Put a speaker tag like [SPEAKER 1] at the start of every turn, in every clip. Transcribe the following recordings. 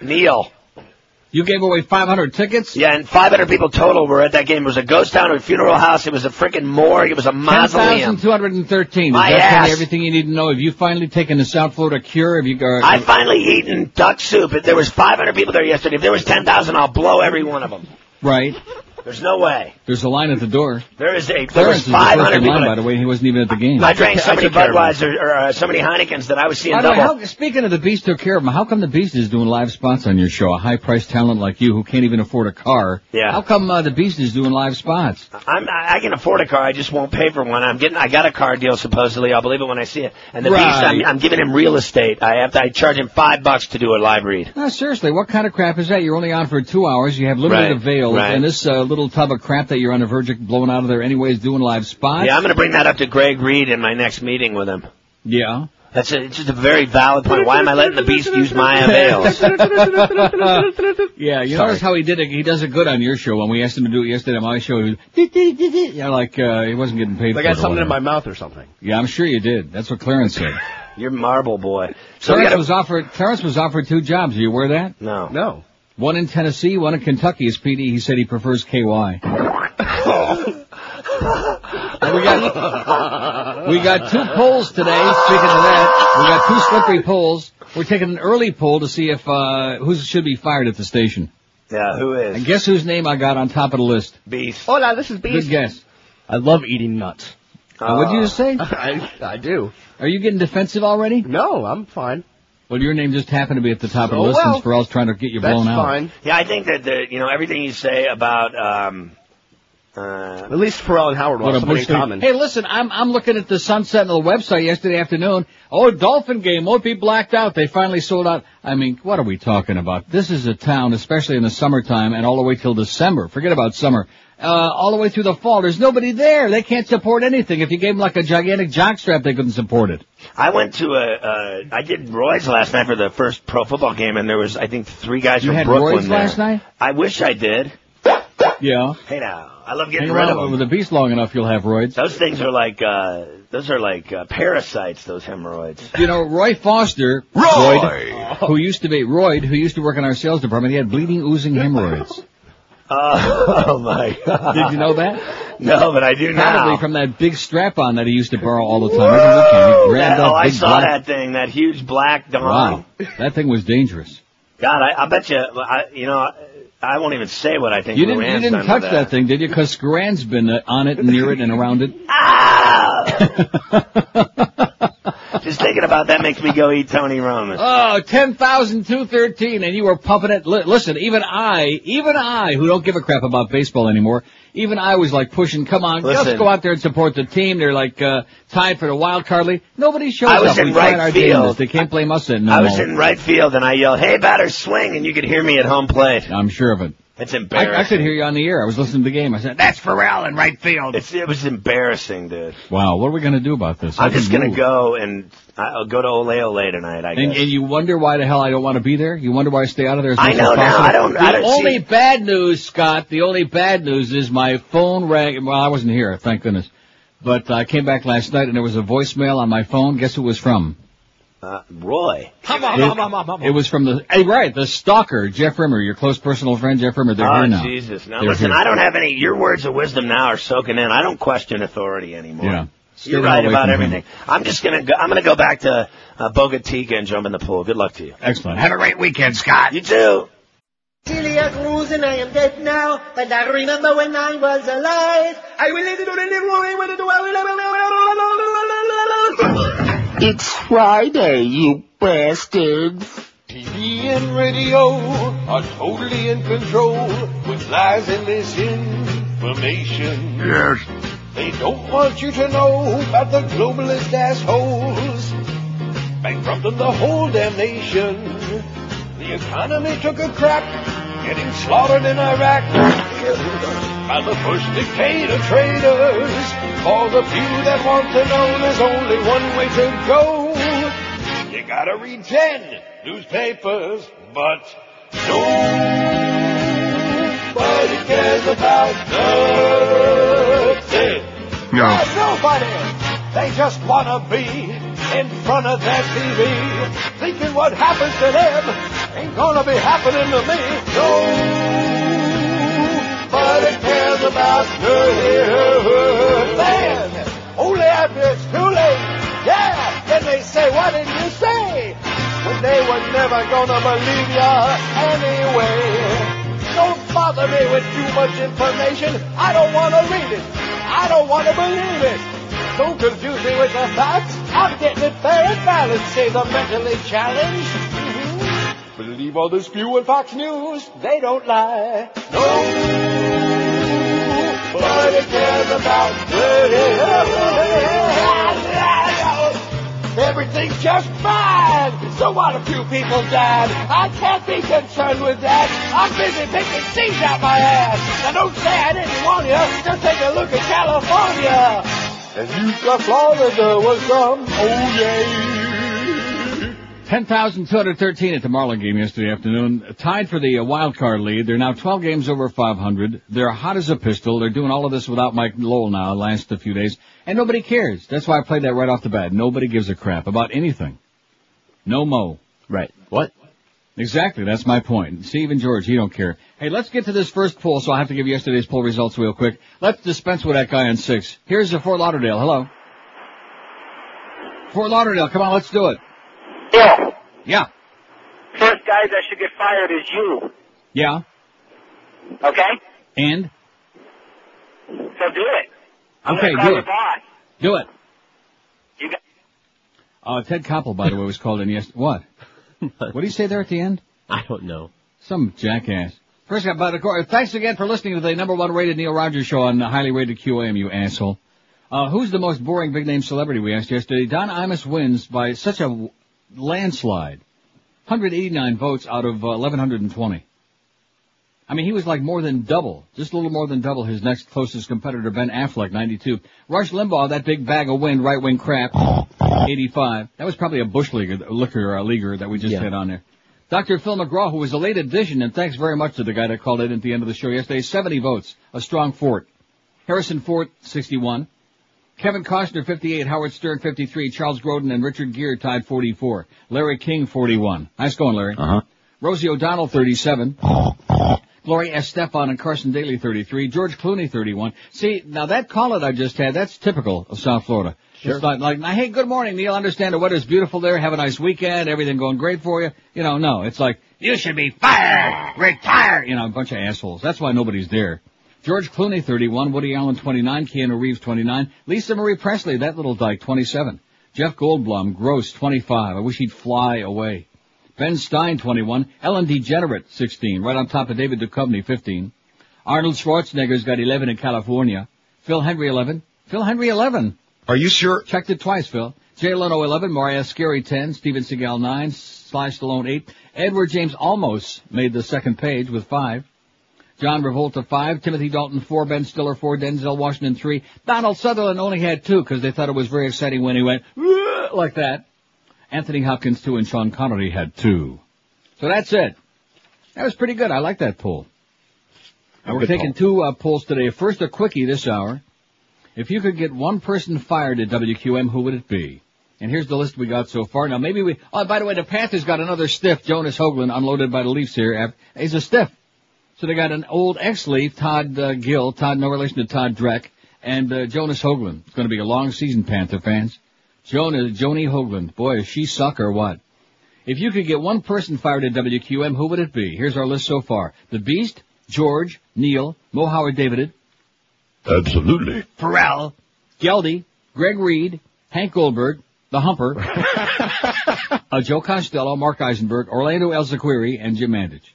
[SPEAKER 1] Neil.
[SPEAKER 2] You gave away 500 tickets?
[SPEAKER 1] Yeah, and 500 people total were at that game. It was a ghost town, a funeral house. It was a freaking morgue. It was a mausoleum.
[SPEAKER 2] 10,213. Does
[SPEAKER 1] My
[SPEAKER 2] tell
[SPEAKER 1] ass.
[SPEAKER 2] you everything you need to know? Have you finally taken the South Florida cure? Have you got...
[SPEAKER 1] I finally eaten duck soup. If There was 500 people there yesterday. If there was 10,000, I'll blow every one of them.
[SPEAKER 2] Right.
[SPEAKER 1] There's no way.
[SPEAKER 2] There's a line at the door.
[SPEAKER 1] There is a. There
[SPEAKER 2] Clarence
[SPEAKER 1] was
[SPEAKER 2] the first
[SPEAKER 1] 500 people.
[SPEAKER 2] line, by the way. He wasn't even at the game.
[SPEAKER 1] I drank so many
[SPEAKER 2] took care of him.
[SPEAKER 1] Budweiser or uh, so many Heinekens that I was seeing
[SPEAKER 2] By the way,
[SPEAKER 1] double.
[SPEAKER 2] how, speaking of the Beast took care of him, how come the Beast is doing live spots on your show? A high-priced talent like you who can't even afford a car.
[SPEAKER 1] Yeah.
[SPEAKER 2] How come uh, the Beast is doing live spots?
[SPEAKER 1] I'm, I I can afford a car. I just won't pay for one. I'm getting. I got a car deal supposedly. I'll believe it when I see it. And the
[SPEAKER 2] Right.
[SPEAKER 1] beast, I'm, I'm giving him real estate. I have to. I charge him five bucks to do a live read.
[SPEAKER 2] No, seriously, what kind of crap is that? You're only on for two hours. You have limited
[SPEAKER 1] Right,
[SPEAKER 2] avails,
[SPEAKER 1] right.
[SPEAKER 2] and this uh, little tub of crap that you're on the verge of blowing out of there anyways, doing live spots.
[SPEAKER 1] Yeah, I'm going to bring that up to Greg Reed in my next meeting with him.
[SPEAKER 2] Yeah.
[SPEAKER 1] That's a, it's just a very valid point. Why am I letting the beast use my avails?
[SPEAKER 2] yeah, you
[SPEAKER 1] Sorry.
[SPEAKER 2] notice how he did it. He does it good on your show. When we asked him to do it yesterday on my show, he was, yeah, like uh, he wasn't getting paid.
[SPEAKER 3] Like
[SPEAKER 2] for
[SPEAKER 3] I
[SPEAKER 2] it
[SPEAKER 3] had
[SPEAKER 2] or
[SPEAKER 3] something in my mouth or something.
[SPEAKER 2] Yeah, I'm sure you did. That's what Clarence said.
[SPEAKER 1] You're marble boy. So we
[SPEAKER 2] Clarence
[SPEAKER 1] gotta-
[SPEAKER 2] was offered. Clarence was offered two jobs. Are you aware of that?
[SPEAKER 1] No.
[SPEAKER 3] No.
[SPEAKER 2] One in Tennessee, one in Kentucky. As PD, he said he prefers KY. We got we got two polls today. Speaking of that, we got two slippery polls. We're taking an early poll to see if uh who should be fired at the station.
[SPEAKER 1] Yeah, who is?
[SPEAKER 2] And guess whose name I got on top of the list?
[SPEAKER 1] Beast.
[SPEAKER 3] Hola, this is Beast.
[SPEAKER 2] Good
[SPEAKER 3] Beast.
[SPEAKER 2] guess.
[SPEAKER 3] I love eating nuts.
[SPEAKER 2] Uh, what did you just say?
[SPEAKER 3] I, I do.
[SPEAKER 2] Are you getting defensive already?
[SPEAKER 3] No, I'm fine.
[SPEAKER 2] Well, your name just happened to be at the top of the
[SPEAKER 3] Oh,
[SPEAKER 2] list
[SPEAKER 3] well.
[SPEAKER 2] since Ferrall's trying to get you
[SPEAKER 3] That's
[SPEAKER 2] blown out.
[SPEAKER 3] fine.
[SPEAKER 1] Yeah, I think that the you know everything you say about um uh
[SPEAKER 3] At least Ferrall and Howard will
[SPEAKER 2] What
[SPEAKER 3] something in common.
[SPEAKER 2] Hey, listen, I'm I'm looking at the Sun Sentinel website yesterday afternoon. Oh, Dolphin game won't be blacked out. They finally sold out. I mean, what are we talking about? This is a town, especially in the summertime and all the way till December. Forget about summer. Uh, all the way through the fall. There's nobody there. They can't support anything. If you gave them like a gigantic jockstrap, they couldn't support it.
[SPEAKER 1] I went to a uh I did Roy's last night for the first pro football game and there was I think three guys
[SPEAKER 2] You
[SPEAKER 1] from
[SPEAKER 2] had
[SPEAKER 1] Brooklyn
[SPEAKER 2] Roy's
[SPEAKER 1] there.
[SPEAKER 2] last night?
[SPEAKER 1] I wish I did.
[SPEAKER 2] Yeah.
[SPEAKER 1] Hey now, I love getting
[SPEAKER 2] Hang
[SPEAKER 1] rid of them.
[SPEAKER 2] with the beast long enough, you'll have roids.
[SPEAKER 1] Those things are like uh those are like uh, parasites. Those hemorrhoids.
[SPEAKER 2] You know, Roy Foster, Royd, who used to be Royd, who used to work in our sales department, he had bleeding, oozing hemorrhoids.
[SPEAKER 1] Uh, oh my god!
[SPEAKER 2] Did you know that?
[SPEAKER 1] No, but I do
[SPEAKER 2] Probably
[SPEAKER 1] now.
[SPEAKER 2] from that big strap on that he used to borrow all the time. Weekend, he
[SPEAKER 1] oh,
[SPEAKER 2] that
[SPEAKER 1] I saw
[SPEAKER 2] black.
[SPEAKER 1] that thing, that huge black dong.
[SPEAKER 2] Wow, that thing was dangerous.
[SPEAKER 1] God, I, I bet you, I, you know, I won't even say what I think.
[SPEAKER 2] You didn't, you didn't touch
[SPEAKER 1] with
[SPEAKER 2] that thing, did you? Because Scran's been uh, on it, near it, and around it.
[SPEAKER 1] Just thinking about that makes me go eat Tony Roman.
[SPEAKER 2] Oh, ten thousand two thirteen, and you were pumping it. Li- listen, even I, even I, who don't give a crap about baseball anymore, even I was like pushing. Come on,
[SPEAKER 1] Listen.
[SPEAKER 2] let's go out there and support the team. They're like uh, tied for the wild card league. Nobody shows
[SPEAKER 1] I was
[SPEAKER 2] up.
[SPEAKER 1] in
[SPEAKER 2] we
[SPEAKER 1] right
[SPEAKER 2] our
[SPEAKER 1] field.
[SPEAKER 2] They can't blame us in no
[SPEAKER 1] I was
[SPEAKER 2] more.
[SPEAKER 1] in right field and I yelled, "Hey, batter, swing!" and you could hear me at home plate.
[SPEAKER 2] I'm sure of it.
[SPEAKER 1] It's
[SPEAKER 2] I,
[SPEAKER 1] embarrassing.
[SPEAKER 2] I could hear you on the air. I was listening to the game. I said, "That's Ferrall in right field."
[SPEAKER 1] It's, it was embarrassing, dude.
[SPEAKER 2] Wow, what are we going to do about this?
[SPEAKER 1] I'm just gonna go and I'll go to Ole Ole tonight. I
[SPEAKER 2] And,
[SPEAKER 1] guess.
[SPEAKER 2] and you wonder why the hell I don't want to be there? You wonder why I stay out of there as
[SPEAKER 1] I know now. I don't-
[SPEAKER 2] The
[SPEAKER 1] I don't
[SPEAKER 2] only
[SPEAKER 1] see-
[SPEAKER 2] bad news, Scott, the only bad news is my phone rang. Well, I wasn't here, thank goodness. But I came back last night and there was a voicemail on my phone. Guess who it was from?
[SPEAKER 1] Uh, Roy.
[SPEAKER 2] It, it was from the, hey, right, the stalker, Jeff Rimmer, your close personal friend, Jeff Rimmer. They're
[SPEAKER 1] oh
[SPEAKER 2] here now.
[SPEAKER 1] Jesus! Now
[SPEAKER 2] They're
[SPEAKER 1] listen,
[SPEAKER 2] here.
[SPEAKER 1] I don't have any. Your words of wisdom now are soaking in. I don't question authority anymore.
[SPEAKER 2] Yeah. Stay
[SPEAKER 1] You're right about
[SPEAKER 2] from him.
[SPEAKER 1] everything. I'm just gonna go, I'm gonna go back to uh, Bogatica and jump in the pool. Good luck to you.
[SPEAKER 2] Excellent. Have a great weekend, Scott.
[SPEAKER 1] You too.
[SPEAKER 4] Celia Cruz and I am dead now, but I remember when I was alive. I will live
[SPEAKER 5] It's Friday, you bastards.
[SPEAKER 6] TV and radio are totally in control with lies and misinformation.
[SPEAKER 5] Yes.
[SPEAKER 6] They don't want you to know about the globalist assholes bankrupting the whole damn nation. The economy took a crap, getting slaughtered in Iraq by the Bush dictator traders. For the few that want to know, there's only one way to go. You gotta read ten newspapers, but nobody cares about nothing.
[SPEAKER 5] No.
[SPEAKER 6] Nobody. They just wanna be in front of their TV, thinking what happens to them ain't gonna be happening to me. Nobody about good man. Only after it's too late. Yeah, then they say, what did you say? When they were never gonna believe ya anyway. Don't bother me with too much information. I don't want to read it. I don't want to believe it. Don't confuse me with the facts. I'm getting it fair and balanced, say the mentally challenged. Believe all this spew in Fox News. They don't lie. Nobody cares about Everything's just fine. So what a few people died. I can't be concerned with that. I'm busy picking seeds out my ass. Now don't say I didn't warn you. Just take a look at California. And Utah, Florida was some. Oh yeah.
[SPEAKER 2] 10,213 at the Marlin game yesterday afternoon. Tied for the uh, wild card lead. They're now 12 games over 500. They're hot as a pistol. They're doing all of this without Mike Lowell now, last a few days. And nobody cares. That's why I played that right off the bat. Nobody gives a crap about anything. No mo.
[SPEAKER 3] Right. What?
[SPEAKER 2] Exactly. That's my point. Steve and George, he don't care. Hey, let's get to this first poll, so I'll have to give yesterday's poll results real quick. Let's dispense with that guy on six. Here's the Fort Lauderdale. Hello. Fort Lauderdale, come on, let's do it.
[SPEAKER 7] Bill,
[SPEAKER 2] Yeah.
[SPEAKER 7] first guy that should get fired is you.
[SPEAKER 2] Yeah.
[SPEAKER 7] Okay?
[SPEAKER 2] And?
[SPEAKER 7] So do it. I'm
[SPEAKER 2] Okay, do it. Do it.
[SPEAKER 7] You got
[SPEAKER 2] Uh, Ted Koppel, by the way, was called in yesterday. What? What did he say there at the end?
[SPEAKER 3] I don't know.
[SPEAKER 2] Some jackass. First, guy, but of course, thanks again for listening to the number one rated Neil Rogers show on the highly rated QAM, you asshole. Uh, who's the most boring big name celebrity we asked yesterday? Don Imus wins by such a w- landslide. 189 votes out of uh, 1120. I mean, he was like more than double, just a little more than double his next closest competitor, Ben Affleck, 92. Rush Limbaugh, that big bag of wind, right wing crap, 85. That was probably a bush leaguer, liquor uh, leaguer that we just
[SPEAKER 3] Yeah.
[SPEAKER 2] had on there. Dr. Phil McGraw, who was a late addition, and thanks very much to the guy that called in at the end of the show yesterday, 70 votes, a strong fort. Harrison Ford, 61. Kevin Costner, 58. Howard Stern, 53. Charles Grodin and Richard Gere tied 44. Larry King, 41. Nice going, Larry.
[SPEAKER 1] Uh-huh.
[SPEAKER 2] Rosie O'Donnell, 37. Gloria Estefan and Carson Daly, 33. George Clooney, 31. See, now that call that I just had, that's typical of South Florida.
[SPEAKER 3] Sure.
[SPEAKER 2] It's like, like, hey, good morning, Neil. Understand the weather's beautiful there. Have a nice weekend. Everything going great for you. You know, no. It's like, you should be fired! Retire! You know, a bunch of assholes. That's why nobody's there. George Clooney, 31. Woody Allen, 29. Keanu Reeves, 29. Lisa Marie Presley, that little dyke, 27. Jeff Goldblum, gross, 25. I wish he'd fly away. Ben Stein, 21. Ellen DeGenerate, 16. Right on top of David Duchovny, 15. Arnold Schwarzenegger's got 11 in California. Phil Hendrie, 11. Phil Hendrie, 11.
[SPEAKER 8] Are you sure?
[SPEAKER 2] Checked it twice, Phil. Jay Leno, 11. Mariah Scary, 10. Steven Seagal, 9. Slash Stallone, 8. Edward James almost made the second page with 5. John Revolta, 5. Timothy Dalton, 4. Ben Stiller, 4. Denzel Washington, 3. Donald Sutherland only had 2 because they thought it was very exciting when he went like that. Anthony Hopkins, 2. And Sean Connery had 2. So that's it. That was pretty good. I like that poll. And we're taking two uh, polls today. First, a quickie this hour. If you could get one person fired at WQM, who would it be? And here's the list we got so far. Now, maybe we. Oh, by the way, the Panthers got another stiff, Jonas Höglund, unloaded by the Leafs here. He's a stiff. So they got an old ex-Leaf, Todd uh, Gill, Todd, no relation to Todd Dreck, and uh, Jonas Höglund. It's going to be a long season, Panther fans. Jonas, Joni Hoagland. Boy, does she suck or what? If you could get one person fired at WQM, who would it be? Here's our list so far. The Beast, George, Neil, Mo Howard David,
[SPEAKER 8] Absolutely.
[SPEAKER 2] Ferrall, Geldy, Greg Reed, Hank Goldberg, The Humper, uh, Joe Costello, Mark Eisenberg, Orlando Alzugaray, and Jim Mandich.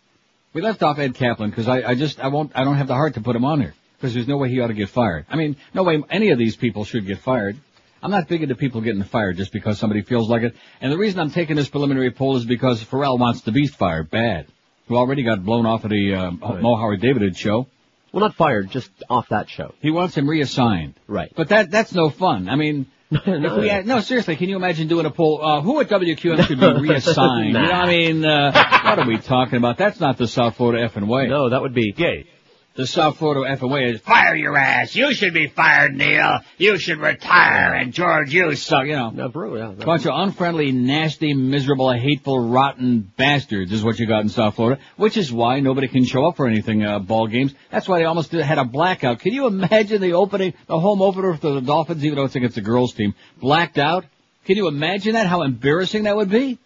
[SPEAKER 2] We left off Ed Kaplan because I, I just, I won't, I don't have the heart to put him on here because there's no way he ought to get fired. I mean, no way any of these people should get fired. I'm not big into people getting fired just because somebody feels like it. And the reason I'm taking this preliminary poll is because Ferrall wants the Beast fired bad, who already got blown off at the uh, Mo Howard David show.
[SPEAKER 3] Well, not fired, just off that show.
[SPEAKER 2] He wants him reassigned.
[SPEAKER 3] Right.
[SPEAKER 2] But that that's no fun. I mean,
[SPEAKER 3] no.
[SPEAKER 2] we had, no, seriously, can you imagine doing a poll? Uh, who at WQM should be reassigned? You know, I mean, uh, what are we talking about? That's not the South Florida effing way.
[SPEAKER 3] No, that would be
[SPEAKER 8] Gay.
[SPEAKER 2] The South Florida FOA is fire your ass. You should be fired, Neil. You should retire. And George, you suck. You know,
[SPEAKER 3] No, bro, yeah. that-
[SPEAKER 2] bunch of unfriendly, nasty, miserable, hateful, rotten bastards is what you got in South Florida. Which is why nobody can show up for anything uh, ball games. That's why they almost did, had a blackout. Can you imagine the opening, the home opener for the Dolphins, even though it's against the girls team, blacked out? Can you imagine that? How embarrassing that would be?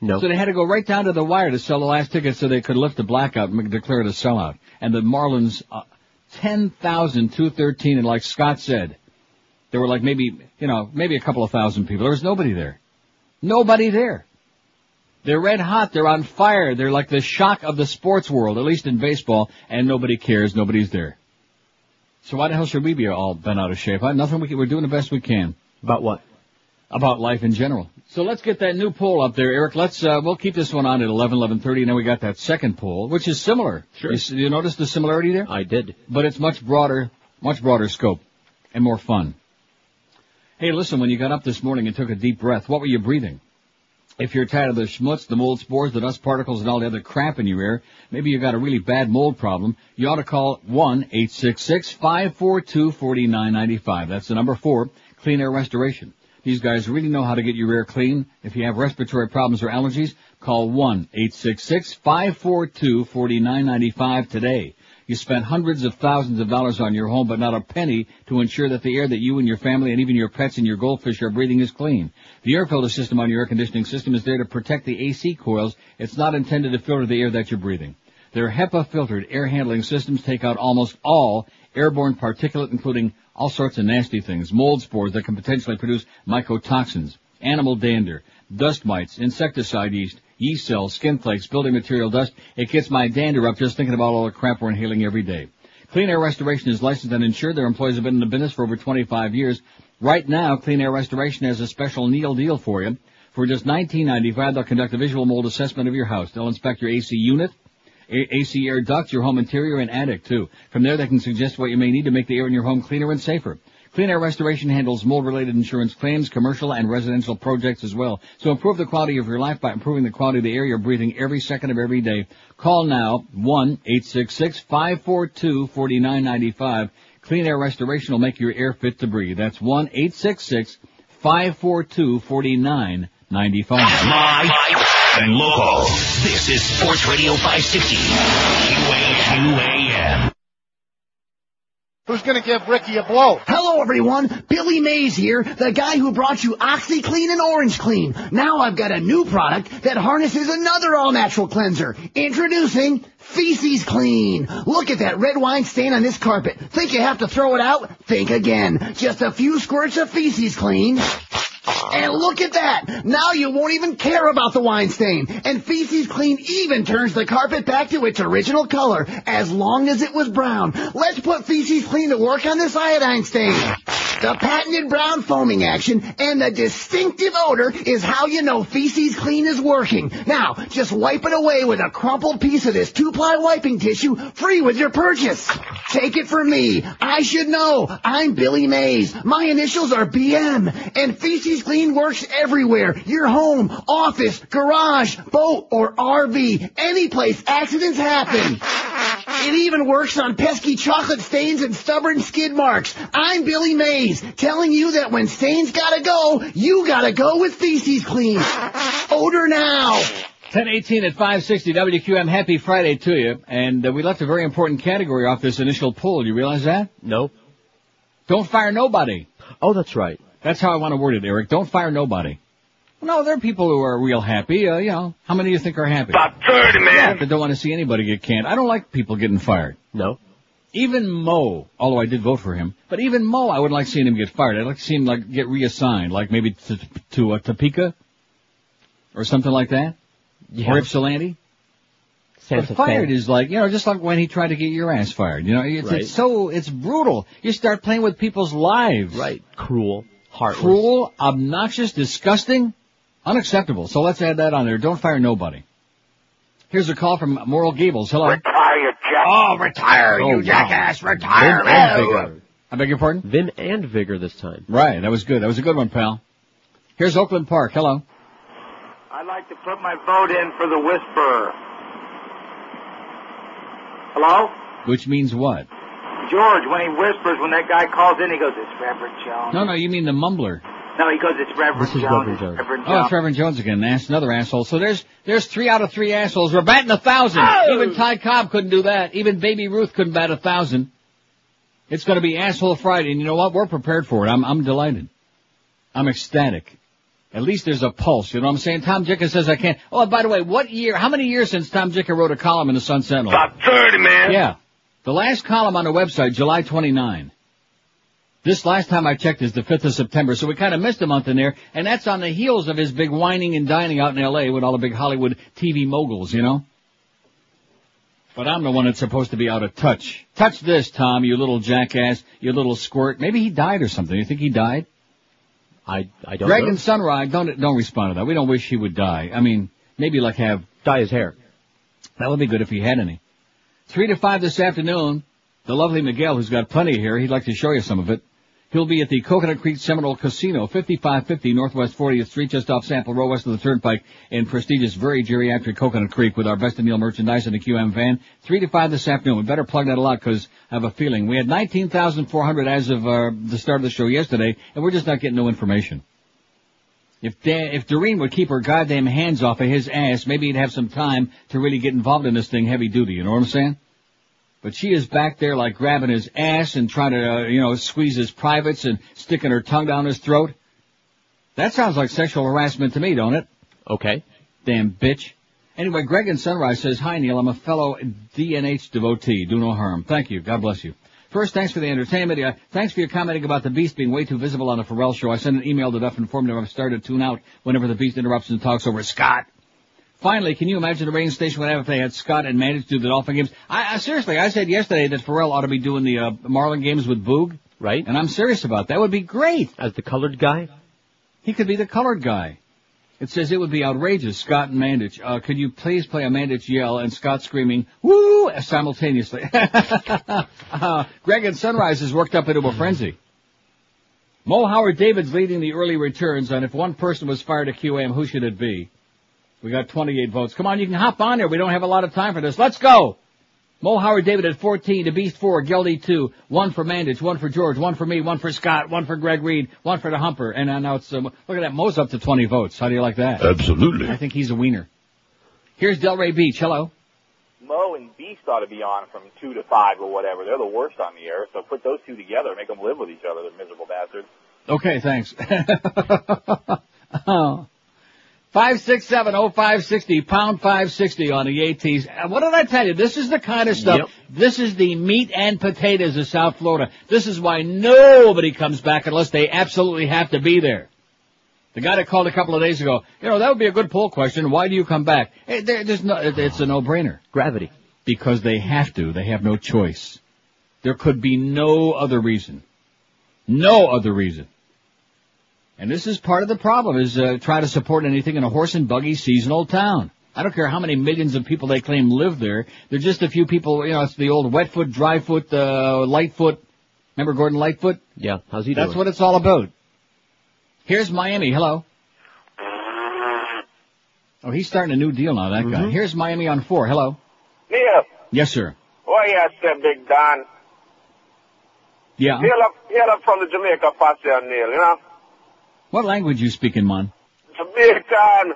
[SPEAKER 3] No.
[SPEAKER 2] So they had to go right down to the wire to sell the last ticket so they could lift the blackout and declare it a sellout. And the Marlins, uh, 10,213, and like Scott said, there were like maybe, you know, maybe a couple of thousand people. There was nobody there. Nobody there. They're red hot. They're on fire. They're like the shock of the sports world, at least in baseball, and nobody cares. Nobody's there. So why the hell should we be all bent out of shape? Huh? Nothing we can, we're doing the best we can
[SPEAKER 3] About what?
[SPEAKER 2] about life in general. So let's get that new poll up there, Eric. Let's uh, we'll keep this one on at eleven, eleven thirty, and then we got that second poll, which is similar.
[SPEAKER 3] Sure.
[SPEAKER 2] You, you notice the similarity there?
[SPEAKER 3] I did.
[SPEAKER 2] But it's much broader, much broader scope, and more fun. Hey, listen, when you got up this morning and took a deep breath, what were you breathing? If you're tired of the schmutz, the mold spores, the dust particles, and all the other crap in your air, maybe you've got a really bad mold problem, you ought to call 1-866-542-4995. That's the number four, Clean Air Restoration. These guys really know how to get your air clean. If you have respiratory problems or allergies, call 1-866-542-4995 today. You spent hundreds of thousands of dollars on your home, but not a penny to ensure that the air that you and your family and even your pets and your goldfish are breathing is clean. The air filter system on your air conditioning system is there to protect the AC coils. It's not intended to filter the air that you're breathing. Their HEPA filtered air handling systems take out almost all airborne particulate, including all sorts of nasty things, mold spores that can potentially produce mycotoxins, animal dander, dust mites, insecticide yeast, yeast cells, skin flakes, building material dust. It gets my dander up just thinking about all the crap we're inhaling every day. Clean Air Restoration is licensed and insured. Their employees have been in the business for over 25 years. Right now, Clean Air Restoration has a special Neil deal for you. For just $19.95, they'll conduct a visual mold assessment of your house. They'll inspect your AC unit, A- AC air ducts, your home interior, and attic too. From there, they can suggest what you may need to make the air in your home cleaner and safer. Clean Air Restoration handles mold-related insurance claims, commercial and residential projects as well. So improve the quality of your life by improving the quality of the air you're breathing every second of every day. Call now 1-866-542-4995. Clean Air Restoration will make your air fit to breathe. That's 1-866-542-4995.
[SPEAKER 9] Live and local. This is Sports Radio 560. QAM.
[SPEAKER 10] Who's gonna give Ricky a blow?
[SPEAKER 11] Hello everyone, Billy Mays here, the guy who brought you OxiClean and Orange Clean. Now I've got a new product that harnesses another all-natural cleanser. Introducing Feces Clean. Look at that red wine stain on this carpet. Think you have to throw it out? Think again. Just a few squirts of Feces Clean. And look at that! Now you won't even care about the wine stain. And Feces Clean even turns the carpet back to its original color, as long as it was brown. Let's put Feces Clean to work on this iodine stain. The patented brown foaming action and the distinctive odor is how you know Feces Clean is working. Now, just wipe it away with a crumpled piece of this two-ply wiping tissue, free with your purchase. Take it from me. I should know. I'm Billy Mays. My initials are BM. And Feces Clean works everywhere. Your home, office, garage, boat, or RV. Any place accidents happen. It even works on pesky chocolate stains and stubborn skid marks. I'm Billy Mays, telling you that when stains gotta go, you gotta go with Feces Clean. Odor now.
[SPEAKER 2] 1018 at 560 WQM. Happy Friday to you. And uh, we left a very important category off this initial poll. You realize that?
[SPEAKER 3] No.
[SPEAKER 2] Don't fire nobody.
[SPEAKER 3] Oh, that's right.
[SPEAKER 2] That's how I want to word it, Eric. Don't fire nobody. No, there are people who are real happy. Uh, you know, how many do you think are happy?
[SPEAKER 7] About 30, man.
[SPEAKER 2] That don't want to see anybody get canned. I don't like people getting fired.
[SPEAKER 3] No.
[SPEAKER 2] Even Mo, although I did vote for him, but even Mo, I wouldn't like seeing him get fired. I'd like to see him like get reassigned, like maybe to, to uh, Topeka or something like that,
[SPEAKER 3] Yeah.
[SPEAKER 2] or Ypsilanti. But
[SPEAKER 3] Santa
[SPEAKER 2] fired is like, you know, just like when he tried to get your ass fired. You know, it's,
[SPEAKER 3] Right.
[SPEAKER 2] it's so, it's brutal. You start playing with people's lives.
[SPEAKER 3] Right. Cruel. Heartless.
[SPEAKER 2] Cruel, obnoxious, disgusting, unacceptable. So let's add that on there. Don't fire nobody. Here's a call from Moral Gables. Hello.
[SPEAKER 7] Retire, you jack.
[SPEAKER 1] Oh, retire,
[SPEAKER 2] Oh,
[SPEAKER 1] you
[SPEAKER 2] wow.
[SPEAKER 1] jackass, retire.
[SPEAKER 3] Vim and vigor.
[SPEAKER 2] I beg your pardon?
[SPEAKER 3] Vim and vigor this time.
[SPEAKER 2] Right, that was good. That was a good one, pal. Here's Oakland Park. Hello.
[SPEAKER 7] I'd like to put my vote in for the Whisperer. Hello?
[SPEAKER 2] Which means what?
[SPEAKER 7] George, when he whispers, when that guy calls in, he goes, "It's Reverend Jones."
[SPEAKER 2] No, no, you mean the mumbler.
[SPEAKER 7] No, he goes, "It's Reverend
[SPEAKER 3] This is
[SPEAKER 7] Jones."
[SPEAKER 3] Reverend Jones.
[SPEAKER 7] Reverend
[SPEAKER 2] Oh, it's Reverend Jones again. Ass, another asshole. So there's there's three out of three assholes. We're batting a thousand. Oh! Even Ty Cobb couldn't do that. Even Baby Ruth couldn't bat a thousand. It's going to be asshole Friday, and you know what? We're prepared for it. I'm I'm delighted. I'm ecstatic. At least there's a pulse. You know what I'm saying? Tom Jicha says I can't. Oh, by the way, what year? How many years since Tom Jicha wrote a column in the Sun Sentinel?
[SPEAKER 9] About 30, man.
[SPEAKER 2] Yeah. The last column on the website, July 29. This last time I checked is the 5th of September, so we kind of missed a month in there, and that's on the heels of his big whining and dining out in L.A. with all the big Hollywood TV moguls, you know? But I'm the one that's supposed to be out of touch. Touch this, Tom, you little jackass, you little squirt. Maybe he died or something. You think he died?
[SPEAKER 3] I I don't
[SPEAKER 2] Greg
[SPEAKER 3] know.
[SPEAKER 2] and Sunrise, don't don't respond to that. We don't wish he would die. I mean, maybe like have
[SPEAKER 3] Dye his hair.
[SPEAKER 2] that would be good if he had any. Three to five this afternoon. The lovely Miguel, who's got plenty here, he'd like to show you some of it. He'll be at the Coconut Creek Seminole Casino, 5550 Northwest 40th Street, just off Sample Road, west of the Turnpike, in prestigious, very geriatric Coconut Creek, with our Best of Neil merchandise in the QM van. Three to five this afternoon. We better plug that a lot because I have a feeling we had 19,400 as of uh, the start of the show yesterday, and we're just not getting no information. If Dan, if Doreen would keep her goddamn hands off of his ass, maybe he'd have some time to really get involved in this thing heavy duty. You know what I'm saying? But she is back there like grabbing his ass and trying to, uh, you know, squeeze his privates and sticking her tongue down his throat. That sounds like sexual harassment to me, don't it?
[SPEAKER 3] Okay.
[SPEAKER 2] Damn bitch. Anyway, Greg in Sunrise says, Hi Neil, I'm a fellow DNH devotee. Do no harm. Thank you. God bless you. First, thanks for the entertainment. Uh, thanks for your commenting about the Beast being way too visible on the Ferrall show. I sent an email to Duff and informed him I've started to tune out whenever the Beast interrupts and talks over Scott. Finally, can you imagine the radio station would have if they had Scott and managed to do the Dolphin games? I, I seriously, I said yesterday that Ferrall ought to be doing the uh, Marlin games with Boog,
[SPEAKER 3] Right?
[SPEAKER 2] and I'm serious about that. Would be great.
[SPEAKER 3] As the colored guy?
[SPEAKER 2] He could be the colored guy. It says it would be outrageous, Scott and Mandich. Uh, could you please play a Mandich yell and Scott screaming, woo, simultaneously? uh, Greg and Sunrise is worked up into a frenzy. Mo Howard David's leading the early returns, and if one person was fired at QAM, who should it be? We got 28 votes. Come on, you can hop on there. We don't have a lot of time for this. Let's go! Mo Howard David at 14, the Beast 4, Geldy 2, one for Mandich, one for George, one for me, one for Scott, one for Greg Reed, one for the Humper, and uh, now it's, uh, look at that, Mo's up to 20 votes. How do you like that?
[SPEAKER 8] Absolutely.
[SPEAKER 2] I think he's a wiener. Here's Delray Beach, hello.
[SPEAKER 12] Mo and Beast ought to be on from two to five or whatever. They're the worst on the air, so put those two together, make them live with each other. They're miserable bastards.
[SPEAKER 2] Okay, thanks. oh. Five six seven oh five sixty pound five sixty on the ATs. Uh, What did I tell you? This is the kind of stuff.
[SPEAKER 3] Yep.
[SPEAKER 2] This is the meat and potatoes of South Florida. This is why nobody comes back unless they absolutely have to be there. The guy that called a couple of days ago, you know, that would be a good poll question. Why do you come back? Hey, there, there's no, it's a no-brainer.
[SPEAKER 3] Gravity.
[SPEAKER 2] Because they have to. They have no choice. There could be no other reason. No other reason. And this is part of the problem is uh, try to support anything in a horse and buggy seasonal town. I don't care how many millions of people they claim live there. There's just a few people, you know, it's the old wet foot, dry foot, uh, light foot. Remember Gordon Lightfoot?
[SPEAKER 3] Yeah. How's he doing?
[SPEAKER 2] That's what it's all about. Here's Miami. Hello. Oh, he's starting a new deal now, that guy. Here's Miami on four. Hello.
[SPEAKER 7] Neil,
[SPEAKER 2] Yes, sir.
[SPEAKER 7] why you said Big Don?
[SPEAKER 2] Yeah.
[SPEAKER 7] Hail up, hail up from the Jamaica posse, Neil, you know?
[SPEAKER 2] What language you speaking, man?
[SPEAKER 7] Jamaican.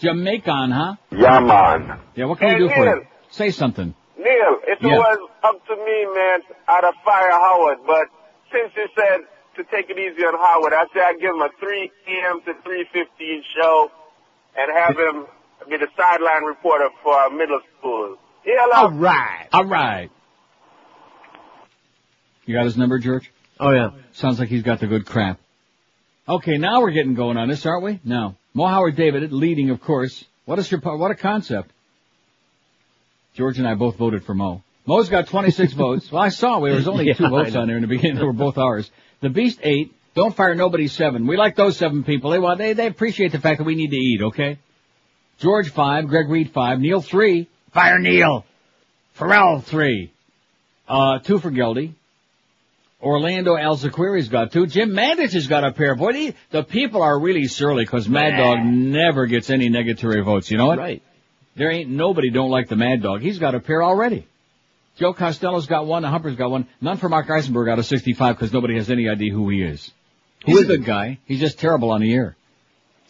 [SPEAKER 2] Jamaican, huh?
[SPEAKER 7] Yeah, man.
[SPEAKER 2] Yeah, what can
[SPEAKER 7] Hey,
[SPEAKER 2] we do for you? Say something.
[SPEAKER 7] Neil, if
[SPEAKER 2] Yeah.
[SPEAKER 7] it was up to me, man, I'd have fired Howard, but since you said to take it easy on Howard, I say I'd give him a 3 p.m. to 3.15 show and have him be the sideline reporter for our middle school. Hail up.
[SPEAKER 2] right. All right. You got his number, George?
[SPEAKER 3] Oh yeah.
[SPEAKER 2] Sounds like he's got the good crap. Okay, now we're getting going on this, aren't we? No. Mo Howard David leading, of course. What is your, what a concept. George and I both voted for Mo. Mo's got 26 votes. Well, I saw there was only
[SPEAKER 3] Yeah,
[SPEAKER 2] two votes on there in the beginning. They were both ours. The Beast eight. Don't fire nobody seven. We like those seven people. They want, they, they appreciate the fact that we need to eat, okay? George five. Greg Reed five. Neil three. Fire Neil. Ferrall three. Uh, two for Geldy. Orlando Alzugaray's got two. Jim Mandich has got a pair. Boy, the, the people are really surly because Mad Dog never gets any negatory votes. You know what?
[SPEAKER 3] Right.
[SPEAKER 2] There ain't nobody don't like the Mad Dog. He's got a pair already. Joe Costello's got one, the Humper's got one. None for Mark Eisenberg out of 65 because nobody has any idea who he is. He's a good guy. He's just terrible on the air.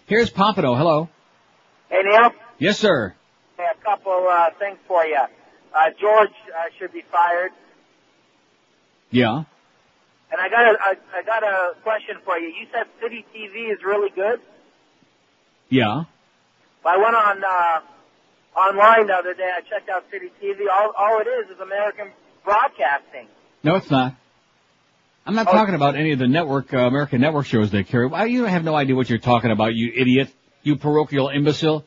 [SPEAKER 2] Here's Pompano. Hello.
[SPEAKER 13] Hey, Neil.
[SPEAKER 2] Yes, sir.
[SPEAKER 13] Hey, a couple uh, things for you. Uh, George uh, should be fired.
[SPEAKER 2] Yeah.
[SPEAKER 13] And I got a, I, I got a question for you. You said City TV is really good.
[SPEAKER 2] Yeah.
[SPEAKER 13] I went on uh, online the other day. I checked out City TV. All, all it is is American broadcasting.
[SPEAKER 2] No, it's not. I'm not talking about any of the network, uh, American network shows they carry. Why, you have no idea what you're talking about, you idiot. You parochial imbecile.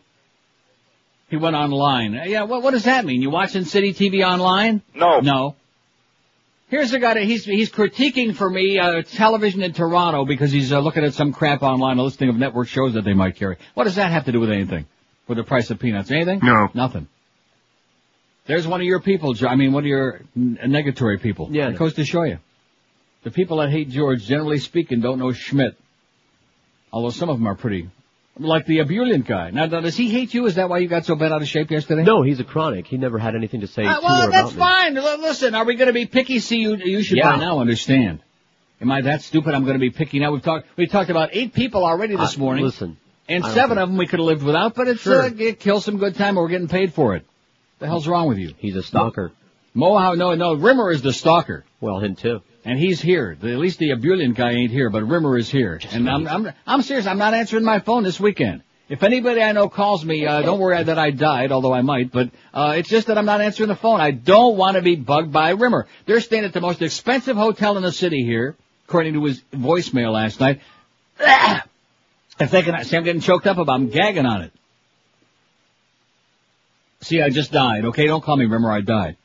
[SPEAKER 2] He went online. Uh, Yeah, what, what does that mean? You watching City TV online?
[SPEAKER 12] No.
[SPEAKER 2] No. Here's a guy that he's, he's critiquing for me, uh, television in Toronto because he's uh, looking at some crap online, a listing of network shows that they might carry. What does that have to do with anything? With the price of peanuts? Anything?
[SPEAKER 5] No.
[SPEAKER 2] Nothing. There's one of your people, Jo- I mean, one of your negatory people.
[SPEAKER 3] Yeah, I
[SPEAKER 2] It goes to show you. The people that hate George, generally speaking, don't know Schmidt. Although some of them are pretty, like the ebullient guy. Now, now, does he hate you? Is that why you got so bent out of shape yesterday?
[SPEAKER 3] No, he's a chronic. He never had anything to say
[SPEAKER 2] Uh,
[SPEAKER 3] to
[SPEAKER 2] well,
[SPEAKER 3] or
[SPEAKER 2] that's
[SPEAKER 3] about me.
[SPEAKER 2] fine. Listen, are we going to be picky? See, you, you should
[SPEAKER 3] Yeah.
[SPEAKER 2] by now understand. Am I that stupid? I'm going to be picky now. We've talked. We talked about eight people already this
[SPEAKER 3] Uh,
[SPEAKER 2] morning,
[SPEAKER 3] Listen,
[SPEAKER 2] and seven
[SPEAKER 3] think-
[SPEAKER 2] of them we could have lived without. But it's
[SPEAKER 3] Sure.
[SPEAKER 2] uh, it kills some good time, and we're getting paid for it. The hell's wrong with you?
[SPEAKER 3] he's a stalker.
[SPEAKER 2] Mo, how? No, no. Rimmer is the stalker.
[SPEAKER 3] Well, him too.
[SPEAKER 2] And he's here. The, at least the ebullient guy ain't here, but Rimmer is here. and I'm, I'm, I'm serious. I'm not answering my phone this weekend. If anybody I know calls me, uh, don't worry that I died, although I might, but, uh, it's just that I'm not answering the phone. I don't want to be bugged by Rimmer. They're staying at the most expensive hotel in the city here, according to his voicemail last night. If they can, see, I'm getting choked up about, I'm gagging on it. See, I just died, okay? Don't call me Rimmer, I died.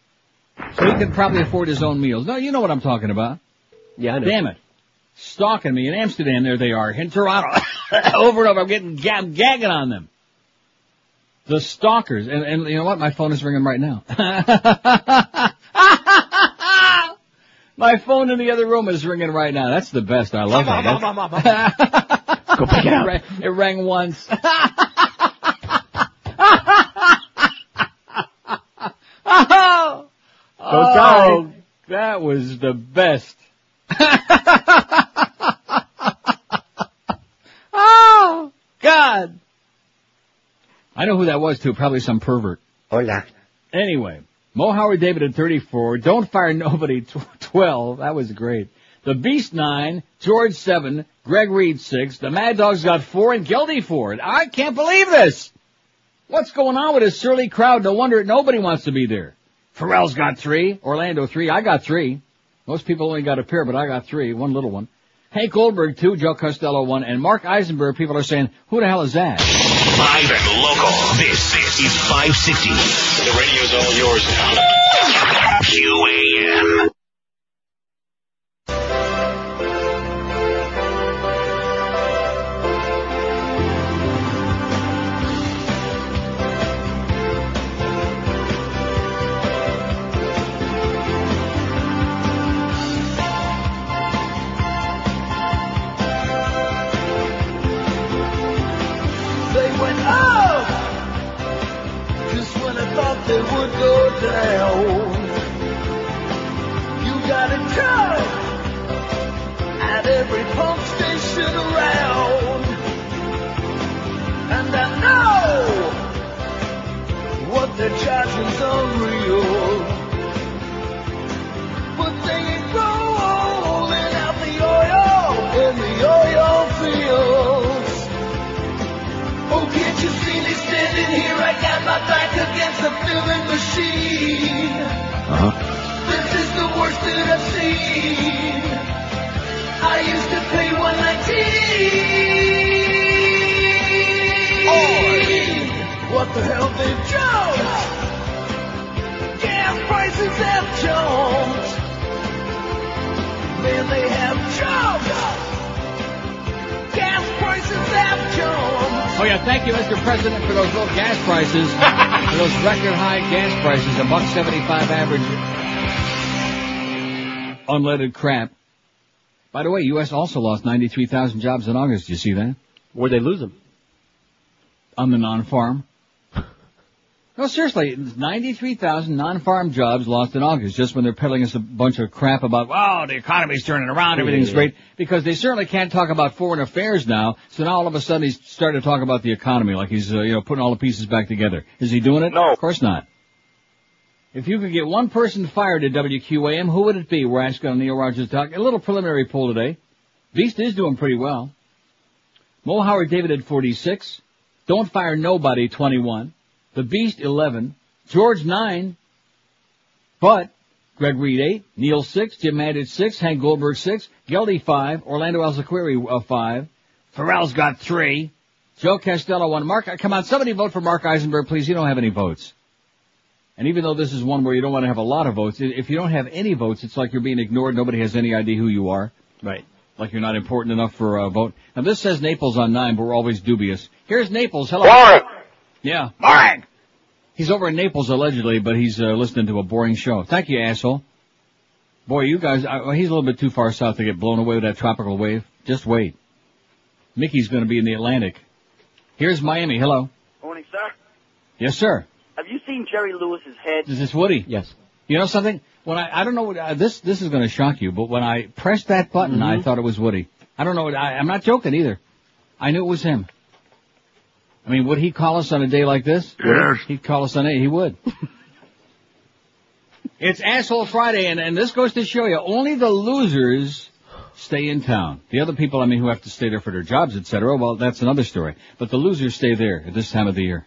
[SPEAKER 2] So he could probably afford his own meals. No, you know what I'm talking about.
[SPEAKER 3] Yeah, I know.
[SPEAKER 2] Damn it. Stalking me in Amsterdam, there they are. In Toronto. over and over, I'm getting I'm gagging on them. The stalkers. And, and you know what? My phone is ringing right now. My phone in the other room is ringing right now. That's the best. I love that.
[SPEAKER 3] Go pick it
[SPEAKER 2] it,
[SPEAKER 3] up.
[SPEAKER 2] rang, it rang once. oh, Oh.
[SPEAKER 3] sorry.
[SPEAKER 2] that was the best. oh, God. I know who that was too. Probably some pervert.
[SPEAKER 5] Hola.
[SPEAKER 2] Anyway, Mo Howard David at 34. Don't fire nobody. 12. That was great. The Beast 9. George 7. Greg Reed 6. The Mad Dog's got 4 and Geldy 4. I can't believe this. What's going on with this surly crowd? No wonder nobody wants to be there. Ferrall's got 3. Orlando 3. I got 3. Most people only got a pair, but I got 3. One little one. Hank Goldberg 2. Joe Costello 1. And Mark Eisenberg, people are saying, who the hell is that?
[SPEAKER 9] Live and local. This, this is 560. The radio's all yours now. QAM.
[SPEAKER 4] Would go down. You got it covered at every pump station around. And I know what they're charging's unreal. Against the filling machine. Uh-huh. This is the worst that I've seen. I used to pay 119. What the hell they've jumped? Gas prices have jumped. Man, they have jumped.
[SPEAKER 2] Oh yeah, thank you, Mr. President, for those low gas prices, for those record high gas prices, a buck seventy-five average unleaded crap. By the way, U.S. also lost ninety-three thousand jobs in August. Did you see that?
[SPEAKER 3] Where'd they lose them?
[SPEAKER 2] On the non-farm. No, seriously, 93,000 non-farm jobs lost in August just when they're peddling us a bunch of crap about, wow, the economy's turning around, everything's
[SPEAKER 3] Yeah.
[SPEAKER 2] great, because they certainly can't talk about foreign affairs now, so now all of a sudden he's starting to talk about the economy like he's, uh, you know, putting all the pieces back together. Is he doing it? No. Of course not. If you could get one person fired at WQAM, who would it be? We're asking on Neil Rogers Talk. A little preliminary poll today. Beast is doing pretty well. Mo Howard David at 46. Don't fire nobody 21. The Beast 11. George 9. But Greg Reed 8. Neil 6. Jim Madden 6. Hank Goldberg 6. Geldy 5. Orlando Alzugaray uh, 5. Ferrall's got 3. Joe Costello 1. Mark, come on, somebody vote for Mark Eisenberg, please. You don't have any votes. And even though this is one where you don't want to have a lot of votes, if you don't have any votes, it's like you're being ignored. Nobody has any idea who you are.
[SPEAKER 3] Right.
[SPEAKER 2] Like you're not important enough for a vote. Now this says Naples on nine, but we're always dubious. Here's Naples. Hello.
[SPEAKER 1] Warren.
[SPEAKER 2] Yeah. Boring! He's over in Naples allegedly, but he's uh, listening to a boring show. Thank you, asshole. Boy, you guys, uh, well, he's a little bit too far south to get blown away with that tropical wave. Just wait. Mickey's going to be in the Atlantic. Here's Miami. Hello.
[SPEAKER 14] Morning, sir.
[SPEAKER 2] Yes, sir.
[SPEAKER 14] Have you seen Jerry Lewis's head?
[SPEAKER 2] Is this Woody?
[SPEAKER 3] Yes.
[SPEAKER 2] You know something? When I I don't know what uh, this this is going to shock you, but when I pressed that button, I
[SPEAKER 3] Mhm.
[SPEAKER 2] thought it was Woody. I don't know. what- I, I'm not joking either. I knew it was him. I mean, would he call us on a day like this?
[SPEAKER 5] Yes.
[SPEAKER 2] He'd call us on a. He would. it's Asshole Friday, and and this goes to show you only the losers stay in town. The other people, I mean, who have to stay there for their jobs, etc. Well, that's another story. But the losers stay there at this time of the year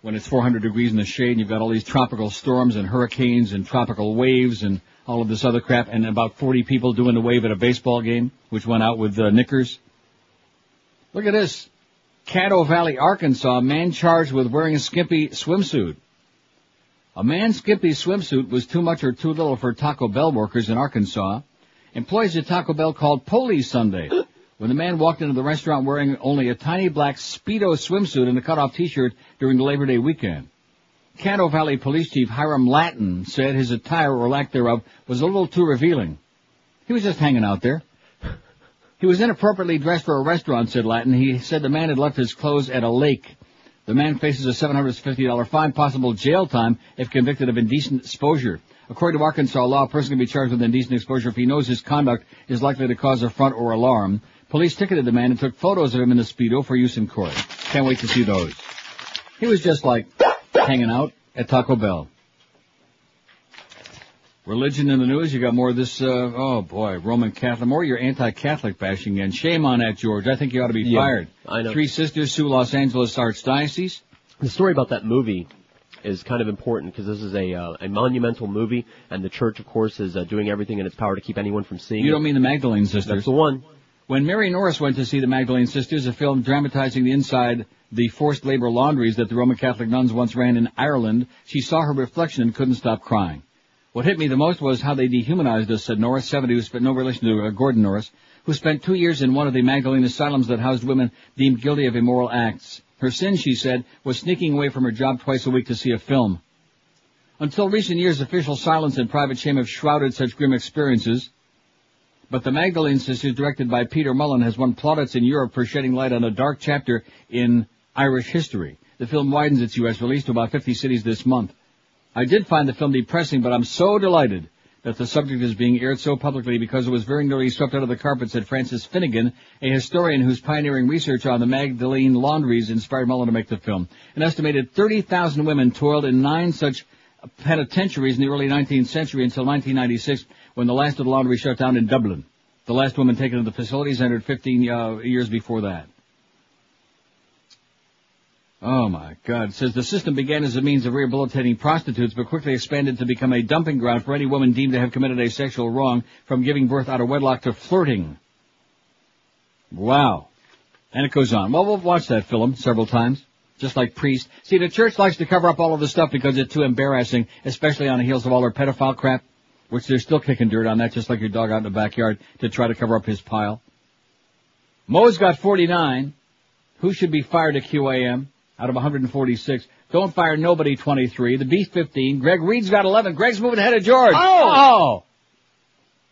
[SPEAKER 2] when it's 400 degrees in the shade and you've got all these tropical storms and hurricanes and tropical waves and all of this other crap and about 40 people doing the wave at a baseball game, which went out with uh, knickers. Look at this. Caddo Valley, Arkansas, man charged with wearing a skimpy swimsuit. A man's skimpy swimsuit was too much or too little for Taco Bell workers in Arkansas. Employees at Taco Bell called Police Sunday when the man walked into the restaurant wearing only a tiny black Speedo swimsuit and a cutoff t-shirt during the Labor Day weekend. Caddo Valley Police Chief Hiram Latin said his attire or lack thereof was a little too revealing. He was just hanging out there. He was inappropriately dressed for a restaurant, said Latin. He said the man had left his clothes at a lake. The man faces a $750 fine, possible jail time if convicted of indecent exposure. According to Arkansas law, a person can be charged with indecent exposure if he knows his conduct is likely to cause affront or alarm. Police ticketed the man and took photos of him in the Speedo for use in court. Can't wait to see those. He was just like hanging out at Taco Bell. Religion in the news, you got more of this, uh, oh boy, Roman Catholic, more of your anti-Catholic bashing and shame on that, George. I think you ought to be
[SPEAKER 3] Yeah,
[SPEAKER 2] fired.
[SPEAKER 3] I know.
[SPEAKER 2] Three sisters sue Los Angeles Archdiocese.
[SPEAKER 3] The story about that movie is kind of important because this is a uh, a monumental movie, and the church, of course, is uh, doing everything in its power to keep anyone from seeing
[SPEAKER 2] You don't mean the Magdalene sisters.
[SPEAKER 3] That's the one.
[SPEAKER 2] When Mary Norris went to see the Magdalene Sisters, a film dramatizing the inside the forced labor laundries that the Roman Catholic nuns once ran in Ireland, she saw her reflection and couldn't stop crying. What hit me the most was how they dehumanized us, said Norris, 70, who spent no relation to uh, Gordon Norris, who spent two years in one of the Magdalene asylums that housed women deemed guilty of immoral acts. Her sin, she said, was sneaking away from her job twice a week to see a film. Until recent years, official silence and private shame have shrouded such grim experiences. But the Magdalene Sisters, directed by Peter Mullan, has won plaudits in Europe for shedding light on a dark chapter in Irish history. The film widens its U.S. release to about 50 cities this month. I did find the film depressing, but I'm so delighted that the subject is being aired so publicly because it was very nearly swept under the carpet, said Frances Finnegan, a historian whose pioneering research on the Magdalene laundries inspired Mullan to make the film. An estimated 30,000 women toiled in nine such penitentiaries in the early 19th century until 1996 when the last of the laundry shut down in Dublin. The last woman taken to the facilities entered 15 uh, years before that. Oh my God. It says the system began as a means of rehabilitating prostitutes, but quickly expanded to become a dumping ground for any woman deemed to have committed a sexual wrong from giving birth out of wedlock to flirting. Wow. And it goes on. Well, we'll watch that film several times. Just like Priest. See, the church likes to cover up all of this stuff because it's too embarrassing, especially on the heels of all their pedophile crap, which they're still kicking dirt on that, just like your dog out in the backyard, to try to cover up his pile. Mo's got 49. Who should be fired at QAM out of 146? Don't fire nobody 23. The Beast 15. Greg Reed's got 11. Greg's moving ahead of George. Oh!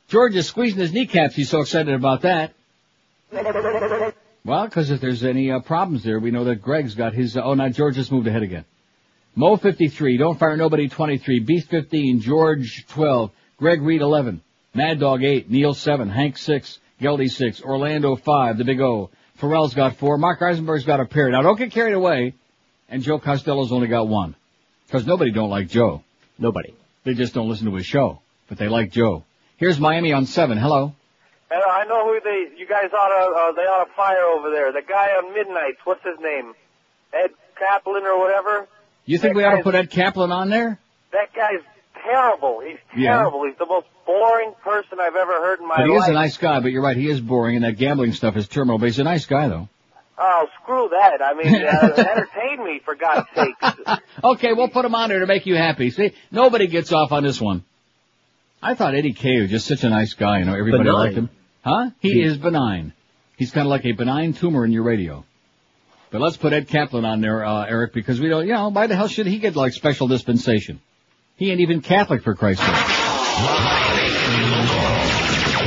[SPEAKER 2] George is squeezing his kneecaps. He's so excited about that. Well, because if there's any uh, problems there, we know that Greg's got his. Uh, oh, now George just moved ahead again. Mo 53, Don't Fire Nobody 23, Beast 15, George 12, Greg Reed 11, Mad Dog 8, Neil 7, Hank 6, Geldy 6, Orlando 5, The Big O, Ferrall's got 4, Mark Eisenberg's got a pair. Now don't get carried away, and Joe Costello's only got one. Cause nobody don't like Joe.
[SPEAKER 3] Nobody.
[SPEAKER 2] They just don't listen to his show, but they like Joe. Here's Miami on 7, hello.
[SPEAKER 15] And I know who they, you guys ought to, uh, they ought to fire over there. The guy on Midnights, what's his name? Ed Kaplan or whatever?
[SPEAKER 2] You think we ought to put Ed Kaplan on there?
[SPEAKER 15] That guy's terrible. He's
[SPEAKER 2] Yeah.
[SPEAKER 15] terrible. He's the most boring person I've ever heard in my life.
[SPEAKER 2] But he
[SPEAKER 15] life.
[SPEAKER 2] is a nice guy, but you're right, he is boring, and that gambling stuff is terminal, but he's a nice guy though.
[SPEAKER 15] Oh, screw that. I mean, uh, entertain me, for God's sake.
[SPEAKER 2] Okay, we'll put him on there to make you happy. See, nobody gets off on this one. I thought Eddie K was just such a nice guy, you know, everybody
[SPEAKER 3] Benign.
[SPEAKER 2] liked him. Huh? He
[SPEAKER 3] He-
[SPEAKER 2] is benign. He's kind of like a benign tumor in your radio. But let's put Ed Kaplan on there, uh, Eric, because we don't, you know, why the hell should he get like special dispensation? He ain't even Catholic for Christ's sake.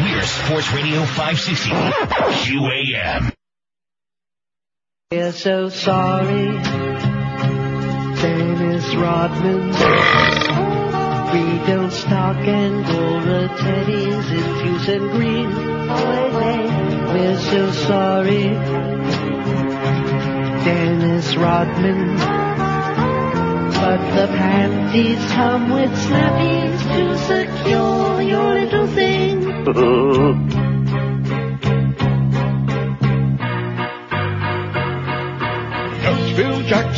[SPEAKER 9] We're Sports Radio 560. QAM.
[SPEAKER 16] We're so sorry, Dennis Rodman. We don't stock Angora teddies in Fusion Green. We're so sorry, Dennis Rodman. But the panties come with snappies to secure your little thing.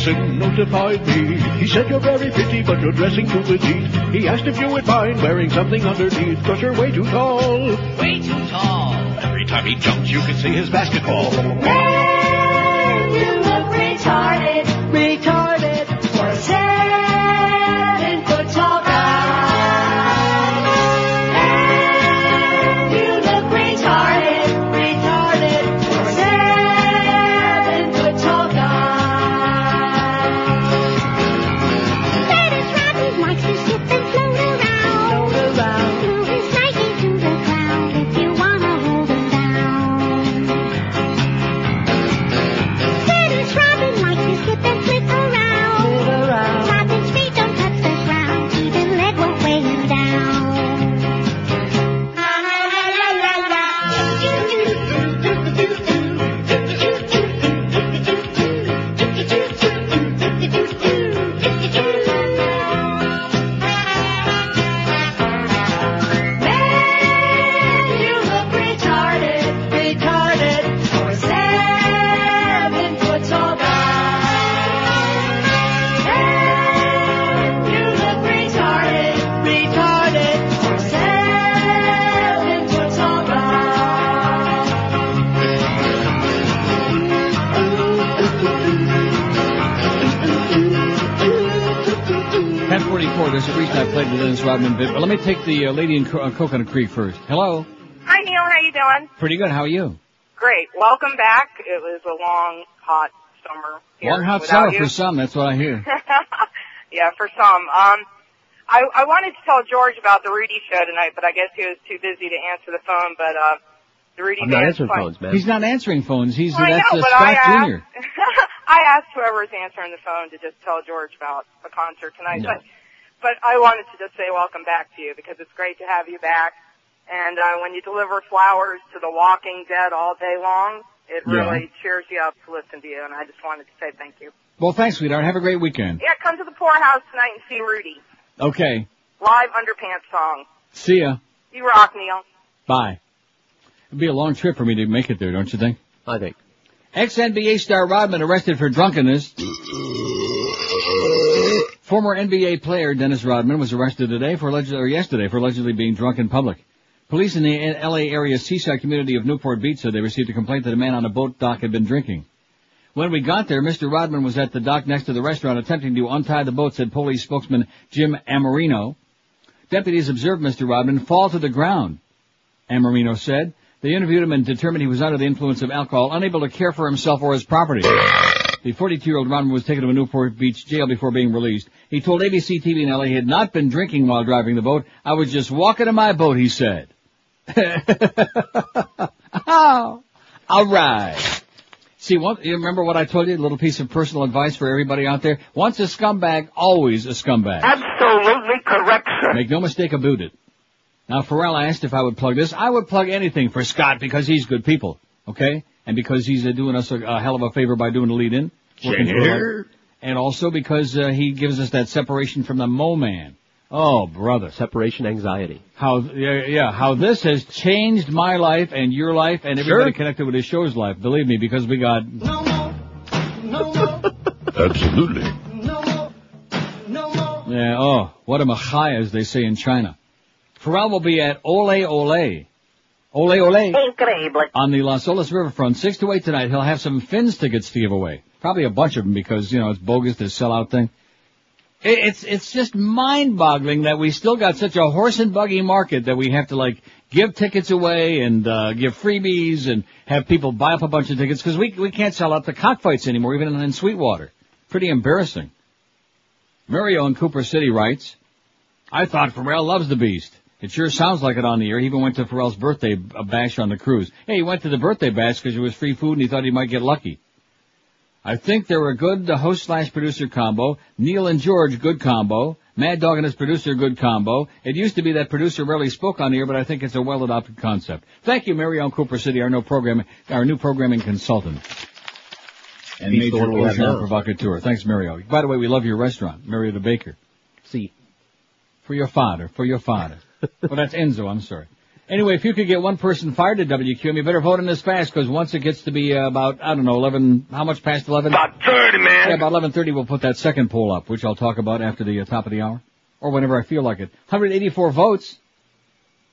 [SPEAKER 8] Phil notified me. He said you're very pretty, but you're dressing too petite. He asked if you would mind wearing something underneath, cause you're way too tall.
[SPEAKER 9] Way too tall.
[SPEAKER 8] Every time he jumps, you can see his basketball.
[SPEAKER 16] Man, You look retarded, retarded
[SPEAKER 2] I played the Dennis Rodman bit, but let me take the uh, lady in Co- uh, Coconut Creek first. Hello?
[SPEAKER 17] Hi Neil, how you doing?
[SPEAKER 2] Pretty good, how are you?
[SPEAKER 17] Great. Welcome back. It was a long, hot summer. Here
[SPEAKER 2] Long hot summer
[SPEAKER 17] you.
[SPEAKER 2] for some, that's what I hear.
[SPEAKER 17] yeah, for some. Um, I, I wanted to tell George about the Rudy show tonight, but I guess he was too busy to answer the phone. But uh, the Rudy
[SPEAKER 3] I'm not
[SPEAKER 17] band's
[SPEAKER 3] answering
[SPEAKER 17] fun.
[SPEAKER 3] phones, man.
[SPEAKER 2] He's not answering phones, he's,
[SPEAKER 17] Well, I
[SPEAKER 2] that's
[SPEAKER 17] know, but I
[SPEAKER 2] Scott
[SPEAKER 17] asked,
[SPEAKER 2] Jr.
[SPEAKER 17] I asked whoever's answering the phone to just tell George about the concert tonight.
[SPEAKER 2] No.
[SPEAKER 17] But but I wanted to just say welcome back to you because it's great to have you back. And uh, when you deliver flowers to the Walking Dead all day long, it
[SPEAKER 2] Yeah.
[SPEAKER 17] really cheers you up to listen to you. And I just wanted to say thank you.
[SPEAKER 2] Well, thanks, sweetheart. Have a great weekend.
[SPEAKER 17] Yeah, come to the poorhouse tonight and see Rudy
[SPEAKER 2] Okay.
[SPEAKER 17] live underpants song.
[SPEAKER 2] See ya.
[SPEAKER 17] You rock, Neil.
[SPEAKER 2] Bye. It'd be a long trip for me to make it there, don't you think?
[SPEAKER 3] I think.
[SPEAKER 2] Ex-NBA star Rodman arrested for drunkenness. Former NBA player Dennis Rodman was arrested today for allegedly, or yesterday for allegedly being drunk in public. Police in the LA area seaside community of Newport Beach said they received a complaint that a man on a boat dock had been drinking. When we got there, Mr. Rodman was at the dock next to the restaurant attempting to untie the boat, said police spokesman Jim Amormino. Deputies observed Mr. Rodman fall to the ground. Amormino said. They interviewed him and determined he was under the influence of alcohol, unable to care for himself or his property. The 42-year-old Rodman was taken to a Newport Beach jail before being released. He told ABC TV in LA he had not been drinking while driving the boat. I was just walking in my boat, he said. oh, all right. See, one, you remember what I told you? A little piece of personal advice for everybody out there. Once a scumbag, always a scumbag.
[SPEAKER 5] Absolutely correct, sir.
[SPEAKER 2] Make no mistake about it. Now, Ferrall asked if I would plug this. I would plug anything for Scott because he's good people, okay? And because he's uh, doing us a, a hell of a favor by doing the lead in. working for
[SPEAKER 3] Sure.
[SPEAKER 2] him. And also because uh, he gives us that separation from the Mo Man. Oh, brother.
[SPEAKER 3] Separation anxiety.
[SPEAKER 2] How, yeah, yeah, how this has changed my life and your life and everybody
[SPEAKER 3] Sure.
[SPEAKER 2] connected with his show's life. Believe me, because we got
[SPEAKER 8] Absolutely. No more. No more.
[SPEAKER 2] Yeah, oh, what a machai, as they say in China. Ferrall will be at Ole Ole. Ole Ole.
[SPEAKER 5] Incredible.
[SPEAKER 2] On the Las Olas Riverfront, 6 to 8 tonight. He'll have some Finns tickets to give away. Probably a bunch of them because, you know, it's bogus, this sellout thing. It's, it's just mind-boggling that we still got such a horse and buggy market that we have to like give tickets away and, uh, give freebies and have people buy up a bunch of tickets because we, we can't sell out the cockfights anymore, even in, in Sweetwater. Pretty embarrassing. Mario in Cooper City writes, I thought Ferrall loves the beast. It sure sounds like it on the air. He even went to Ferrall's birthday bash on the cruise. Hey, he went to the birthday bash because it was free food and he thought he might get lucky. I think they were a good uh, host slash producer combo. Neil and George, good combo. Mad Dog and his producer, good combo. It used to be that producer rarely spoke on the air, but I think it's a well adopted concept. Thank you, Marion Cooper City, our new programming, our new programming consultant. And major
[SPEAKER 3] one we have
[SPEAKER 2] agent
[SPEAKER 3] now.
[SPEAKER 2] provocateur. Thanks, Mario. By the way, we love your restaurant, Mario the Baker.
[SPEAKER 3] See.
[SPEAKER 2] For your father, for your father. well, that's Enzo, I'm sorry. Anyway, if you could get one person fired at WQAM, you better vote on this fast, because once it gets to be uh, about, I don't know, 11, how much past 11?
[SPEAKER 5] About 30, man.
[SPEAKER 2] Yeah, about 11.30 we'll put that second poll up, which I'll talk about after the uh, top of the hour. Or whenever I feel like it. 184 votes.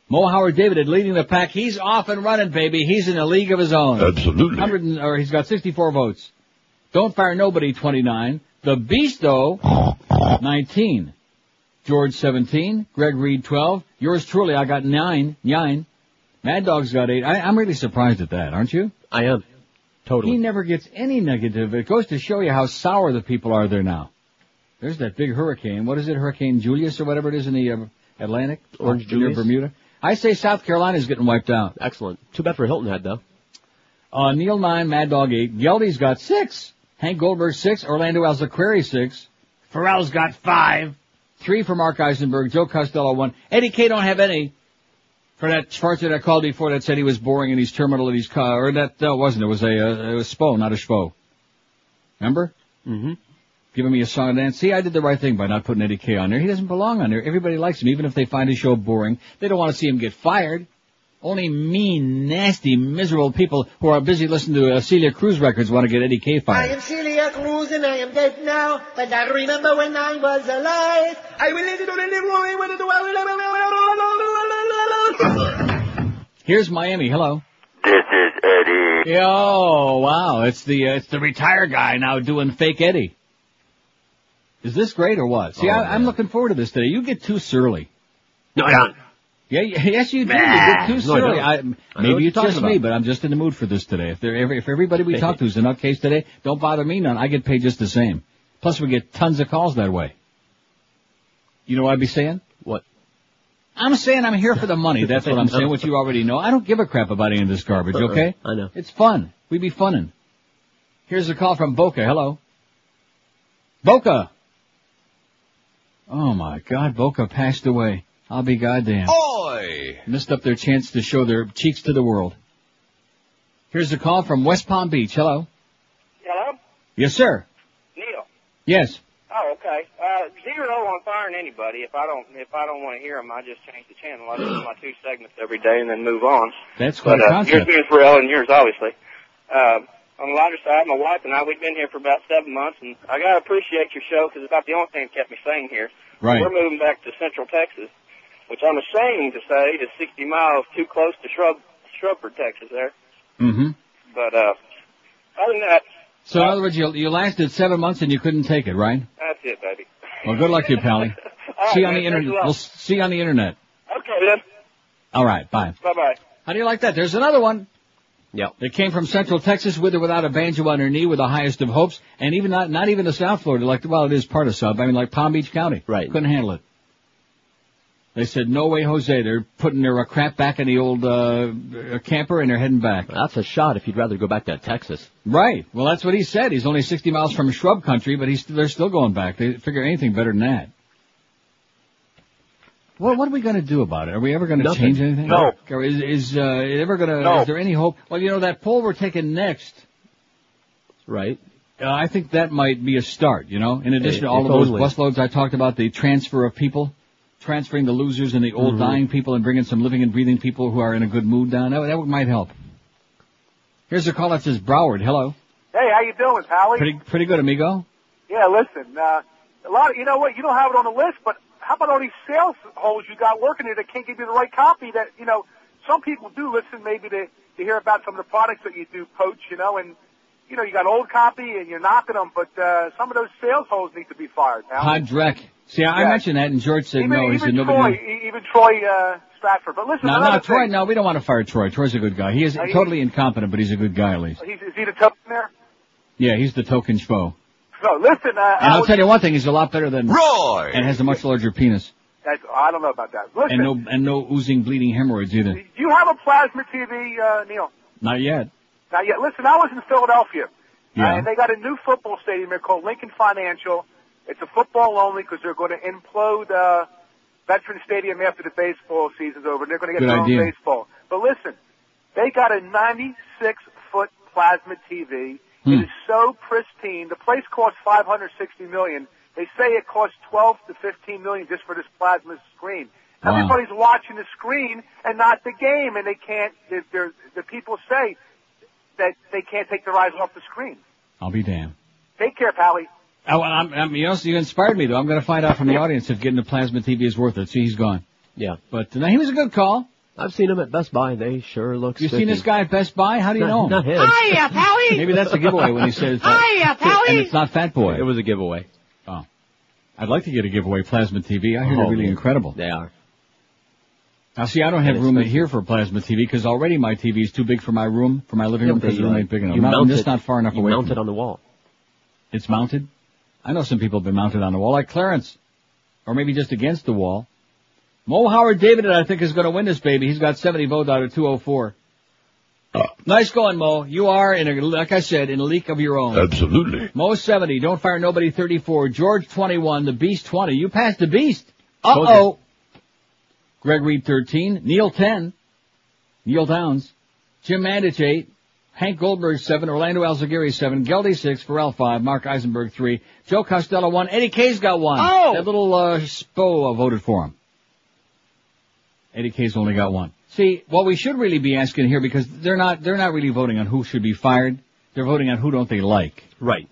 [SPEAKER 2] Mo Howard David is leading the pack. He's off and running, baby. He's in a league of his own.
[SPEAKER 8] Absolutely.
[SPEAKER 2] 100 and, or he's got 64 votes. Don't fire nobody, 29. The Beast, though, 19. George, 17. Greg Reed, 12. Yours truly, I got 9. 9. Mad Dog's got 8. I, I'm really surprised at that, aren't you?
[SPEAKER 3] I am. Totally.
[SPEAKER 2] He never gets any negative. It goes to show you how sour the people are there now. There's that big hurricane. What is it, Hurricane Julius or whatever it is in the uh, Atlantic?
[SPEAKER 3] Orange
[SPEAKER 2] Near
[SPEAKER 3] Julius?
[SPEAKER 2] Bermuda. I say South Carolina's getting wiped out.
[SPEAKER 3] Excellent. Too bad for Hilton Head, though.
[SPEAKER 2] Uh, Neil 9, Mad Dog 8. Geldy's got 6. Hank Goldberg 6. Orlando Alzugaray 6. Ferrall's got 5. 3 for Mark Eisenberg. Joe Costello 1. Eddie K don't have any. For that Schwarzer that I called before that said he was boring and he's terminal and he's, ca- or that, that wasn't, it was a, uh, it was Spo, not a Schvo. Remember?
[SPEAKER 3] Mm-hmm.
[SPEAKER 2] Giving me a song and dance. See, I did the right thing by not putting Eddie K on there. He doesn't belong on there. Everybody likes him, even if they find his show boring. They don't want to see him get fired. Only mean, nasty, miserable people who are busy listening to uh, Celia Cruz records want to get Eddie K
[SPEAKER 5] I
[SPEAKER 2] fired.
[SPEAKER 5] I am Celia Cruz and I am dead now, but I remember when I was alive. I will live to live away when the
[SPEAKER 2] Here's Miami. Hello.
[SPEAKER 5] This is Eddie.
[SPEAKER 2] Yo, wow. It's the uh, it's the retired guy now doing fake Eddie. Is this great or what? See,
[SPEAKER 3] Oh,
[SPEAKER 2] I, I'm looking forward to this today. You get too surly.
[SPEAKER 3] No, I don't.
[SPEAKER 2] Yeah, y- yes, you do. You
[SPEAKER 3] Nah.
[SPEAKER 2] get too
[SPEAKER 3] No,
[SPEAKER 2] surly. I,
[SPEAKER 3] I
[SPEAKER 2] maybe
[SPEAKER 3] you're
[SPEAKER 2] it's just
[SPEAKER 3] talking
[SPEAKER 2] me, but I'm just in the mood for this today. If there, if, if everybody we talk to is a nutcase today, don't bother me none. I get paid just the same. Plus, we get tons of calls that way. You know what I'd be saying?
[SPEAKER 3] What?
[SPEAKER 2] I'm saying I'm here for the money. That's what I'm saying, which you already know. I don't give a crap about any of this garbage,
[SPEAKER 3] Uh-uh.
[SPEAKER 2] okay?
[SPEAKER 3] I know.
[SPEAKER 2] It's fun. We'd be funnin'. Here's a call from Boca. Hello. Boca! Oh my god, Boca passed away. I'll be goddamn.
[SPEAKER 18] Oh, Oi!
[SPEAKER 2] Missed up their chance to show their cheeks to the world. Here's a call from West Palm Beach. Hello.
[SPEAKER 15] Hello?
[SPEAKER 2] Yes, sir.
[SPEAKER 15] Neil.
[SPEAKER 2] Yes.
[SPEAKER 15] Oh, okay. Uh, zero on firing anybody. If I don't, if I don't want to hear them, I just change the channel. I do my two segments every day and then move on.
[SPEAKER 2] That's quite
[SPEAKER 15] But
[SPEAKER 2] a
[SPEAKER 15] uh,
[SPEAKER 2] concept.
[SPEAKER 15] yours being Ferrall and yours obviously. Uh, on the lighter side, my wife and I, we've been here for about seven months, and I gotta appreciate your show because it's about the only thing that kept me sane here.
[SPEAKER 2] Right.
[SPEAKER 15] We're moving back to Central Texas, which I'm ashamed to say is 60 miles too close to Shrub, Shrubford, Texas there.
[SPEAKER 2] Mm-hmm.
[SPEAKER 15] But, uh, other than that,
[SPEAKER 2] So in other words, you, you lasted seven months and you couldn't take it, right?
[SPEAKER 15] that's it, baby.
[SPEAKER 2] Well, good luck to you, Pally.
[SPEAKER 15] All
[SPEAKER 2] see you
[SPEAKER 15] right,
[SPEAKER 2] on the
[SPEAKER 15] man,
[SPEAKER 2] internet.
[SPEAKER 15] thanks a lot.
[SPEAKER 2] We'll see you on the internet.
[SPEAKER 15] Okay then.
[SPEAKER 2] All right. Bye.
[SPEAKER 15] Bye bye.
[SPEAKER 2] How do you like that? There's another one.
[SPEAKER 3] Yeah.
[SPEAKER 2] It came from Central Texas with or without a banjo on her knee with the highest of hopes, and even not not even the South Florida, like well, it is part of South. I mean, like Palm Beach County.
[SPEAKER 3] Right.
[SPEAKER 2] Couldn't handle it. They said, no way, Jose. They're putting their uh, crap back in the old uh, uh, camper and they're heading back.
[SPEAKER 3] That's a shot if you'd rather go back to Texas.
[SPEAKER 2] Right. Well, that's what he said. He's only 60 miles from shrub country, but he's they're still going back. They figure anything better than that. What what are we going to do about it? Are we ever going to change anything?
[SPEAKER 3] No.
[SPEAKER 2] Or Is is uh, ever going to?
[SPEAKER 3] No.
[SPEAKER 2] Is there any hope? Well, you know that poll we're taking next.
[SPEAKER 3] Right.
[SPEAKER 2] Uh, I think that might be a start. You know, in addition
[SPEAKER 3] If
[SPEAKER 2] to all of those
[SPEAKER 3] only.
[SPEAKER 2] busloads I talked about, the transfer of people, transferring the losers and the old
[SPEAKER 3] Mhm.
[SPEAKER 2] dying people, and bringing some living and breathing people who are in a good mood down. That, that might help. Here's a call that says Broward. Hello.
[SPEAKER 10] Hey, how you doing, Pally?
[SPEAKER 2] Pretty pretty good, amigo.
[SPEAKER 10] Yeah, listen, uh, a lot of, you know what, you don't have it on the list, but how about all these sales holes you got working there that can't give you the right copy that, you know, some people do listen maybe to, to hear about some of the products that you do poach, you know, and, you know, you got old copy and you're knocking them, but, uh, some of those sales holes need to be fired, pal.
[SPEAKER 2] Podrek. See, I, I
[SPEAKER 10] Yeah.
[SPEAKER 2] mentioned that, and George said
[SPEAKER 10] even,
[SPEAKER 2] no. He
[SPEAKER 10] even
[SPEAKER 2] said
[SPEAKER 10] Troy,
[SPEAKER 2] nobody.
[SPEAKER 10] e- even Troy, uh, Stratford. But listen,
[SPEAKER 2] No, no, Troy.
[SPEAKER 10] thing.
[SPEAKER 2] No, we don't want to fire Troy. Troy's a good guy. He is
[SPEAKER 10] Uh, he-
[SPEAKER 2] totally incompetent, but he's a good guy at least.
[SPEAKER 10] He's, is he the token there?
[SPEAKER 2] Yeah, he's the token schmo.
[SPEAKER 10] No, listen, uh,
[SPEAKER 2] And
[SPEAKER 10] I
[SPEAKER 2] I'll
[SPEAKER 10] was-
[SPEAKER 2] tell you one thing: he's a lot better than
[SPEAKER 10] Roy.
[SPEAKER 2] and has a much larger penis,
[SPEAKER 10] That's, I don't know about that. Listen,
[SPEAKER 2] and no and no oozing, bleeding hemorrhoids either.
[SPEAKER 10] do you have a plasma TV, uh, Neil?
[SPEAKER 2] Not yet.
[SPEAKER 10] Not yet. listen, I was in Philadelphia.
[SPEAKER 2] Yeah.
[SPEAKER 10] Uh, and they got a new football stadium there called Lincoln Financial. It's a football only because they're going to implode uh, Veteran Stadium after the baseball season's over. They're going to get
[SPEAKER 2] Good
[SPEAKER 10] their
[SPEAKER 2] idea.
[SPEAKER 10] own baseball. But listen, they got a 96 foot plasma TV.
[SPEAKER 2] Hmm.
[SPEAKER 10] It is so pristine. The place costs 560 million. They say it costs 12 to 15 million just for this plasma screen.
[SPEAKER 2] Wow.
[SPEAKER 10] Everybody's watching the screen and not the game, and they can't. They're, they're, the people say that they can't take their eyes off the screen.
[SPEAKER 2] I'll be damned.
[SPEAKER 10] Take care, Pally.
[SPEAKER 2] Oh, I'm, I'm, you know, you inspired me though. I'm going to find out from the audience if getting the plasma TV is worth it. See, he's gone.
[SPEAKER 3] Yeah.
[SPEAKER 2] But uh, no, he was a good call.
[SPEAKER 3] I've seen him at Best Buy. They sure look.
[SPEAKER 2] You seen this guy at Best Buy? How do you
[SPEAKER 3] Not-
[SPEAKER 2] know him?
[SPEAKER 3] not him.
[SPEAKER 16] Hiya, Pally.
[SPEAKER 2] Maybe that's a giveaway when he says. uh,
[SPEAKER 16] Hiya, Pally.
[SPEAKER 2] And it's not Fat Boy.
[SPEAKER 3] It was a giveaway.
[SPEAKER 2] Oh. I'd like to get a giveaway plasma TV. I hear
[SPEAKER 3] Oh,
[SPEAKER 2] they're really
[SPEAKER 3] man.
[SPEAKER 2] incredible.
[SPEAKER 3] They are.
[SPEAKER 2] Now, see, I don't have room
[SPEAKER 3] expensive.
[SPEAKER 2] here for a plasma TV because already my TV is too big for my room, for my living room,
[SPEAKER 3] Yeah, but
[SPEAKER 2] because the room ain't big enough.
[SPEAKER 3] you
[SPEAKER 2] I'm not, I'm
[SPEAKER 3] mount
[SPEAKER 2] just
[SPEAKER 3] it-
[SPEAKER 2] not far enough
[SPEAKER 3] you
[SPEAKER 2] away.
[SPEAKER 3] mount
[SPEAKER 2] from
[SPEAKER 3] it on the wall.
[SPEAKER 2] It's mounted. I know some people have been mounted on the wall, like Clarence, or maybe just against the wall. Mo Howard David, I think, is going to win this baby. He's got 70 votes out of 204. Nice going, Mo. You are in a, like I said, in a league of your own.
[SPEAKER 8] Absolutely.
[SPEAKER 2] Mo 70, don't fire nobody 34, George 21, the Beast 20. You passed the Beast. Uh oh. Greg Reed 13, Neil 10, Neil Downs, Jim Mandich 8, Hank Goldberg 7, Orlando Alzugaray 7, Geldy 6, Ferrall 5, Mark Eisenberg 3, Joe Costello 1, Eddie K's got 1.
[SPEAKER 16] Oh!
[SPEAKER 2] That little, uh, Spo uh, voted for him. Eddie K's only got 1. See, what we should really be asking here, because they're not, they're not really voting on who should be fired, they're voting on who don't they like.
[SPEAKER 3] Right.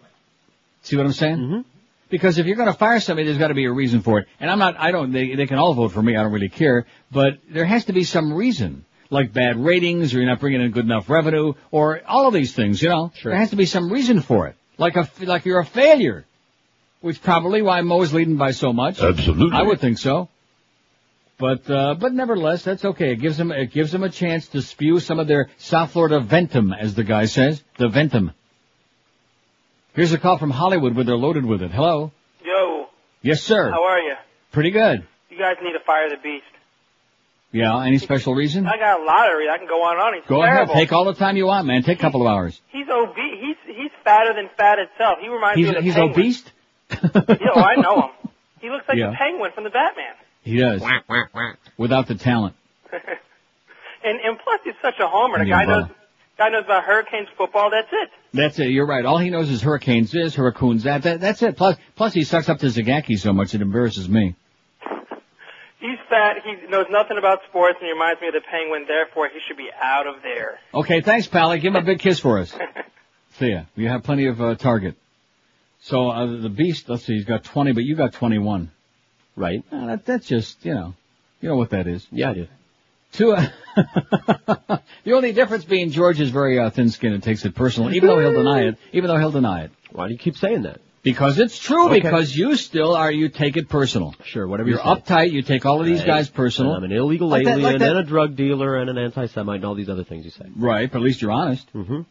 [SPEAKER 2] See what I'm saying? Mm-hmm. Because if you're going to fire somebody, there's got to be a reason for it. And I'm not, I don't, they, they can all vote for me, I don't really care, but there has to be some reason. Like bad ratings, or you're not bringing in good enough revenue, or all of these things, you know? sure. There has to be some reason for it. Like a, like you're a failure. Which probably why Mo's leading by so much.
[SPEAKER 8] Absolutely.
[SPEAKER 2] I would think so. But, uh, but nevertheless, that's okay. It gives them, it gives them a chance to spew some of their South Florida ventum, as the guy says. The ventum. Here's a call from Hollywood where they're loaded with it. Hello?
[SPEAKER 18] Yo,
[SPEAKER 2] Yes, sir.
[SPEAKER 18] how are you?
[SPEAKER 2] Pretty good.
[SPEAKER 18] You guys need to fire the beast.
[SPEAKER 2] Yeah, any special reason?
[SPEAKER 18] I got a lottery. I can go on and on. He's
[SPEAKER 2] Go
[SPEAKER 18] terrible.
[SPEAKER 2] ahead. Take all the time you want, man. Take a couple of hours.
[SPEAKER 18] He's obese. He's he's fatter than fat itself. He reminds
[SPEAKER 2] He's,
[SPEAKER 18] me of the
[SPEAKER 2] he's
[SPEAKER 18] penguin.
[SPEAKER 2] obese?
[SPEAKER 18] Yo, oh, I know him. He looks like
[SPEAKER 2] Yeah.
[SPEAKER 18] the penguin from the Batman.
[SPEAKER 2] He does. Without the talent.
[SPEAKER 18] And and plus he's such a homer. The
[SPEAKER 2] Yeah,
[SPEAKER 18] guy knows guy knows about hurricanes football. That's it.
[SPEAKER 2] That's it. You're right. All he knows is hurricanes this, hurricanes that. that that's it. Plus, plus he sucks up to Zagacki so much it embarrasses me.
[SPEAKER 18] He's fat. He knows nothing about sports and he reminds me of the penguin. Therefore, he should be out of there.
[SPEAKER 2] Okay, thanks, Pally. Give him a big kiss for us. See ya. You have plenty of uh, target. So uh, the beast. Let's see. He's got 20, but you got 21.
[SPEAKER 3] Right.
[SPEAKER 2] Uh, that, that's just you know, you know what that is.
[SPEAKER 3] Yeah, I do.
[SPEAKER 2] Two. Uh, the only difference being George is very uh, thin-skinned and takes it personal, even though he'll deny it. Even though he'll deny it.
[SPEAKER 3] Why do you keep saying that?
[SPEAKER 2] Because it's true.
[SPEAKER 3] Okay.
[SPEAKER 2] Because you still are. You take it personal.
[SPEAKER 3] Sure, whatever
[SPEAKER 2] You're
[SPEAKER 3] you say.
[SPEAKER 2] uptight. You take all of these
[SPEAKER 3] Right.
[SPEAKER 2] guys personal.
[SPEAKER 3] And I'm an illegal
[SPEAKER 2] Like that-
[SPEAKER 3] alien
[SPEAKER 2] like that-
[SPEAKER 3] and a drug dealer and an anti-Semite and all these other things you say.
[SPEAKER 2] Right, but at least you're honest.
[SPEAKER 3] Mm-hmm.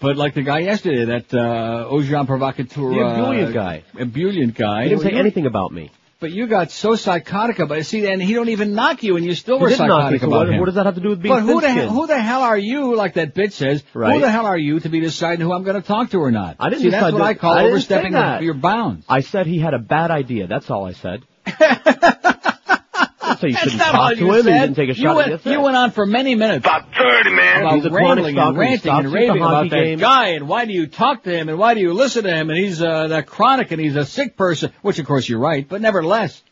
[SPEAKER 2] But like the guy yesterday, that uh, Ojan Provocateur,
[SPEAKER 3] The ebullient
[SPEAKER 2] uh,
[SPEAKER 3] guy.
[SPEAKER 2] ebullient guy.
[SPEAKER 3] He didn't say anything about me.
[SPEAKER 2] But you got so psychotic about it. See, and he don't even knock you, and you still were
[SPEAKER 3] didn't knock me,
[SPEAKER 2] psychotic about
[SPEAKER 3] what-
[SPEAKER 2] him.
[SPEAKER 3] what does that have to do with being
[SPEAKER 2] But who the, hell, who the hell are you, like that bitch says,
[SPEAKER 3] right.
[SPEAKER 2] who the hell are you to be deciding who I'm going to talk to or not?
[SPEAKER 3] I didn't
[SPEAKER 2] See, that's what
[SPEAKER 3] that-
[SPEAKER 2] I call
[SPEAKER 3] I
[SPEAKER 2] overstepping your bounds.
[SPEAKER 3] I said he had a bad idea. That's all I said. so you
[SPEAKER 2] That's
[SPEAKER 3] shouldn't
[SPEAKER 2] not
[SPEAKER 3] talk to
[SPEAKER 2] you
[SPEAKER 3] him.
[SPEAKER 2] said.
[SPEAKER 3] and you didn't take a
[SPEAKER 2] you
[SPEAKER 3] shot
[SPEAKER 2] went,
[SPEAKER 3] at the
[SPEAKER 2] you went on for many minutes. About
[SPEAKER 19] 30, man.
[SPEAKER 2] About
[SPEAKER 3] He's a
[SPEAKER 2] rambling and ranting and raving about
[SPEAKER 3] hockey
[SPEAKER 2] that
[SPEAKER 3] game.
[SPEAKER 2] guy and why do you talk to him and why do you listen to him and he's uh, that chronic and he's a sick person, which of course you're right, but nevertheless.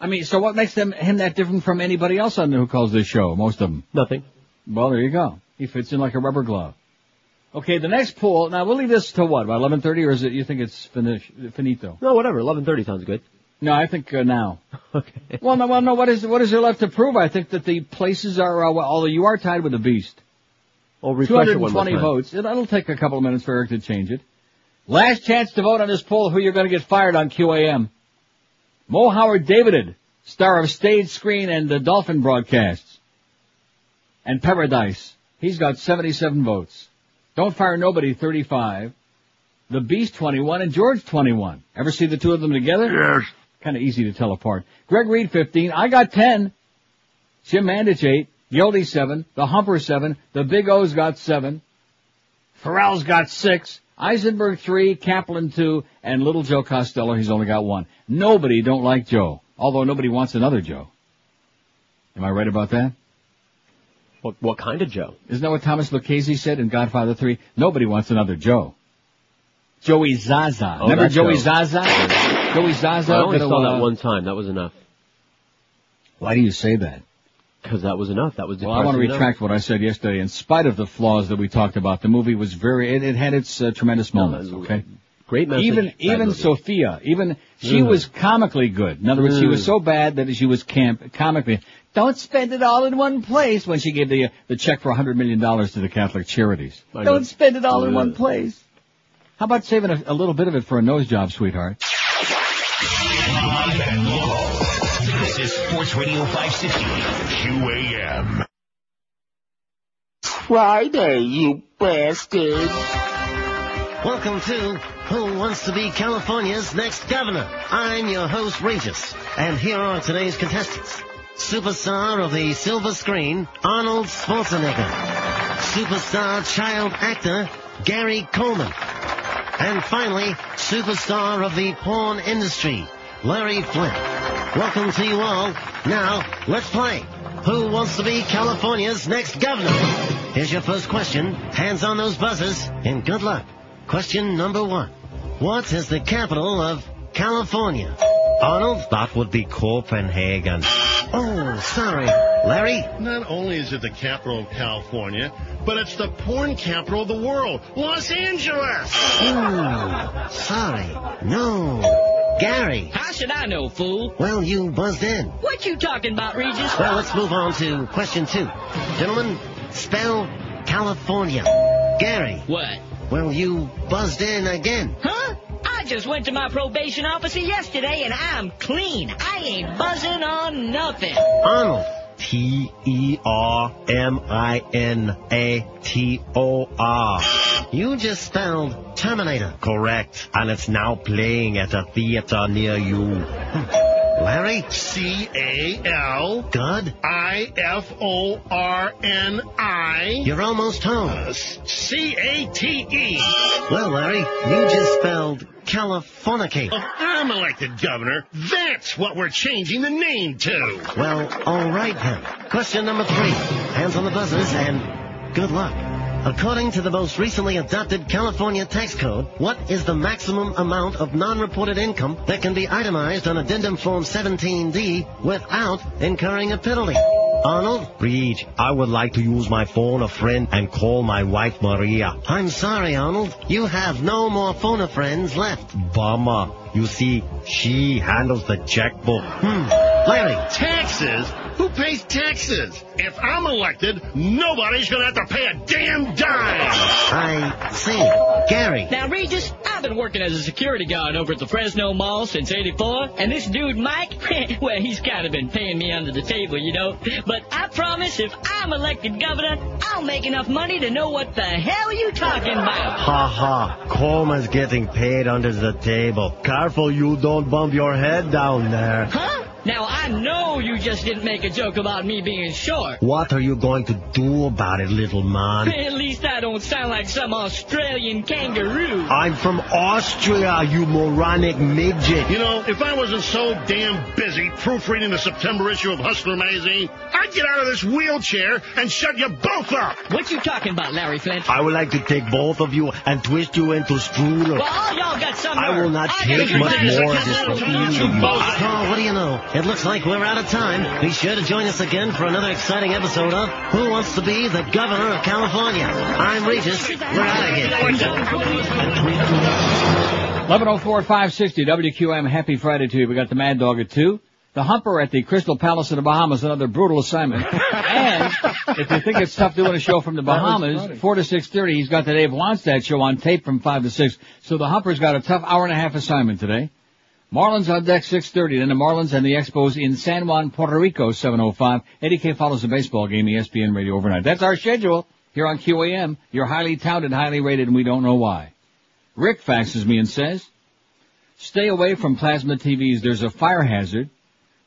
[SPEAKER 2] I mean, so what makes them, him that different from anybody else on there who calls this show? Most of them.
[SPEAKER 3] Nothing.
[SPEAKER 2] Well, there you go. He fits in like a rubber glove. Okay, the next pool. Now we'll leave this to what? About 11:30, or is it? You think it's finish, finito?
[SPEAKER 3] No, whatever. 11:30 sounds good.
[SPEAKER 2] No, I think uh, now. okay. Well, no, well, no. What is what is there left to prove? I think that the places are. Uh, well, although you are tied with the beast.
[SPEAKER 3] Well, refresh it one more
[SPEAKER 2] 220
[SPEAKER 3] time.
[SPEAKER 2] votes. It, it'll take a couple of minutes for Eric to change it. Last chance to vote on this poll. Who you're going to get fired on QAM? Mo Howard Davided, star of stage, screen, and the Dolphin broadcasts. And Paradise. He's got 77 votes. Don't Fire Nobody, 35. The Beast, 21, and George, 21. Ever see the two of them together? Yes. Kind of easy to tell apart. Greg Reed, 15. I got 10. Jim Mandich, 8. Gildy, 7. The Humper, 7. The Big O's got 7. Ferrall's got 6. Eisenberg, 3. Kaplan, 2. And Little Joe Costello, he's only got 1. Nobody don't like Joe. Although nobody wants another Joe. Am I right about that?
[SPEAKER 3] What, what kind of Joe?
[SPEAKER 2] Isn't that what Thomas Lucchese said in Godfather 3? Nobody wants another Joe. Joey Zasa.
[SPEAKER 3] Oh,
[SPEAKER 2] Remember Joey
[SPEAKER 3] Joe.
[SPEAKER 2] Zasa? Joey Zasa.
[SPEAKER 3] I only saw that one time. That was enough.
[SPEAKER 2] Why do you say that?
[SPEAKER 3] Because that was enough. That was
[SPEAKER 2] Well, I want to
[SPEAKER 3] depressing
[SPEAKER 2] retract what I said yesterday. In spite of the flaws that we talked about, the movie was very, it, it had its uh, tremendous moments, okay?
[SPEAKER 3] Great message.
[SPEAKER 2] Even, even
[SPEAKER 3] movie.
[SPEAKER 2] Sofia, even, she
[SPEAKER 3] Mm.
[SPEAKER 2] was comically good. In other words, she was
[SPEAKER 3] Mm.
[SPEAKER 2] so bad that she was camp, comically, don't spend it all in one place when she gave the, uh, the check for a hundred million dollars to the Catholic charities.
[SPEAKER 3] I.
[SPEAKER 2] Don't spend it all in
[SPEAKER 3] Yeah.
[SPEAKER 2] one place. How about saving a, a little bit of it for a nose job, sweetheart?
[SPEAKER 9] Live and local. This is Sports Radio 560 QAM.
[SPEAKER 20] Friday, you bastard. Welcome to Who Wants to Be California's Next Governor. I'm your host, Regis, and here are today's contestants. Superstar of the silver screen, Arnold Schwarzenegger. Superstar child actor, Gary Coleman. And finally, superstar of the porn industry, Larry Flynt. Welcome to you all. Now, let's play. Who wants to be California's next governor? Here's your first question. Hands on those buzzers, and good luck. Question number one. What is the capital of California? Arnold? That would be Copenhagen. Oh, sorry. Larry?
[SPEAKER 21] Not only is it the capital of California, but it's the porn capital of the world, Los Angeles.
[SPEAKER 20] Ooh, sorry. No. Gary?
[SPEAKER 22] How should I know, fool?
[SPEAKER 20] Well, you buzzed in.
[SPEAKER 22] What you talking about, Regis?
[SPEAKER 20] Well, let's move on to question two. Gentlemen, spell California. Gary?
[SPEAKER 22] What?
[SPEAKER 20] Well, you buzzed in again.
[SPEAKER 22] Huh? I just went to my probation officer yesterday and I'm clean. I ain't buzzing on nothing.
[SPEAKER 20] Arnold. T E R M I N A T O R. You just spelled Terminator. Correct. And it's now playing at a theater near you. Hmm. Larry?
[SPEAKER 21] C A L
[SPEAKER 20] Good.
[SPEAKER 21] I F O R N I
[SPEAKER 20] You're almost home.
[SPEAKER 21] Uh, C A T E.
[SPEAKER 20] Well, Larry, you just spelled Californicate.
[SPEAKER 21] If oh, I'm elected governor, that's what we're changing the name to.
[SPEAKER 20] Well, all right then. Question number three. Hands on the buzzers and good luck. According to the most recently adopted California tax code, what is the maximum amount of non-reported income that can be itemized on addendum form 17D without incurring a penalty? Arnold? Reed, I would like to use my phone a friend and call my wife Maria. I'm sorry, Arnold. You have no more phone a friends left. Bummer. You see, she handles the checkbook. Hmm.
[SPEAKER 21] Larry. Taxes? Who pays taxes? If I'm elected, nobody's gonna have to pay a damn dime.
[SPEAKER 20] I see. Gary.
[SPEAKER 22] Now, Regis, I've been working as a security guard over at the Fresno Mall since 84, and this dude, Mike, well, he's kind of been paying me under the table, you know. But I promise if I'm elected governor, I'll make enough money to know what the hell you talking about.
[SPEAKER 20] Ha ha. Coleman's getting paid under the table. Careful you don't bump your head down there.
[SPEAKER 22] Huh? Now, I know you just didn't make a joke about me being short.
[SPEAKER 20] What are you going to do about it, little man?
[SPEAKER 22] At least I don't sound like some Australian kangaroo.
[SPEAKER 20] I'm from Austria, you moronic midget.
[SPEAKER 21] You know, if I wasn't so damn busy proofreading the September issue of Hustler magazine, I'd get out of this wheelchair and shut you both up.
[SPEAKER 22] What you talking about, Larry Flynt?
[SPEAKER 20] I would like to take both of you and twist you into strudel.
[SPEAKER 22] Well, all y'all got some
[SPEAKER 20] I will not
[SPEAKER 22] I
[SPEAKER 20] take much more of this from
[SPEAKER 22] You
[SPEAKER 20] you.
[SPEAKER 22] both.
[SPEAKER 20] Oh, what do you know? It looks like we're out of time. Be sure to join us again for another exciting episode of Who Wants to Be the Governor of California? I'm Regis. We're out of here.
[SPEAKER 2] 1104 560 WQAM. Happy Friday to you. We got the Mad Dog at 2. The Humper at the Crystal Palace in the Bahamas, another brutal assignment. and if you think it's tough doing a show from the Bahamas, 4 to 6.30, he's got the Dave Wannstedt show on tape from 5 to 6. So the Humper's got a tough hour and a half assignment today. Marlins on deck 6.30, then the Marlins and the Expos in San Juan, Puerto Rico, 7.05. Eddie K follows the baseball game, ESPN Radio overnight. That's our schedule here on QAM. You're highly touted, highly rated, and we don't know why. Rick faxes me and says, stay away from plasma TVs. There's a fire hazard.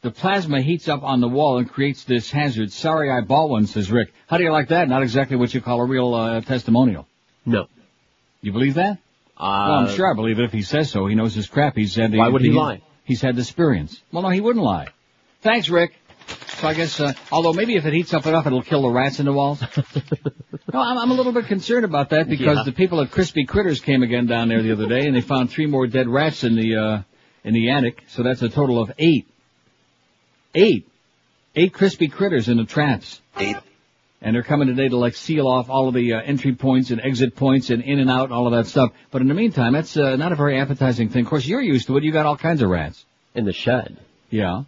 [SPEAKER 2] The plasma heats up on the wall and creates this hazard. Sorry I bought one, says Rick. How do you like that? Not exactly what you call a real uh, testimonial.
[SPEAKER 3] No.
[SPEAKER 2] You believe that?
[SPEAKER 3] Uh,
[SPEAKER 2] well, I'm sure I believe it if he says so. He knows his crap. He's had the,
[SPEAKER 3] Why would he lie?
[SPEAKER 2] He's had the experience. Well, no, he wouldn't lie. Thanks, Rick. So I guess, uh, although maybe if it heats up enough, it'll kill the rats in the walls. no, I'm, I'm a little bit concerned about that because
[SPEAKER 3] Yeah.
[SPEAKER 2] the people at Crispy Critters came again down there the other day and they found three more dead rats in the, uh, in the attic. So that's a total of eight. Eight. Eight Crispy Critters in the traps. Eight. And they're coming today to like seal off all of the uh, entry points and exit points and in and out and all of that stuff. But in the meantime, that's uh, not a very appetizing thing. Of course, you're used to it. You got all kinds of rats.
[SPEAKER 3] In the shed.
[SPEAKER 2] Yeah.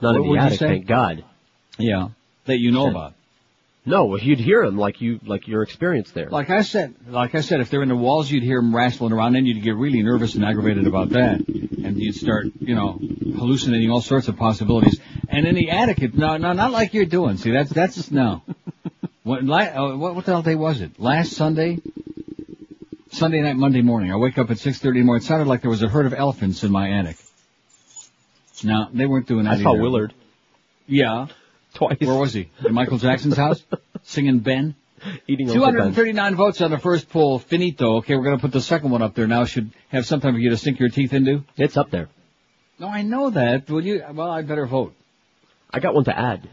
[SPEAKER 3] Not
[SPEAKER 2] What
[SPEAKER 3] in the attic, thank God.
[SPEAKER 2] Yeah. That you know about.
[SPEAKER 3] No, well, you'd hear them like you, like your experience there.
[SPEAKER 2] Like I said, like I said, if they're in the walls, you'd hear them wrestling around, then you'd get really nervous and aggravated about that, and you'd start, you know, hallucinating all sorts of possibilities. And in the attic, it, no, no, not like you're doing. See, that's that's just no. What, la, uh, what what the hell day was it? Last Sunday, Sunday night, Monday morning. I wake up at six thirty in the morning. It sounded like there was a herd of elephants in my attic. No, they weren't doing that.
[SPEAKER 3] I saw
[SPEAKER 2] either.
[SPEAKER 3] Willard.
[SPEAKER 2] Yeah.
[SPEAKER 3] Twice.
[SPEAKER 2] Where was he? In Michael Jackson's house? Singing Ben?
[SPEAKER 3] Eating Uncle Ben.
[SPEAKER 2] 239 votes on the first poll. Finito. Okay, we're going to put the second one up there now. Should have something for you to sink your teeth into.
[SPEAKER 3] It's up there.
[SPEAKER 2] No, I know that. Will you? Well, I better vote.
[SPEAKER 3] I got one to add.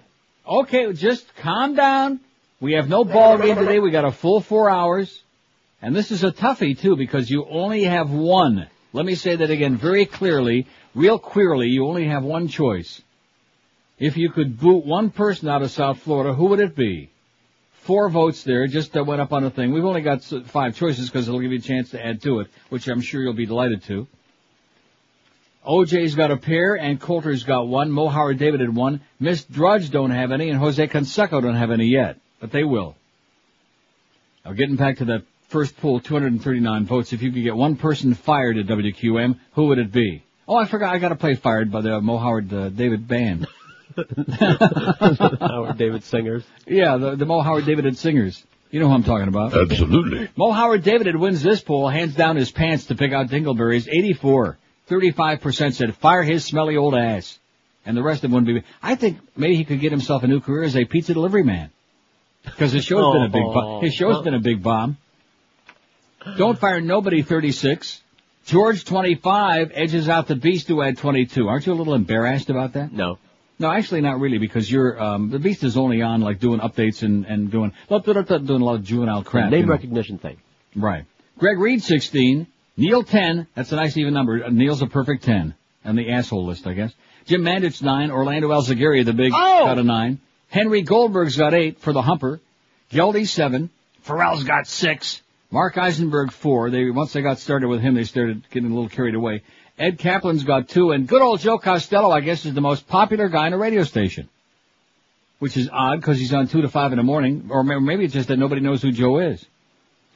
[SPEAKER 2] Okay, just calm down. We have no ball game today. We got a full four hours. And this is a toughie too because you only have one. Let me say that again very clearly, real queerly, you only have one choice. If you could boot one person out of South Florida, who would it be? Four votes there, just uh, went up on the thing. We've only got five choices because it'll give you a chance to add to it, which I'm sure you'll be delighted to. OJ's got a pair and Coulter's got one. Mo Howard David had one. Miss Drudge don't have any and Jose Canseco don't have any yet, but they will. Now getting back to that first poll, 239 votes. If you could get one person fired at WQAM, who would it be? Oh, I forgot. I got to play fired by the Mo Howard uh, David band.
[SPEAKER 3] Howard David Singers.
[SPEAKER 2] Yeah, the, the Mo Howard David and Singers. You know who I'm talking about.
[SPEAKER 21] Absolutely.
[SPEAKER 2] Mo Howard David wins this poll, hands down his pants to pick out dingleberries. 84. 35% said fire his smelly old ass. And the rest of them wouldn't be. I think maybe he could get himself a new career as a pizza delivery man. Because his show's been a big bomb. Oh. His show's been a big bomb. Don't fire nobody 36. George 25 edges out the beast who had 22. Aren't you a little embarrassed about that?
[SPEAKER 3] No.
[SPEAKER 2] No, actually not really because you're, um, the beast is only on like doing updates and, and doing, doing a lot of juvenile crap.
[SPEAKER 3] Name
[SPEAKER 2] you know.
[SPEAKER 3] recognition thing.
[SPEAKER 2] Right. Greg Reed 16. Neil 10. That's a nice even number. Uh, Neil's a perfect 10. On the asshole list, I guess. Jim Mandich 9. Orlando Alzugaray, the big,
[SPEAKER 4] Oh!
[SPEAKER 2] got a 9. Henry Goldberg's got 8 for the humper. Geldy 7. Ferrall's got 6. Mark Eisenberg 4. They, once they got started with him, they started getting a little carried away. Ed Kaplan's got two, and good old Joe Costello, I guess, is the most popular guy in a radio station. Which is odd because he's on two to five in the morning, or maybe it's just that nobody knows who Joe is.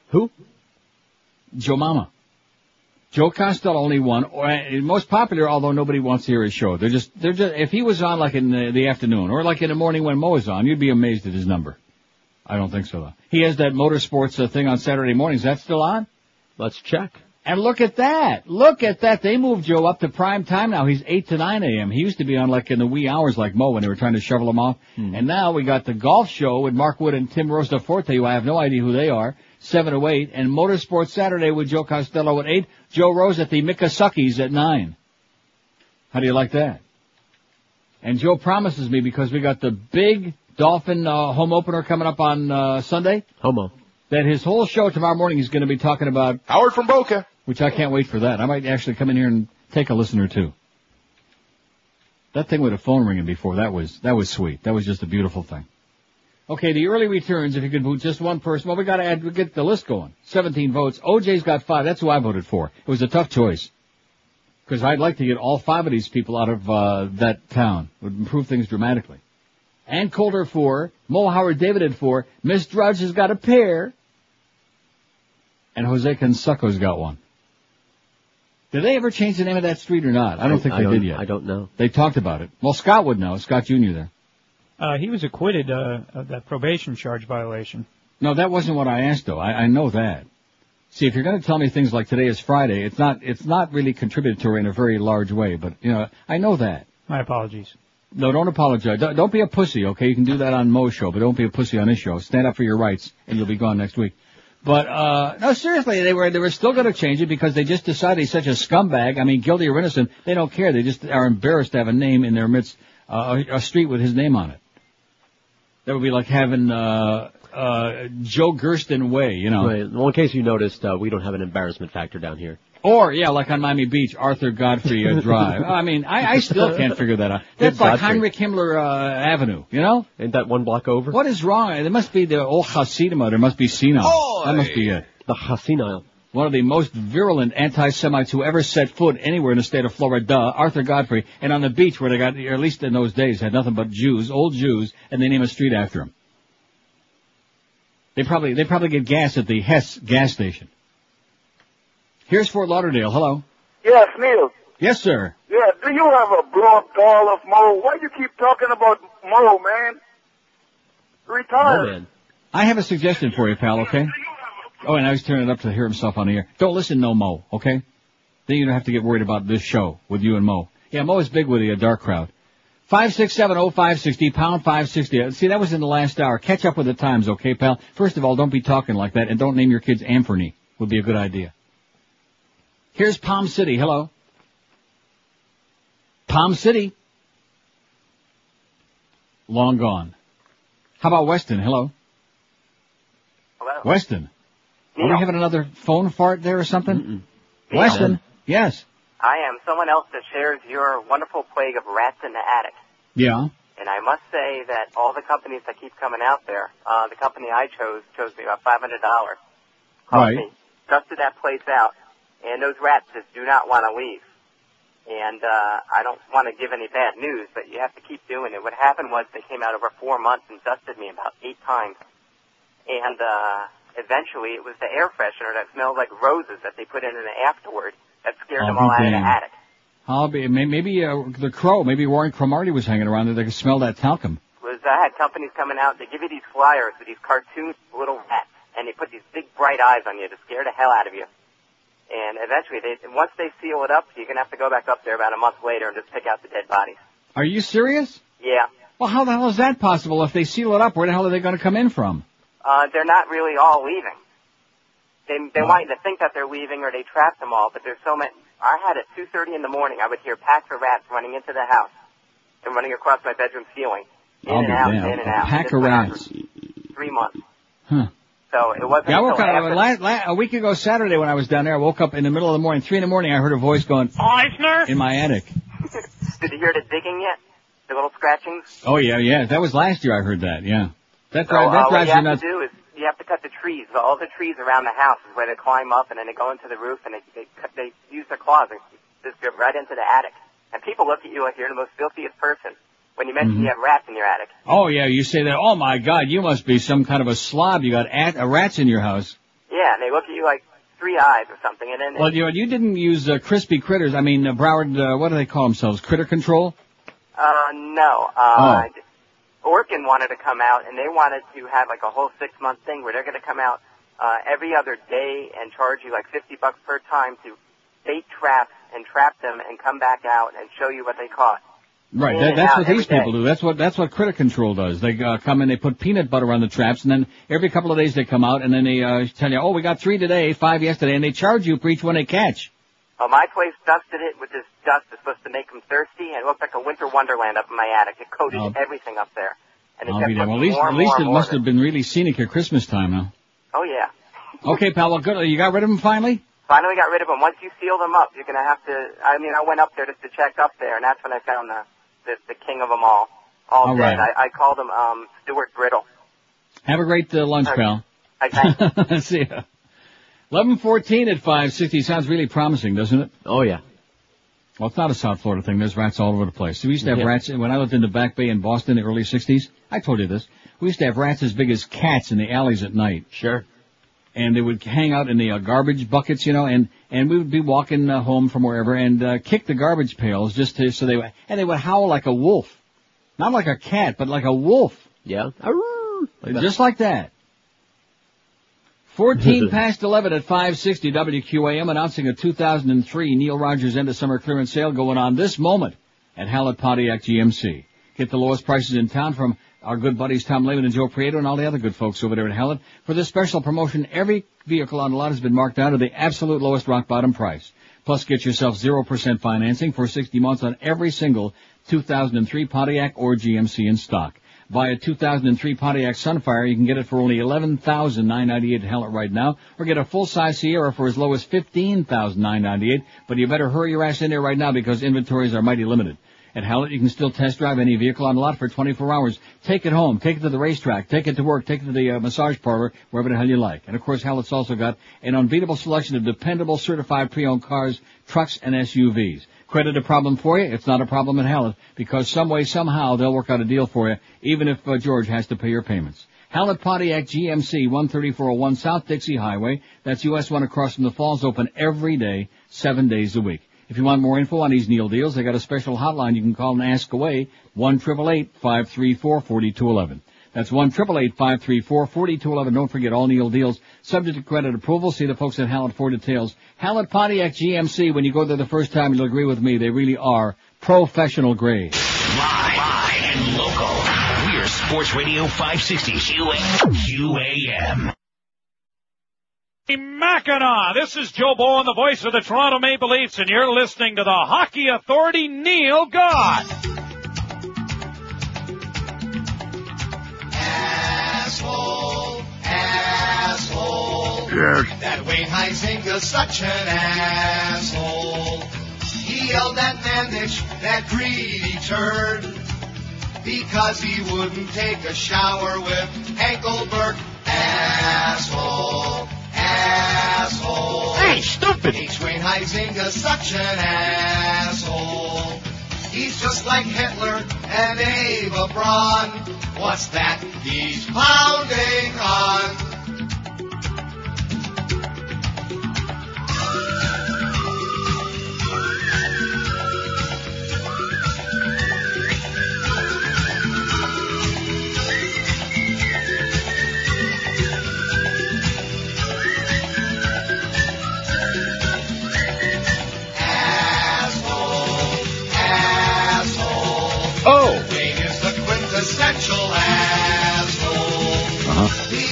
[SPEAKER 3] Who?
[SPEAKER 2] Joe Mama. Joe Costello only one, or uh, most popular, although nobody wants to hear his show. They're just, they're just, if he was on like in the, the afternoon, or like in the morning when Mo is on, you'd be amazed at his number. I don't think so though. He has that motorsports uh, thing on Saturday mornings. That's still on?
[SPEAKER 3] Let's check.
[SPEAKER 2] And look at that. Look at that. They moved Joe up to prime time now. He's 8 to 9 a.m. He used to be on like in the wee hours like Mo when they were trying to shovel him off. And now we got the golf show with Mark Wood and Tim Rosaforte, who I have no idea who they are, 7 to 8. And Motorsports Saturday with Joe Costello at 8. Joe Rose at the Miccosukees at 9. How do you like that? And Joe promises me because we got the big Dolphin uh, home opener coming up on uh, Sunday.
[SPEAKER 3] Homo.
[SPEAKER 2] That his whole show tomorrow morning is going to be talking about
[SPEAKER 23] Howard from Boca.
[SPEAKER 2] Which I can't wait for that. I might actually come in here and take a listen or two. That thing with a phone ringing before that was that was sweet. That was just a beautiful thing. Okay, the early returns. If you could vote just one person, well, we got to add. We get the list going. Seventeen votes. OJ's got five. That's who I voted for. It was a tough choice because I'd like to get all five of these people out of uh, that town. It Would improve things dramatically. Ann Coulter four. Mo Howard David at four. Miss Drudge has got a pair. And Jose Canseco's got one. Did they ever change the name of that street or not? I don't think they did yet.
[SPEAKER 3] I don't know.
[SPEAKER 2] They talked about it. Well, Scott would know. Scott Jr. there.
[SPEAKER 24] Uh, he was acquitted uh, of that probation charge violation.
[SPEAKER 2] No, that wasn't what I asked though. I, I know that. See, if you're going to tell me things like today is Friday, it's not, it's not really contributory in a very large way, but, you know, I know that.
[SPEAKER 24] My apologies.
[SPEAKER 2] No, don't apologize. Don't, don't be a pussy, okay? You can do that on Mo's show, but don't be a pussy on his show. Stand up for your rights, and you'll be gone next week. But, uh, no, seriously, they were, they were still going to change it because they just decided he's such a scumbag. I mean, guilty or innocent, they don't care. They just are embarrassed to have a name in their midst, uh, a, a street with his name on it. That would be like having, uh, uh, Joe Gersten Way, you know.
[SPEAKER 3] Right. Well, in case you noticed, uh, we don't have an embarrassment factor down here.
[SPEAKER 2] Or, yeah, like on Miami Beach, Arthur Godfrey uh, Drive. I mean, I, I still can't figure that out. That's like
[SPEAKER 3] Godfrey.
[SPEAKER 2] Heinrich Himmler uh, Avenue, you know?
[SPEAKER 3] Ain't that one block over?
[SPEAKER 2] What is wrong? There must be the old Hasidima. There must be senile. That must be it.
[SPEAKER 3] The Hasinile.
[SPEAKER 2] One of the most virulent anti-Semites who ever set foot anywhere in the state of Florida, Arthur Godfrey, and on the beach where they got, or at least in those days, had nothing but Jews, old Jews, and they name a street after him. They probably, they probably get gas at the Hess gas station. Here's Fort Lauderdale. Hello.
[SPEAKER 10] Yes, Neil.
[SPEAKER 2] Yes, sir.
[SPEAKER 10] Yeah, do you have a blow up doll of Mo? Why do you keep talking about Mo, man? Retire.
[SPEAKER 2] I have a suggestion for you, pal, okay? Oh, and I was turning it up to hear himself on the air. Don't listen no Mo, okay? Then you don't have to get worried about this show with you and Mo. Yeah, Mo is big with the uh, dark crowd. Five six seven oh five sixty pound five sixty. See, that was in the last hour. Catch up with the times, okay, pal? First of all, don't be talking like that, and don't name your kids Anthony. Would be a good idea. Here's Palm City. Hello. Palm City. Long gone. How about Weston? Hello.
[SPEAKER 25] Hello.
[SPEAKER 2] Weston. Are we having another phone fart there or something? Weston. Yes.
[SPEAKER 25] I am someone else that shares your wonderful plague of rats in the attic.
[SPEAKER 2] Yeah.
[SPEAKER 25] And I must say that all the companies that keep coming out there, uh, the company I chose chose me about five hundred dollars.
[SPEAKER 2] Right.
[SPEAKER 25] Me, dusted that place out, and those rats just do not want to leave. And uh, I don't want to give any bad news, but you have to keep doing it. What happened was they came out over four months and dusted me about eight times, and uh, eventually it was the air freshener that smelled like roses that they put in it afterward that scared
[SPEAKER 2] I'll
[SPEAKER 25] them all out of the attic.
[SPEAKER 2] I'll be maybe uh, the crow. Maybe Warren Cromartie was hanging around there. They could smell that talcum.
[SPEAKER 25] was I had companies coming out. They give you these flyers with these cartoon little rats, and they put these big bright eyes on you to scare the hell out of you. And eventually, they once they seal it up, you're gonna have to go back up there about a month later and just pick out the dead bodies.
[SPEAKER 2] Are you serious?
[SPEAKER 25] Yeah,
[SPEAKER 2] Well, how the hell is that possible? If they seal it up, where the hell are they going to come in from?
[SPEAKER 25] uh, they're not really all leaving. They they want you to think that they're leaving or they trapped them all, but there's so many. I had at 2:30 in the morning, I would hear packs of rats running into the house and running across my bedroom ceiling, in
[SPEAKER 2] I'll
[SPEAKER 25] and
[SPEAKER 2] be
[SPEAKER 25] out,
[SPEAKER 2] damned.
[SPEAKER 25] in and out.
[SPEAKER 2] pack of rats.
[SPEAKER 25] Three months.
[SPEAKER 2] Huh.
[SPEAKER 25] So it wasn't
[SPEAKER 2] Yeah, I woke
[SPEAKER 25] until
[SPEAKER 2] up
[SPEAKER 25] after-
[SPEAKER 2] la- la- a week ago Saturday when I was down there. I woke up in the middle of the morning, three in the morning. I heard a voice going
[SPEAKER 25] Eisner?
[SPEAKER 2] in my attic.
[SPEAKER 25] Did you hear the digging yet? The little scratchings?
[SPEAKER 2] Oh yeah, yeah. That was last year. I heard that. Yeah. That
[SPEAKER 25] So,
[SPEAKER 2] drives
[SPEAKER 25] uh,
[SPEAKER 2] that
[SPEAKER 25] what
[SPEAKER 2] drives
[SPEAKER 25] you
[SPEAKER 2] you
[SPEAKER 25] have
[SPEAKER 2] nuts.
[SPEAKER 25] to do is you have to cut the trees. All the trees around the house is where they climb up and then they go into the roof and they they, cut, they use their claws and just go right into the attic. And people look at you like you're the most filthiest person when you mention
[SPEAKER 2] Mhm.
[SPEAKER 25] you have rats in your attic.
[SPEAKER 2] Oh yeah, you say that. Oh my God, you must be some kind of a slob. You got at, uh, rats in your house.
[SPEAKER 25] Yeah, and they look at you like three eyes or something, and then
[SPEAKER 2] Well, you you didn't use uh, crispy critters. I mean, uh, Broward. Uh, what do they call themselves? Critter control.
[SPEAKER 25] Uh, no. Uh, Orkin wanted to come out, and they wanted to have like a whole six month thing where they're going to come out uh, every other day and charge you like fifty bucks per time to bait traps and trap them and come back out and show you what they caught.
[SPEAKER 2] Right. That, that's what these people do. That's what that's what critter control does. They uh, come in, they put peanut butter on the traps, and then every couple of days they come out and then they uh, tell you, oh, we got three today, five yesterday, and they charge you for each one they catch.
[SPEAKER 25] Oh, my place dusted it with this dust that's supposed to make them thirsty, and it looked like a winter wonderland up in my attic. It coated
[SPEAKER 2] Oh.
[SPEAKER 25] everything up there, and it
[SPEAKER 2] I'll be there. Well, at least
[SPEAKER 25] more
[SPEAKER 2] at least
[SPEAKER 25] more
[SPEAKER 2] it
[SPEAKER 25] more
[SPEAKER 2] must have been really scenic at Christmas time now.
[SPEAKER 25] Oh yeah.
[SPEAKER 2] Okay, pal. Well, good. You got rid of them finally.
[SPEAKER 25] Finally got rid of them. Once you seal them up, you're gonna have to. I mean, I went up there just to check up there, and that's when I found the the, the king of them all. All,
[SPEAKER 2] All
[SPEAKER 25] dead.
[SPEAKER 2] right.
[SPEAKER 25] I, I called him um Stuart Brittle.
[SPEAKER 2] Have a great uh, lunch,
[SPEAKER 25] Okay.
[SPEAKER 2] pal.
[SPEAKER 25] I
[SPEAKER 2] See ya. Eleven fourteen at five sixty sounds really promising, doesn't it?
[SPEAKER 3] Oh yeah.
[SPEAKER 2] Well, it's not a South Florida thing. There's rats all over the place. We used to have
[SPEAKER 3] Yeah.
[SPEAKER 2] rats when I lived in the Back Bay in Boston in the early '60s. I told you this. We used to have rats as big as cats in the alleys at night.
[SPEAKER 3] Sure.
[SPEAKER 2] And they would hang out in the uh, garbage buckets, you know, and and we would be walking uh, home from wherever and uh, kick the garbage pails just to so they would and they would howl like a wolf, not like a cat, but like a wolf.
[SPEAKER 3] Yeah.
[SPEAKER 2] Just like that. 14 past 11 at 560 WQAM announcing a 2003 Neil Rogers end of summer clearance sale going on this moment at Hallett Pontiac GMC. Get the lowest prices in town from our good buddies Tom Lehman and Joe Prieto and all the other good folks over there at Hallett. For this special promotion, every vehicle on the lot has been marked down to the absolute lowest rock bottom price. Plus get yourself 0% financing for 60 months on every single 2003 Pontiac or GMC in stock. Buy a 2003 Pontiac Sunfire, you can get it for only $11,998 at Hallett right now, or get a full-size Sierra for as low as $15,998, but you better hurry your ass in there right now because inventories are mighty limited. At Hallett, you can still test drive any vehicle on the lot for 24 hours. Take it home, take it to the racetrack, take it to work, take it to the uh, massage parlor, wherever the hell you like. And of course, Hallett's also got an unbeatable selection of dependable certified pre-owned cars, trucks, and SUVs. Credit a problem for you? It's not a problem at Hallett because some way, somehow, they'll work out a deal for you, even if uh, George has to pay your payments. Hallett Pontiac GMC 13401 South Dixie Highway. That's US 1 across from the falls, open every day, seven days a week. If you want more info on these Neil deals, they got a special hotline you can call and ask away, 1 534 4211 That's 1 534 4211 Don't forget all Neil deals, subject to credit approval. See the folks at Hallett for details. Hallett Pontiac GMC, when you go there the first time, you'll agree with me, they really are professional grade.
[SPEAKER 9] Live and local. We're Sports Radio 560 QAM.
[SPEAKER 26] Mackinac. This is Joe Bowen, the voice of the Toronto Maple Leafs, and you're listening to the Hockey Authority, Neil God.
[SPEAKER 27] Asshole, asshole.
[SPEAKER 19] Yes.
[SPEAKER 27] That Wayne Huizenga's such an asshole. He yelled at Mandich, that greedy turd, because he wouldn't take a shower with Engelberg. Asshole, asshole.
[SPEAKER 19] Hey, stupid.
[SPEAKER 27] H. Wayne Huizenga's such an asshole. He's just like Hitler and Eva Braun. What's that he's pounding on?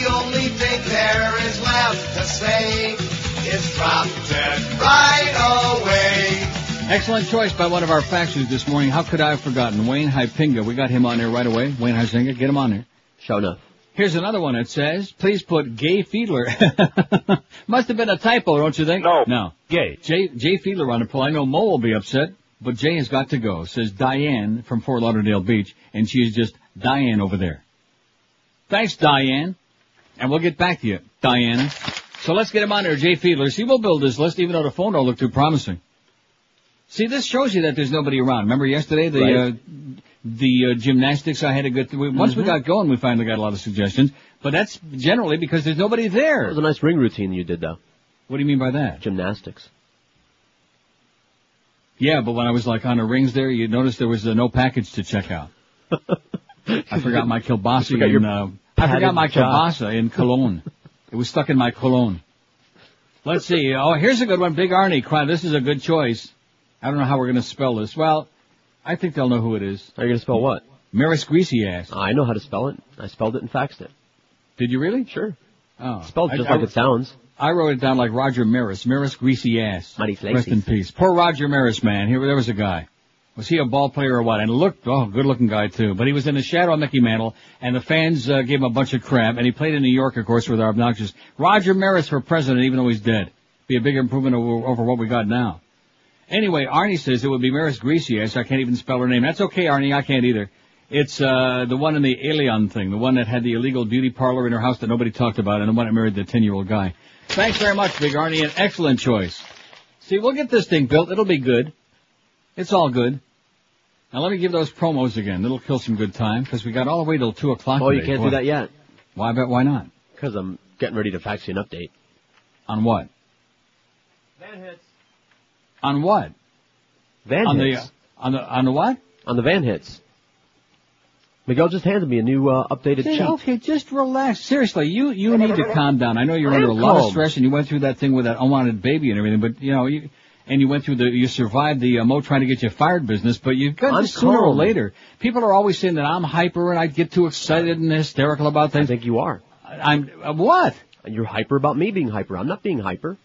[SPEAKER 27] Only thing there is left to say is drop dead right away.
[SPEAKER 2] Excellent choice by one of our faxers this morning. How could I have forgotten? Wayne Huizenga. We got him on there right away. Wayne Huizenga, get him on there.
[SPEAKER 3] Show up.
[SPEAKER 2] Here's another one that says, please put gay Fiedler. Must have been a typo, don't you think? No. No. Gay. Jay, Jay Fiedler on the poll. I know Mo will be upset, but Jay has got to go. Says Diane from Fort Lauderdale Beach, and she is just Diane over there. Thanks, Diane. And we'll get back to you, Diana. So let's get him on there, Jay Fiedler. See, we'll build this list, even though the phone don't look too promising. See, this shows you that there's nobody around. Remember yesterday the
[SPEAKER 3] Right.
[SPEAKER 2] uh, the uh, gymnastics I had a good. we- Once we
[SPEAKER 3] Mhm.
[SPEAKER 2] got going, we finally got a lot of suggestions. But that's generally because there's nobody there.
[SPEAKER 3] It was a nice ring routine you did, though.
[SPEAKER 2] What do you mean by that?
[SPEAKER 3] Gymnastics.
[SPEAKER 2] Yeah, but when I was like on the rings there, you noticed there was uh, no package to check out. I forgot my kielbasa in.
[SPEAKER 3] your
[SPEAKER 2] Uh, I forgot my kielbasa in Cologne. it was stuck in my cologne. Let's see. Oh, here's a good one. Big Arnie. Cry. This is a good choice. I don't know how we're going to spell this. Well, I think they'll know who it is.
[SPEAKER 3] Are you going to spell what?
[SPEAKER 2] Maris Greasy Ass.
[SPEAKER 3] I know how to spell it. I spelled it and faxed it.
[SPEAKER 2] Did you really?
[SPEAKER 3] Sure.
[SPEAKER 2] Oh,
[SPEAKER 3] Spelled just
[SPEAKER 2] I-
[SPEAKER 3] like
[SPEAKER 2] I-
[SPEAKER 3] it sounds.
[SPEAKER 2] I wrote it down like Roger Maris. Maris Greasy Ass.
[SPEAKER 3] Mighty.
[SPEAKER 2] Rest in peace. Poor Roger Maris, man. Here, there was a guy. Was he a ball player or what? And looked, oh, good looking guy too. But he was in the shadow of Mickey Mantle, and the fans uh, gave him a bunch of crap. And he played in New York, of course, with our obnoxious Roger Maris for president, even though he's dead. Be a big improvement over, over what we got now. Anyway, Arnie says it would be Maris Greasy. I can't even spell her name. That's okay, Arnie. I can't either. It's uh the one in the Elian thing, the one that had the illegal beauty parlor in her house that nobody talked about, and the one that married the ten-year-old guy. Thanks very much, Big Arnie. An excellent choice. See, we'll get this thing built. It'll be good. It's all good. Now let me give those promos again. It'll kill some good time because we got all the way till two o'clock.
[SPEAKER 3] Oh, you can't
[SPEAKER 2] Boy.
[SPEAKER 3] do that yet.
[SPEAKER 2] Why? Bet why not?
[SPEAKER 3] Because I'm getting ready to fax you an update.
[SPEAKER 2] On what?
[SPEAKER 3] Van hits.
[SPEAKER 2] On what?
[SPEAKER 3] Van
[SPEAKER 2] on
[SPEAKER 3] hits.
[SPEAKER 2] the on the on the what?
[SPEAKER 3] On the van hits. Miguel just handed me a new uh, updated
[SPEAKER 2] Say,
[SPEAKER 3] sheet.
[SPEAKER 2] okay, just relax. Seriously, you you need to calm down. I know you're under a lot of stress, and you went through that thing with that unwanted baby and everything. But you know, you and you went through the you survived the uh, Mo trying to get you fired business. But you've got
[SPEAKER 3] I'm
[SPEAKER 2] this sooner or later. People are always saying that I'm hyper and I get too excited and hysterical about things.
[SPEAKER 3] I think you are.
[SPEAKER 2] I'm uh, what?
[SPEAKER 3] You're hyper about me being hyper. I'm not being hyper.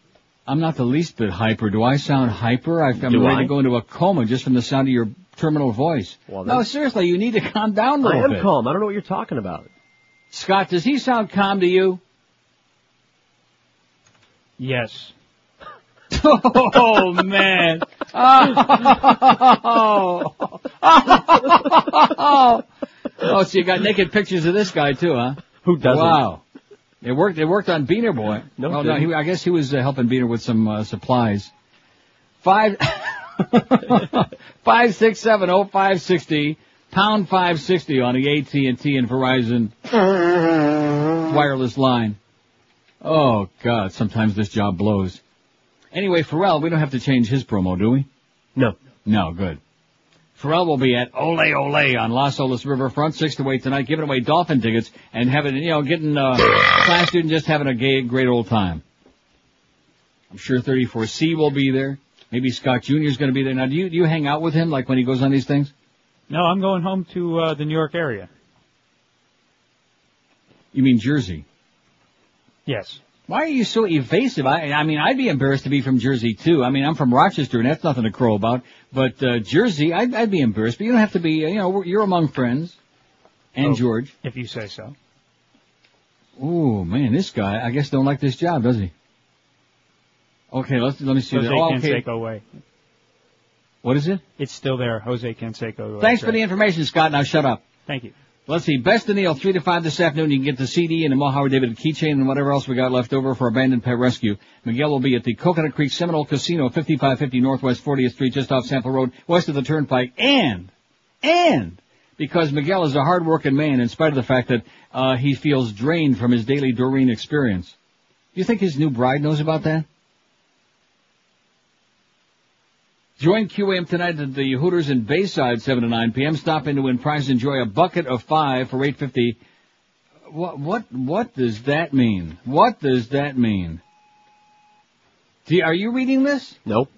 [SPEAKER 2] I'm not the least bit hyper. Do I sound hyper? I- I'm
[SPEAKER 3] Do
[SPEAKER 2] ready
[SPEAKER 3] I?
[SPEAKER 2] to go into a coma just from the sound of your terminal voice.
[SPEAKER 3] Well,
[SPEAKER 2] no, seriously, you need to calm down a
[SPEAKER 3] I
[SPEAKER 2] little I
[SPEAKER 3] am
[SPEAKER 2] bit.
[SPEAKER 3] calm. I don't know what you're talking about.
[SPEAKER 2] Scott, does he sound calm to you?
[SPEAKER 24] Yes.
[SPEAKER 2] Oh man! Oh. oh, so you got naked pictures of this guy too, huh?
[SPEAKER 3] Who doesn't?
[SPEAKER 2] Wow. It worked. It worked on Beaner Boy.
[SPEAKER 3] No,
[SPEAKER 2] oh,
[SPEAKER 3] it
[SPEAKER 2] no.
[SPEAKER 3] didn't.
[SPEAKER 2] He, I guess he was uh, helping Beaner with some uh, supplies. Five, five six seven oh five sixty pound five sixty on the AT and T and Verizon wireless line. Oh God! Sometimes this job blows. Anyway, Ferrall, we don't have to change his promo, do we?
[SPEAKER 3] No.
[SPEAKER 2] No, good. Ferrall will be at Ole Ole on Las Olas Riverfront, 6 to 8 tonight, giving away dolphin tickets and having, you know, getting, uh, class student just having a gay, great old time. I'm sure 34C will be there. Maybe Scott Jr. is going to be there. Now, do you, do you hang out with him, like when he goes on these things?
[SPEAKER 24] No, I'm going home to uh, the New York area.
[SPEAKER 2] You mean Jersey?
[SPEAKER 24] Yes.
[SPEAKER 2] Why are you so evasive? I, I mean, I'd be embarrassed to be from Jersey too. I mean, I'm from Rochester, and that's nothing to crow about. But uh, Jersey, I'd, I'd be embarrassed. But you don't have to be. You know, you're among friends. And
[SPEAKER 24] Oh,
[SPEAKER 2] George.
[SPEAKER 24] If you say so.
[SPEAKER 2] Oh man, this guy, I guess don't like this job, does he? Okay, let's let me see.
[SPEAKER 24] Jose.
[SPEAKER 2] Oh, okay.
[SPEAKER 24] Canseco way.
[SPEAKER 2] What is it?
[SPEAKER 24] It's still there. Jose Canseco way.
[SPEAKER 2] Thanks for the information, Scott. Now shut up.
[SPEAKER 24] Thank you.
[SPEAKER 2] Let's see. Best of Neil, 3 to 5 this afternoon. You can get the CD and the Mo David keychain and whatever else we got left over for Abandoned Pet Rescue. Miguel will be at the Coconut Creek Seminole Casino, 5550 Northwest 40th Street, just off Sample Road, west of the Turnpike. And, and, because Miguel is a hard-working man in spite of the fact that, uh, he feels drained from his daily Doreen experience. Do you think his new bride knows about that? Join QAM tonight at the Hooters in Bayside, 7 to 9 p.m. Stop in to win prizes. Enjoy a bucket of five for 850. What, what, what does that mean? What does that mean? Do you- are you reading this?
[SPEAKER 3] Nope.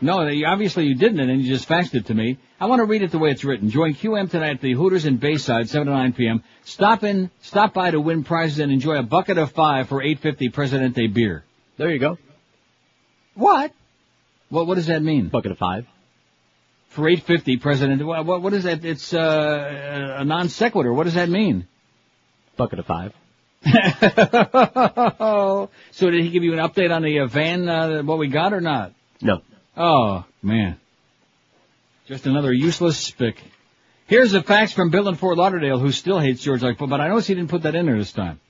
[SPEAKER 2] No, obviously you didn't, and then you just faxed it to me. I want to read it the way it's written. Join QM tonight at the Hooters in Bayside, 7 to 9 p.m. Stop in, stop by to win prizes and enjoy a bucket of five for 850 Presidente beer.
[SPEAKER 3] There you go.
[SPEAKER 2] What? What, what does that mean?
[SPEAKER 3] Bucket of five.
[SPEAKER 2] For 850 President, what, what, what is that? It's, uh, a non sequitur. What does that mean?
[SPEAKER 3] Bucket of five.
[SPEAKER 2] so did he give you an update on the uh, van, uh, what we got or not?
[SPEAKER 3] No.
[SPEAKER 2] Oh, man. Just another useless spick. Here's a fax from Bill in Fort Lauderdale who still hates George Like, but I notice he didn't put that in there this time.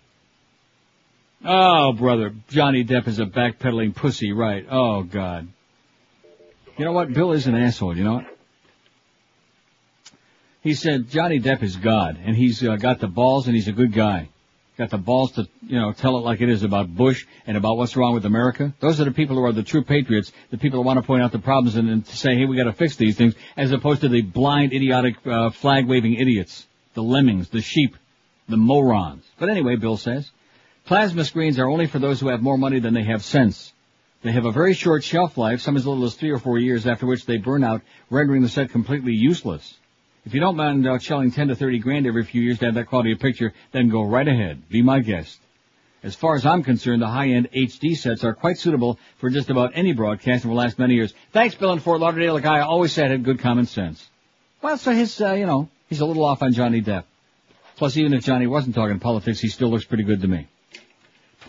[SPEAKER 2] Oh, brother, Johnny Depp is a backpedaling pussy, right? Oh, God. You know what? Bill is an asshole. You know what? He said Johnny Depp is God, and he's uh, got the balls, and he's a good guy. Got the balls to, you know, tell it like it is about Bush and about what's wrong with America. Those are the people who are the true patriots, the people who want to point out the problems and, and say, hey, we got to fix these things, as opposed to the blind, idiotic, uh, flag-waving idiots, the lemmings, the sheep, the morons. But anyway, Bill says, plasma screens are only for those who have more money than they have sense. They have a very short shelf life, some as little as three or four years, after which they burn out, rendering the set completely useless. If you don't mind uh, shelling 10 to 30 grand every few years to have that quality of picture, then go right ahead. Be my guest. As far as I'm concerned, the high-end HD sets are quite suitable for just about any broadcast and will last many years. Thanks, Bill in Fort Lauderdale, a guy I always said had good common sense. Well, so his, uh, you know, he's a little off on Johnny Depp. Plus, even if Johnny wasn't talking politics, he still looks pretty good to me.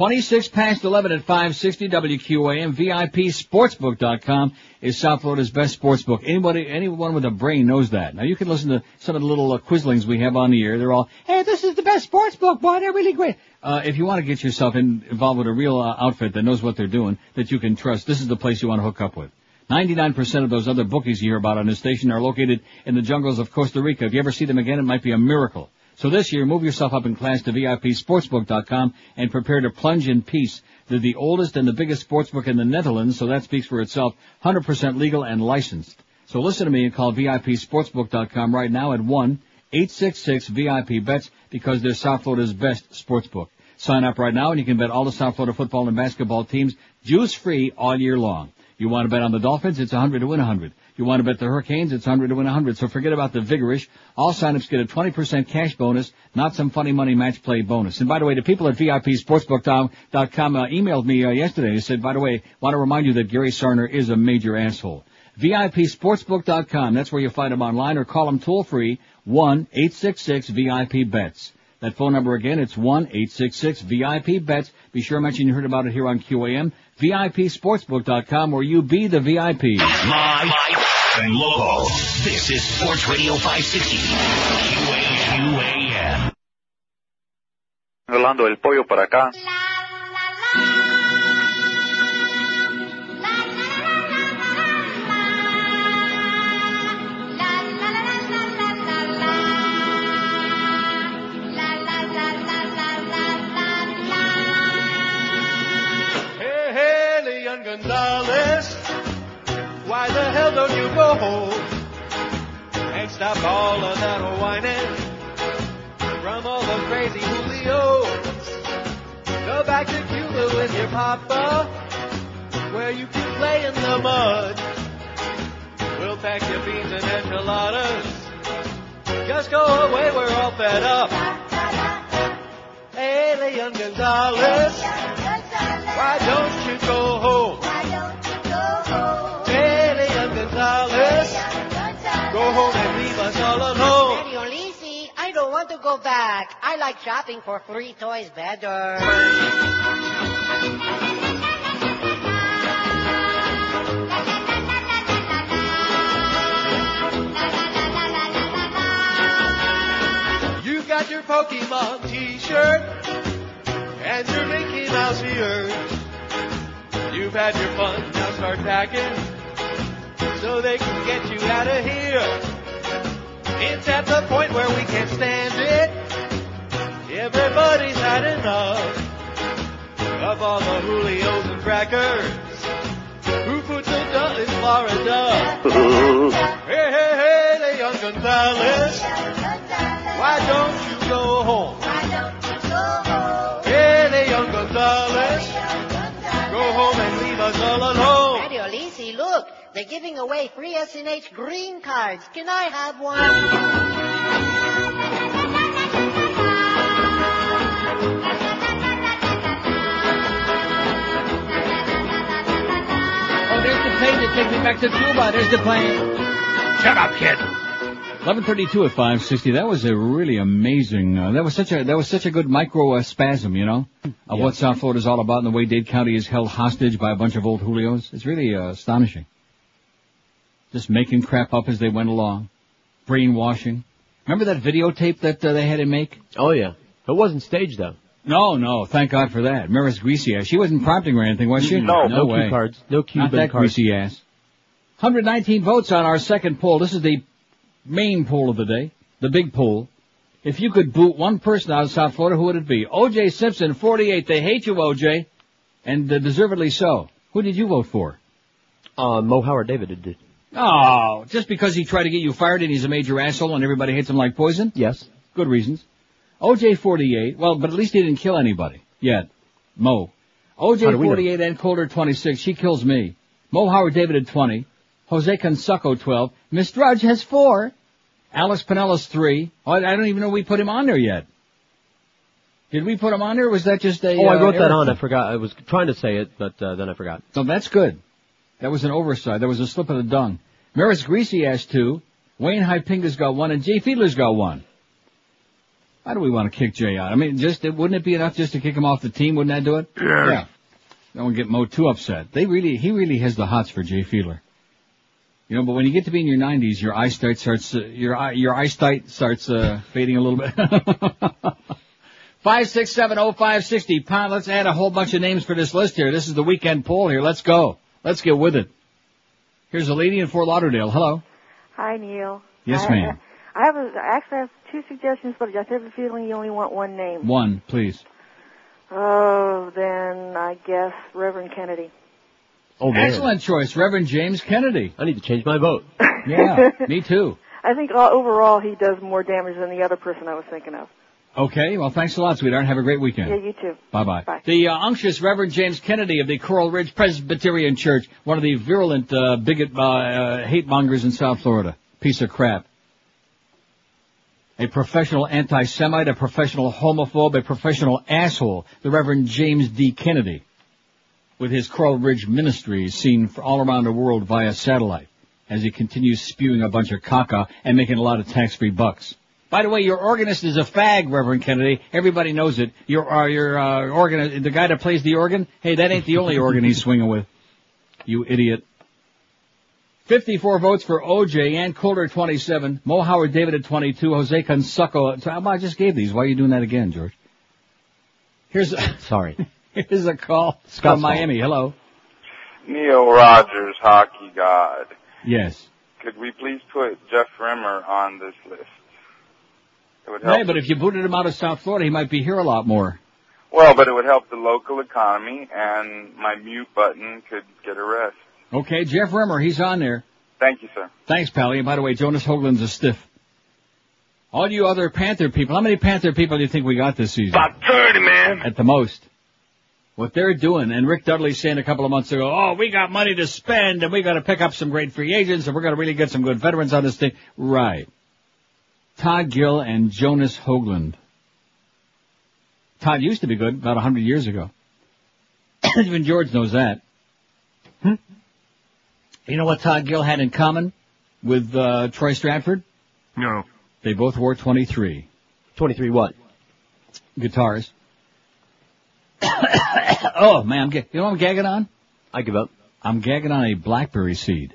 [SPEAKER 2] 26 past 11 at 560 WQAM. VIPSportsbook.com is South Florida's best sports book. Anybody, anyone with a brain knows that. Now you can listen to some of the little uh, quizzlings we have on the air. They're all, hey, this is the best sports book, boy, they're really great. Uh, if you want to get yourself in, involved with a real uh, outfit that knows what they're doing, that you can trust, this is the place you want to hook up with. 99% of those other bookies you hear about on this station are located in the jungles of Costa Rica. If you ever see them again, it might be a miracle. So this year, move yourself up in class to VIPSportsbook.com and prepare to plunge in peace. They're the oldest and the biggest sportsbook in the Netherlands, so that speaks for itself. 100% legal and licensed. So listen to me and call VIPSportsbook.com right now at 1-866-VIP-BETS because they're South Florida's best sportsbook. Sign up right now and you can bet all the South Florida football and basketball teams juice free all year long. You want to bet on the Dolphins? It's 100 to win 100. You want to bet the Hurricanes? It's 100 to win 100. So forget about the vigorish. All signups get a 20% cash bonus, not some funny money match play bonus. And by the way, the people at VIPSportsbook.com uh, emailed me uh, yesterday. They said, by the way, want to remind you that Gary Sarner is a major asshole. VIPSportsbook.com. That's where you find them online or call them toll free 1-866-VIP-BETS. That phone number again, it's 1-866-VIP-BETS. Be sure to mention you heard about it here on QAM. VIPSportsbook.com where you be the VIP.
[SPEAKER 9] Live and local. This is Sports Radio 560. QAM.
[SPEAKER 28] Rolando el pollo para acá.
[SPEAKER 29] Hey, and stop all of that whining from all the crazy Julios? Go back to Cuba with your papa, where you can play in the mud. We'll pack your beans and enchiladas. Just go away, we're all fed up. Hey, Elian Gonzalez. Why don't you go home? Why don't you go home? All alone.
[SPEAKER 5] Mario Lisi, I don't want to go back. I like shopping for free toys better.
[SPEAKER 29] You got your Pokemon t-shirt and your Mickey Mouse ears. You've had your fun, now start packing so they can get you out of here. It's at the point where we can't stand it. Everybody's had enough of all the Julios and crackers who put the duh in Florida. Hey, hey, hey, Elian Gonzalez. Why don't you go home?
[SPEAKER 5] They're giving away free SNH green cards. Can I have one?
[SPEAKER 2] Oh, there's the plane that takes me back to Cuba. There's the plane. Shut up, kid. 11:32 at 560. That was a really amazing. Uh, that was such a that was such a good micro uh, spasm, you know, of what South Florida is all about and the way Dade County is held hostage by a bunch of old Julios. It's really uh, astonishing. Just making crap up as they went along, brainwashing. Remember that videotape that uh, they had to make?
[SPEAKER 3] Oh yeah, it wasn't staged though.
[SPEAKER 2] No, no, thank God for that. Maris Greasy ass. She wasn't prompting or anything, was she?
[SPEAKER 3] No, no
[SPEAKER 2] way.
[SPEAKER 3] cue cards, no Cuban
[SPEAKER 2] Not that
[SPEAKER 3] cards.
[SPEAKER 2] greasy ass. 119 votes on our second poll. This is the main poll of the day, the big poll. If you could boot one person out of South Florida, who would it be? O.J. Simpson, 48. They hate you, O.J. And uh, deservedly so. Who did you vote for?
[SPEAKER 3] Uh, Mo Howard David did.
[SPEAKER 2] Oh, just because he tried to get you fired and he's a major asshole and everybody hates him like poison?
[SPEAKER 3] Yes.
[SPEAKER 2] Good reasons. OJ 48, well, but at least he didn't kill anybody. Yet. Mo. OJ48 and Coulter 26, she kills me. Mo Howard David at 20. Jose Canseco 12. Miss Drudge has 4. Alex Penelas 3. Oh, I don't even know we put him on there yet. Did we put him on there or was that just a...
[SPEAKER 3] Oh, I
[SPEAKER 2] uh,
[SPEAKER 3] wrote that on. I forgot. I was trying to say it, but uh, then I forgot.
[SPEAKER 2] So that's good. That was an oversight. That was a slip of the dung. Maris Greasy has two. Wayne Huizenga's got one, and Jay Fiedler's got one. Why do we want to kick Jay out? I mean, just wouldn't it be enough just to kick him off the team? Wouldn't that do it?
[SPEAKER 21] Yeah. yeah.
[SPEAKER 2] Don't get Mo too upset. They really, he really has the hots for Jay Fiedler. You know, but when you get to be in your 90s, your eyesight starts, uh, your eye, your eyesight starts uh, fading a little bit. Five six seven oh five sixty pound. Let's add a whole bunch of names for this list here. This is the weekend poll here. Let's go. Let's get with it. Here's a lady in Fort Lauderdale. Hello.
[SPEAKER 26] Hi, Neil.
[SPEAKER 2] Yes,
[SPEAKER 26] I,
[SPEAKER 2] ma'am.
[SPEAKER 26] I have a, I actually have two suggestions, but I just have a feeling you only want one name.
[SPEAKER 2] One, please.
[SPEAKER 26] Oh, then I guess Reverend Kennedy.
[SPEAKER 3] Oh, man.
[SPEAKER 2] Excellent choice, Reverend James Kennedy.
[SPEAKER 3] I need to change my vote.
[SPEAKER 2] Yeah, me too.
[SPEAKER 26] I think uh, overall he does more damage than the other person I was thinking of.
[SPEAKER 2] Okay, well, thanks a lot, sweetheart. Have a great weekend.
[SPEAKER 26] Yeah, you too.
[SPEAKER 2] Bye-bye.
[SPEAKER 26] Bye.
[SPEAKER 2] The uh, unctuous Reverend James Kennedy of the Coral Ridge Presbyterian Church, one of the virulent uh, bigot uh, uh, hate mongers in South Florida. Piece of crap. A professional anti-Semite, a professional homophobe, a professional asshole. The Reverend James D. Kennedy, with his Coral Ridge ministry, seen for all around the world via satellite, as he continues spewing a bunch of caca and making a lot of tax-free bucks. By the way, your organist is a fag, Reverend Kennedy. Everybody knows it. Your uh, your uh, organ, the guy that plays the organ. Hey, that ain't the only organ he's swinging with. You idiot. 54 votes for OJ, Ann Coulter 27, Mo Howard David at 22, Jose Canseco. So, I just gave these. Why are you doing that again, George? Here's a,
[SPEAKER 3] sorry.
[SPEAKER 2] Here's a call
[SPEAKER 3] Scott's
[SPEAKER 2] from Miami. Hello.
[SPEAKER 30] Neil Rogers, hockey god.
[SPEAKER 2] Yes.
[SPEAKER 30] Could we please put Jeff Rimer on this list? It would help.
[SPEAKER 2] Hey, but if you booted him out of South Florida, he might be here a lot more.
[SPEAKER 30] Well, but it would help the local economy, and my mute button could get a rest.
[SPEAKER 2] Okay, Jeff Rimer, he's on there.
[SPEAKER 30] Thank you, sir.
[SPEAKER 2] Thanks, Pally. And by the way, Jonas Höglund's a stiff. All you other Panther people, how many Panther people do you think we got this season?
[SPEAKER 21] About 30, man.
[SPEAKER 2] At the most. What they're doing, and Rick Dudley saying a couple of months ago, oh, we got money to spend, and we got to pick up some great free agents, and we're going to really get some good veterans on this thing. Right. Todd Gill and Jonas Höglund. Todd used to be good about a hundred years ago. Even George knows that. Hmm? You know what Todd Gill had in common with uh, Troy Stratford?
[SPEAKER 21] No.
[SPEAKER 2] They both wore 23.
[SPEAKER 3] 23 what?
[SPEAKER 2] Guitars. oh man, I'm ga- you know what I'm gagging on?
[SPEAKER 3] I give up.
[SPEAKER 2] I'm gagging on a blackberry seed.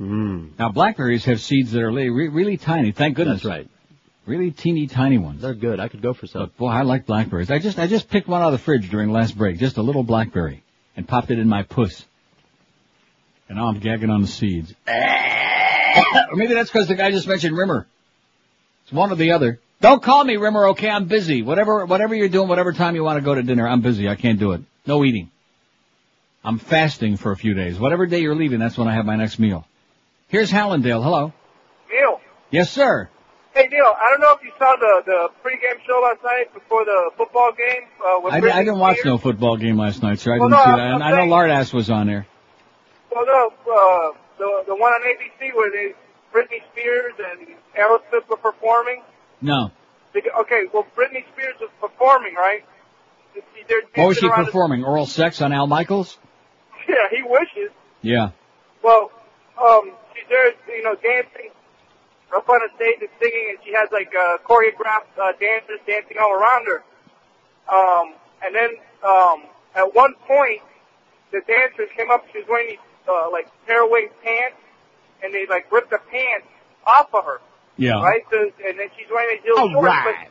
[SPEAKER 3] Mm.
[SPEAKER 2] Now blackberries have seeds that are really, really tiny. Thank goodness.
[SPEAKER 3] That's right.
[SPEAKER 2] Really teeny tiny ones.
[SPEAKER 3] They're good. I could go for some.
[SPEAKER 2] But boy, I like blackberries. I just I just picked one out of the fridge during last break, just a little blackberry, and popped it in my puss. And now I'm gagging on the seeds. or maybe that's because the guy just mentioned Rimer. It's one or the other. Don't call me Rimer, okay? I'm busy. Whatever whatever you're doing, whatever time you want to go to dinner, I'm busy. I can't do it. No eating. I'm fasting for a few days. Whatever day you're leaving, that's when I have my next meal. Here's Hallandale. Hello.
[SPEAKER 10] Neil.
[SPEAKER 2] Yes, sir.
[SPEAKER 10] Hey, Neil. I don't know if you saw the the pregame show last night before the football game. Uh, with
[SPEAKER 2] I, I didn't watch no football game last night, sir. I
[SPEAKER 10] Well,
[SPEAKER 2] didn't
[SPEAKER 10] no,
[SPEAKER 2] see that. And I know Lardass was on there.
[SPEAKER 10] Well, no, uh, the the one on ABC where they Britney Spears and Aerosmith were performing.
[SPEAKER 2] No.
[SPEAKER 10] Okay, well, Britney Spears was performing, right?
[SPEAKER 2] What was she
[SPEAKER 10] around the-
[SPEAKER 2] performing? Oral sex on Al Michaels?
[SPEAKER 10] yeah, he wishes.
[SPEAKER 2] Yeah.
[SPEAKER 10] Well, um, she's there, you know, dancing up on the stage and singing, and she has like uh, choreographed uh, dancers dancing all around her. Um, and then um, at one point, the dancers came up. She was wearing these uh, like tearaway pants, and they like ripped the pants off of her.
[SPEAKER 2] Yeah.
[SPEAKER 10] Right. So, and then she's wearing these little shorts.
[SPEAKER 2] right.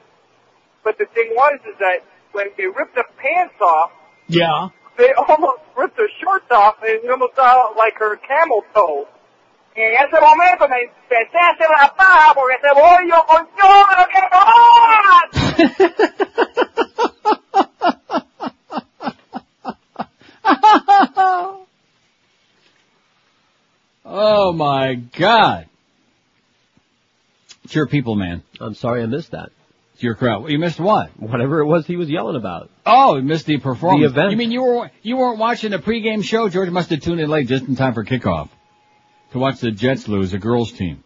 [SPEAKER 10] But, but the thing was, is that when they ripped the pants off,
[SPEAKER 2] Yeah.
[SPEAKER 10] they almost ripped her shorts off, and it almost saw like her camel toe. Y en ese momento me empecé a hacer la paja porque ese bollo, coño, me lo quiero
[SPEAKER 2] oh my God. It's your people, man.
[SPEAKER 3] I'm sorry I missed that.
[SPEAKER 2] It's your crowd. You missed what?
[SPEAKER 3] Whatever it was he was yelling about.
[SPEAKER 2] Oh, you missed the performance.
[SPEAKER 3] The event.
[SPEAKER 2] You mean you were you weren't watching the pregame show? George must have tuned in late just in time for kickoff to watch the Jets lose, a girls team.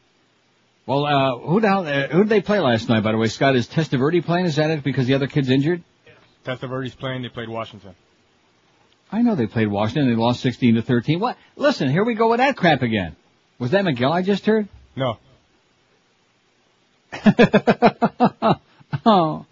[SPEAKER 2] Well, uh, who the hell, uh, who did they play last night, by the way? Scott, is Testaverde playing? Is that it because the other kid's injured?
[SPEAKER 31] Testaverde's playing. They played Washington.
[SPEAKER 2] I know they played Washington. They lost 16 to 13. What? Listen, here we go with that crap again. Was that Miguel I just heard?
[SPEAKER 31] No.
[SPEAKER 2] oh.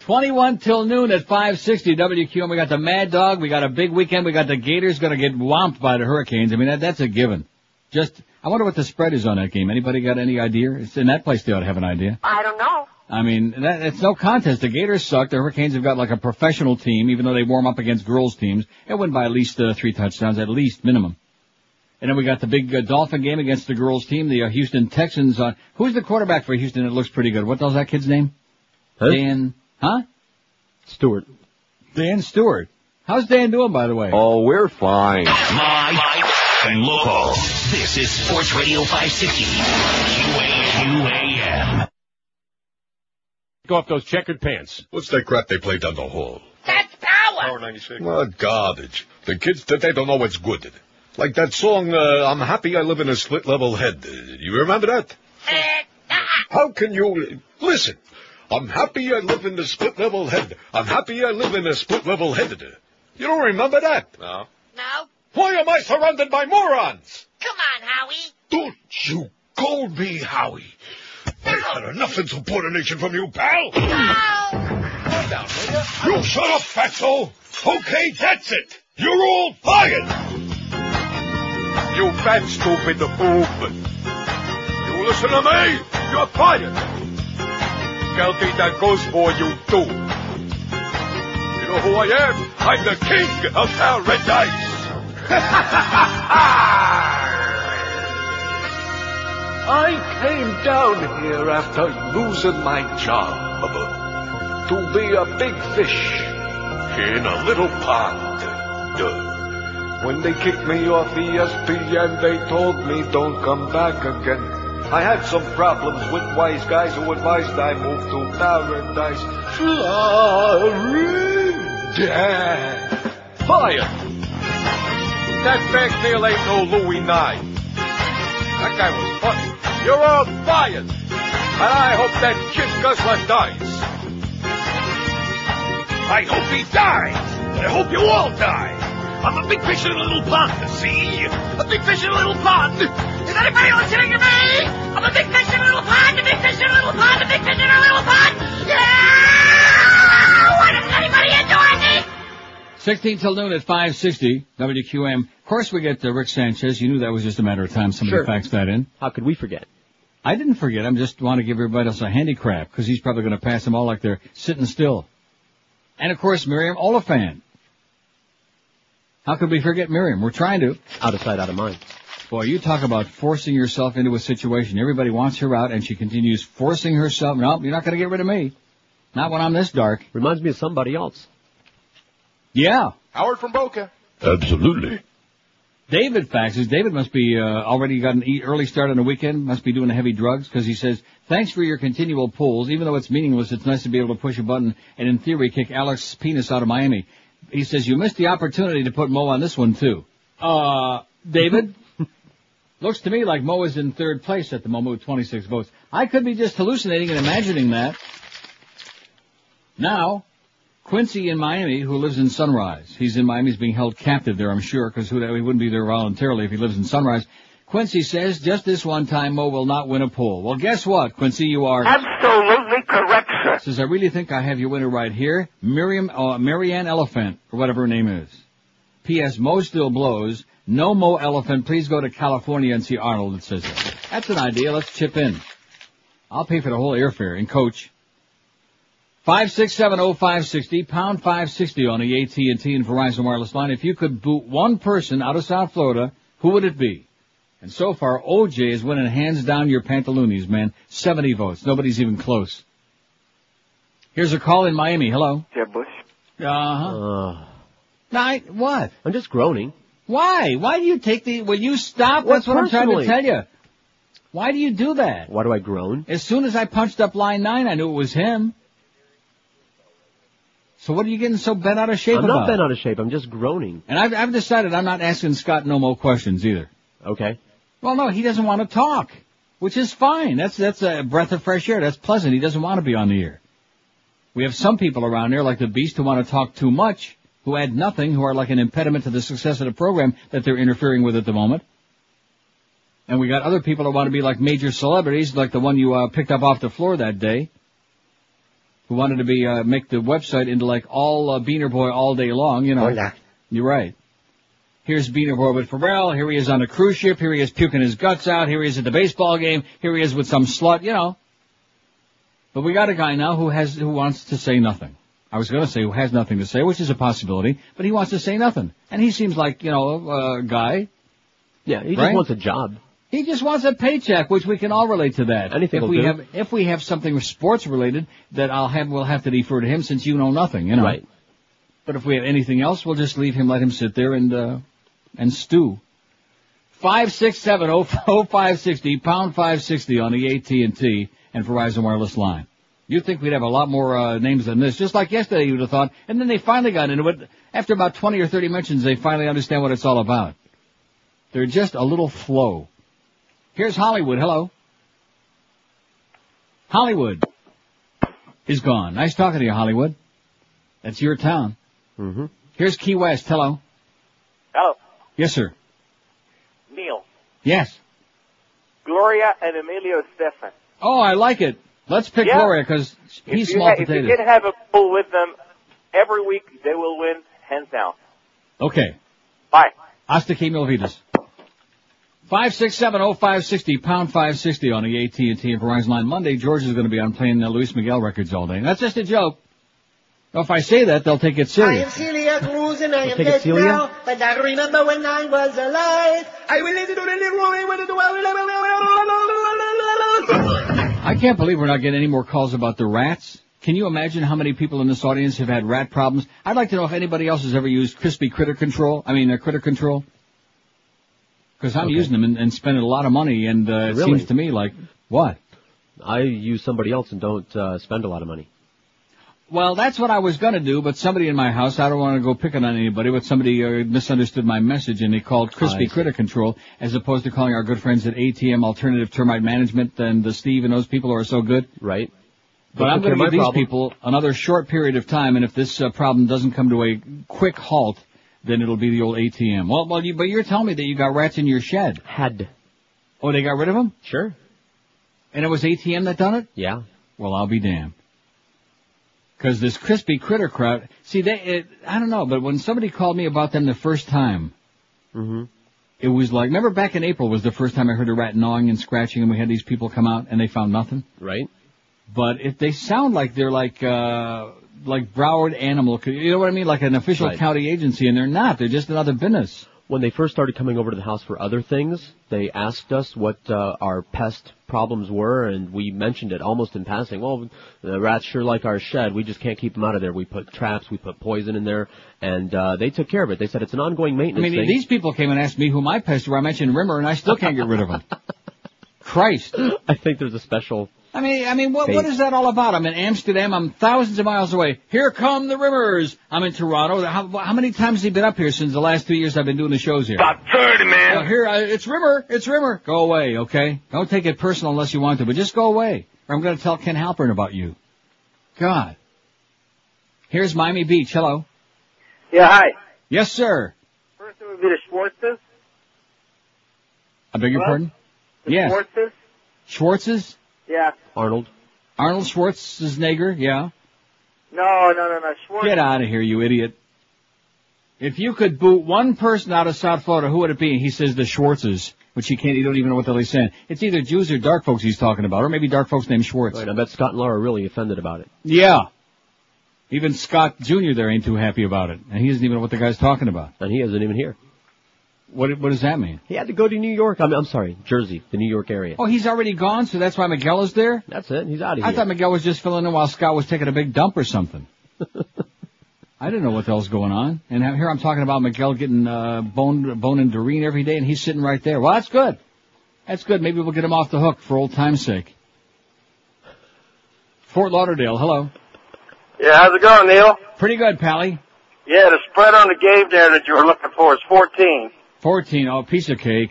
[SPEAKER 2] 21 till noon at 560 WQM. We got the Mad Dog. We got a big weekend. We got the Gators going to get whomped by the Hurricanes. I mean, that, that's a given. Just, I wonder what the spread is on that game. Anybody got any idea? It's in that place. They ought to have an idea.
[SPEAKER 5] I don't know.
[SPEAKER 2] I mean, that, it's no contest. The Gators suck. The Hurricanes have got like a professional team, even though they warm up against girls teams. They win by at least uh, three touchdowns, at least minimum. And then we got the big uh, Dolphin game against the girls team, the uh, Houston Texans. Uh, who's the quarterback for Houston? It looks pretty good. What the hell's that kid's name? Dan, huh?
[SPEAKER 3] Stewart.
[SPEAKER 2] Dan Stewart. How's Dan doing, by the way?
[SPEAKER 32] Oh, we're fine.
[SPEAKER 9] Live and local. This is Sports Radio 560. QAM.
[SPEAKER 32] Go off those checkered pants.
[SPEAKER 19] What's that crap they play down the hall?
[SPEAKER 5] That's power.
[SPEAKER 19] Power 96. What garbage. The kids today don't know what's good. Like that song, uh, I'm happy I live in a split level head. Uh, You remember that? How can you... Listen. I'm happy I live in a split level head. I'm happy I live in a split level head. You don't remember that? No.
[SPEAKER 5] No.
[SPEAKER 19] Why am I surrounded by morons?
[SPEAKER 5] Come on, Howie.
[SPEAKER 19] Don't you call me Howie. I've had enough insubordination from you, pal. Calm down, will you? You shut up, fatso. Okay, that's it. You're all fired. You fat, stupid boob. You listen to me. You're fired. Guilty that goes for you, too. You know who I am? I'm the king of paradise. I came down here after losing my job to be a big fish in a little pond. When they kicked me off ESPN, they told me don't come back again. I had some problems with wise guys who advised I move to paradise. Florida. Fire. That McNeil ain't no Louis Nye. That guy was funny. You're all fired. And I hope that kid Guzzler dies. I hope he dies. I hope you all die. I'm a big fish in a little pond, see? A big fish in a little pond. Is anybody listening to me? I'm a big fish in a little pond, a big fish in a little pond, a big fish in a little pond. Yeah! What is anybody enjoying me?
[SPEAKER 2] 16 till noon at 560 WQM. Of course we get uh, Rick Sanchez. You knew that was just a matter of time. Somebody
[SPEAKER 3] Sure.
[SPEAKER 2] faxed that in.
[SPEAKER 3] How could we forget?
[SPEAKER 2] I didn't forget. I'm just want to give everybody else a handicap because he's probably going to pass them all like they're sitting still. And of course, Miriam Oliphant. How could we forget Miriam? We're trying to.
[SPEAKER 3] Out of sight, out of mind.
[SPEAKER 2] Boy, you talk about forcing yourself into a situation. Everybody wants her out, and she continues forcing herself. No, you're not going to get rid of me. Not when I'm this dark.
[SPEAKER 3] Reminds me of somebody else.
[SPEAKER 2] Yeah.
[SPEAKER 19] Howard from Boca. Absolutely.
[SPEAKER 2] David faxes. David must be uh, already got an e- early start on the weekend. Must be doing the heavy drugs because he says, "Thanks for your continual pulls. Even though it's meaningless, it's nice to be able to push a button and, in theory, kick Alex Penis out of Miami." He says, "You missed the opportunity to put Mo on this one too." Uh, David. Looks to me like Mo is in third place at the moment with 26 votes. I could be just hallucinating and imagining that. Now, Quincy in Miami, who lives in Sunrise. He's in Miami. He's being held captive there, I'm sure, because he wouldn't be there voluntarily if he lives in Sunrise. Quincy says, just this one time, Mo will not win a poll. Well, guess what, Quincy? You are
[SPEAKER 5] Absolutely correct, sir.
[SPEAKER 2] says, I really think I have your winner right here. Miriam, uh, Marianne Elephant, or whatever her name is. P.S. Mo still blows. No Mo Elephant. Please go to California and see Arnold. It says that. That's an idea. Let's chip in. I'll pay for the whole airfare and coach. Five six seven oh five sixty pound five sixty on the AT and T and Verizon wireless line. If you could boot one person out of South Florida, who would it be? And so far, OJ is winning hands down your pantaloonies, man. 70 votes. Nobody's even close. Here's a call in Miami. Hello.
[SPEAKER 3] Jeb Bush.
[SPEAKER 2] Uh-huh. Now, I, what?
[SPEAKER 3] I'm just groaning.
[SPEAKER 2] Why? Why do you take the, will you stop?
[SPEAKER 3] What
[SPEAKER 2] That's what I'm trying to tell you. Why do you do that?
[SPEAKER 3] Why do I groan?
[SPEAKER 2] As soon as I punched up line nine, I knew it was him. So what are you getting so bent out of shape about?
[SPEAKER 3] I'm
[SPEAKER 2] about?
[SPEAKER 3] not bent out of shape. I'm just groaning.
[SPEAKER 2] And I've, I've decided I'm not asking Scott no more questions either.
[SPEAKER 3] Okay.
[SPEAKER 2] Well, no, he doesn't want to talk, which is fine. That's that's a breath of fresh air. That's pleasant. He doesn't want to be on the air. We have some people around here, like the Beast, who want to talk too much, who add nothing, who are like an impediment to the success of the program that they're interfering with at the moment. And we got other people that want to be like major celebrities, like the one you uh, picked up off the floor that day, who wanted to be uh, make the website into like all uh, Beaner Boy all day long. You know, you're right. Here's Beaner Boy with Ferrall. Here he is on a cruise ship. Here he is puking his guts out. Here he is at the baseball game. Here he is with some slut. You know. But we got a guy now who has who wants to say nothing. I was going to say who has nothing to say, which is a possibility, but he wants to say nothing, and he seems like you know a guy.
[SPEAKER 3] Yeah, he just wants a job.
[SPEAKER 2] He just wants a paycheck, which we can all relate to that.
[SPEAKER 3] Anything
[SPEAKER 2] if we
[SPEAKER 3] do.
[SPEAKER 2] have if we have something sports related that I'll have we'll have to defer to him since you know nothing, you know.
[SPEAKER 3] Right.
[SPEAKER 2] But if we have anything else, we'll just leave him, let him sit there and uh and stew. Five six seven oh oh five sixty pound five sixty on the AT and T and Verizon wireless line. You'd think we'd have a lot more uh, names than this, just like yesterday you'd have thought. And then they finally got into it. After about twenty or thirty mentions, they finally understand what it's all about. They're just a little slow. Here's Hollywood. Hello. Hollywood is gone. Nice talking to you, Hollywood. That's your town.
[SPEAKER 3] Mm-hmm.
[SPEAKER 2] Here's Key West. Hello.
[SPEAKER 33] Hello,
[SPEAKER 2] Yes, sir.
[SPEAKER 33] Neil,
[SPEAKER 2] Yes.
[SPEAKER 33] Gloria, and Emilio Estefan.
[SPEAKER 2] Oh, I like it. Let's pick
[SPEAKER 33] Yeah.
[SPEAKER 2] Gloria because
[SPEAKER 33] If
[SPEAKER 2] he's
[SPEAKER 33] you
[SPEAKER 2] small
[SPEAKER 33] ha- If you
[SPEAKER 2] potatoes.
[SPEAKER 33] can have a pool with them every week, they will win hands down.
[SPEAKER 2] Okay.
[SPEAKER 33] Bye.
[SPEAKER 2] Hasta que mil vidas. Five six seven oh five sixty pound five sixty on the AT and T and Verizon line. Monday, George is going to be on playing the Luis Miguel records all day. That's just a joke. Now, if I say that, they'll take it
[SPEAKER 5] I am. Celia Cruz and I am dead
[SPEAKER 2] Celia?
[SPEAKER 5] now, but I remember when I was alive. I will listen to the little woman with the
[SPEAKER 2] I can't believe we're not getting any more calls about the rats. Can you imagine how many people in this audience have had rat problems? I'd like to know if anybody else has ever used Crispy Critter Control. I mean, uh, Critter Control. Because I'm
[SPEAKER 3] Okay.
[SPEAKER 2] using them and, and spending a lot of money, and uh, it
[SPEAKER 3] Really?
[SPEAKER 2] seems to me like what?
[SPEAKER 3] I use somebody else and don't uh, spend a lot of money.
[SPEAKER 2] Well, that's what I was gonna do, but somebody in my house, I don't want to go picking on anybody, but somebody uh, misunderstood my message and they called Crispy. Critter Control as opposed to calling our good friends at ATM Alternative Termite Management and the Steve and those people who are so good.
[SPEAKER 3] Right.
[SPEAKER 2] But
[SPEAKER 3] They
[SPEAKER 2] I'm going to give these
[SPEAKER 3] problem.
[SPEAKER 2] people another short period of time, and if this uh, problem doesn't come to a quick halt, then it'll be the old ATM. Well, well, you, but you're telling me that you got rats in your shed.
[SPEAKER 3] Had.
[SPEAKER 2] Oh, they got rid of them?
[SPEAKER 3] Sure.
[SPEAKER 2] And it was ATM that done it?
[SPEAKER 3] Yeah.
[SPEAKER 2] Well, I'll be damned. Because this crispy critter crowd, see, they, it, I don't know, but when somebody called me about them the first time,
[SPEAKER 3] Mm-hmm.
[SPEAKER 2] it was like, remember back in April was the first time I heard a rat gnawing and scratching, and we had these people come out and they found nothing.
[SPEAKER 3] Right.
[SPEAKER 2] But if they sound like they're like, uh, like Broward Animal, you know what I mean? Like an official
[SPEAKER 3] Right.
[SPEAKER 2] county agency, and they're not. They're just another business.
[SPEAKER 3] When they first started coming over to the house for other things, they asked us what uh, our pest problems were, and we mentioned it almost in passing. Well, the rats sure like our shed. We just can't keep them out of there. We put traps, we put poison in there, and uh, they took care of it. They said it's an ongoing maintenance.
[SPEAKER 2] I mean,
[SPEAKER 3] thing.
[SPEAKER 2] these people came and asked me who my pests were. I mentioned Rimer, and I still can't get rid of them. Christ.
[SPEAKER 3] I think there's a special.
[SPEAKER 2] I mean, I mean, what, what
[SPEAKER 3] Fate.
[SPEAKER 2] is that all about? I'm in Amsterdam. I'm thousands of miles away. Here come the Rimers. I'm in Toronto. How, how many times has he been up here since the last two years I've been doing the shows here?
[SPEAKER 9] About 30, man.
[SPEAKER 2] Well, here, uh, it's Rimer. It's Rimer. Go away, okay? Don't take it personal unless you want to, but just go away. Or I'm going to tell Ken Halpern about you. God. Here's Miami Beach. Hello.
[SPEAKER 33] Yeah, hi.
[SPEAKER 2] Yes, sir.
[SPEAKER 33] First it would be the Schwartzes.
[SPEAKER 2] I beg your
[SPEAKER 33] What?
[SPEAKER 2] pardon?
[SPEAKER 33] The
[SPEAKER 2] Yes.
[SPEAKER 33] Schwartzes.
[SPEAKER 2] Schwartz's?
[SPEAKER 33] Yeah.
[SPEAKER 3] Arnold.
[SPEAKER 2] Arnold Schwarzenegger? Yeah.
[SPEAKER 33] No, no, no, no. Schwartz.
[SPEAKER 2] Get out of here, you idiot. If you could boot one person out of South Florida, who would it be? He says the Schwartzes, which he can't, he don't even know what the hell he's saying. It's either Jews or dark folks he's talking about, or maybe dark folks named Schwartz.
[SPEAKER 3] Right, I bet Scott and Laura are really offended about it.
[SPEAKER 2] Yeah. Even Scott Jr. there ain't too happy about it, and he doesn't even know what the guy's talking about.
[SPEAKER 3] And he isn't even here.
[SPEAKER 2] What what does that mean?
[SPEAKER 3] He had to go to New York. I'm, I'm sorry, Jersey, the New York area.
[SPEAKER 2] Oh, he's already gone, so that's why Miguel is there.
[SPEAKER 3] That's it. He's out of
[SPEAKER 2] I
[SPEAKER 3] here.
[SPEAKER 2] I thought Miguel was just filling in while Scott was taking a big dump or something. I didn't know what the hell's going on. And here I'm talking about Miguel getting uh, bone bone and Doreen every day, and he's sitting right there. Well, that's good. That's good. Maybe we'll get him off the hook for old time's sake. Fort Lauderdale, hello.
[SPEAKER 33] Yeah, how's it going, Neil?
[SPEAKER 2] Pretty good, Pally.
[SPEAKER 33] Yeah, the spread on the game there that you were looking for is 14.
[SPEAKER 2] 14, oh, piece of cake.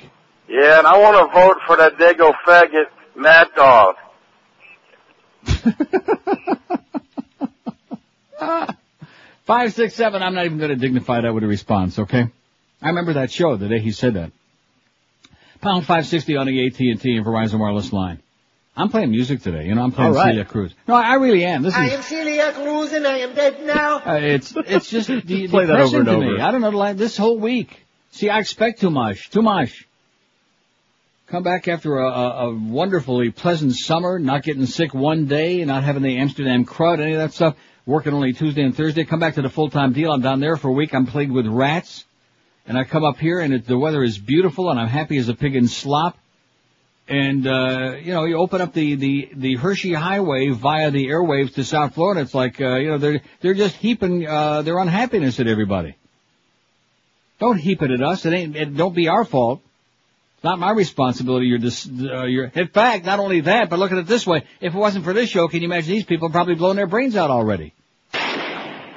[SPEAKER 33] Yeah, and I want to vote for that Dago faggot, Mad Dog.
[SPEAKER 2] Five, six, seven. I'm not even going to dignify that with a response. Okay. I remember that show the day he said that. Pound five sixty on the AT and T and Verizon wireless line. I'm playing music today. You know, I'm playing
[SPEAKER 11] All right.
[SPEAKER 2] Celia Cruz. No, I really am. This is.
[SPEAKER 11] I
[SPEAKER 2] is.
[SPEAKER 11] am Celia Cruz and I am dead now.
[SPEAKER 2] Uh, it's it's just de-
[SPEAKER 3] Play that over and
[SPEAKER 2] to me. I don't know like this whole week. See, I expect too much, too much. Come back after a, a, a wonderfully pleasant summer, not getting sick one day, not having the Amsterdam crud, any of that stuff. Working only Tuesday and Thursday. Come back to the full time deal. I'm down there for a week. I'm plagued with rats, and I come up here and it, the weather is beautiful, and I'm happy as a pig in slop. And uh, you know, you open up the the the Hershey Highway via the airwaves to South Florida. It's like uh, you know they're they're just heaping uh, their unhappiness at everybody. Don't heap it at us. It ain't. It don't be our fault. It's not my responsibility. You're dis- uh, you're. In fact, not only that, but look at it this way: if it wasn't for this show, can you imagine these people probably blowing their brains out already?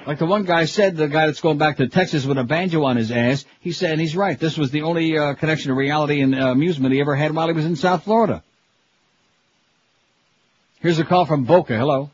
[SPEAKER 2] Like the one guy said, the guy that's going back to Texas with a banjo on his ass, he said, and he's right, this was the only uh, connection to reality and uh, amusement he ever had while he was in South Florida. Here's a call from Boca. Hello.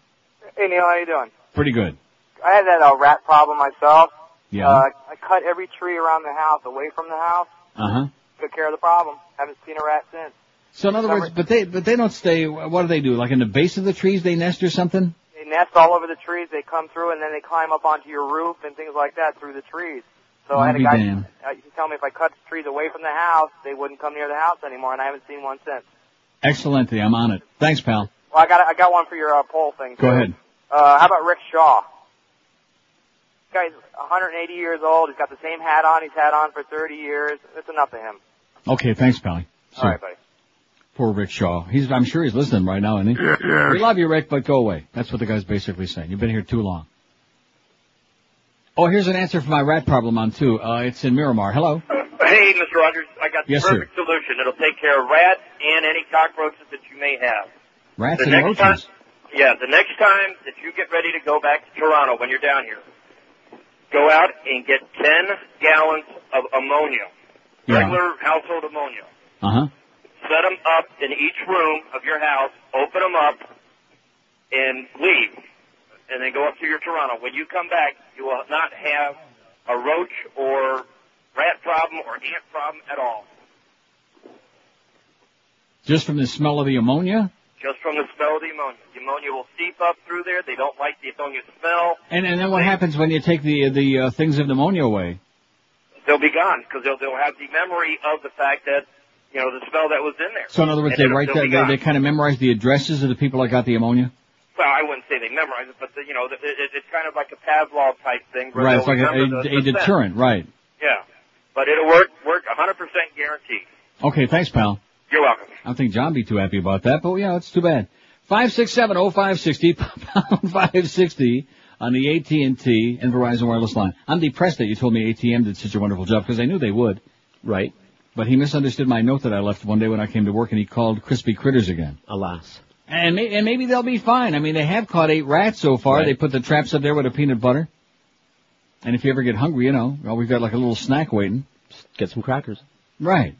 [SPEAKER 25] Hey Neil, how you doing?
[SPEAKER 2] Pretty good.
[SPEAKER 25] I had that uh, rat problem myself.
[SPEAKER 2] Yeah.
[SPEAKER 25] Uh, I cut every tree around the house away from the house.
[SPEAKER 2] Uh huh.
[SPEAKER 25] Took care of the problem. Haven't seen a rat since.
[SPEAKER 2] So in other words, but they but they don't stay. What do they do? Like in the base of the trees, they nest or something?
[SPEAKER 25] They nest all over the trees. They come through and then they climb up onto your roof and things like that through the trees. So I
[SPEAKER 2] I'll
[SPEAKER 25] had a guy
[SPEAKER 2] damned.
[SPEAKER 25] uh, he tell me if I cut the trees away from the house, they wouldn't come near the house anymore, and I haven't seen one since.
[SPEAKER 2] Excellent. I'm on it. Thanks, pal.
[SPEAKER 25] Well, I got I got one for your uh, poll thing.
[SPEAKER 2] Go ahead.
[SPEAKER 25] Uh, how about Rick Shaw? This guy's 180 years old. He's got the same hat on. He's had on for 30 years. It's enough of him.
[SPEAKER 2] Okay, thanks, Pally.
[SPEAKER 25] All right, buddy.
[SPEAKER 2] Poor Rick Shaw. He's I'm sure he's listening right now, isn't he? We love you, Rick, but go away. That's what the guy's basically saying. You've been here too long. Oh, here's an answer for my rat problem on two. Uh, it's in Miramar. Hello.
[SPEAKER 34] Hey, Mr. Rogers, I got the
[SPEAKER 2] Yes, sir.
[SPEAKER 34] perfect solution. It'll take care of rats and any cockroaches that you may have.
[SPEAKER 2] Rats
[SPEAKER 34] the
[SPEAKER 2] and roaches.
[SPEAKER 34] time, yeah, the next time that you get ready to go back to Toronto when you're down here, go out and get 10 gallons of ammonia,
[SPEAKER 2] Yeah.
[SPEAKER 34] regular household ammonia.
[SPEAKER 2] Uh huh.
[SPEAKER 34] Set them up in each room of your house, open them up, and leave. And then go up to your Toronto. When you come back, you will not have a roach or rat problem or ant problem at all.
[SPEAKER 2] Just from the smell of the ammonia?
[SPEAKER 34] Just from the smell of the ammonia. The ammonia will seep up through there. They don't like the ammonia smell.
[SPEAKER 2] And and then what happens when you take the the uh, things of pneumonia away?
[SPEAKER 34] They'll be gone because they'll, they'll have the memory of the fact that, you know, the smell that was in there.
[SPEAKER 2] So in other words,
[SPEAKER 34] And
[SPEAKER 2] they write that they, they kind of memorize the addresses of the people that got the ammonia.
[SPEAKER 34] Well, I wouldn't say they memorize it, but the, you know, the, it, it's kind of like a Pavlov type thing.
[SPEAKER 2] Right, it's like a, a,
[SPEAKER 34] the-
[SPEAKER 2] a
[SPEAKER 34] the scent.
[SPEAKER 2] deterrent, right?
[SPEAKER 34] Yeah, but it'll work. Work 100% guaranteed.
[SPEAKER 2] Okay, thanks, pal.
[SPEAKER 34] You're welcome.
[SPEAKER 2] I don't think John be too happy about that, but yeah, it's too bad. Five six seven oh five sixty pound five sixty on the AT and T and Verizon wireless line. I'm depressed that you told me ATM did such a wonderful job because I knew they would.
[SPEAKER 3] Right.
[SPEAKER 2] But he misunderstood my note that I left one day when I came to work, and he called crispy critters again.
[SPEAKER 3] Alas.
[SPEAKER 2] And, may, and maybe they'll be fine. I mean, they have caught eight rats so far.
[SPEAKER 3] Right.
[SPEAKER 2] They put the traps up there with a peanut butter. And if you ever get hungry, you know, well, we've got like a little snack waiting.
[SPEAKER 3] Get some crackers.
[SPEAKER 2] Right.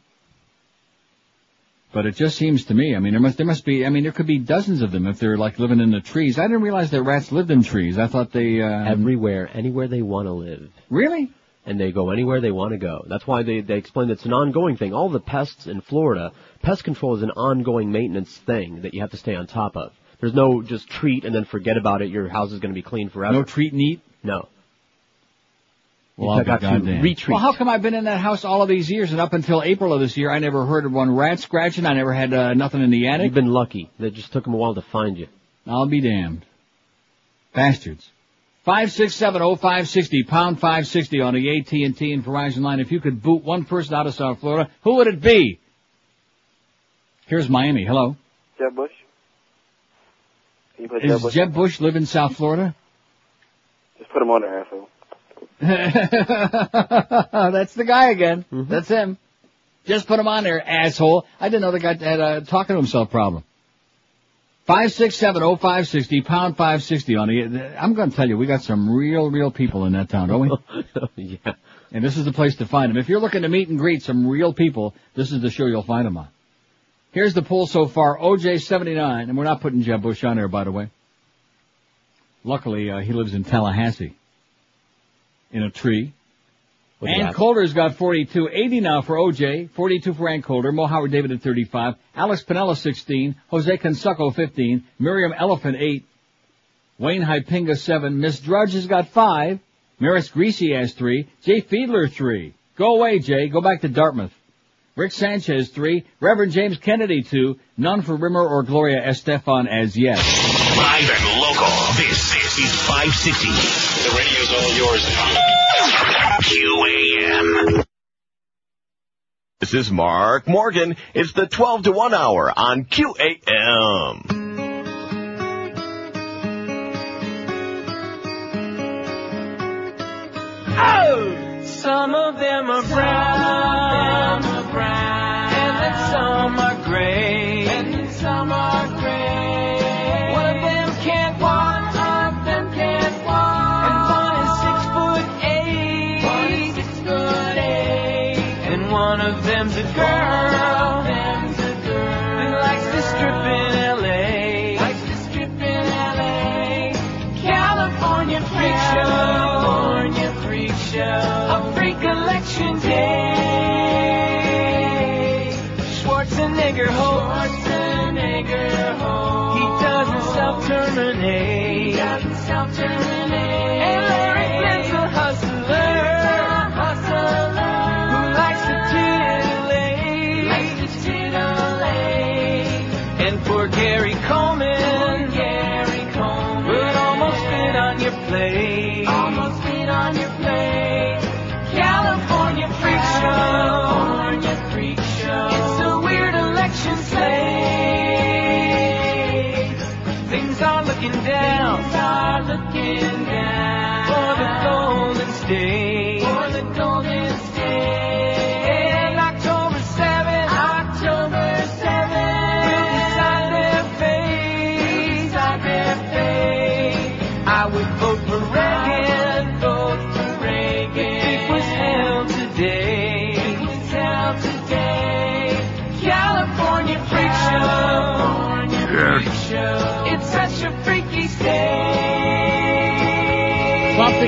[SPEAKER 2] But it just seems to me, I mean, there must, there must be, I mean, there could be dozens of them if they're like living in the trees. I didn't realize that rats lived in trees. I thought they, uh,
[SPEAKER 3] Everywhere, anywhere they want to live.
[SPEAKER 2] Really?
[SPEAKER 3] And they go anywhere they want to go. That's why they, they explain that it's an ongoing thing. All the pests in Florida, pest control is an ongoing maintenance thing that you have to stay on top of. There's no just treat and then forget about it. Your house is going to be clean forever.
[SPEAKER 2] no treat and eat?
[SPEAKER 3] No.
[SPEAKER 2] Well, I'll be
[SPEAKER 3] got to retreat.
[SPEAKER 2] Well, how come I've been in that house all of these years and up until April of this year, I never heard of one rat scratching. I never had uh, nothing in the attic.
[SPEAKER 3] You've been lucky. They just took them a while to find you.
[SPEAKER 2] I'll be damned. Bastards. 5670560, pound 560 on the AT&T and Verizon line. If you could boot one person out of South Florida, who would it be? Here's Miami. Hello.
[SPEAKER 35] Jeb Bush. Can Jeb
[SPEAKER 2] Does
[SPEAKER 35] Bush?
[SPEAKER 2] Jeb Bush live in South Florida?
[SPEAKER 35] Just put him on there, asshole.
[SPEAKER 2] That's the guy again. That's him. Just put him on there, asshole. I didn't know the guy had a talking to himself problem. Five six seven oh five sixty pound five sixty on the. I'm going to tell you, we got some real, real people in that town, don't we?
[SPEAKER 3] yeah.
[SPEAKER 2] And this is the place to find them. If you're looking to meet and greet some real people, this is the show you'll find them on. Here's the poll so far. OJ 79, and we're not putting Jeb Bush on there, by the way. Luckily, uh, he lives in Tallahassee. In a tree.
[SPEAKER 3] What
[SPEAKER 2] Ann Coulter's got 42. 80 now for OJ. 42 for Ann Coulter. Mo Howard David at 35. Alex Pinella 16. Jose Canseco 15. Miriam Elephant 8. Wayne Hypinga 7. Miss Drudge has got 5. Maris Greasy has 3. Jay Fiedler 3. Go away, Jay. Go back to Dartmouth. Rick Sanchez 3. Reverend James Kennedy 2. None for Rimer or Gloria Estefan as yet.
[SPEAKER 9] Live and local. This, this is 560. The radio's all yours now. QAM.
[SPEAKER 36] This is Mark Morgan. It's the 12 to 1 hour on QAM.
[SPEAKER 4] Oh! Some of them are brown,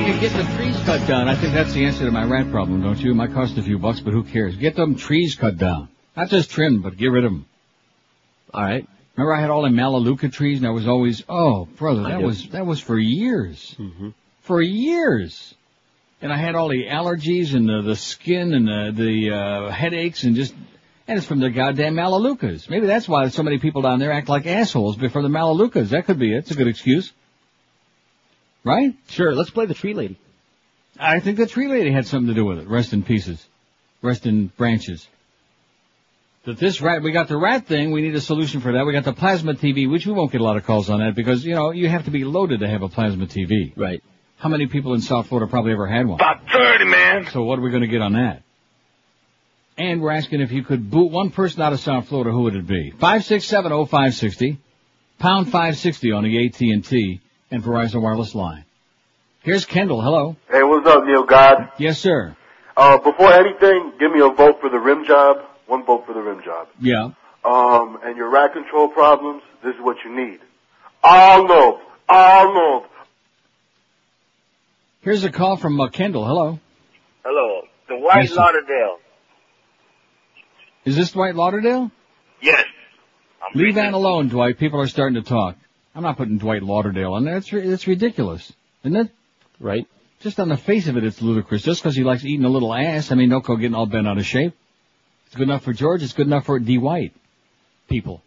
[SPEAKER 4] state.
[SPEAKER 2] Well, get the trees cut down. I think that's the answer to my rat problem, don't you? It might cost a few bucks, but who cares? Get them trees cut down. Not just trimmed, but get rid of them.
[SPEAKER 3] All right.
[SPEAKER 2] Remember I had all the Melaleuca trees and I was always, oh, brother, that was, that was for years.
[SPEAKER 3] Mm-hmm.
[SPEAKER 2] For years. And I had all the allergies and the, the skin and the, the, uh, headaches and just, and it's from the goddamn Melaleucas. Maybe that's why so many people down there act like assholes before the Melaleucas. That could be it. It's a good excuse. Right?
[SPEAKER 3] Sure, let's play the tree lady.
[SPEAKER 2] I think the tree lady had something to do with it. Rest in pieces. Rest in branches. That this rat, we got the rat thing, we need a solution for that. We got the plasma TV, which we won't get a lot of calls on that because, you know, you have to be loaded to have a plasma TV.
[SPEAKER 3] Right.
[SPEAKER 2] How many people in South Florida probably ever had one?
[SPEAKER 19] About 30, man.
[SPEAKER 2] So what are we going to get on that? And we're asking if you could boot one person out of South Florida, who would it be? 5670560, pound 560 on the AT&T and Verizon wireless line. Here's Kendall. Hello.
[SPEAKER 37] Hey, what's up, Neil God?
[SPEAKER 2] Yes, sir.
[SPEAKER 37] Uh, before anything, give me a vote for the rim job. One vote for the rim job.
[SPEAKER 2] Yeah.
[SPEAKER 37] Um, and your rat control problems, this is what you need. Arnold! Arnold!
[SPEAKER 2] Here's a call from uh, Kendall. Hello.
[SPEAKER 34] Hello. The White
[SPEAKER 2] Yes.
[SPEAKER 34] Lauderdale.
[SPEAKER 2] Is this Dwight Lauderdale?
[SPEAKER 34] Yes.
[SPEAKER 2] Leave that alone, Dwight. People are starting to talk. I'm not putting Dwight Lauderdale on there. It's, it's ridiculous, isn't it?
[SPEAKER 3] Right.
[SPEAKER 2] Just on the face of it, it's ludicrous. Just because he likes eating a little ass, I mean, no go getting all bent out of shape. It's good enough for George. It's good enough for D. White. People.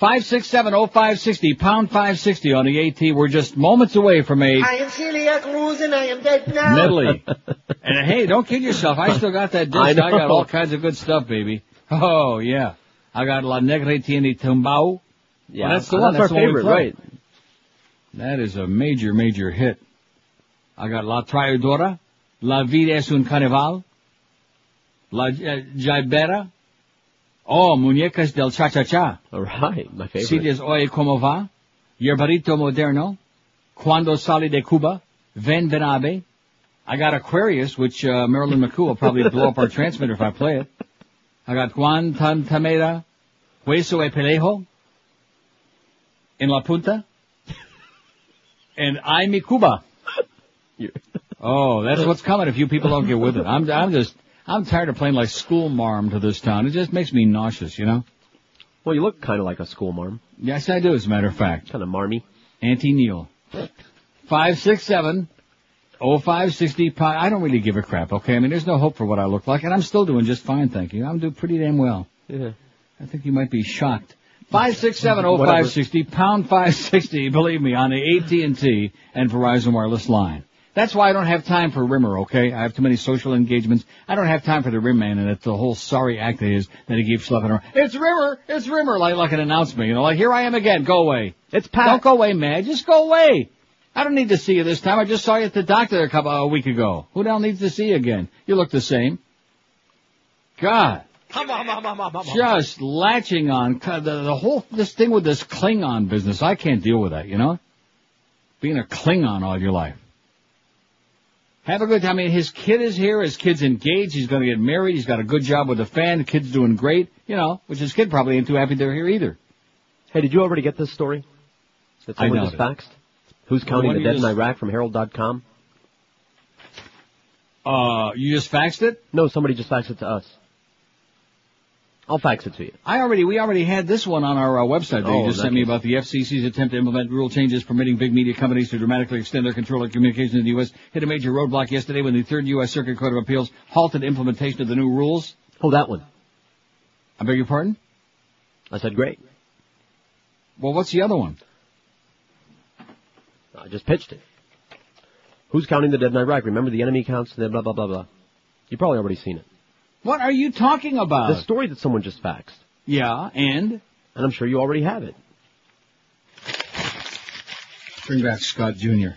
[SPEAKER 2] 5670560, pound 560 on the AT. We're just moments away from a
[SPEAKER 5] I am Celia Cruz and I am dead now.
[SPEAKER 2] medley. and hey, don't kid yourself. I still got that disc.
[SPEAKER 3] I
[SPEAKER 2] I, got all kinds of good stuff, baby. Oh, yeah. I got La Negra Tiene Tumbao.
[SPEAKER 3] Yeah,
[SPEAKER 2] Well, that's the
[SPEAKER 3] that's
[SPEAKER 2] one.
[SPEAKER 3] our
[SPEAKER 2] That's the
[SPEAKER 3] favorite,
[SPEAKER 2] play.
[SPEAKER 3] right.
[SPEAKER 2] That is a major, major hit. I got La Traidora, La Vida es un Carnaval, La uh, Jaibera, Oh, Muñecas del Cha-Cha-Cha.
[SPEAKER 3] All right, my favorite.
[SPEAKER 2] Si des Oye Como Va, Yerbero Moderno, Cuando Sale de Cuba, Ven Venabe. I got Aquarius, which uh, Marilyn McCoo will probably blow up our transmitter if I play it. I got Guantanamera, Hueso e Pelejo, En La Punta, and I Mi Cuba. Oh, that's what's coming if you people don't get with it. I'm, I'm just, I'm tired of playing like school marm to this town. It just makes me nauseous, you know?
[SPEAKER 3] Well, you look kind of like a school marm.
[SPEAKER 2] Yes, I do, as a matter of fact.
[SPEAKER 3] Kind of marmy.
[SPEAKER 2] Auntie Neil. Five six seven oh five sixty pi. I don't really give a crap. Okay, I mean, there's no hope for what I look like, and I'm still doing just fine, thank you. I'm doing pretty damn well.
[SPEAKER 3] Yeah.
[SPEAKER 2] I think you might be shocked. Five six seven oh five sixty pound five sixty. Believe me, on the AT and T and Verizon wireless line. That's why I don't have time for Rimer. Okay, I have too many social engagements. I don't have time for the Rim Man, and it's the whole sorry act it is that he keeps schlepping around. It's Rimer. It's Rimer, like like an announcement. You know, like here I am again. Go away.
[SPEAKER 3] It's Pat.
[SPEAKER 2] Don't go away, man. Just go away. I don't need to see you this time. I just saw you at the doctor a couple a week ago. Who the hell needs to see you again? You look the same. God. Just latching on the, the whole this thing with this Klingon business. I can't deal with that. You know, being a Klingon all your life. Have a good time. I mean, his kid is here. His kid's engaged. He's going to get married. He's got a good job with the fan. The kid's doing great. You know, which his kid probably ain't too happy they're here either.
[SPEAKER 3] Hey, did you already get this story? That
[SPEAKER 2] I
[SPEAKER 3] someone
[SPEAKER 2] doubt
[SPEAKER 3] just faxed? Who's counting
[SPEAKER 2] one
[SPEAKER 3] the
[SPEAKER 2] you
[SPEAKER 3] dead in Iraq from Herald.com?
[SPEAKER 2] Uh, you just faxed it?
[SPEAKER 3] No, somebody just faxed it to us. I'll fax it to you.
[SPEAKER 2] I already, we already had this one on our uh, website that
[SPEAKER 3] Oh,
[SPEAKER 2] you just
[SPEAKER 3] in
[SPEAKER 2] sent
[SPEAKER 3] that
[SPEAKER 2] me about the FCC's attempt to implement rule changes permitting big media companies to dramatically extend their control of communications in the U.S. hit a major roadblock yesterday when the Third U.S. Circuit Court of Appeals halted implementation of the new rules.
[SPEAKER 3] Oh, that one.
[SPEAKER 2] I beg your pardon?
[SPEAKER 3] I said great.
[SPEAKER 2] Well, what's the other one?
[SPEAKER 3] I just pitched it. Who's counting the dead in Iraq? Remember the enemy counts, the blah, blah, blah, blah. You've probably already seen it.
[SPEAKER 2] What are you talking about?
[SPEAKER 3] The story that someone just faxed.
[SPEAKER 2] Yeah, and?
[SPEAKER 3] And I'm sure you already have it.
[SPEAKER 2] Bring back Scott Jr.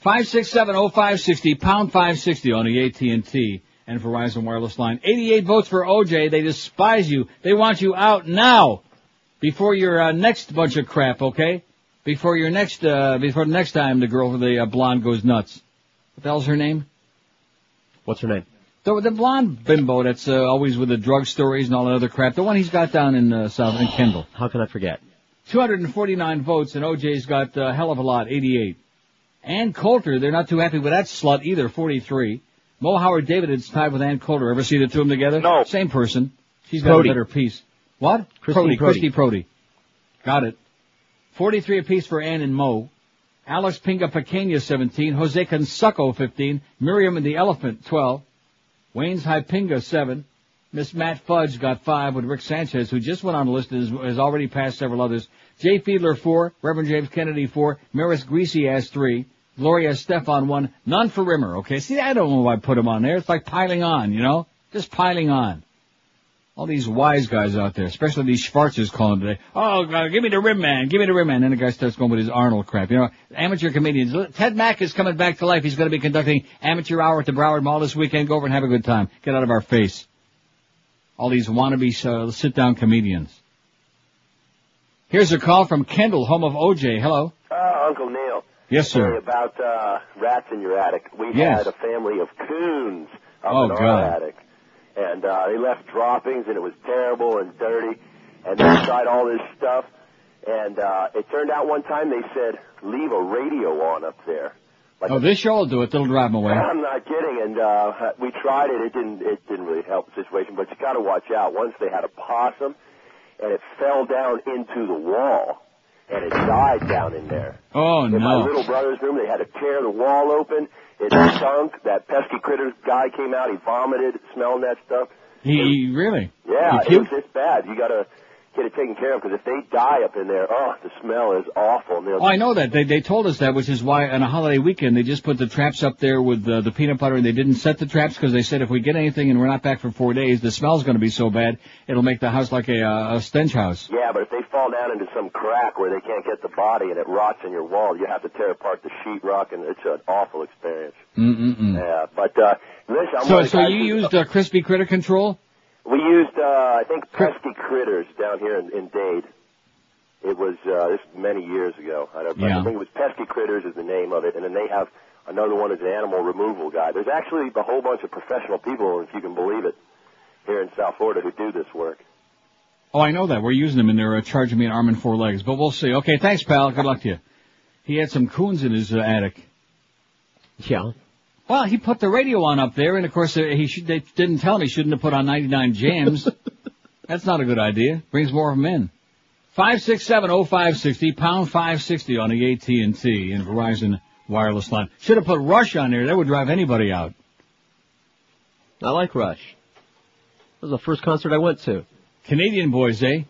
[SPEAKER 2] Five six seven oh five sixty pound five sixty on the AT and T and Verizon wireless line. Eighty eight votes for OJ. They despise you. They want you out now, before your uh, next bunch of crap. Okay, before your next uh, before the next time the girl with the uh, blonde goes nuts. What the hell's her name?
[SPEAKER 3] What's her name?
[SPEAKER 2] The, the blonde bimbo that's uh, always with the drug stories and all that other crap. The one he's got down in uh, South in Kendall.
[SPEAKER 3] How could I forget?
[SPEAKER 2] 249 votes, and OJ's got a hell of a lot, 88. Ann Coulter, they're not too happy with that slut either, 43. Mo Howard David is tied with Ann Coulter. Ever see the two of them together? No. Same person. She's got
[SPEAKER 3] Prody.
[SPEAKER 2] a better piece. What?
[SPEAKER 3] Christine
[SPEAKER 2] Prody.
[SPEAKER 3] Prody.
[SPEAKER 2] Christy Prody. Got it. 43 apiece for Ann and Mo. Alex Pinga Pequena, 17. Jose Consucco, 15. Miriam and the Elephant, 12. Wayne's Hypinga, 7. Miss Matt Fudge got 5 with Rick Sanchez, who just went on the list and has, already passed several others. Jay Fiedler, 4. Reverend James Kennedy, 4. Maris Greasy has 3. Gloria Stefan, 1. None for Rimer, okay? See, I don't know why I put him on there. It's like piling on, you know? Just piling on. All these wise guys out there, especially these Schwarzers calling today. Oh, God, give me the rim man, give me the rim man. Then the guy starts going with his Arnold crap. You know, amateur comedians. Ted Mack is coming back to life. He's going to be conducting amateur hour at the Broward Mall this weekend. Go over and have a good time. Get out of our face. All these wannabe uh, sit-down comedians. Here's a call from Kendall, home of OJ. Hello.
[SPEAKER 38] Uh, Uncle Neil.
[SPEAKER 2] Yes, sir.
[SPEAKER 38] Sorry about uh, rats in your attic. We
[SPEAKER 2] Yes.
[SPEAKER 38] had a family of coons up
[SPEAKER 2] Oh,
[SPEAKER 38] in our
[SPEAKER 2] God.
[SPEAKER 38] attic, and uh, they left droppings, and it was terrible and dirty. And they tried all this stuff, and uh, it turned out one time they said leave a radio on up there. Like
[SPEAKER 2] Oh, this show will do it. It'll drive them away.
[SPEAKER 38] I'm not kidding, and uh, we tried it. It didn't. It didn't really help the situation. But you got to watch out. Once they had a possum, and it fell down into the wall, and it died down in there.
[SPEAKER 2] Oh,
[SPEAKER 38] In my little brother's room, they had to tear the wall open. It stunk. Uh-huh. That pesky critter guy came out. He vomited, smelling that stuff.
[SPEAKER 2] He, really?
[SPEAKER 38] Yeah,
[SPEAKER 2] He
[SPEAKER 38] it was it's bad. You got to get it taken care of because if they die up in there, oh, the smell is awful.
[SPEAKER 2] Oh, I know that. They they told us that, which is why on a holiday weekend they just put the traps up there with uh, the peanut butter, and they didn't set the traps because they said if we get anything and we're not back for four days, the smell's going to be so bad it'll make the house like a, uh, a stench house.
[SPEAKER 38] Yeah, but if they fall down into some crack where they can't get the body and it rots in your wall, you have to tear apart the sheetrock, and it's an awful experience.
[SPEAKER 2] Mm-mm-mm.
[SPEAKER 38] Yeah, but uh, listen, I'm
[SPEAKER 2] So
[SPEAKER 38] one of the
[SPEAKER 2] so you used uh, crispy critter control?
[SPEAKER 38] We used, uh, I think, pesky critters down here in, in Dade. It was uh, this many years ago. I, don't,
[SPEAKER 2] Yeah.
[SPEAKER 38] I think it was pesky critters is the name of it, and then they have another one is an animal removal guy. There's actually a whole bunch of professional people, if you can believe it, here in South Florida who do this work.
[SPEAKER 2] Oh, I know that. We're using them and they're uh, charging me an arm and four legs, but we'll see. Okay, thanks, pal. Good luck to you. He had some coons in his uh, attic.
[SPEAKER 3] Yeah.
[SPEAKER 2] Well, he put the radio on up there, and of course uh, he should, they didn't tell him he shouldn't have put on 99 jams. That's not a good idea. Brings more of them in. Five six seven oh five sixty pound five sixty on the AT and T and Verizon wireless line. Should have put Rush on there. That would drive anybody out.
[SPEAKER 3] I like Rush. That was the first concert I went to.
[SPEAKER 2] Canadian boys, eh?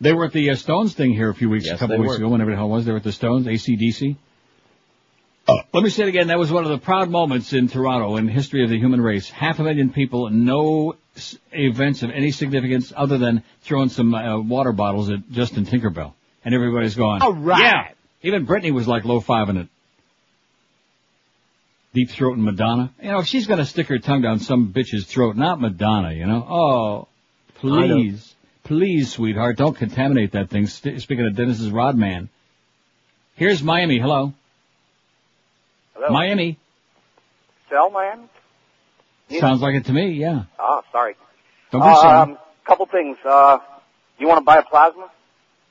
[SPEAKER 2] They were at the uh, Stones thing here a few weeks, a couple weeks
[SPEAKER 3] were.
[SPEAKER 2] ago, whenever the hell was. They were at the Stones, ACDC. Let me say it again. That was one of the proud moments in Toronto in the history of the human race. Half a million people, no s- events of any significance other than throwing some uh, water bottles at Justin Tinkerbell. And everybody's going,
[SPEAKER 11] All right.
[SPEAKER 2] Yeah. Even Britney was like low five in it. Deep throat and Madonna. You know, if she's gonna stick her tongue down some bitch's throat, not Madonna, you know? Oh, please. Please, sweetheart, don't contaminate that thing. St- speaking of Dennis's Rodman. Here's Miami. Hello.
[SPEAKER 39] Hello.
[SPEAKER 2] Miami.
[SPEAKER 39] Sell, Miami? Yeah.
[SPEAKER 2] Sounds like it to me, yeah.
[SPEAKER 39] Oh, sorry.
[SPEAKER 2] Don't be sorry.
[SPEAKER 39] Um, couple things. Uh, you want to buy a plasma?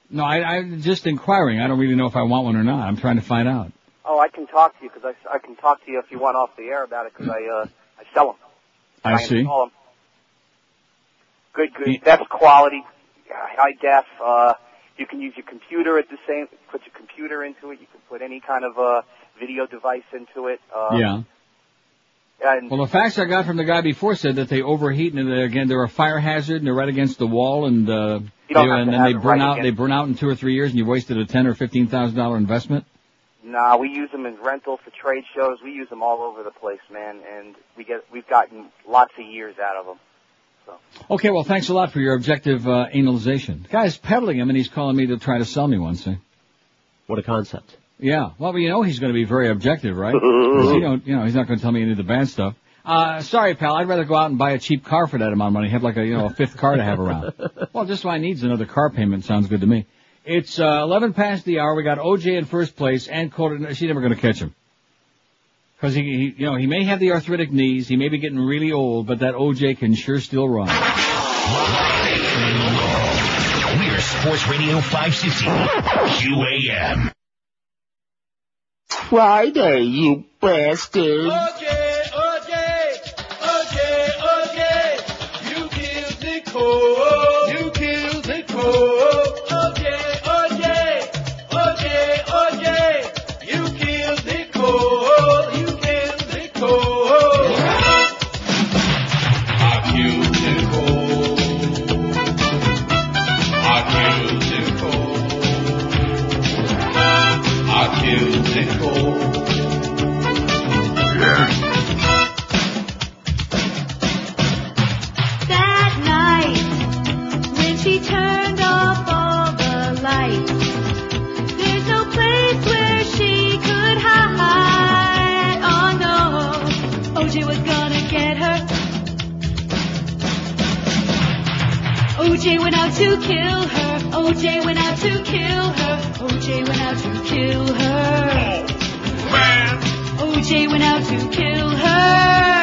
[SPEAKER 2] No, I, I'm just inquiring. I don't really know if I want one or not. I'm trying to find out.
[SPEAKER 39] Oh, I can talk to you because I, I can talk to you if you want off the air about it because I uh I sell them.
[SPEAKER 2] I see.
[SPEAKER 39] install 'em. Good, good. Best quality, high def. Uh, you can use your computer at the same. Put your computer into it. You can put any kind of uh video device into it. Uh,
[SPEAKER 2] yeah.
[SPEAKER 39] And
[SPEAKER 2] Well, the facts I got from the guy before said that they overheat and uh, again they're a fire hazard and they're right against the wall and uh, they- and then they burn
[SPEAKER 39] right
[SPEAKER 2] out. They burn out in two or three years and you wasted a ten or fifteen thousand dollar investment.
[SPEAKER 39] Nah, we use them as rental for trade shows. We use them all over the place, man, and we get we've gotten lots of years out of them. So.
[SPEAKER 2] Okay, well, thanks a lot for your objective uh, analyzation. The guy's peddling him and he's calling me to try to sell me one. See?
[SPEAKER 3] What a concept.
[SPEAKER 2] Yeah. Well, you know he's going to be very objective, right? he don't, you know, he's not going to tell me any of the bad stuff. Uh, sorry, pal. I'd rather go out and buy a cheap car for that amount of money. Have like a, you know, a fifth car to have around. well, just why needs another car payment sounds good to me. It's, uh, 11 past the hour. We got OJ in first place and Coulter. She's never going to catch him. Cause he, he, you know, he may have the arthritic knees. He may be getting really old, but that OJ can sure still run.
[SPEAKER 9] We're Sports Radio 560 QAM.
[SPEAKER 11] Friday, you bastard.
[SPEAKER 4] OJ, OJ
[SPEAKER 40] went out to kill her. OJ went out to kill her. OJ went out to kill her. Oh, OJ went out to kill her.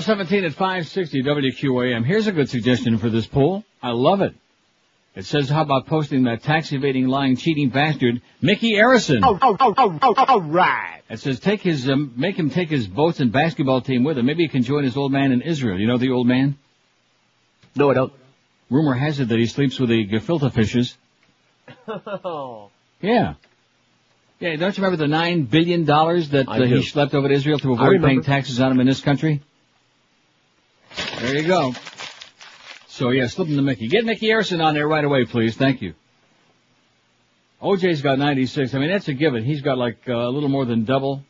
[SPEAKER 2] 1217 at 560 WQAM. Here's a good suggestion for this poll. I love it. It says, how about posting that tax evading, lying, cheating bastard, Mickey Arison?
[SPEAKER 41] Oh, oh, oh, oh, oh, all right.
[SPEAKER 2] It says, take his, um, make him take his boats and basketball team with him. Maybe he can join his old man in Israel. You know the old man?
[SPEAKER 3] No, I don't.
[SPEAKER 2] Rumor has it that he sleeps with the gefilte fishes. Yeah. Yeah, don't you remember the nine billion dollars that uh, he
[SPEAKER 3] do.
[SPEAKER 2] schlepped over to Israel to avoid paying taxes on him in this country? There you go. So yeah, slip him to Mickey. Get Mickey Arison on there right away, please. Thank you. OJ's got 96. I mean, that's a given. He's got like uh, a little more than double.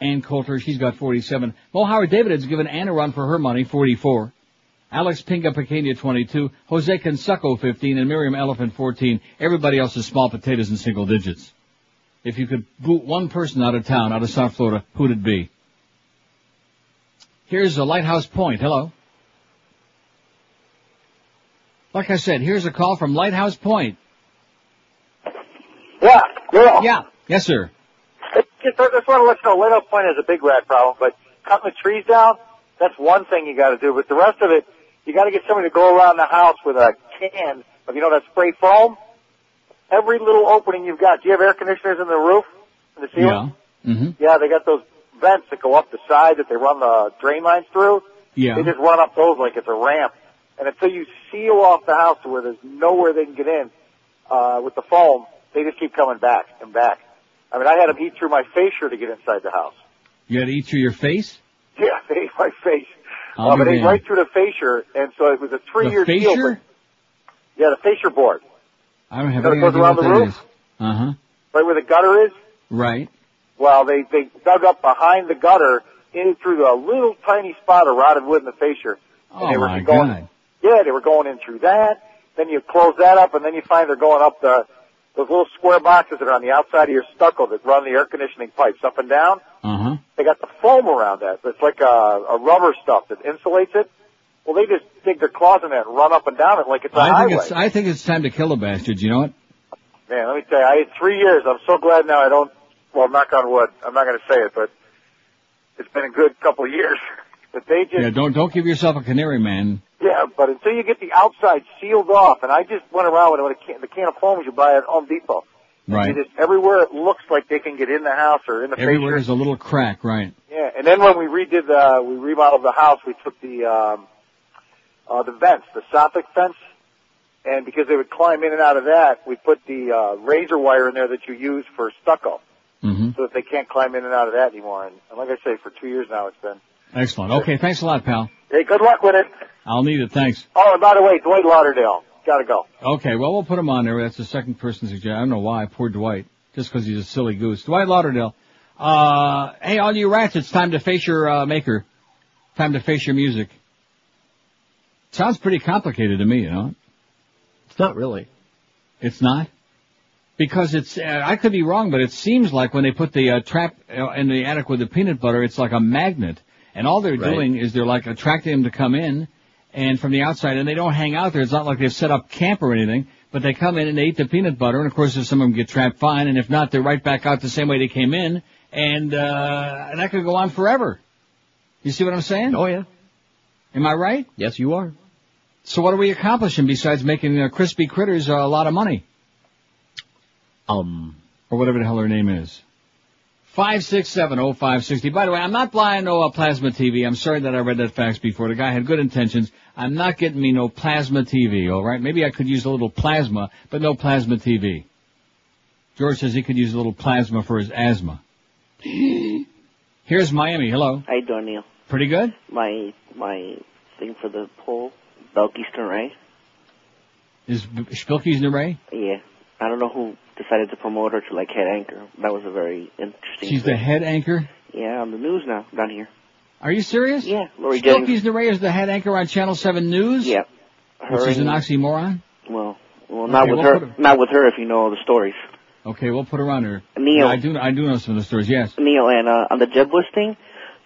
[SPEAKER 2] Ann Coulter, she's got 47. Mo Howard David has given Ann a run for her money, 44. Alex Pinga Pequena, 22. Jose Cansucco, 15. And Miriam Elephant, 14. Everybody else is small potatoes in single digits. If you could boot one person out of town, out of South Florida, who'd it be? Here's a Lighthouse Point. Hello. Like I said, here's a call from Lighthouse Point.
[SPEAKER 42] Yeah, yeah.
[SPEAKER 2] Yeah. Yes, sir.
[SPEAKER 42] Just, I just want to let you know, Lighthouse Point has a big rat problem, but cutting the trees down, that's one thing you got to do. But the rest of it, you got to get somebody to go around the house with a can of, you know, that spray foam. Every little opening you've got. Do you have air conditioners in the roof, in the ceiling?
[SPEAKER 2] Yeah. Mm-hmm.
[SPEAKER 42] Yeah, they got those vents that go up the side that they run the drain lines through.
[SPEAKER 2] Yeah.
[SPEAKER 42] They just run up those like it's a ramp. And until you seal off the house to where there's nowhere they can get in, uh, with the foam, they just keep coming back and back. I mean, I had them eat through my fascia to get inside the house.
[SPEAKER 2] You had to eat through your face?
[SPEAKER 42] Yeah, they ate my face.
[SPEAKER 2] Be
[SPEAKER 42] but they
[SPEAKER 2] damned.
[SPEAKER 42] right through the fascia, and so it was a three-year
[SPEAKER 2] The
[SPEAKER 42] deal.
[SPEAKER 2] fascia?
[SPEAKER 42] but- Yeah, the fascia board.
[SPEAKER 2] I don't have
[SPEAKER 42] You know,
[SPEAKER 2] any idea what that
[SPEAKER 42] roof?
[SPEAKER 2] is. Uh-huh.
[SPEAKER 42] Right where the gutter is?
[SPEAKER 2] Right.
[SPEAKER 42] Well, they, they dug up behind the gutter in through a little tiny spot of rotted wood in the fascia. And
[SPEAKER 2] Oh
[SPEAKER 42] they were
[SPEAKER 2] my
[SPEAKER 42] going,
[SPEAKER 2] God.
[SPEAKER 42] Yeah, they were going in through that. Then you close that up, and then you find they're going up the those little square boxes that are on the outside of your stucco that run the air conditioning pipes up and down.
[SPEAKER 2] Uh-huh.
[SPEAKER 42] They got the foam around that. It's like a, a rubber stuff that insulates it. Well, they just dig their claws in that and run up and down it like it's a
[SPEAKER 2] I
[SPEAKER 42] highway.
[SPEAKER 2] think it's I think it's time to kill the bastards, you know what?
[SPEAKER 42] Man, let me tell you, I had three years. I'm so glad now I don't. Well, knock on wood. I'm not going to say it, but it's been a good couple of years. But they just
[SPEAKER 2] Yeah, don't don't give yourself a canary man.
[SPEAKER 42] Yeah, but until you get the outside sealed off, and I just went around with, with a can, the can of foams you buy at Home Depot.
[SPEAKER 2] Right.
[SPEAKER 42] It is everywhere it looks like they can get in the house or in the
[SPEAKER 2] Everywhere there's a little crack, right.
[SPEAKER 42] Yeah, and then when we redid the, we remodeled the house, we took the, um, uh, the vents, the soffit vents, and because they would climb in and out of that, we put the, uh, razor wire in there that you use for stucco,
[SPEAKER 2] Mm-hmm.
[SPEAKER 42] so that they can't climb in and out of that anymore. And, and like I say, for two years now it's been.
[SPEAKER 2] Excellent. Okay, thanks a lot, pal.
[SPEAKER 42] Hey, good luck with it.
[SPEAKER 2] I'll need it, thanks.
[SPEAKER 42] Oh, and by the way, Dwight Lauderdale, gotta go.
[SPEAKER 2] Okay, well we'll put him on there. That's the second person suggestion. I don't know why. Poor Dwight. Just because he's a silly goose. Dwight Lauderdale. Uh, hey, all you rats, it's time to face your, uh, maker. Time to face your music. Sounds pretty complicated to me, you know?
[SPEAKER 3] It's not really.
[SPEAKER 2] It's not? Because it's, uh, I could be wrong, but it seems like when they put the uh, trap uh, in the attic with the peanut butter, it's like a magnet. And all they're
[SPEAKER 3] Right.
[SPEAKER 2] doing is they're like attracting them to come in and from the outside and they don't hang out there. It's not like they've set up camp or anything, but they come in and they eat the peanut butter and of course if some of them get trapped, fine. And if not, they're right back out the same way they came in and, uh, and that could go on forever. You see what I'm saying?
[SPEAKER 3] Oh yeah.
[SPEAKER 2] Am I right?
[SPEAKER 3] Yes, you are.
[SPEAKER 2] So what are we accomplishing besides making uh, crispy critters uh, a lot of money?
[SPEAKER 3] Um.
[SPEAKER 2] Or whatever the hell her name is. Five six seven oh five sixty. By the way, I'm not buying no uh, plasma TV. I'm sorry that I read that fax before. The guy had good intentions. I'm not getting me no plasma TV. All right, maybe I could use a little plasma, but no plasma TV. George says he could use a little plasma for his asthma. Here's Miami. Hello.
[SPEAKER 43] Doing, Neil?
[SPEAKER 2] Pretty good.
[SPEAKER 43] My my thing for the poll, Belkys Nerey.
[SPEAKER 2] Is B- Spilky's Ray?
[SPEAKER 43] Yeah, I don't know who decided to promote her to like head anchor. That was a very interesting.
[SPEAKER 2] She's the head anchor.
[SPEAKER 43] Yeah, on the news now down here.
[SPEAKER 2] Are you serious?
[SPEAKER 43] Yeah, Lori Jennings.
[SPEAKER 2] Spilky's the Ray is the head anchor on Channel Seven News.
[SPEAKER 43] Yeah.
[SPEAKER 2] Which is an oxymoron.
[SPEAKER 43] Well, well, not
[SPEAKER 2] Okay,
[SPEAKER 43] with
[SPEAKER 2] we'll
[SPEAKER 43] her.
[SPEAKER 2] put
[SPEAKER 43] Not with her. If you know all the stories.
[SPEAKER 2] Okay, we'll put her on there.
[SPEAKER 43] Neil.
[SPEAKER 2] Yeah, I do. I do know some of the stories. Yes.
[SPEAKER 43] Neil, and uh, on the Jeb Bush thing,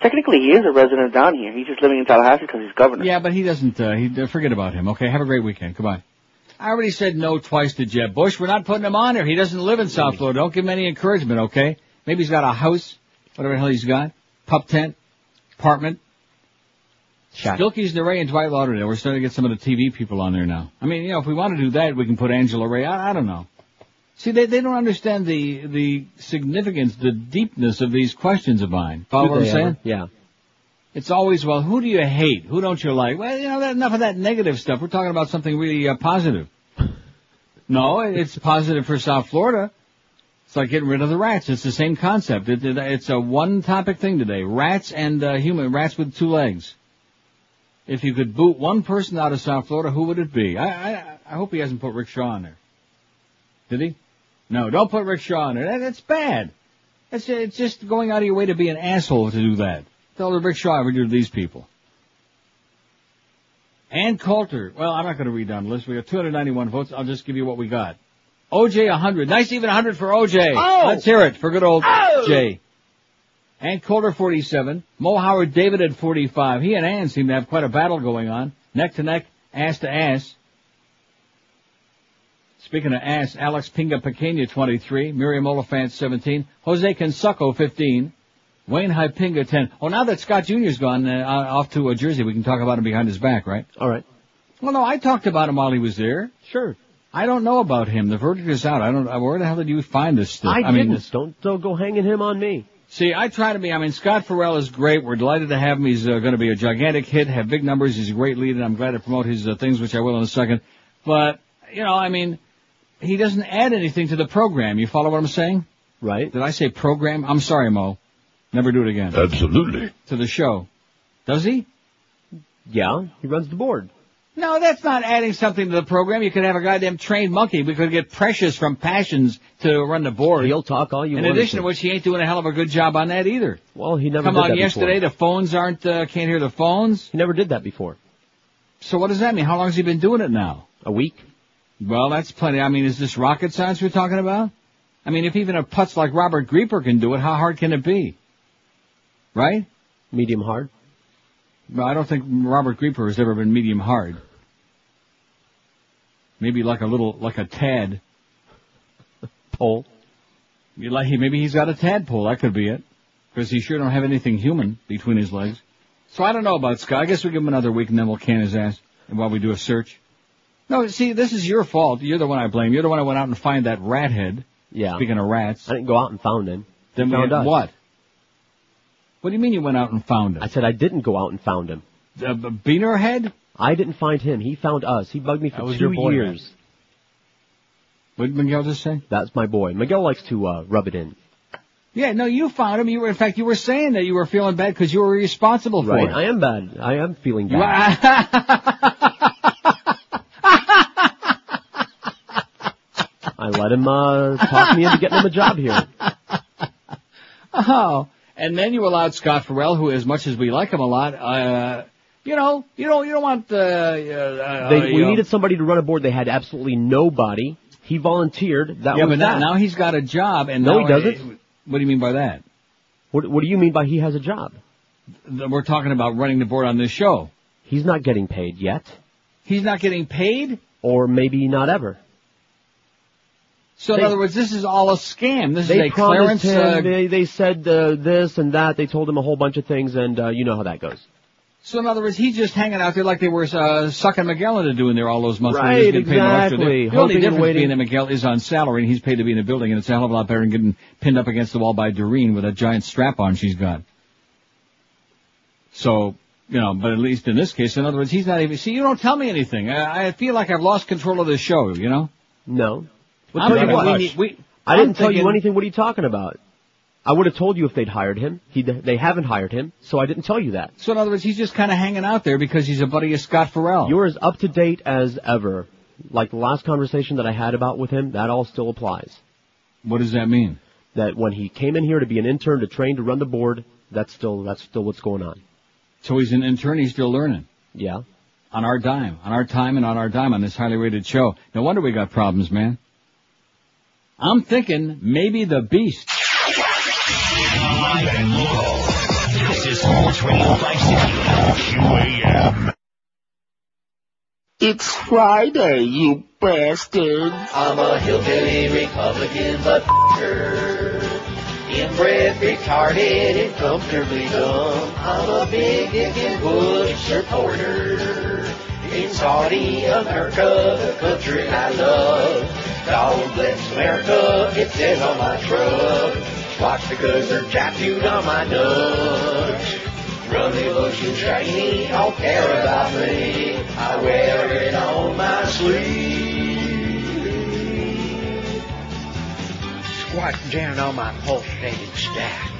[SPEAKER 43] technically he is a resident down here. He's just living in Tallahassee because he's governor.
[SPEAKER 2] Yeah, but he doesn't. Uh, he uh, forget about him. Okay, have a great weekend. Goodbye. I already said no twice to Jeb Bush. We're not putting him on there. He doesn't live in South Florida. Don't give him any encouragement. Okay. Maybe he's got a house, whatever the hell he's got, pup tent, apartment. The Ray and Dwight Lauderdale. We're starting to get some of the TV people on there now. I mean, you know, if we want to do that, we can put Angela Ray. I, I don't know. See, they they don't understand the the significance, the deepness of these questions of mine. Follow what I'm saying?
[SPEAKER 3] Yeah.
[SPEAKER 2] It's always, well, who do you hate? Who don't you like? Well, you know, enough of that negative stuff. We're talking about something really uh, positive. No, it's positive for South Florida. It's like getting rid of the rats. It's the same concept. It, it, it's a one topic thing today. Rats and uh, human rats with two legs. If you could boot one person out of South Florida, who would it be? I, I, I hope he hasn't put Rick Shaw in there. Did he? No, don't put Rick Shaw in there. That, that's bad. It's, it's just going out of your way to be an asshole to do that. Tell the Rick Shaw ever do these people. Ann Coulter. Well, I'm not going to read down the list. We got 291 votes. I'll just give you what we got. OJ 100. Nice even 100 for OJ.
[SPEAKER 4] Oh!
[SPEAKER 2] Let's hear it for good old
[SPEAKER 4] Oh!
[SPEAKER 2] Jay. Ann Coulter 47. Mo Howard David at 45. He and Ann seem to have quite a battle going on. Neck to neck, ass to ass. Speaking of ass, Alex Pinga Pequena 23. Miriam Oliphant 17. Jose Cansucco 15. Wayne Hypinga 10. Oh, now that Scott Jr.'s gone uh, off to uh, Jersey, we can talk about him behind his back, right?
[SPEAKER 3] All right.
[SPEAKER 2] Well, no, I talked about him while he was there.
[SPEAKER 3] Sure.
[SPEAKER 2] I don't know about him. The verdict is out. I don't. uh, Where the hell did you find this stuff?
[SPEAKER 3] I,
[SPEAKER 2] mean,
[SPEAKER 3] didn't. don't, don't go hanging him on me.
[SPEAKER 2] See, I try to be. I mean, Scott Ferrall is great. We're delighted to have him. He's uh, going to be a gigantic hit, have big numbers. He's a great lead, and I'm glad to promote his uh, things, which I will in a second. But you know, I mean, he doesn't add anything to the program. You follow what I'm saying?
[SPEAKER 3] Right.
[SPEAKER 2] Did I say program? I'm sorry, Mo. Never do it again.
[SPEAKER 19] Absolutely.
[SPEAKER 2] To the show. Does he?
[SPEAKER 3] Yeah, he runs the board.
[SPEAKER 2] No, that's not adding something to the program. You could have a goddamn trained monkey. We could get Precious from Passions to run the board.
[SPEAKER 3] He'll talk all you
[SPEAKER 2] In
[SPEAKER 3] want In
[SPEAKER 2] addition
[SPEAKER 3] to.
[SPEAKER 2] to which, he ain't doing a hell of a good job on that either.
[SPEAKER 3] Well, he never
[SPEAKER 2] Come
[SPEAKER 3] did
[SPEAKER 2] on,
[SPEAKER 3] that
[SPEAKER 2] yesterday
[SPEAKER 3] before.
[SPEAKER 2] the phones aren't, uh, can't hear the phones.
[SPEAKER 3] He never did that before.
[SPEAKER 2] So what does that mean? How long has he been doing it now?
[SPEAKER 3] A week.
[SPEAKER 2] Well, that's plenty. I mean, is this rocket science we're talking about? I mean, if even a putz like Robert Grieper can do it, how hard can it be? Right?
[SPEAKER 3] Medium hard.
[SPEAKER 2] Well, I don't think Robert Grieper has ever been medium hard. Maybe like a little, like a tad.
[SPEAKER 3] Pole.
[SPEAKER 2] You like, maybe he's got a tadpole. That could be it. Because he sure don't have anything human between his legs. So I don't know about Scott. I guess we'll give him another week and then we'll can his ass while we do a search. No, see, this is your fault. You're the one I blame. You're the one who went out and find that rat head.
[SPEAKER 3] Yeah.
[SPEAKER 2] Speaking of rats.
[SPEAKER 3] I didn't go out and found him.
[SPEAKER 2] Then
[SPEAKER 3] He
[SPEAKER 2] we
[SPEAKER 3] found
[SPEAKER 2] had
[SPEAKER 3] us.
[SPEAKER 2] what? What do you mean you went out and found him?
[SPEAKER 3] I said I didn't go out and found him.
[SPEAKER 2] Uh, Beaner head?
[SPEAKER 3] I didn't find him. He found us. He bugged me for two
[SPEAKER 2] boy,
[SPEAKER 3] years.
[SPEAKER 2] man. What did Miguel just say?
[SPEAKER 3] That's my boy. Miguel likes to uh, rub it in.
[SPEAKER 2] Yeah, no, you found him. You were, in fact, you were saying that you were feeling bad because you were responsible for
[SPEAKER 3] Right.
[SPEAKER 2] it.
[SPEAKER 3] I am bad. I am feeling bad. I let him uh, talk me into getting him a job here.
[SPEAKER 2] Oh, and then you allowed Scott Ferrall, who, as much as we like him a lot, uh, you know, you don't, you don't want, uh, uh,
[SPEAKER 3] They,
[SPEAKER 2] uh,
[SPEAKER 3] we
[SPEAKER 2] you know-
[SPEAKER 3] needed somebody to run a board. They had absolutely nobody. He volunteered. That
[SPEAKER 2] yeah,
[SPEAKER 3] was
[SPEAKER 2] but now,
[SPEAKER 3] that.
[SPEAKER 2] now he's got a job, and
[SPEAKER 3] No, he doesn't.
[SPEAKER 2] What do you mean by that?
[SPEAKER 3] What, what do you mean by he has a job?
[SPEAKER 2] We're talking about running the board on this show.
[SPEAKER 3] He's not getting paid yet,
[SPEAKER 2] He's not getting paid.
[SPEAKER 3] or maybe not ever.
[SPEAKER 2] So in other words, this is all a scam. This
[SPEAKER 3] They
[SPEAKER 2] is a
[SPEAKER 3] promised
[SPEAKER 2] clearance.
[SPEAKER 3] him.
[SPEAKER 2] uh,
[SPEAKER 3] they they said uh, this and that. They told him a whole bunch of things, and uh, you know how that goes.
[SPEAKER 2] so in other words, he's just hanging out there like they were uh, sucking Miguel into doing there all those months.
[SPEAKER 3] Right,
[SPEAKER 2] was getting paid no extra.
[SPEAKER 3] exactly.
[SPEAKER 2] The only difference
[SPEAKER 3] waiting.
[SPEAKER 2] being that Miguel is on salary and he's paid to be in a building, and it's a hell of a lot better than getting pinned up against the wall by Doreen with a giant strap on she's got. So, you know, but at least in this case, in other words, he's not even. See, you don't tell me anything. I, I feel like I've lost control of this show. You know.
[SPEAKER 3] No. Well,
[SPEAKER 2] I'm
[SPEAKER 3] tell you what,
[SPEAKER 2] we need- we-
[SPEAKER 3] I didn't tell you anything. What are you talking about? I would have told you if they'd hired him. He, they haven't hired him, so I didn't tell you that.
[SPEAKER 2] So in other words, he's just kind of hanging out there because he's a buddy of Scott Ferrall.
[SPEAKER 3] You're as up to date as ever. Like the last conversation that I had about with him, that all still applies.
[SPEAKER 2] What does that mean?
[SPEAKER 3] That when he came in here to be an intern to train to run the board, that's still that's still what's going on.
[SPEAKER 2] So he's an intern. He's still learning.
[SPEAKER 3] Yeah.
[SPEAKER 2] On our dime, on our time, and on our dime on this highly rated show. No wonder we got problems, man. I'm thinking maybe the beast.
[SPEAKER 9] Live and local. This is Sports Radio 560 QAM.
[SPEAKER 5] It's Friday, you bastards.
[SPEAKER 4] I'm a hillbilly Republican, but her. Inbred, retarded, and comfortably dumb. I'm a big dick and bullshit supporter. In Saudi America, the country I love. God bless America, it says on my truck. Watch because they're tattooed on my nuts. Run the ocean shiny, don't care about me. I wear it on my sleeve.
[SPEAKER 44] Squat down on my pulsating stack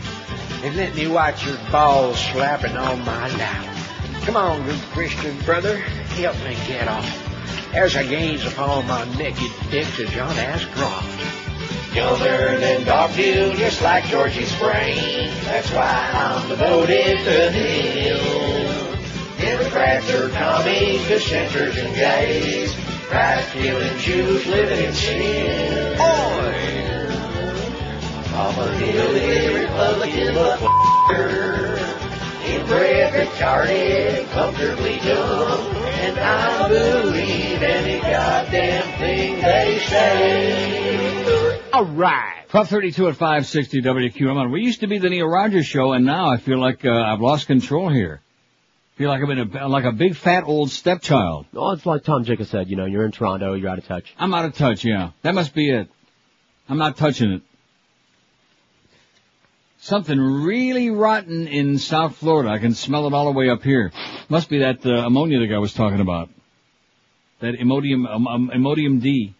[SPEAKER 44] and let me watch your balls slapping on my lap. Come on, good Christian brother, help me get off as I gaze upon my naked dicks as John Ashcroft.
[SPEAKER 4] Younger than dogville, just like Georgie's brain. That's why I'm devoted to him. Democrats are commies, dissenters and gays. Christ killing Jews living in sin. I'm a hillbilly Republican, f***er. Inbred, retarded, comfortably dumb. And I believe any goddamn thing they say.
[SPEAKER 2] All right. 1232 at 560 WQAM. We used to be the Neil Rogers show, and now I feel like uh, I've lost control here. feel like I'm in a, like a big fat old stepchild.
[SPEAKER 3] Oh, it's like Tom Jacobs said, you know, you're in Toronto, you're out of touch.
[SPEAKER 2] I'm out of touch, yeah. That must be it. I'm not touching it. Something really rotten in South Florida. I can smell it all the way up here. Must be that uh, ammonia the guy was talking about. That Imodium, um, um, Imodium D.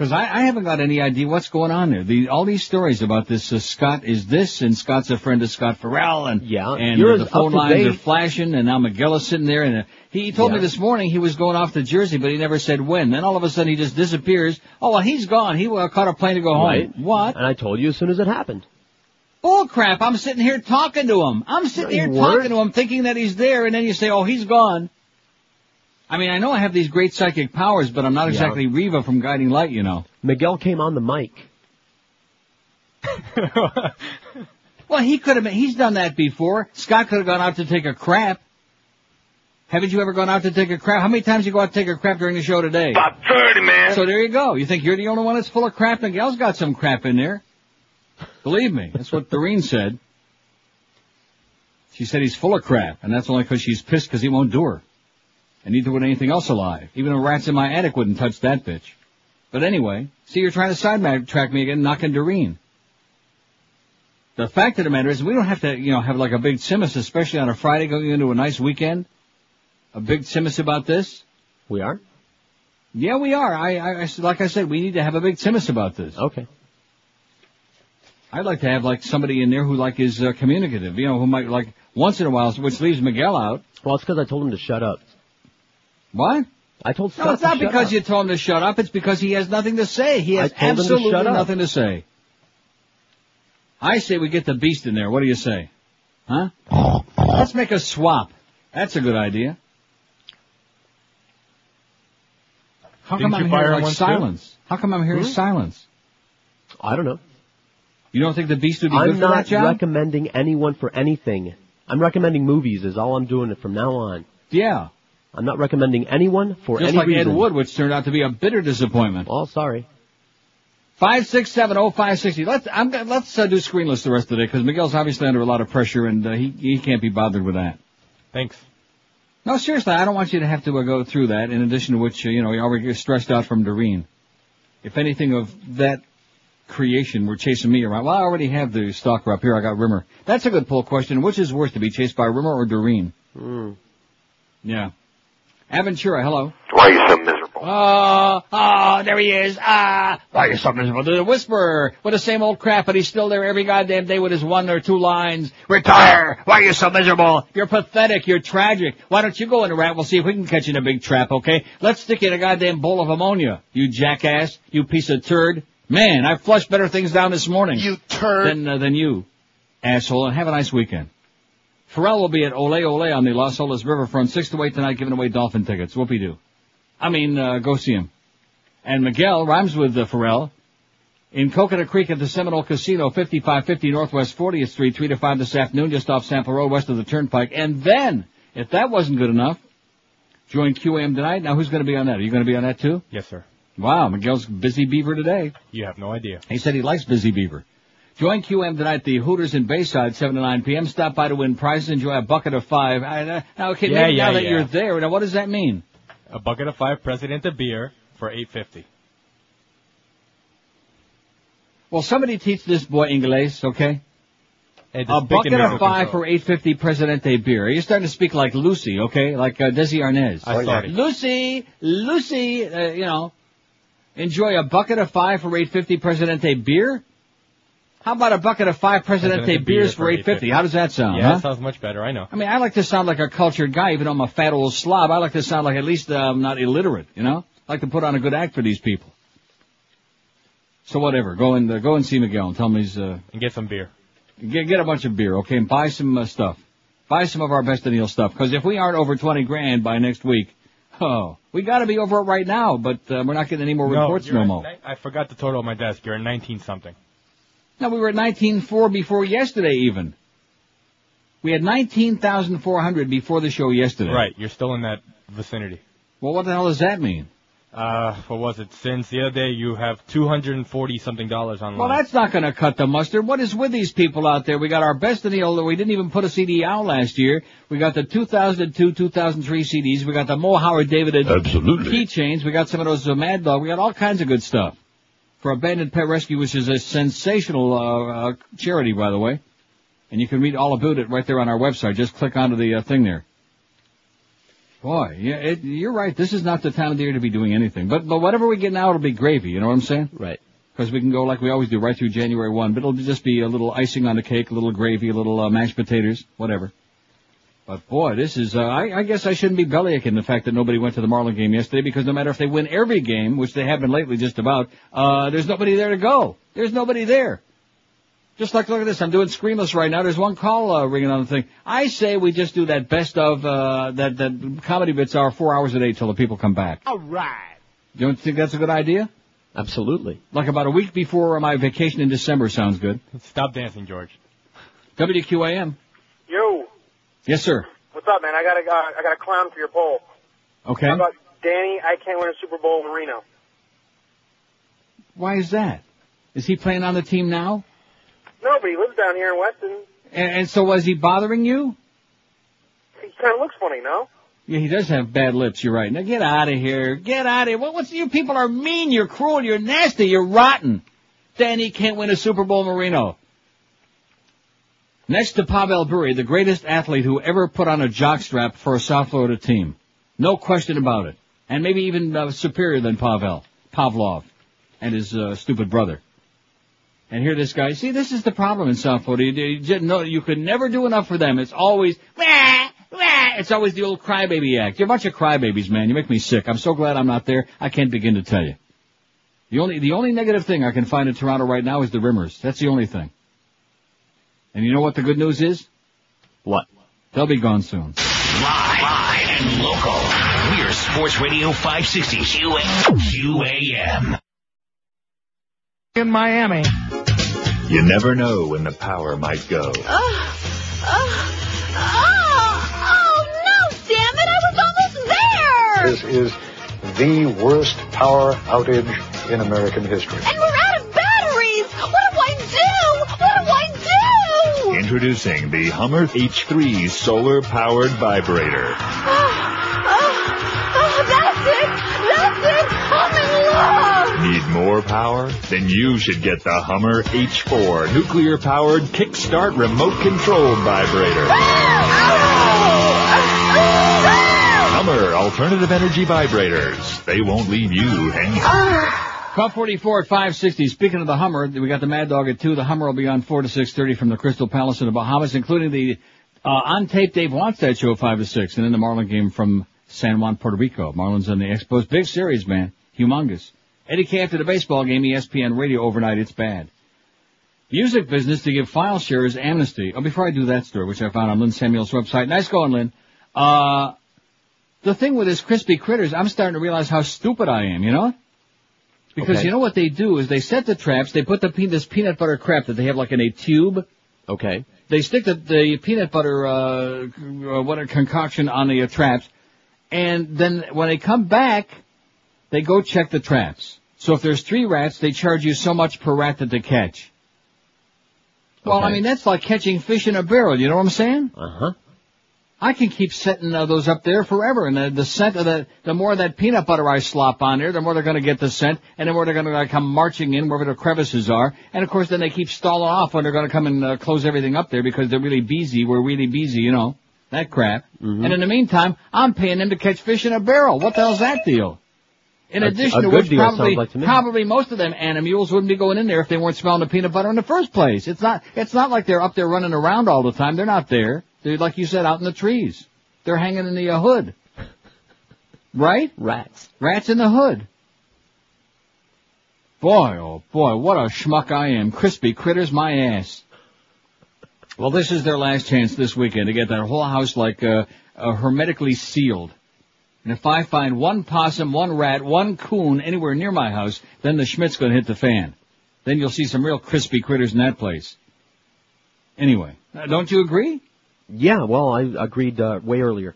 [SPEAKER 2] Because I, I haven't got any idea what's going on there. The, all these stories about this uh, Scott is this, and Scott's a friend of Scott Ferrall, and
[SPEAKER 3] Yeah,
[SPEAKER 2] and uh, the phone lines are flashing, and now Miguel is sitting there, and uh, he, he told me this morning he was going off to Jersey, but he never said when. Then all of a sudden he just disappears. Oh well, he's gone. He uh, caught a plane to go home. What?
[SPEAKER 3] And I told you as soon as it happened.
[SPEAKER 2] Bull crap! I'm sitting here talking to him. I'm sitting
[SPEAKER 3] You
[SPEAKER 2] here talking to him, thinking that he's there, and then you say, "Oh, he's gone." I mean, I know I have these great psychic powers, but I'm not
[SPEAKER 3] Yeah.
[SPEAKER 2] exactly Reva from Guiding Light, you know.
[SPEAKER 3] Miguel came on the mic.
[SPEAKER 2] Well, he could have. been- He's done that before. Scott could have gone out to take a crap. Haven't you ever gone out to take a crap? How many times you go out to take a crap during the show today?
[SPEAKER 33] About 30, man.
[SPEAKER 2] So there you go. You think you're the only one that's full of crap? Miguel's got some crap in there. Believe me, that's what Doreen said. She said he's full of crap, and that's only because she's pissed because he won't do her. And neither would anything else alive. Even a rats in my attic wouldn't touch that bitch. But anyway, see, you're trying to sidetrack me again, knocking Doreen. The fact of the matter is, we don't have to, you know, have like a big simus, especially on a Friday going into a nice weekend. A big simus about this.
[SPEAKER 3] We are?
[SPEAKER 2] Yeah, we are. I, I, I like I said, we need to have a big simus about this.
[SPEAKER 3] Okay.
[SPEAKER 2] I'd like to have like somebody in there who like is uh, communicative, you know, who might like once in a while, which leaves Miguel out.
[SPEAKER 3] Well, it's because I told him to shut up.
[SPEAKER 2] What?
[SPEAKER 3] I told Scott
[SPEAKER 2] No, it's not
[SPEAKER 3] shut
[SPEAKER 2] because
[SPEAKER 3] up.
[SPEAKER 2] you told him to shut up. It's because he has nothing to say. He has
[SPEAKER 3] I told him to
[SPEAKER 2] absolutely
[SPEAKER 3] shut up.
[SPEAKER 2] nothing to say. I say we get the beast in there. What do you say? Huh? Let's make a swap. That's a good idea. How
[SPEAKER 32] Didn't
[SPEAKER 2] come
[SPEAKER 32] you
[SPEAKER 2] I'm
[SPEAKER 32] fire
[SPEAKER 2] hearing like
[SPEAKER 32] once too?
[SPEAKER 2] silence? How come I'm hearing
[SPEAKER 3] Hmm?
[SPEAKER 2] silence?
[SPEAKER 3] I don't know.
[SPEAKER 2] You don't think the beast would be good
[SPEAKER 3] I'm
[SPEAKER 2] for that
[SPEAKER 3] not
[SPEAKER 2] job?
[SPEAKER 3] recommending anyone for anything. I'm recommending movies is all I'm doing from now on.
[SPEAKER 2] Yeah.
[SPEAKER 3] I'm not recommending anyone for
[SPEAKER 2] Just
[SPEAKER 3] any
[SPEAKER 2] like
[SPEAKER 3] reason.
[SPEAKER 2] Ed Wood, which turned out to be a bitter disappointment.
[SPEAKER 3] Oh, sorry.
[SPEAKER 2] Five six seven oh five sixty. Let's I'm gonna- let's uh, do screenless the rest of the day because Miguel's obviously under a lot of pressure and uh, he he can't be bothered with that.
[SPEAKER 32] Thanks.
[SPEAKER 2] No, seriously, I don't want you to have to uh, go through that. In addition to which, uh, you know, you already get stressed out from Doreen. If anything of that creation were chasing me around, well, I already have the stalker up here. I got Rimer. That's a good poll question. Which is worse to be chased by Rimer or Doreen?
[SPEAKER 3] Hmm.
[SPEAKER 2] Yeah. Aventura, hello.
[SPEAKER 38] Why are you so miserable?
[SPEAKER 2] Oh, oh, there he is. Ah, why are you so miserable? The whisperer with the same old crap, but he's still there every goddamn day with his one or two lines. Retire! Why are you so miserable? You're pathetic. You're tragic. Why don't you go in a rat? We'll see if we can catch you in a big trap, okay? Let's stick you in a goddamn bowl of ammonia. You jackass. You piece of turd. Man, I flushed better things down this morning.
[SPEAKER 19] You turd.
[SPEAKER 2] Than, uh, than you, asshole. And have a nice weekend. Ferrall will be at Ole Ole on the Las Olas Riverfront, 6 to 8 tonight, giving away dolphin tickets. Whoopie-doo. I mean, uh, go see him. And Miguel rhymes with uh, Ferrall in Coconut Creek at the Seminole Casino, 5550 Northwest 40th Street, 3 to 5 this afternoon, just off Sample Road, west of the Turnpike. And then, if that wasn't good enough, join QAM tonight. Now, who's going to be on that? Are you going to be on that too?
[SPEAKER 32] Yes, sir.
[SPEAKER 2] Wow, Miguel's busy beaver today.
[SPEAKER 32] You have no idea.
[SPEAKER 2] He said he likes busy beaver. Join QAM tonight at the Hooters in Bayside, 7 to 9 p.m. Stop by to win prizes. Enjoy a bucket of five. I, now, okay,
[SPEAKER 45] Yeah,
[SPEAKER 2] maybe
[SPEAKER 45] yeah,
[SPEAKER 2] now that
[SPEAKER 45] yeah.
[SPEAKER 2] you're there, now what does that mean?
[SPEAKER 45] A bucket of five Presidente beer for eight fifty.
[SPEAKER 2] Well, somebody teach this boy English, okay?
[SPEAKER 45] Hey,
[SPEAKER 2] A bucket of five
[SPEAKER 45] control.
[SPEAKER 2] for 850 Presidente beer. You're starting to speak like Lucy, okay? Like uh, Desi Arnaz.
[SPEAKER 45] I.
[SPEAKER 2] Lucy, Lucy, uh, you know, enjoy a bucket of five for 850 Presidente beer? How about a bucket of five Presidente,
[SPEAKER 45] Presidente
[SPEAKER 2] beers for
[SPEAKER 45] for
[SPEAKER 2] 850? How does that sound,
[SPEAKER 45] Yeah,
[SPEAKER 2] huh?
[SPEAKER 45] that sounds much better. I know.
[SPEAKER 2] I mean, I like to sound like a cultured guy, even though I'm a fat old slob. I like to sound like at least uh, I'm not illiterate, you know? I like to put on a good act for these people. So whatever, go and uh, go and see Miguel and tell him he's uh,
[SPEAKER 45] And get some beer.
[SPEAKER 2] get get a bunch of beer, okay, and buy some uh, stuff. Buy some of our best deal stuff, because if we aren't over twenty grand by next week, oh, we got to be over it right now. But uh, we're not getting any more
[SPEAKER 45] no,
[SPEAKER 2] reports no more.
[SPEAKER 45] ni- I forgot the total on my desk. You're at nineteen something.
[SPEAKER 2] No, we were at nineteen four before yesterday even. We had nineteen thousand four hundred before the show yesterday.
[SPEAKER 45] Right, you're still in that vicinity.
[SPEAKER 2] Well, what the hell does that mean?
[SPEAKER 45] Uh, what was it? Since the other day, you have two hundred and forty something dollars online.
[SPEAKER 2] Well, that's not going to cut the mustard. What is with these people out there? We got our best in the old. We didn't even put a CD out last year. We got the 2002, 2003 CDs. We got the Mo Howard David
[SPEAKER 19] Absolutely.
[SPEAKER 2] keychains. We got some of those uh, Mad Dog. We got all kinds of good stuff for Abandoned Pet Rescue, which is a sensational uh, uh, charity, by the way. And you can read all about it right there on our website. Just click onto the uh, thing there. Boy, yeah, it, you're right. This is not the time of the year to be doing anything. But but whatever we get now, it'll be gravy. You know what I'm saying?
[SPEAKER 3] Right.
[SPEAKER 2] Because we can go like we always do, right through January 1. But it'll just be a little icing on the cake, a little gravy, a little uh, mashed potatoes, whatever. But boy, this is, uh, I, I guess I shouldn't be bellyaching the fact that nobody went to the Marlin game yesterday because no matter if they win every game, which they have been lately just about, uh, there's nobody there to go. There's nobody there. Just like, look at this, I'm doing Screamless right now. There's one call, uh, ringing on the thing. I say we just do that best of, uh, that, that comedy bits are four hours a day till the people come back.
[SPEAKER 44] All right.
[SPEAKER 2] You don't think that's a good idea?
[SPEAKER 3] Absolutely.
[SPEAKER 2] Like about a week before my vacation in December sounds good.
[SPEAKER 45] Stop dancing, George.
[SPEAKER 2] WQAM.
[SPEAKER 10] Yo,
[SPEAKER 2] Yes, sir.
[SPEAKER 10] what's up, man? I got a uh, I got a clown for your poll.
[SPEAKER 2] Okay.
[SPEAKER 10] How about Danny? I can't win a Super Bowl Marino.
[SPEAKER 2] Why is that? Is he playing on the team now?
[SPEAKER 10] No, but he lives down here in Weston.
[SPEAKER 2] And, and so was he bothering you?
[SPEAKER 10] He kind of looks funny, no?
[SPEAKER 2] Yeah, he does have bad lips. You're right. Now get out of here. Get out of here. What, what's you people are mean. You're cruel. You're nasty. You're rotten. Danny can't win a Super Bowl, Marino. Next to Pavel Bure, the greatest athlete who ever put on a jockstrap for a South Florida team. No question about it. And maybe even uh, superior than Pavel, Pavlov, and his uh, stupid brother. And here this guy, see, this is the problem in South Florida. You, you, just know, you could never do enough for them. It's always, wah, wah. it's always the old crybaby act. You're a bunch of crybabies, man. You make me sick. I'm so glad I'm not there. I can't begin to tell you. The only, the only negative thing I can find in Toronto right now is the Rimers. That's the only thing. And you know what the good news is?
[SPEAKER 3] What?
[SPEAKER 2] They'll be gone soon.
[SPEAKER 9] Live, live and local. We're Sports Radio 560 QAM.
[SPEAKER 44] In Miami.
[SPEAKER 46] You never know when the power might go.
[SPEAKER 40] Oh, oh, oh, oh, no, damn it, I was almost there!
[SPEAKER 47] This is the worst power outage in American history.
[SPEAKER 46] Introducing the Hummer H3 solar powered vibrator.
[SPEAKER 40] Oh, oh, oh, that's it! That's it! I'm in love!
[SPEAKER 46] Need more power? Then you should get the Hummer H4 nuclear powered kickstart remote controlled vibrator. Hummer alternative energy vibrators. They won't leave you hanging.
[SPEAKER 2] Cup 44 at 560. Speaking of the Hummer, we got the Mad Dog at 2. The Hummer will be on 4 to 6.30 from the Crystal Palace in the Bahamas, including the uh, on tape Dave Wannstedt show 5 to 6. And then the Marlin game from San Juan, Puerto Rico. Marlins on the Expos. Big series, man. Humongous. Eddie K after the baseball game, ESPN radio overnight. It's bad. Music business to give file sharers amnesty. Oh, before I do that story, which I found on Lynn Samuel's website. Nice going, Lynn. Uh, the thing with this crispy critters, I'm starting to realize how stupid I am, you know? Because
[SPEAKER 3] Okay.
[SPEAKER 2] you know what they do is they set the traps, they put the pe- this peanut butter crap that they have like in a tube.
[SPEAKER 3] Okay.
[SPEAKER 2] They stick the, the peanut butter, uh, uh, what a concoction on the uh, traps, and then when they come back, they go check the traps. So if there's three rats, they charge you so much per rat that they catch. Well, I mean, that's like catching fish in a barrel, you know what I'm saying?
[SPEAKER 3] Uh-huh.
[SPEAKER 2] I can keep setting uh, those up there forever, and the, the scent of the, the more of that peanut butter I slop on there, the more they're gonna get the scent, and the more they're gonna uh, come marching in wherever the crevices are, and of course then they keep stalling off when they're gonna come and uh, close everything up there because they're really busy, we're really busy, you know, that crap.
[SPEAKER 3] Mm-hmm.
[SPEAKER 2] And in the meantime, I'm paying them to catch fish in a barrel. What the hell's that deal? In
[SPEAKER 3] A-
[SPEAKER 2] addition
[SPEAKER 3] a
[SPEAKER 2] to which, probably,
[SPEAKER 3] like to
[SPEAKER 2] probably most of them animals wouldn't be going in there if they weren't smelling the peanut butter in the first place. It's not, it's not like they're up there running around all the time. They're not there. They're, like you said, out in the trees. They're hanging in the uh, hood. Right?
[SPEAKER 3] Rats.
[SPEAKER 2] Rats in the hood. Boy, oh boy, what a schmuck I am. Crispy critters my ass. Well, this is their last chance this weekend to get that whole house like, uh, uh hermetically sealed. And if I find one possum, one rat, one coon anywhere near my house, then the Schmidt's gonna hit the fan. Then you'll see some real crispy critters in that place. Anyway, uh, don't you agree?
[SPEAKER 3] Yeah, well, I agreed uh, way earlier.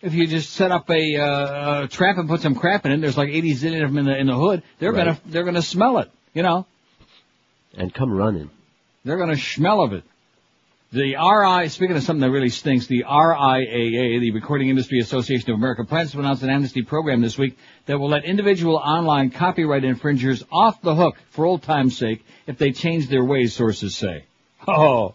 [SPEAKER 2] If you just set up a, uh, a trap and put some crap in it, there's like 80 zillion of them in the, in the hood, they're
[SPEAKER 3] Right.
[SPEAKER 2] gonna, they're gonna smell it, you know?
[SPEAKER 3] And come running.
[SPEAKER 2] They're gonna smell of it. The RI, speaking of something that really stinks, the RIAA, the Recording Industry Association of America, plans to announce an amnesty program this week that will let individual online copyright infringers off the hook for old time's sake if they change their ways, sources say. Oh.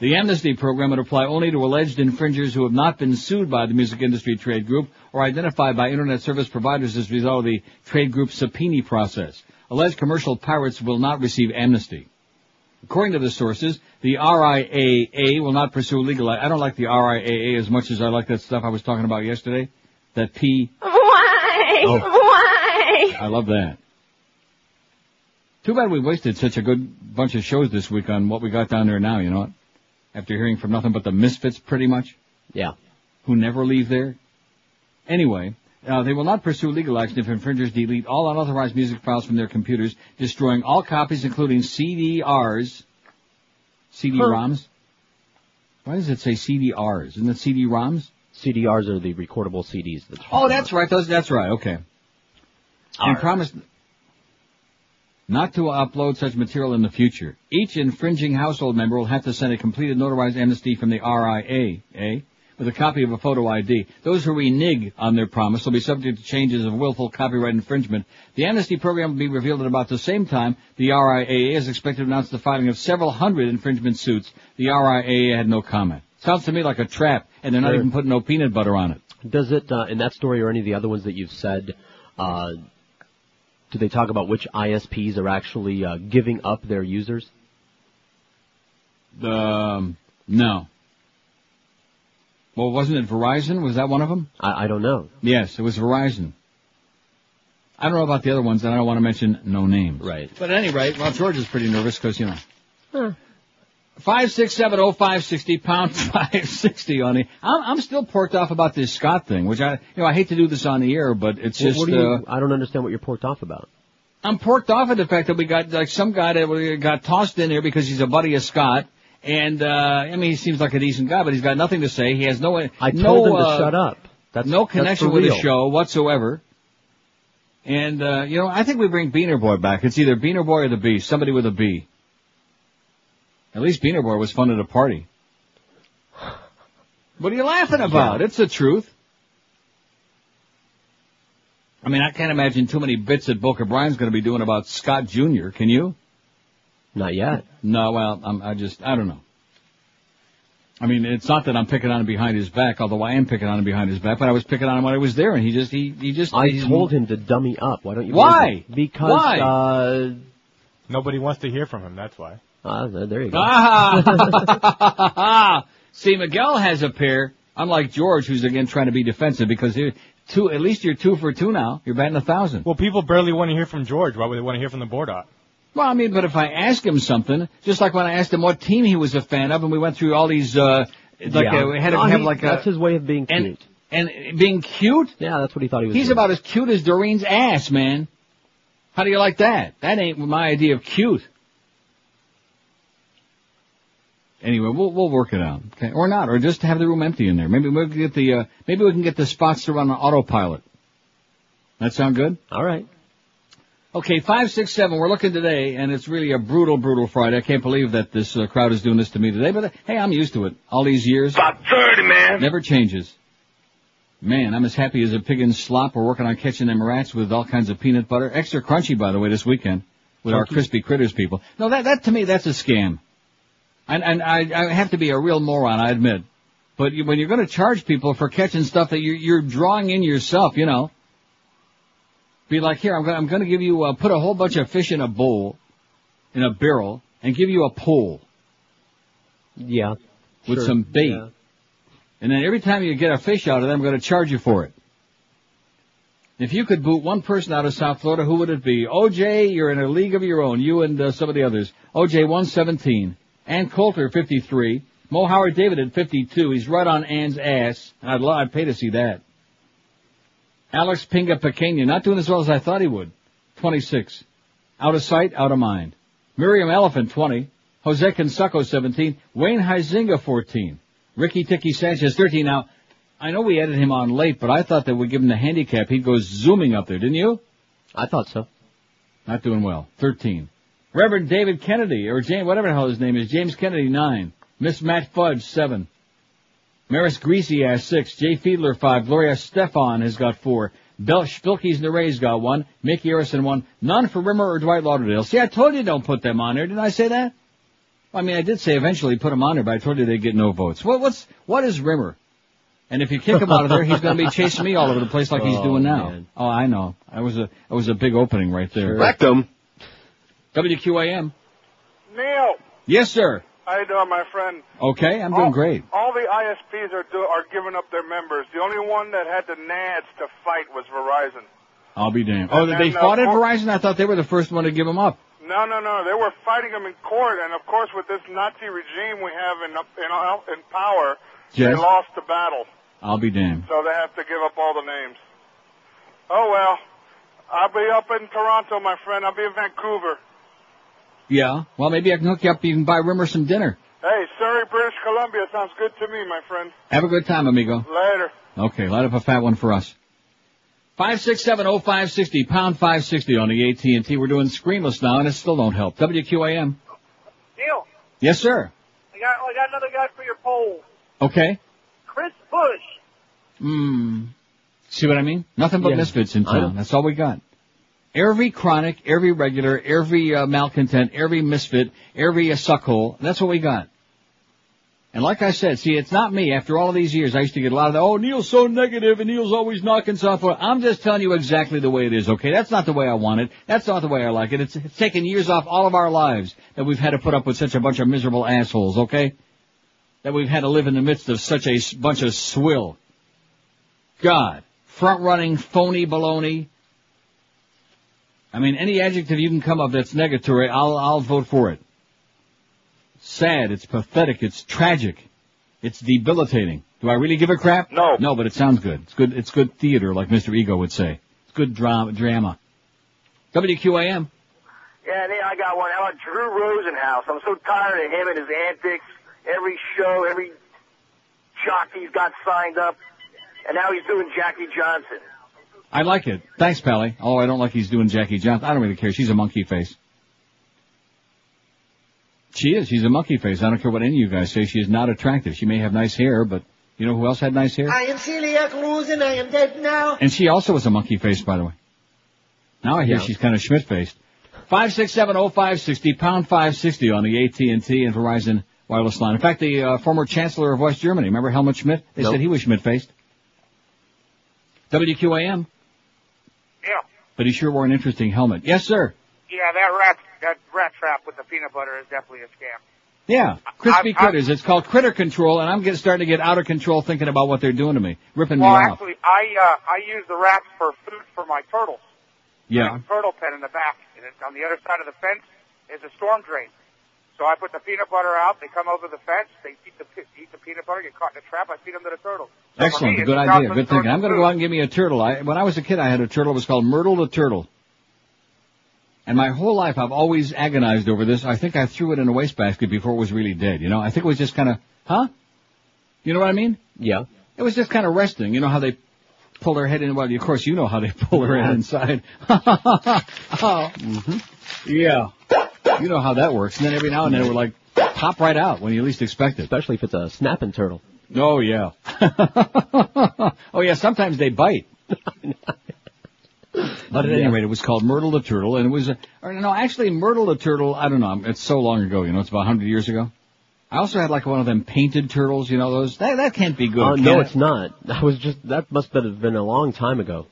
[SPEAKER 2] The amnesty program would apply only to alleged infringers who have not been sued by the music industry trade group or identified by internet service providers as a result of the trade group's subpoena process. Alleged commercial pirates will not receive amnesty. According to the sources, the RIAA will not pursue legal. I don't like the RIAA as much as I like that stuff I was talking about yesterday. That P.
[SPEAKER 40] Why?
[SPEAKER 2] Oh.
[SPEAKER 40] Why?
[SPEAKER 2] I love that. Too bad we wasted such a good bunch of shows this week on what we got down there now, you know what? After hearing from nothing but the misfits pretty much.
[SPEAKER 3] Yeah.
[SPEAKER 2] Who never leave there. Anyway, uh, they will not pursue legal action if infringers delete all unauthorized music files from their computers, destroying all copies including CDRs, CD-ROMs. Why does it say CDRs? Isn't it CD-ROMs?
[SPEAKER 3] CDRs are the recordable CDs. That's
[SPEAKER 2] Oh, that's right. Those, that's right. Okay. And promise not to upload such material in the future. Each infringing household member will have to send a completed notarized amnesty from the RIA, eh? With a copy of a photo ID. Those who renege on their promise will be subject to changes of willful copyright infringement. The amnesty program will be revealed at about the same time. The RIAA is expected to announce the filing of several hundred infringement suits. The RIAA had no comment. Sounds to me like a trap, and they're not
[SPEAKER 3] Sure.
[SPEAKER 2] even putting no peanut butter on it.
[SPEAKER 3] Does it, uh, in that story or any of the other ones that you've said, uh, do they talk about which ISPs are actually uh, giving up their users?
[SPEAKER 2] Um, no. Well, wasn't it Verizon? Was that one of them?
[SPEAKER 3] I, I don't know.
[SPEAKER 2] Yes, it was Verizon. I don't know about the other ones, and I don't want to mention no names.
[SPEAKER 3] Right.
[SPEAKER 2] But at any rate, well, George is pretty nervous because, you know. Five six seven oh five sixty pound five sixty on the. I'm I'm still porked off about this Scott thing, which I you know I hate to do this on the air, but it's
[SPEAKER 3] Well,
[SPEAKER 2] just
[SPEAKER 3] what do you,
[SPEAKER 2] uh,
[SPEAKER 3] I don't understand what you're porked off about.
[SPEAKER 2] I'm porked off at the fact that we got like some guy that we got tossed in there because he's a buddy of Scott, and uh I mean he seems like a decent guy, but he's got nothing to say. He has no
[SPEAKER 3] I
[SPEAKER 2] no,
[SPEAKER 3] told him to
[SPEAKER 2] uh,
[SPEAKER 3] shut up. That's
[SPEAKER 2] no connection
[SPEAKER 3] for
[SPEAKER 2] with the show whatsoever. And uh you know I think we bring Beaner Boy back. It's either Beaner Boy or the B, somebody with a B. At least Beaner Boy was fun at a party. What are you laughing about? It's the truth. I mean, I can't imagine too many bits that Boca Brian's going to be doing about Scott Jr. Can you?
[SPEAKER 3] Not yet.
[SPEAKER 2] No, well, I'm, I just, I don't know. I mean, it's not that I'm picking on him behind his back, although I am picking on him behind his back, but I was picking on him when I was there, and he just, he, he just.
[SPEAKER 3] I
[SPEAKER 2] he's-
[SPEAKER 3] told him to dummy up. Why don't you?
[SPEAKER 2] Why?
[SPEAKER 3] Because
[SPEAKER 2] Why?
[SPEAKER 3] uh,
[SPEAKER 45] Nobody wants to hear from him. That's why.
[SPEAKER 3] Uh, there you go.
[SPEAKER 2] Ah! See, Miguel has a pair, unlike George, who's again trying to be defensive because he two, at least you're two for two now. You're batting a thousand.
[SPEAKER 45] Well, people barely want to hear from George. Why would they want to hear from the board op?
[SPEAKER 2] Well, I mean, but if I ask him something, just like when I asked him what team he was a fan of, and we went through all these, uh, like
[SPEAKER 3] Yeah.
[SPEAKER 2] uh, we had him
[SPEAKER 3] No,
[SPEAKER 2] have
[SPEAKER 3] he-
[SPEAKER 2] like a,
[SPEAKER 3] that's his way of being
[SPEAKER 2] and,
[SPEAKER 3] cute.
[SPEAKER 2] and being cute.
[SPEAKER 3] Yeah, that's what he thought he was.
[SPEAKER 2] He's
[SPEAKER 3] doing.
[SPEAKER 2] about as cute as Doreen's ass, man. How do you like that? That ain't my idea of cute. Anyway, we'll we'll work it out, okay? Or not, or just have the room empty in there. Maybe we can get the uh, maybe we can get the spots to run on autopilot. That sound good?
[SPEAKER 3] All right.
[SPEAKER 2] Okay, five, six, seven. We're looking today, and it's really a brutal, brutal Friday. I can't believe that this uh, crowd is doing this to me today, but uh, hey, I'm used to it. All these years.
[SPEAKER 9] About 30, man.
[SPEAKER 2] Never changes. Man, I'm as happy as a pig in slop. We're working on catching them rats with all kinds of peanut butter. Extra crunchy, by the way, this weekend with our
[SPEAKER 3] Chunky.
[SPEAKER 2] crispy critters people. No, that that to me that's a scam. And and I I have to be a real moron, I admit. But you, when you're going to charge people for catching stuff that you're you're drawing in yourself, you know. Be like, here, I'm going I'm going to give you uh, put a whole bunch of fish in a bowl, in a barrel, and give you a pole
[SPEAKER 3] Yeah.
[SPEAKER 2] with
[SPEAKER 3] Sure.
[SPEAKER 2] some bait.
[SPEAKER 3] Yeah.
[SPEAKER 2] And then every time you get a fish out of them, I'm going to charge you for it. If you could boot one person out of South Florida, who would it be? OJ, you're in a league of your own. You and uh, some of the others. OJ 117. Ann Coulter 53. Mo Howard David at 52. He's right on Ann's ass. I'd, love, I'd pay to see that. Alex Pinga Pequena, not doing as well as I thought he would. 26. Out of sight, out of mind. Miriam Elephant 20. Jose Canseco 17. Wayne Huizenga 14. Ricky Tiki Sanchez 13. Now, I know we added him on late, but I thought that we give him the handicap. He'd go zooming up there, didn't you?
[SPEAKER 3] I thought so.
[SPEAKER 2] Not doing well. 13. Reverend David Kennedy, or James, whatever the hell his name is, James Kennedy 9. Miss Matt Fudge 7. Maris Greasy ass 6. Jay Fiedler 5. Gloria Estefan has got 4. Bel Spilkey's Nerey's got 1. Mickey Arison 1. None for Rimer or Dwight Lauderdale. See, I told you don't put them on there. Didn't I say that? I mean, I did say eventually put them on there, but I told you they'd get no votes. What, what's, what is Rimer? And if you kick him out of there, he's going to be chasing me all over the place like he's
[SPEAKER 3] Oh,
[SPEAKER 2] doing now.
[SPEAKER 3] man.
[SPEAKER 2] Oh, I know. That was a that was a big opening right there.
[SPEAKER 3] Sure.
[SPEAKER 2] Rectum. WQAM.
[SPEAKER 10] Neil,
[SPEAKER 2] Yes, sir.
[SPEAKER 10] how you doing, my friend?
[SPEAKER 2] Okay, I'm doing
[SPEAKER 10] all,
[SPEAKER 2] great.
[SPEAKER 10] All the ISPs are do, are giving up their members. The only one that had the nads to fight was Verizon.
[SPEAKER 2] I'll be damned. Oh,
[SPEAKER 10] And
[SPEAKER 2] they
[SPEAKER 10] then, uh,
[SPEAKER 2] fought at
[SPEAKER 10] for-
[SPEAKER 2] Verizon. I thought they were the first one to give them up.
[SPEAKER 10] No, no, no. They were fighting them in court, and of course, with this Nazi regime we have in in, in power, they lost the battle.
[SPEAKER 2] I'll be damned.
[SPEAKER 10] So they have to give up all the names. Oh well, I'll be up in Toronto, my friend. I'll be in Vancouver.
[SPEAKER 2] Yeah. Well, maybe I can hook you up. You can buy Rimer some dinner.
[SPEAKER 10] Hey, Surrey, British Columbia sounds good to me, my friend.
[SPEAKER 2] Have a good time, amigo.
[SPEAKER 10] Later.
[SPEAKER 2] Okay, light up a fat one for us. Five six seven oh five sixty pound five sixty on the AT and T. We're doing screenless now, and it still don't help. WQAM.
[SPEAKER 10] Neil,
[SPEAKER 2] Yes, sir.
[SPEAKER 10] I got I got another guy for your poll.
[SPEAKER 2] Okay.
[SPEAKER 10] Chris Bush.
[SPEAKER 2] Hmm. See what I mean? Nothing but
[SPEAKER 3] Yeah.
[SPEAKER 2] misfits in town. That's all we got. Every chronic, every regular, every uh, malcontent, every misfit, every uh, suckhole. That's what we got. And like I said, see, it's not me. After all of these years, I used to get a lot of, the, oh, Neil's so negative and Neil's always knocking stuff out. I'm just telling you exactly the way it is, okay? That's not the way I want it. That's not the way I like it. It's, it's taken years off all of our lives that we've had to put up with such a bunch of miserable assholes, okay? That we've had to live in the midst of such a bunch of swill. God. Front running, phony baloney. I mean, any adjective you can come up that's negatory, I'll, I'll vote for it. Sad, it's pathetic, it's tragic, it's debilitating. Do I really give a crap? No. No, but it sounds good. It's good, it's good theater, like Mr. Ego would say. It's good drama, drama. WQAM.
[SPEAKER 33] Yeah, Neil, I got one. How about Drew Rosenhaus? I'm so tired of him and his antics. Every show, every jockey's got signed up, and now he's doing Jackie Johnson.
[SPEAKER 2] I like it. Thanks, Pally. Oh, I don't like he's doing Jackie Johnson. I don't really care. She's a monkey face. She is. She's a monkey face. I don't care what any of you guys say. She is not attractive. She may have nice hair, but you know who else had nice hair?
[SPEAKER 5] I am Celia Cruz and I am dead now.
[SPEAKER 2] And she also was a monkey face, by the way. Now I hear
[SPEAKER 3] Yeah.
[SPEAKER 2] she's kind of Schmidt faced. Five six seven oh five sixty pound five sixty on the AT and T and Verizon wireless line. In fact, the uh, former Chancellor of West Germany, remember Helmut Schmidt? They
[SPEAKER 3] Nope.
[SPEAKER 2] said he was Schmidt faced. WQAM. But he sure wore an interesting helmet. Yes, sir.
[SPEAKER 10] Yeah, that rat that rat trap with the peanut butter is definitely a scam.
[SPEAKER 2] Yeah, crispy
[SPEAKER 10] I- I-
[SPEAKER 2] critters. It's called critter control, and I'm getting starting to get out of control thinking about what they're doing to me, ripping
[SPEAKER 10] well,
[SPEAKER 2] me off.
[SPEAKER 10] Well, actually, I uh, I use the rats for food for my turtles.
[SPEAKER 2] Yeah.
[SPEAKER 10] turtle pen in the back, and it's on the other side of the fence is a storm drain. So I put the peanut butter out. They come over the fence. They eat the eat the peanut butter. Get caught in a trap. I feed them to the turtles. So
[SPEAKER 2] Excellent.
[SPEAKER 10] me,
[SPEAKER 2] Good idea. Good
[SPEAKER 10] source
[SPEAKER 2] thinking. I'm going to go out and give me a turtle. I, when I was a kid, I had a turtle. It was called Myrtle the turtle. And my whole life, I've always agonized over this. I think I threw it in a wastebasket before it was really dead. You know, I think it was just kind of, huh? You know what I mean?
[SPEAKER 3] Yeah.
[SPEAKER 2] It was just kind of resting. You know how they pull her head in. Well, of course, you know how they pull her head inside. oh,
[SPEAKER 3] Mm-hmm.
[SPEAKER 2] yeah. You know how that works. And then every now and then it would like pop right out when you least expect it.
[SPEAKER 3] Especially if it's a snapping turtle.
[SPEAKER 2] Oh yeah. oh yeah. Sometimes they bite. But at any rate, it was called Myrtle the Turtle, and it was, a, or no, actually Myrtle the Turtle, I don't know, it's so long ago, you know, it's about 100 years ago. I also had like one of them painted turtles, you know, those, that, that can't be good.
[SPEAKER 3] Uh, no,
[SPEAKER 2] it?
[SPEAKER 3] it's not. I was just that must have been a long time ago.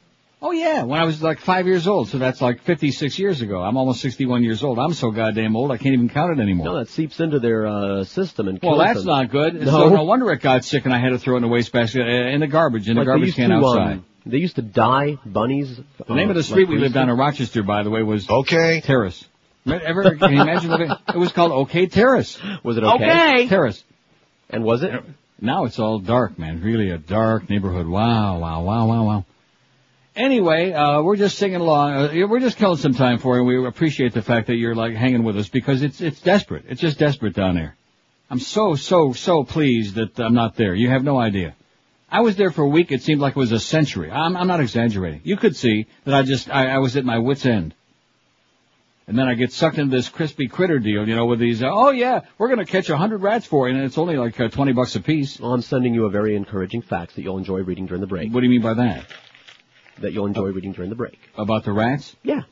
[SPEAKER 2] Oh yeah, when I was like five years old, so that's like 56 years ago. I'm almost 61 years old. I'm so goddamn old, I can't even count it anymore.
[SPEAKER 3] No, that seeps into their uh, system and
[SPEAKER 2] well, that's
[SPEAKER 3] them.
[SPEAKER 2] not good.
[SPEAKER 3] No.
[SPEAKER 2] So no wonder it got sick and I had to throw it in the wastebasket, uh, in the garbage, in
[SPEAKER 3] Like
[SPEAKER 2] the
[SPEAKER 3] they
[SPEAKER 2] garbage
[SPEAKER 3] used
[SPEAKER 2] can
[SPEAKER 3] to, um,
[SPEAKER 2] outside.
[SPEAKER 3] they used to dye bunnies.
[SPEAKER 2] The name
[SPEAKER 3] uh,
[SPEAKER 2] of the street
[SPEAKER 3] like
[SPEAKER 2] we lived on in Rochester, by the way, was Okay Terrace. Ever, can you imagine living? It was called Okay Terrace.
[SPEAKER 3] Was it okay?
[SPEAKER 2] Okay Terrace.
[SPEAKER 3] And was it?
[SPEAKER 2] Now it's all dark, man. Really a dark neighborhood. Wow, wow, wow, wow, wow. Anyway, uh, we're just singing along. Uh, we're just killing some time for you. And we appreciate the fact that you're like hanging with us because it's it's desperate. It's just desperate down there. I'm so so so pleased that I'm not there. You have no idea. I was there for a week. It seemed like it was a century. I'm, I'm not exaggerating. You could see that I just I, I was at my wits end. And then I get sucked into this crispy critter deal, you know, with these. Uh, oh yeah, we're gonna catch a hundred rats for you, and it's only like uh, twenty bucks a piece.
[SPEAKER 3] Well, I'm sending you a very encouraging fact that you'll enjoy reading during the break.
[SPEAKER 2] What do you mean by that?
[SPEAKER 3] That you'll enjoy reading during the break.
[SPEAKER 2] About the rats?
[SPEAKER 3] Yeah.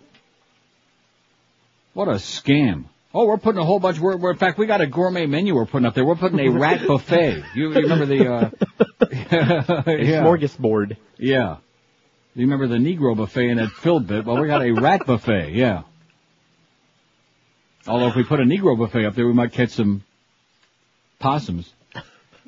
[SPEAKER 2] What a scam. Oh, we're putting a whole bunch. We're, we're in fact, we got a gourmet menu we're putting up there. We're putting a rat buffet. You, you remember the uh, yeah.
[SPEAKER 3] smorgasbord.
[SPEAKER 2] Yeah. You remember the Negro buffet in that Phil bit? Well, we got a rat buffet. Yeah. Although if we put a Negro buffet up there, we might catch some possums.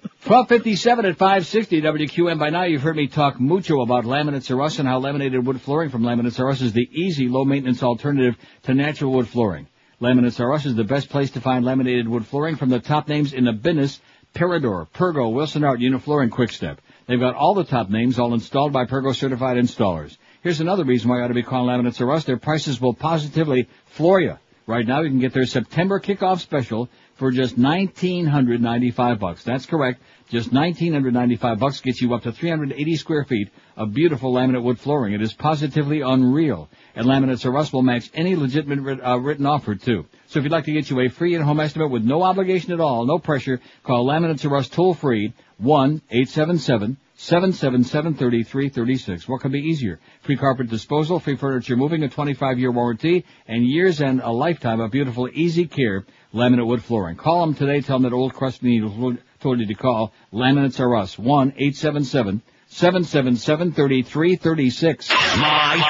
[SPEAKER 2] 1257 at 560 WQAM. By now you've heard me talk mucho about Laminates R Us and how laminated wood flooring from Laminates R Us is the easy, low maintenance alternative to natural wood flooring. Laminates R Us is the best place to find laminated wood flooring from the top names in the business. Peridor, Pergo, Wilson Art, Unifloor, and Quickstep. They've got all the top names, all installed by Pergo certified installers. Here's another reason why you ought to be calling Laminates R Us. Their prices will positively floor you. Right now you can get their September kickoff special for just 1995 bucks. That's correct. Just 1995 bucks gets you up to 380 square feet of beautiful laminate wood flooring. It is positively unreal. And Laminates R Us will match any legitimate writ- uh, written offer too. So if you'd like to get you a free in-home estimate with no obligation at all, no pressure, call Laminates R Us toll free 1-877 777-3336. What could be easier? Free carpet disposal, free furniture moving, a 25-year warranty, and years and a lifetime of beautiful, easy care laminate wood flooring. Call them today. Tell them that Old Crust Needles told you to call. Laminates R Us. 1-877-777-3336.
[SPEAKER 9] Live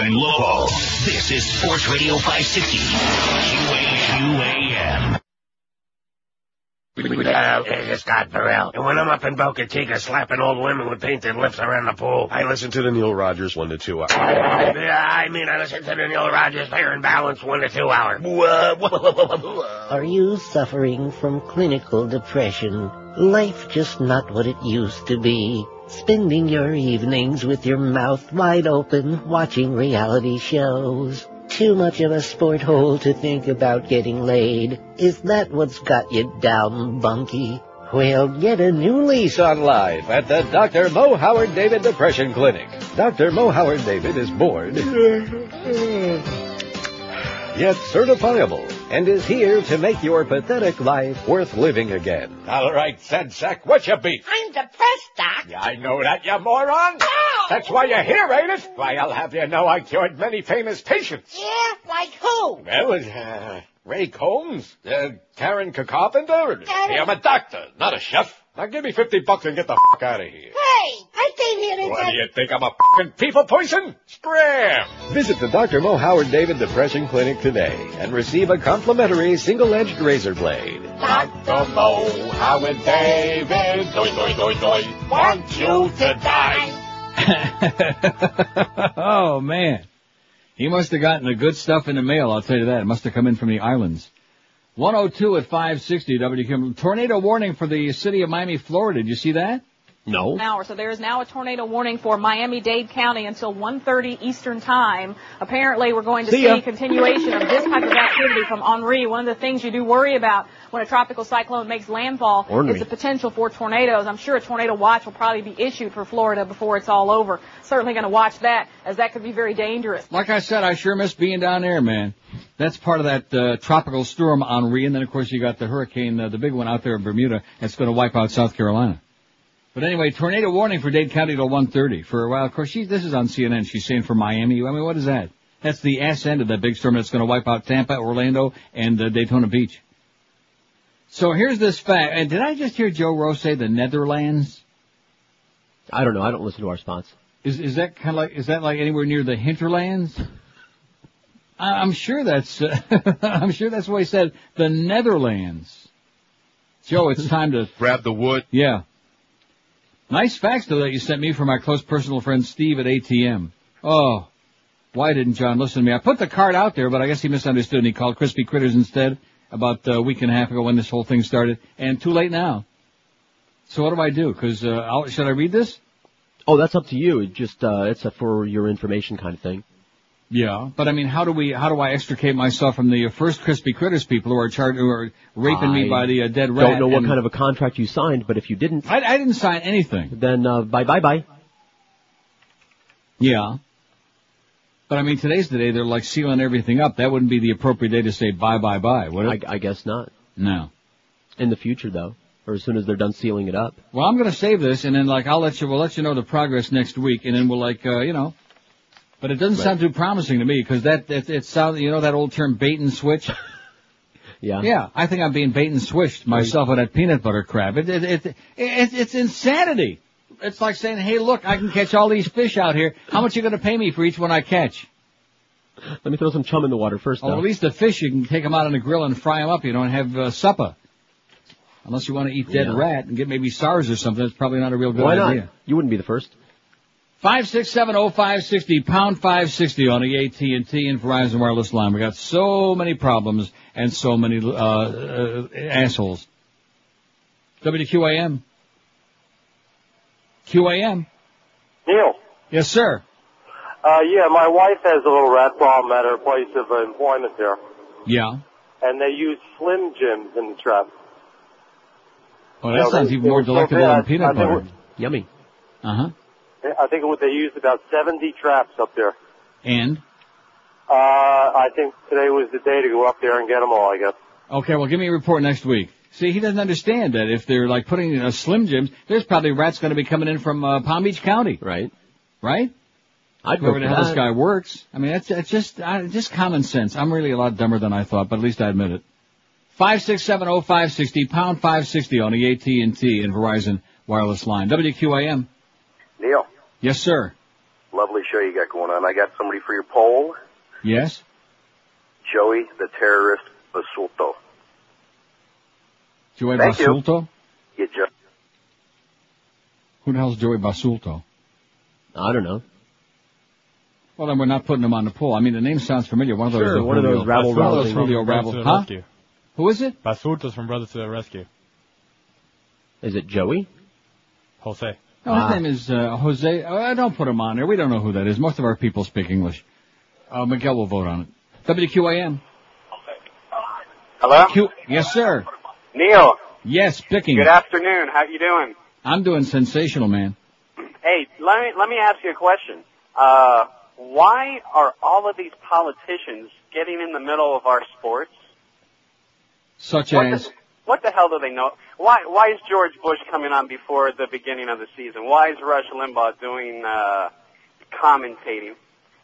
[SPEAKER 9] and local. This is Sports Radio 560. QAM.
[SPEAKER 44] Uh, it's Scott Burrell. And when I'm up in Boca Chica slapping old women with painted lips around the pool,
[SPEAKER 32] I listen to the Neil Rogers one to two hours.
[SPEAKER 44] Yeah, I mean, I listen to the Neil Rogers Fair and Balanced one to two hour.
[SPEAKER 48] Are you suffering from clinical depression? Life just not what it used to be. Spending your evenings with your mouth wide open watching reality shows. Too much of a sport hole to think about getting laid. Is that what's got you down, Bunky? Well, get a new lease on life at the Dr. Mo Howard David Depression Clinic. Dr. Mo Howard David is bored, yet certifiable, and is here to make your pathetic life worth living again.
[SPEAKER 44] All right, said Sack, what's your beef?
[SPEAKER 5] I'm depressed, Doc.
[SPEAKER 44] Yeah, I know that, you moron. That's why you're here, ain't it? Why, I'll have you know I cured many famous patients.
[SPEAKER 5] Yeah, like who?
[SPEAKER 44] Well, uh, Ray Combs, uh, Karen Carpenter.
[SPEAKER 5] Karen?
[SPEAKER 44] I'm a doctor, not a chef. Now give me 50 bucks and get the fuck out of here.
[SPEAKER 5] Hey, I came here to
[SPEAKER 44] What do you think, I'm a fucking people person? Scram!
[SPEAKER 48] Visit the Dr. Mo Howard David Depression Clinic today and receive a complimentary single-edged razor blade.
[SPEAKER 44] Dr. Mo Howard David, doi doi doi doi, want you to die.
[SPEAKER 2] oh man. He must have gotten the good stuff in the mail, I'll tell you that. It must have come in from the islands. 102 at 560 WQAM. Tornado warning for the city of Miami, Florida. Did you see that?
[SPEAKER 3] No.
[SPEAKER 49] an hour. So there is now a tornado warning for Miami-Dade County until 1:30 Eastern Time. Apparently, we're going to
[SPEAKER 3] See
[SPEAKER 49] see, a continuation of this type of activity from Henri. One of the things you do worry about when a tropical cyclone makes landfall
[SPEAKER 3] Ornery.
[SPEAKER 49] is the potential for tornadoes. I'm sure a tornado watch will probably be issued for Florida before it's all over. Certainly going to watch that as that could be very dangerous.
[SPEAKER 2] Like I said, I sure miss being down there, man. That's part of that uh, tropical storm Henri, and then of course you got the hurricane, uh, the big one out there in Bermuda, that's going to wipe out South Carolina. But anyway, tornado warning for Dade County till 1:30 for a while. Of course, she, this is on CNN. She's saying for Miami. I mean, what is that? That's the ass end of that big storm that's going to wipe out Tampa, Orlando, and uh, Daytona Beach. So here's this fact. And did I just hear Joe Rose say the Netherlands?
[SPEAKER 3] I don't know. I don't listen to our spots.
[SPEAKER 2] Is is that kind of like is that like anywhere near the hinterlands? I- I'm sure that's uh, I'm sure that's what he said. The Netherlands. Joe, it's time to
[SPEAKER 19] grab the wood.
[SPEAKER 2] Yeah. Nice fax though that you sent me from my close personal friend Steve at ATM. Oh, why didn't John listen to me? I put the card out there, but I guess he misunderstood and he called Crispy Critters instead about a week and a half ago when this whole thing started. And too late now. So what do I do? Because uh, should I read this?
[SPEAKER 3] Oh, that's up to you. It just uh, it's a for your information kind of thing.
[SPEAKER 2] Yeah, but I mean, how do we? How do I extricate myself from the first crispy critters people who are charged, who are raping me by the uh, dead rat?
[SPEAKER 3] I don't know what kind of a contract you signed, but if you didn't,
[SPEAKER 2] I, I didn't sign anything.
[SPEAKER 3] then uh, bye bye bye.
[SPEAKER 2] Yeah, but I mean, today's the day they're like sealing everything up. That wouldn't be the appropriate day to say bye bye bye, would it?
[SPEAKER 3] I, I guess not.
[SPEAKER 2] No.
[SPEAKER 3] In the future, though, or as soon as they're done sealing it up.
[SPEAKER 2] Well, I'm gonna save this, and then like I'll let you. We'll let you know the progress next week, and then we'll like uh, you know. But it doesn't
[SPEAKER 3] Right.
[SPEAKER 2] sound too promising to me because that it, it sounds you know that old term bait and switch.
[SPEAKER 3] Yeah.
[SPEAKER 2] Yeah, I think I'm being bait and switched myself on that peanut butter crab. It, it, it, it, it, it's insanity. It's like saying, hey, look, I can catch all these fish out here. How much are you going to pay me for each one I catch?
[SPEAKER 3] Let me throw some chum in the water first,
[SPEAKER 2] Oh,
[SPEAKER 3] though.
[SPEAKER 2] at least the fish, you can take them out on the grill and fry them up. You don't have uh, supper. Unless you want to eat dead
[SPEAKER 3] Yeah.
[SPEAKER 2] rat and get maybe SARS or something. That's probably not a real good
[SPEAKER 3] Why not?
[SPEAKER 2] idea.
[SPEAKER 3] You wouldn't be the first.
[SPEAKER 2] Five six seven oh five sixty pound five sixty on the AT and T and Verizon wireless line. We got so many problems and so many uh, uh, assholes. WQAM. QAM.
[SPEAKER 50] Neil.
[SPEAKER 2] Yes, sir.
[SPEAKER 50] Uh, yeah, my wife has a little rat problem at her place of employment there,
[SPEAKER 2] Yeah.
[SPEAKER 50] and they use Slim Jims in the trap.
[SPEAKER 2] Oh, that
[SPEAKER 50] Yeah,
[SPEAKER 2] sounds
[SPEAKER 50] they-
[SPEAKER 2] even more
[SPEAKER 50] were so
[SPEAKER 2] delectable than peanut butter.
[SPEAKER 50] it
[SPEAKER 3] Yummy.
[SPEAKER 2] Uh huh.
[SPEAKER 50] I think it they used about 70 traps up there.
[SPEAKER 2] And
[SPEAKER 50] Uh, I think today was the day to go up there and get them all, I guess.
[SPEAKER 2] okay, well, give me a report next week. See, he doesn't understand that if they're like putting uh, Slim Jims, there's probably rats going to be coming in from uh, Palm Beach County.
[SPEAKER 3] Right.
[SPEAKER 2] Right.
[SPEAKER 3] I'd go
[SPEAKER 2] Whoever
[SPEAKER 3] for
[SPEAKER 2] the hell this guy works. I mean, that's, that's just uh, just common sense. I'm really a lot dumber than I thought, but at least I admit it. Five six seven oh five sixty pound five sixty on the AT and T and Verizon wireless line. WQAM.
[SPEAKER 38] Neil,
[SPEAKER 2] Yes, sir.
[SPEAKER 38] lovely show you got going on. I got somebody for your poll.
[SPEAKER 2] Yes.
[SPEAKER 38] Joey, the terrorist Basulto.
[SPEAKER 2] Joey
[SPEAKER 38] Thank you.
[SPEAKER 2] Basulto.
[SPEAKER 38] You just
[SPEAKER 2] Who the hell's Joey Basulto?
[SPEAKER 3] I don't know.
[SPEAKER 2] Well, then we're not putting him on the poll. I mean, the name sounds familiar. One of those.
[SPEAKER 3] Sure, one of
[SPEAKER 2] Julio-
[SPEAKER 3] those rabble
[SPEAKER 2] one those
[SPEAKER 3] rousing-
[SPEAKER 2] Julio
[SPEAKER 45] Brothers
[SPEAKER 2] rabble.
[SPEAKER 45] the
[SPEAKER 2] Huh?
[SPEAKER 45] rescue.
[SPEAKER 2] Who is it?
[SPEAKER 45] Basultas from Brothers to the Rescue.
[SPEAKER 3] Is it Joey?
[SPEAKER 45] Jose.
[SPEAKER 2] No, his name is uh, Jose. Uh, don't put him on there. We don't know who that is. Most of our people speak English. Uh, Miguel will vote on it. WQAM.
[SPEAKER 51] Hello?
[SPEAKER 2] Q- yes, sir.
[SPEAKER 51] Neil,
[SPEAKER 2] Yes, picking.
[SPEAKER 51] good afternoon. How you doing?
[SPEAKER 2] I'm doing sensational, man.
[SPEAKER 51] Hey, let me let me ask you a question. Uh, why are all of these politicians getting in the middle of our sports?
[SPEAKER 2] Such
[SPEAKER 51] What
[SPEAKER 2] as.
[SPEAKER 51] the, what the hell do they know? Why why is George Bush coming on before the beginning of the season? Why is Rush Limbaugh doing uh, commentating?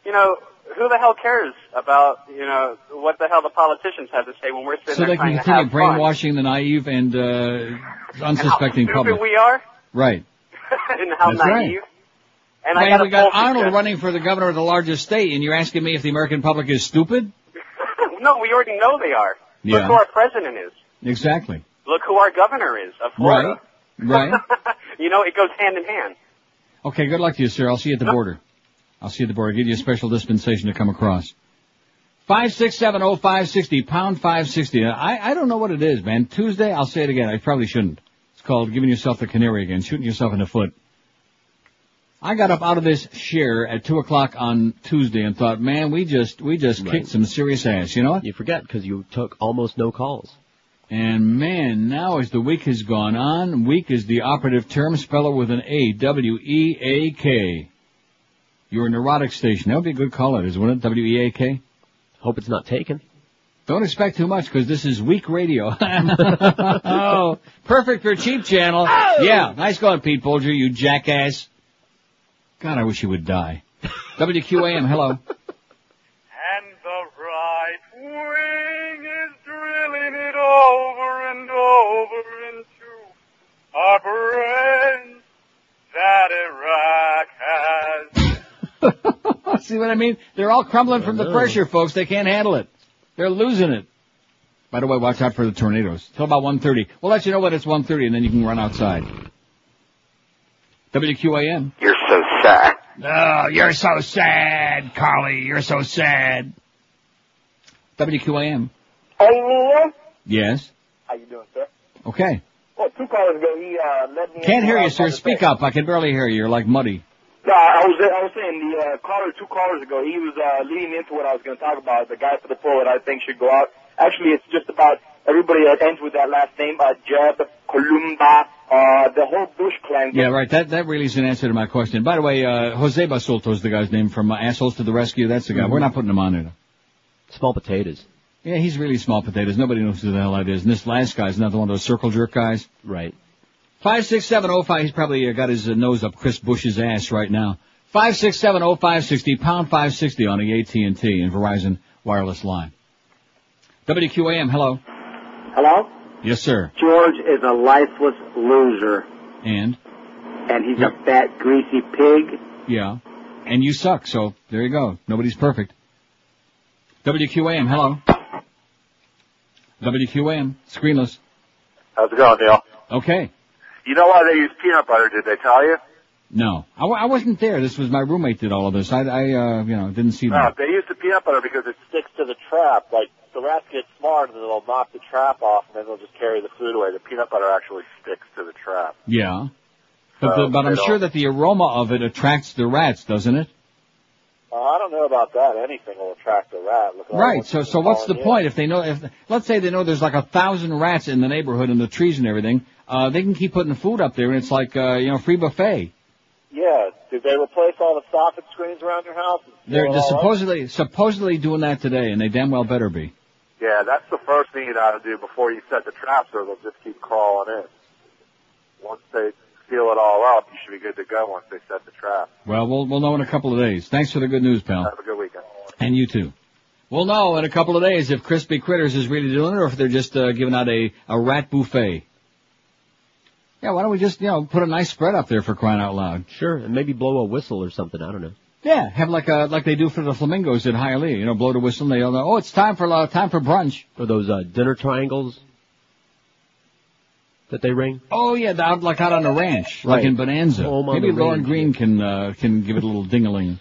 [SPEAKER 51] You know, who the hell cares about you know what the hell the politicians have to say when we're sitting
[SPEAKER 2] So
[SPEAKER 51] there
[SPEAKER 2] they can
[SPEAKER 51] trying to
[SPEAKER 2] continue
[SPEAKER 51] have fun?
[SPEAKER 2] brainwashing the naive and uh, unsuspecting
[SPEAKER 51] How
[SPEAKER 2] public.
[SPEAKER 51] we are,
[SPEAKER 2] Right.
[SPEAKER 51] and how
[SPEAKER 2] That's right.
[SPEAKER 51] naive. And I got
[SPEAKER 2] we got Arnold
[SPEAKER 51] suggestion.
[SPEAKER 2] running for the governor of the largest state, and you're asking me if the American public is stupid?
[SPEAKER 51] no, we already know they are. Look
[SPEAKER 2] Yeah.
[SPEAKER 51] who our president is.
[SPEAKER 2] Exactly.
[SPEAKER 51] Look who our governor is of Florida.
[SPEAKER 2] Right. Right.
[SPEAKER 51] you know, it goes hand in hand.
[SPEAKER 2] Okay, good luck to you, sir. I'll see you at the border. I'll see you at the border. i Give you a special dispensation to come across. Five six seven oh five sixty pound five sixty. I I don't know what it is, man. Tuesday, I'll say it again. I probably shouldn't. It's called giving yourself the canary again, shooting yourself in the foot. I got up out of this share at two o'clock on Tuesday and thought, man, we just we just
[SPEAKER 3] Right.
[SPEAKER 2] kicked some serious ass. You know what?
[SPEAKER 3] You forget because you took almost no calls.
[SPEAKER 2] And man, now as the week has gone on, week is the operative term. Spell it with an A, W E A K. Your neurotic station. That would be a good call wouldn't it? W E A K.
[SPEAKER 3] Hope it's not taken.
[SPEAKER 2] Don't expect too much because this is weak radio. oh, perfect for cheap channel. Oh! Yeah, nice going, Pete Bolger, you jackass. God, I wish you would die. WQAM, hello.
[SPEAKER 40] Our brains that Iraq has.
[SPEAKER 2] See what I mean? They're all crumbling from the pressure, folks. They can't handle it. They're losing it. By the way, watch out for the tornadoes. Till about 1.30. We'll let you know when it's 1.30 and then you can run outside. WQAM.
[SPEAKER 52] You're so sad.
[SPEAKER 2] Oh, you're so sad, Carly. You're so sad. WQAM.
[SPEAKER 33] Hey, Neil.
[SPEAKER 2] Yes.
[SPEAKER 33] How you doing, sir?
[SPEAKER 2] Okay.
[SPEAKER 33] Well, two callers ago, he uh, led me.
[SPEAKER 2] Can't
[SPEAKER 33] into
[SPEAKER 2] hear
[SPEAKER 33] what
[SPEAKER 2] you, sir. Speak up. I can barely hear you. You're like muddy.
[SPEAKER 33] No, I was I was saying the uh, caller two callers ago, he was uh, leading into what I was going to talk about. The guy for the poll that I think should go out. Actually, it's just about everybody that ends with that last name, uh, Jeb, Columba, uh, the whole Bush clan.
[SPEAKER 2] Yeah, right. That that really is an answer to my question. By the way, uh, Jose Basulto is the guy's name from uh, Assholes to the Rescue. That's the guy.
[SPEAKER 3] Mhm.
[SPEAKER 2] We're not putting him on there.
[SPEAKER 3] Small potatoes.
[SPEAKER 2] Yeah, he's really small potatoes. Nobody knows who the hell that is. And this last guy's not the one of those circle jerk guys.
[SPEAKER 3] Right.
[SPEAKER 2] Five six seven oh five. He's probably uh, got his uh, nose up Chris Bush's ass right now. Five six seven oh five sixty pound five sixty on the AT and T and Verizon wireless line. WQAM. Hello.
[SPEAKER 53] Hello?
[SPEAKER 2] Yes, sir.
[SPEAKER 53] George is a lifeless loser,
[SPEAKER 2] And
[SPEAKER 53] and he's a fat, greasy pig.
[SPEAKER 2] yeah, and you suck. So there you go. Nobody's perfect. WQAM. Hello. WQAM. Screenless.
[SPEAKER 54] How's it going, Neil?
[SPEAKER 2] Okay.
[SPEAKER 54] You know why they use peanut butter? Did they tell you?
[SPEAKER 2] No, I, w- I wasn't there. This was my roommate did all of this. I, I uh, you know, didn't see
[SPEAKER 54] No,
[SPEAKER 2] that.
[SPEAKER 54] they use the peanut butter because it sticks to the trap. Like the rats get smart and they'll knock the trap off, and then they'll just carry the food away. The peanut butter actually sticks to the trap.
[SPEAKER 2] Yeah. But,
[SPEAKER 54] So
[SPEAKER 2] the, but I'm sure that the aroma of it attracts the rats, doesn't it?
[SPEAKER 54] Uh, I don't know about that. Anything will attract a rat. Look
[SPEAKER 2] Right. So, so what's the
[SPEAKER 54] calling
[SPEAKER 2] point if they know if let's say they know there's like a thousand rats in the neighborhood and the trees and everything, uh, they can keep putting food up there and it's like uh, you know free buffet.
[SPEAKER 54] Yeah. Did they replace all the soffit screens around your house?
[SPEAKER 2] They're,
[SPEAKER 54] seal it up?
[SPEAKER 2] supposedly supposedly doing that today, and they damn well better be.
[SPEAKER 54] Yeah, that's the first thing you gotta do before you set the traps or they'll just keep crawling in. Once they seal it all up, you should be good to go once they set the trap.
[SPEAKER 2] Well, we'll we'll know in a couple of days. Thanks for the good news, pal.
[SPEAKER 54] Have a good weekend.
[SPEAKER 2] And you too. We'll know in a couple of days if Crispy Critters is really doing it or if they're just uh, giving out a, a rat buffet. Yeah, why don't we just, you know, put a nice spread up there for crying out loud?
[SPEAKER 3] Sure, and maybe blow a whistle or something. I don't know.
[SPEAKER 2] Yeah, have like a, like they do for the flamingos at Hialeah. You know, blow the whistle and they all know, oh, it's time for, uh, time for brunch.
[SPEAKER 3] Or those uh, dinner triangles that they ring.
[SPEAKER 2] Oh yeah, the- out, like out on the ranch, like in Bonanza.
[SPEAKER 3] Home
[SPEAKER 2] Maybe Lauren
[SPEAKER 3] range,
[SPEAKER 2] Green can, uh, can give it a little ding-a-ling.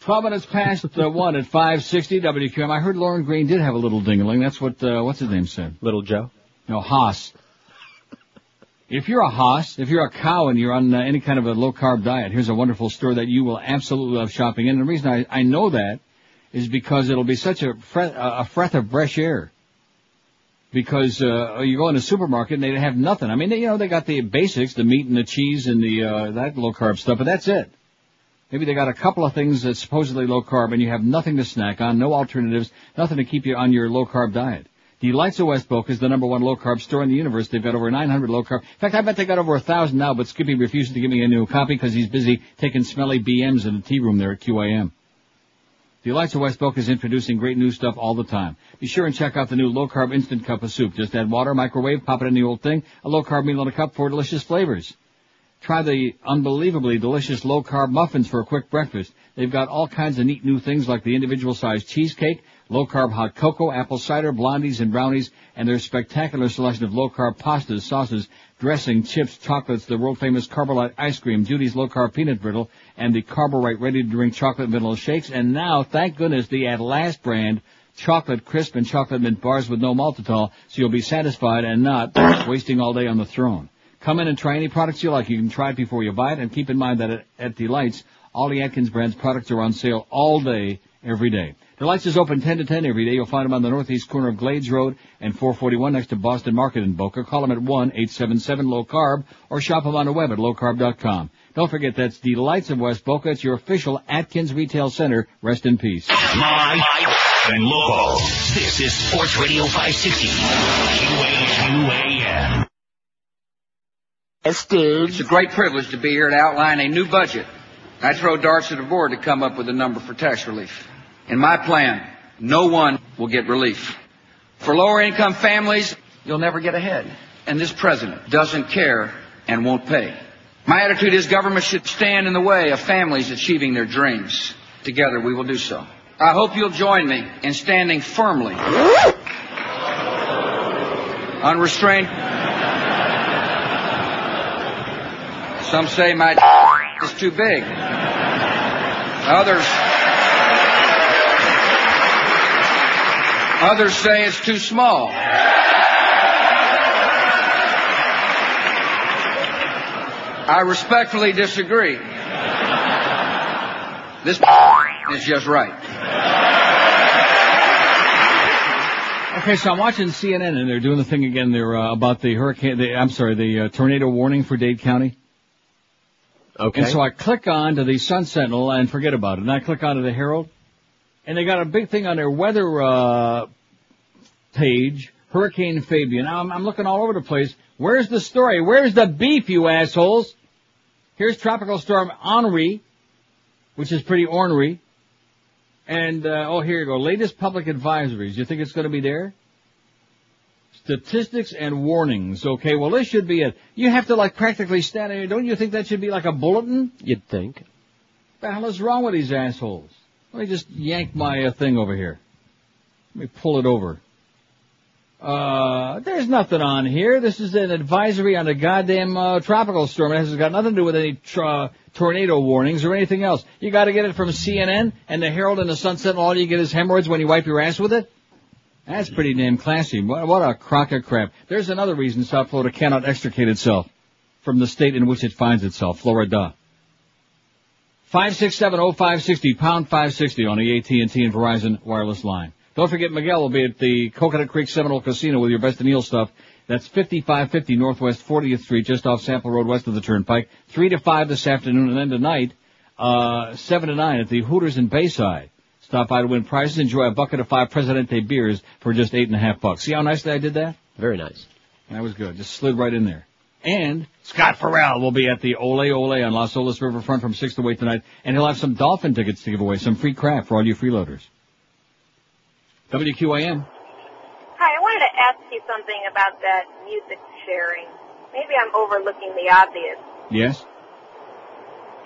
[SPEAKER 2] Twelve minutes past uh, one at 560 WQAM. I heard Lorne Greene did have a little ding-a-ling. That's what, uh, what's his name said?
[SPEAKER 3] Little Joe.
[SPEAKER 2] No, Hoss. If you're a Hoss, if you're a cow and you're on uh, any kind of a low carb diet, here's a wonderful store that you will absolutely love shopping in. And the reason I, I know that is because it'll be such a fre- a breath of fresh air. Because uh, you go in a supermarket and they have nothing. I mean, they, you know, they got the basics, the meat and the cheese and the uh, that low carb stuff, but that's it. Maybe they got a couple of things that's supposedly low carb and you have nothing to snack on, no alternatives, nothing to keep you on your low carb diet. Delights of West Boca is the number one low carb store in the universe. They've got over 900 low carb. In fact, I bet they got over a thousand now, but Skippy refuses to give me a new copy because he's busy taking smelly BMs in the tea room there at QAM. Delights of West Boca is introducing great new stuff all the time. Be sure and check out the new low carb instant cup of soup. Just add water, microwave, pop it in the old thing. A low carb meal in a cup, four delicious flavors. Try the unbelievably delicious low carb muffins for a quick breakfast. They've got all kinds of neat new things like the individual sized cheesecake, low carb hot cocoa, apple cider, blondies and brownies, and their spectacular selection of low carb pastas, sauces, dressing, chips, chocolates, the world famous Carbolite ice cream, Judy's low carb peanut brittle, and the Carbolite ready to drink chocolate vanilla shakes. And now, thank goodness, the at last brand chocolate crisp and chocolate mint bars with no maltitol, so you'll be satisfied and not wasting all day on the throne. Come in and try any products you like. You can try it before you buy it, and keep in mind that at, at Delights, all the Atkins brand's products are on sale all day, every day. Delights is open 10 to 10 every day. You'll find them on the northeast corner of Glades Road and 441 next to Boston Market in Boca. Call them at 1-877-LOW CARB or shop them on the web at lowcarb.com. Don't forget that's The Delights of West Boca. It's your official Atkins Retail Center. Rest in peace.
[SPEAKER 9] Live and local. This is Sports Radio 560. QAM.
[SPEAKER 55] It's a great privilege to be here to outline a new budget. I throw darts at the board to come up with a number for tax relief. In my plan, no one will get relief. For lower income families, you'll never get ahead. And this president doesn't care and won't pay. My attitude is government should stand in the way of families achieving their dreams. Together we will do so. I hope you'll join me in standing firmly, unrestrained. Some say my is too big. Others, others say it's too small. I respectfully disagree. This is just right.
[SPEAKER 2] Okay, so I'm watching CNN and they're doing the thing again. They're uh, about the hurricane. The, I'm sorry, the uh, tornado warning for Dade County.
[SPEAKER 3] Okay.
[SPEAKER 2] And so I click on to the Sun Sentinel and forget about it. And I click on to the Herald, and they got a big thing on their weather uh, page. Hurricane Fabian. Now I'm, I'm looking all over the place. Where's the story? Where's the beef, you assholes? Here's Tropical Storm Henri, which is pretty ornery. And, uh, oh, here you go. Latest public advisories. You think it's going to be there? Statistics and warnings. Okay, well, this should be it. You have to, like, practically stand there. Don't you think that should be like a bulletin?
[SPEAKER 3] You'd think.
[SPEAKER 2] What the hell is wrong with these assholes? Let me just yank my uh, thing over here. Let me pull it over. Uh, there's nothing on here. This is an advisory on a goddamn uh, tropical storm. It has got nothing to do with any tra- tornado warnings or anything else. You got to get it from CNN and the Herald and the Sun. All you get is hemorrhoids when you wipe your ass with it. That's pretty damn classy. What, what a crock of crap. There's another reason South Florida cannot extricate itself from the state in which it finds itself, Florida. 5670560, pound 560 on the AT&T and Verizon wireless line. Don't forget Miguel will be at the Coconut Creek Seminole Casino with your best of Neil stuff. That's 5550 Northwest 40th Street, just off Sample Road west of the Turnpike. 3 to 5 this afternoon, and then tonight, uh, 7 to 9 at the Hooters in Bayside. Stop by to win prizes. Enjoy a bucket of five Presidente beers for just eight and a half bucks. See how nicely I did that?
[SPEAKER 3] Very nice.
[SPEAKER 2] That was good. Just slid right in there. And Scott Ferrall will be at the Ole Ole on Las Olas Riverfront from 6 to 8 tonight, and he'll have some dolphin tickets to give away, some free crap for all you freeloaders. WQAM.
[SPEAKER 56] Hi, I wanted to ask you something about that music sharing. Maybe I'm overlooking the obvious.
[SPEAKER 2] Yes?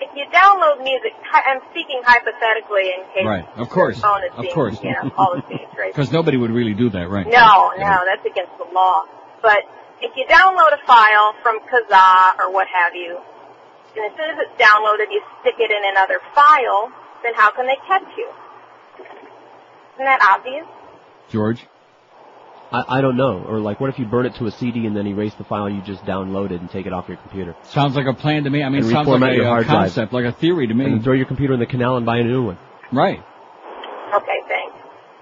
[SPEAKER 56] If you download music, I'm speaking hypothetically in case
[SPEAKER 2] Right. Of course.
[SPEAKER 56] phone is
[SPEAKER 2] Of
[SPEAKER 56] being,
[SPEAKER 2] course.
[SPEAKER 56] you know, all is being traced.
[SPEAKER 2] Because nobody would really do that, right?
[SPEAKER 56] No, no, that's against the law. But if you download a file from Kazaa or what have you, and as soon as it's downloaded, you stick it in another file, then how can they catch you? Isn't that obvious?
[SPEAKER 2] George?
[SPEAKER 3] I, I don't know. Or like, what if you burn it to a CD and then erase the file you just downloaded and take it off your computer?
[SPEAKER 2] Sounds like a plan to me. I mean,
[SPEAKER 3] And
[SPEAKER 2] sounds
[SPEAKER 3] reformat
[SPEAKER 2] like a
[SPEAKER 3] your
[SPEAKER 2] uh,
[SPEAKER 3] hard drive.
[SPEAKER 2] concept, like a theory to me.
[SPEAKER 3] And throw your computer in the canal and buy a new one.
[SPEAKER 2] Right.
[SPEAKER 56] Okay, thanks.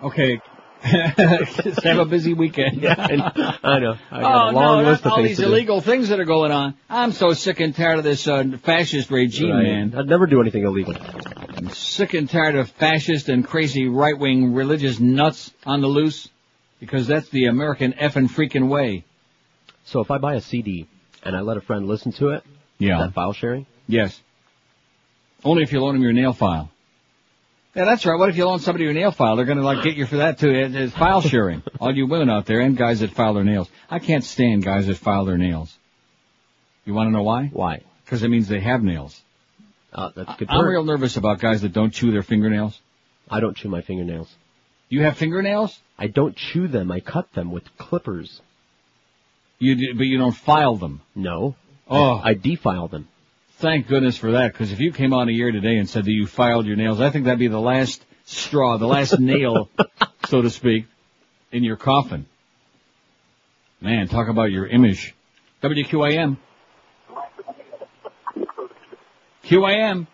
[SPEAKER 2] Okay. Just have a busy weekend.
[SPEAKER 3] Yeah, I know. I know. I got
[SPEAKER 2] oh
[SPEAKER 3] a long
[SPEAKER 2] no,
[SPEAKER 3] list of
[SPEAKER 2] all
[SPEAKER 3] things
[SPEAKER 2] these
[SPEAKER 3] to do.
[SPEAKER 2] illegal things that are going on. I'm so sick and tired of this uh, fascist regime,
[SPEAKER 3] Right.
[SPEAKER 2] man.
[SPEAKER 3] I'd never do anything illegal.
[SPEAKER 2] I'm sick and tired of fascist and crazy right-wing religious nuts on the loose, because that's the American effing freaking way.
[SPEAKER 3] So if I buy a CD and I let a friend listen to it,
[SPEAKER 2] Yeah.
[SPEAKER 3] that file sharing?
[SPEAKER 2] Yes. Only if you loan him your nail file. Yeah, that's right. What if you loan somebody your nail file? They're gonna like get you for that too. It- It's file sharing. All you women out there and guys that file their nails. I can't stand guys that file their nails. You wanna know why?
[SPEAKER 3] Why?
[SPEAKER 2] Because it means they have nails.
[SPEAKER 3] Uh, that's good
[SPEAKER 2] I'm real nervous about guys that don't chew their fingernails.
[SPEAKER 3] I don't chew my fingernails.
[SPEAKER 2] You have fingernails?
[SPEAKER 3] I don't chew them. I cut them with clippers.
[SPEAKER 2] You do, but you don't file them.
[SPEAKER 3] No.
[SPEAKER 2] Oh.
[SPEAKER 3] I, I defile them.
[SPEAKER 2] Thank goodness for that, because if you came on a year today and said that you filed your nails, I think that'd be the last straw, the last nail so to speak, in your coffin. Man, talk about your image. WQAM. QAM.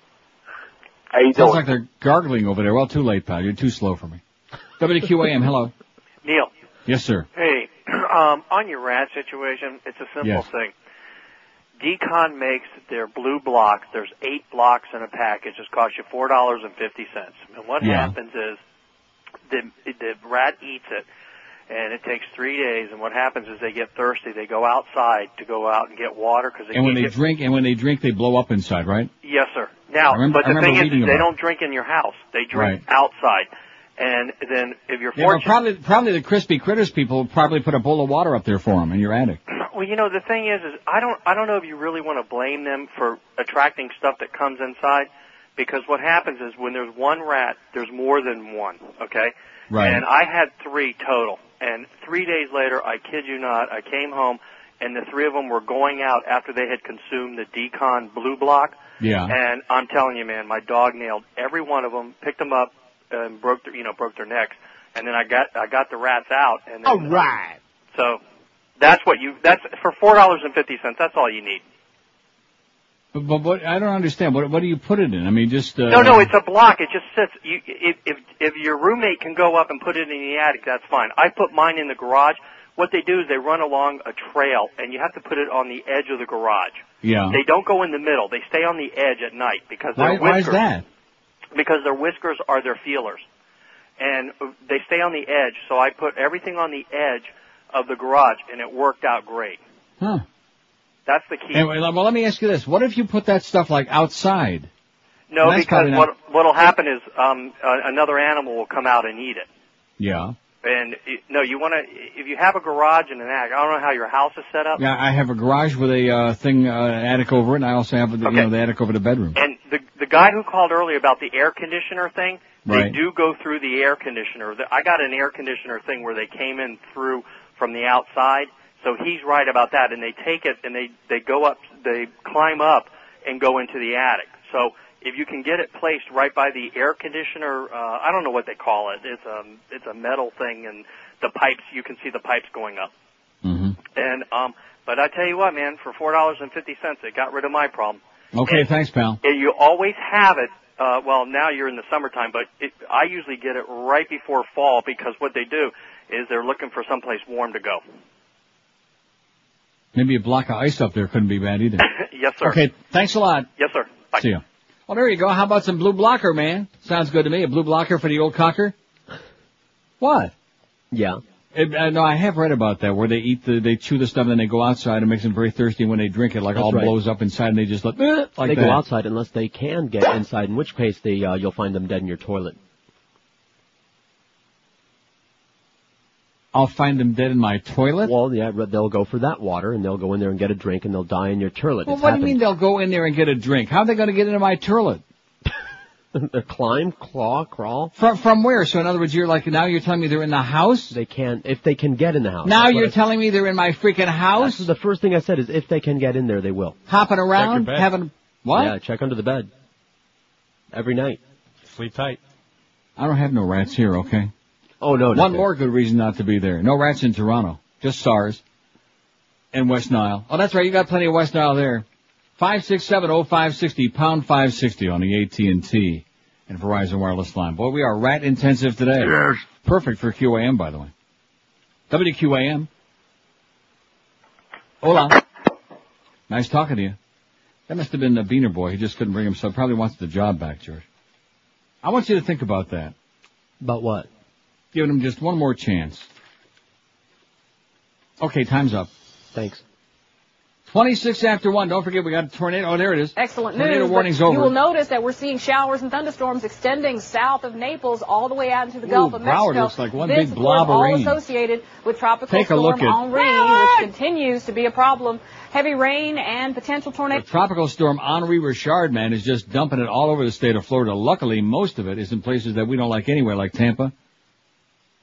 [SPEAKER 52] How you
[SPEAKER 2] Sounds
[SPEAKER 52] doing?
[SPEAKER 2] like they're gargling over there. Well, too late, pal. You're too slow for me. WQAM, hello.
[SPEAKER 57] Neil,
[SPEAKER 2] Yes, sir.
[SPEAKER 57] hey, um, on your rat situation, it's a simple
[SPEAKER 2] Yes.
[SPEAKER 57] thing. d-CON makes their blue blocks. There's eight blocks in a package. It costs you four dollars and fifty cents. And what
[SPEAKER 2] Yeah.
[SPEAKER 57] happens is the the rat eats it, and it takes three days. And what happens is they get thirsty. They go outside to go out and get water because they
[SPEAKER 2] And when they
[SPEAKER 57] get.
[SPEAKER 2] drink, and when they drink, they blow up inside, right?
[SPEAKER 57] Yes, sir. Now,
[SPEAKER 2] remember-
[SPEAKER 57] but the thing is, they don't drink in your house. They drink
[SPEAKER 2] Right.
[SPEAKER 57] outside. And then if you're
[SPEAKER 2] Yeah,
[SPEAKER 57] fortunate,
[SPEAKER 2] probably, probably the crispy critters people probably put a bowl of water up there for them in your attic.
[SPEAKER 57] Well, you know, the thing is, is I don't, I don't know if you really want to blame them for attracting stuff that comes inside, because what happens is when there's one rat, there's more than one. Okay.
[SPEAKER 2] Right.
[SPEAKER 57] And I had three total, and three days later, I kid you not, I came home, and the three of them were going out after they had consumed the d-CON blue block.
[SPEAKER 2] Yeah.
[SPEAKER 57] And I'm telling you, man, my dog nailed every one of them, picked them up, and broke their, you know, broke their necks. And then I got, I got the rats out, and then,
[SPEAKER 44] All right.
[SPEAKER 57] so that's what you. That's for four dollars and fifty cents. That's all you need.
[SPEAKER 2] But, but what, I don't understand. What, what do you put it in? I mean, just, uh,
[SPEAKER 57] no, no, it's a block. It just sits. You, if if if your roommate can go up and put it in the attic, that's fine. I put mine in the garage. What they do is they run along a trail, and you have to put it on the edge of the garage.
[SPEAKER 2] yeah.
[SPEAKER 57] They don't go in the middle. They stay on the edge at night because their
[SPEAKER 2] Why, why is that?
[SPEAKER 57] Because their whiskers are their feelers, and they stay on the edge. So I put everything on the edge of the garage, and it worked out great.
[SPEAKER 2] Huh.
[SPEAKER 57] That's the key.
[SPEAKER 2] Anyway, well, let me ask you this. What if you put that stuff like outside?
[SPEAKER 57] No, because
[SPEAKER 2] probably not-
[SPEAKER 57] what what'll happen is um, another animal will come out and eat it.
[SPEAKER 2] Yeah.
[SPEAKER 57] And no, you want to if you have a garage and an attic. I don't know how your house is set up.
[SPEAKER 2] Yeah, I have a garage with a, uh, thing, uh, attic over it, and I also have, the, you know, the attic over the bedroom.
[SPEAKER 57] And the the guy who called earlier about the air conditioner thing, they
[SPEAKER 2] Right.
[SPEAKER 57] do go through the air conditioner. I got an air conditioner thing where they came in through from the outside. So he's right about that, and they take it and they they go up, they climb up and go into the attic. So if you can get it placed right by the air conditioner, uh, I don't know what they call it. It's a it's a metal thing, and the pipes you can see the pipes going up.
[SPEAKER 2] Mm-hmm.
[SPEAKER 57] And um, but I tell you what, man, for four dollars and fifty cents, it got rid of my problem.
[SPEAKER 2] Okay, thanks, pal.
[SPEAKER 57] And you always have it. Uh, well, now you're in the summertime, but it, I usually get it right before fall because what they do is they're looking for someplace warm to go.
[SPEAKER 2] Maybe a block of ice up there couldn't be bad either.
[SPEAKER 57] yes, sir.
[SPEAKER 2] Okay, thanks a lot.
[SPEAKER 57] Yes, sir. Bye.
[SPEAKER 2] See ya. Well, there you go. How about some blue blocker, man? Sounds good to me. A blue blocker for the old cocker. What?
[SPEAKER 3] Yeah.
[SPEAKER 2] It, uh, no, I have read about that where they eat the, they chew the stuff and then they go outside and makes them very thirsty. When they drink it, like
[SPEAKER 3] That's
[SPEAKER 2] all
[SPEAKER 3] right.
[SPEAKER 2] blows up inside and they just let "Eh," like
[SPEAKER 3] they
[SPEAKER 2] that.
[SPEAKER 3] go outside unless they can get inside, in which case they uh, you'll find them dead in your toilet.
[SPEAKER 2] I'll find them dead in my toilet.
[SPEAKER 3] Well, yeah, they'll go for that water and they'll go in there and get a drink and they'll die in your toilet.
[SPEAKER 2] Well,
[SPEAKER 3] It's
[SPEAKER 2] what do you mean they'll go in there and get a drink? How are they going to get into my toilet?
[SPEAKER 3] they climb, claw, crawl.
[SPEAKER 2] From from where? So in other words, you're like now you're telling me they're in the house.
[SPEAKER 3] They can't if they can get in the house.
[SPEAKER 2] Now you're
[SPEAKER 3] I-
[SPEAKER 2] telling me they're in my freaking house,
[SPEAKER 3] That's the first thing I said is if they can get in there, they will.
[SPEAKER 2] hopping around,
[SPEAKER 3] bed.
[SPEAKER 2] having what?
[SPEAKER 3] Yeah, check under the bed. Every night.
[SPEAKER 45] Sleep tight.
[SPEAKER 2] I don't have no rats here. Okay.
[SPEAKER 3] Oh no.
[SPEAKER 2] One more good reason not to be there. No rats in Toronto. Just SARS. And West Nile. Oh, that's right. You got plenty of West Nile there. Five six seven oh five sixty pound five sixty on the AT and T and Verizon wireless line. Boy, we are rat intensive today.
[SPEAKER 19] Yes.
[SPEAKER 2] Perfect for QAM, by the way. WQAM. Hola. Nice talking to you. That must have been a Beaner boy. He just couldn't bring himself. Probably wants the job back, George. I want you to think about that.
[SPEAKER 3] About what?
[SPEAKER 2] Giving him just one more chance. Okay, time's up.
[SPEAKER 3] Thanks.
[SPEAKER 2] 26 after 1. Don't forget we got a tornado. Oh, there it is.
[SPEAKER 49] Excellent
[SPEAKER 2] Tornado
[SPEAKER 49] news. but
[SPEAKER 2] warning's
[SPEAKER 49] You will notice that we're seeing showers and thunderstorms extending south of Naples all the way out into the
[SPEAKER 2] Ooh,
[SPEAKER 49] Gulf of
[SPEAKER 2] Broward
[SPEAKER 49] Mexico.
[SPEAKER 2] looks like one
[SPEAKER 49] this,
[SPEAKER 2] big blob
[SPEAKER 49] course,
[SPEAKER 2] of
[SPEAKER 49] all
[SPEAKER 2] rain.
[SPEAKER 49] associated with tropical
[SPEAKER 2] Take a
[SPEAKER 49] storm
[SPEAKER 2] look at-
[SPEAKER 49] Henri, which continues to be a problem. Heavy rain and potential
[SPEAKER 2] The
[SPEAKER 49] tornado.
[SPEAKER 2] tropical storm Henri Richard, man, is just dumping it all over the state of Florida. Luckily, most of it is in places that we don't like anyway, like Tampa.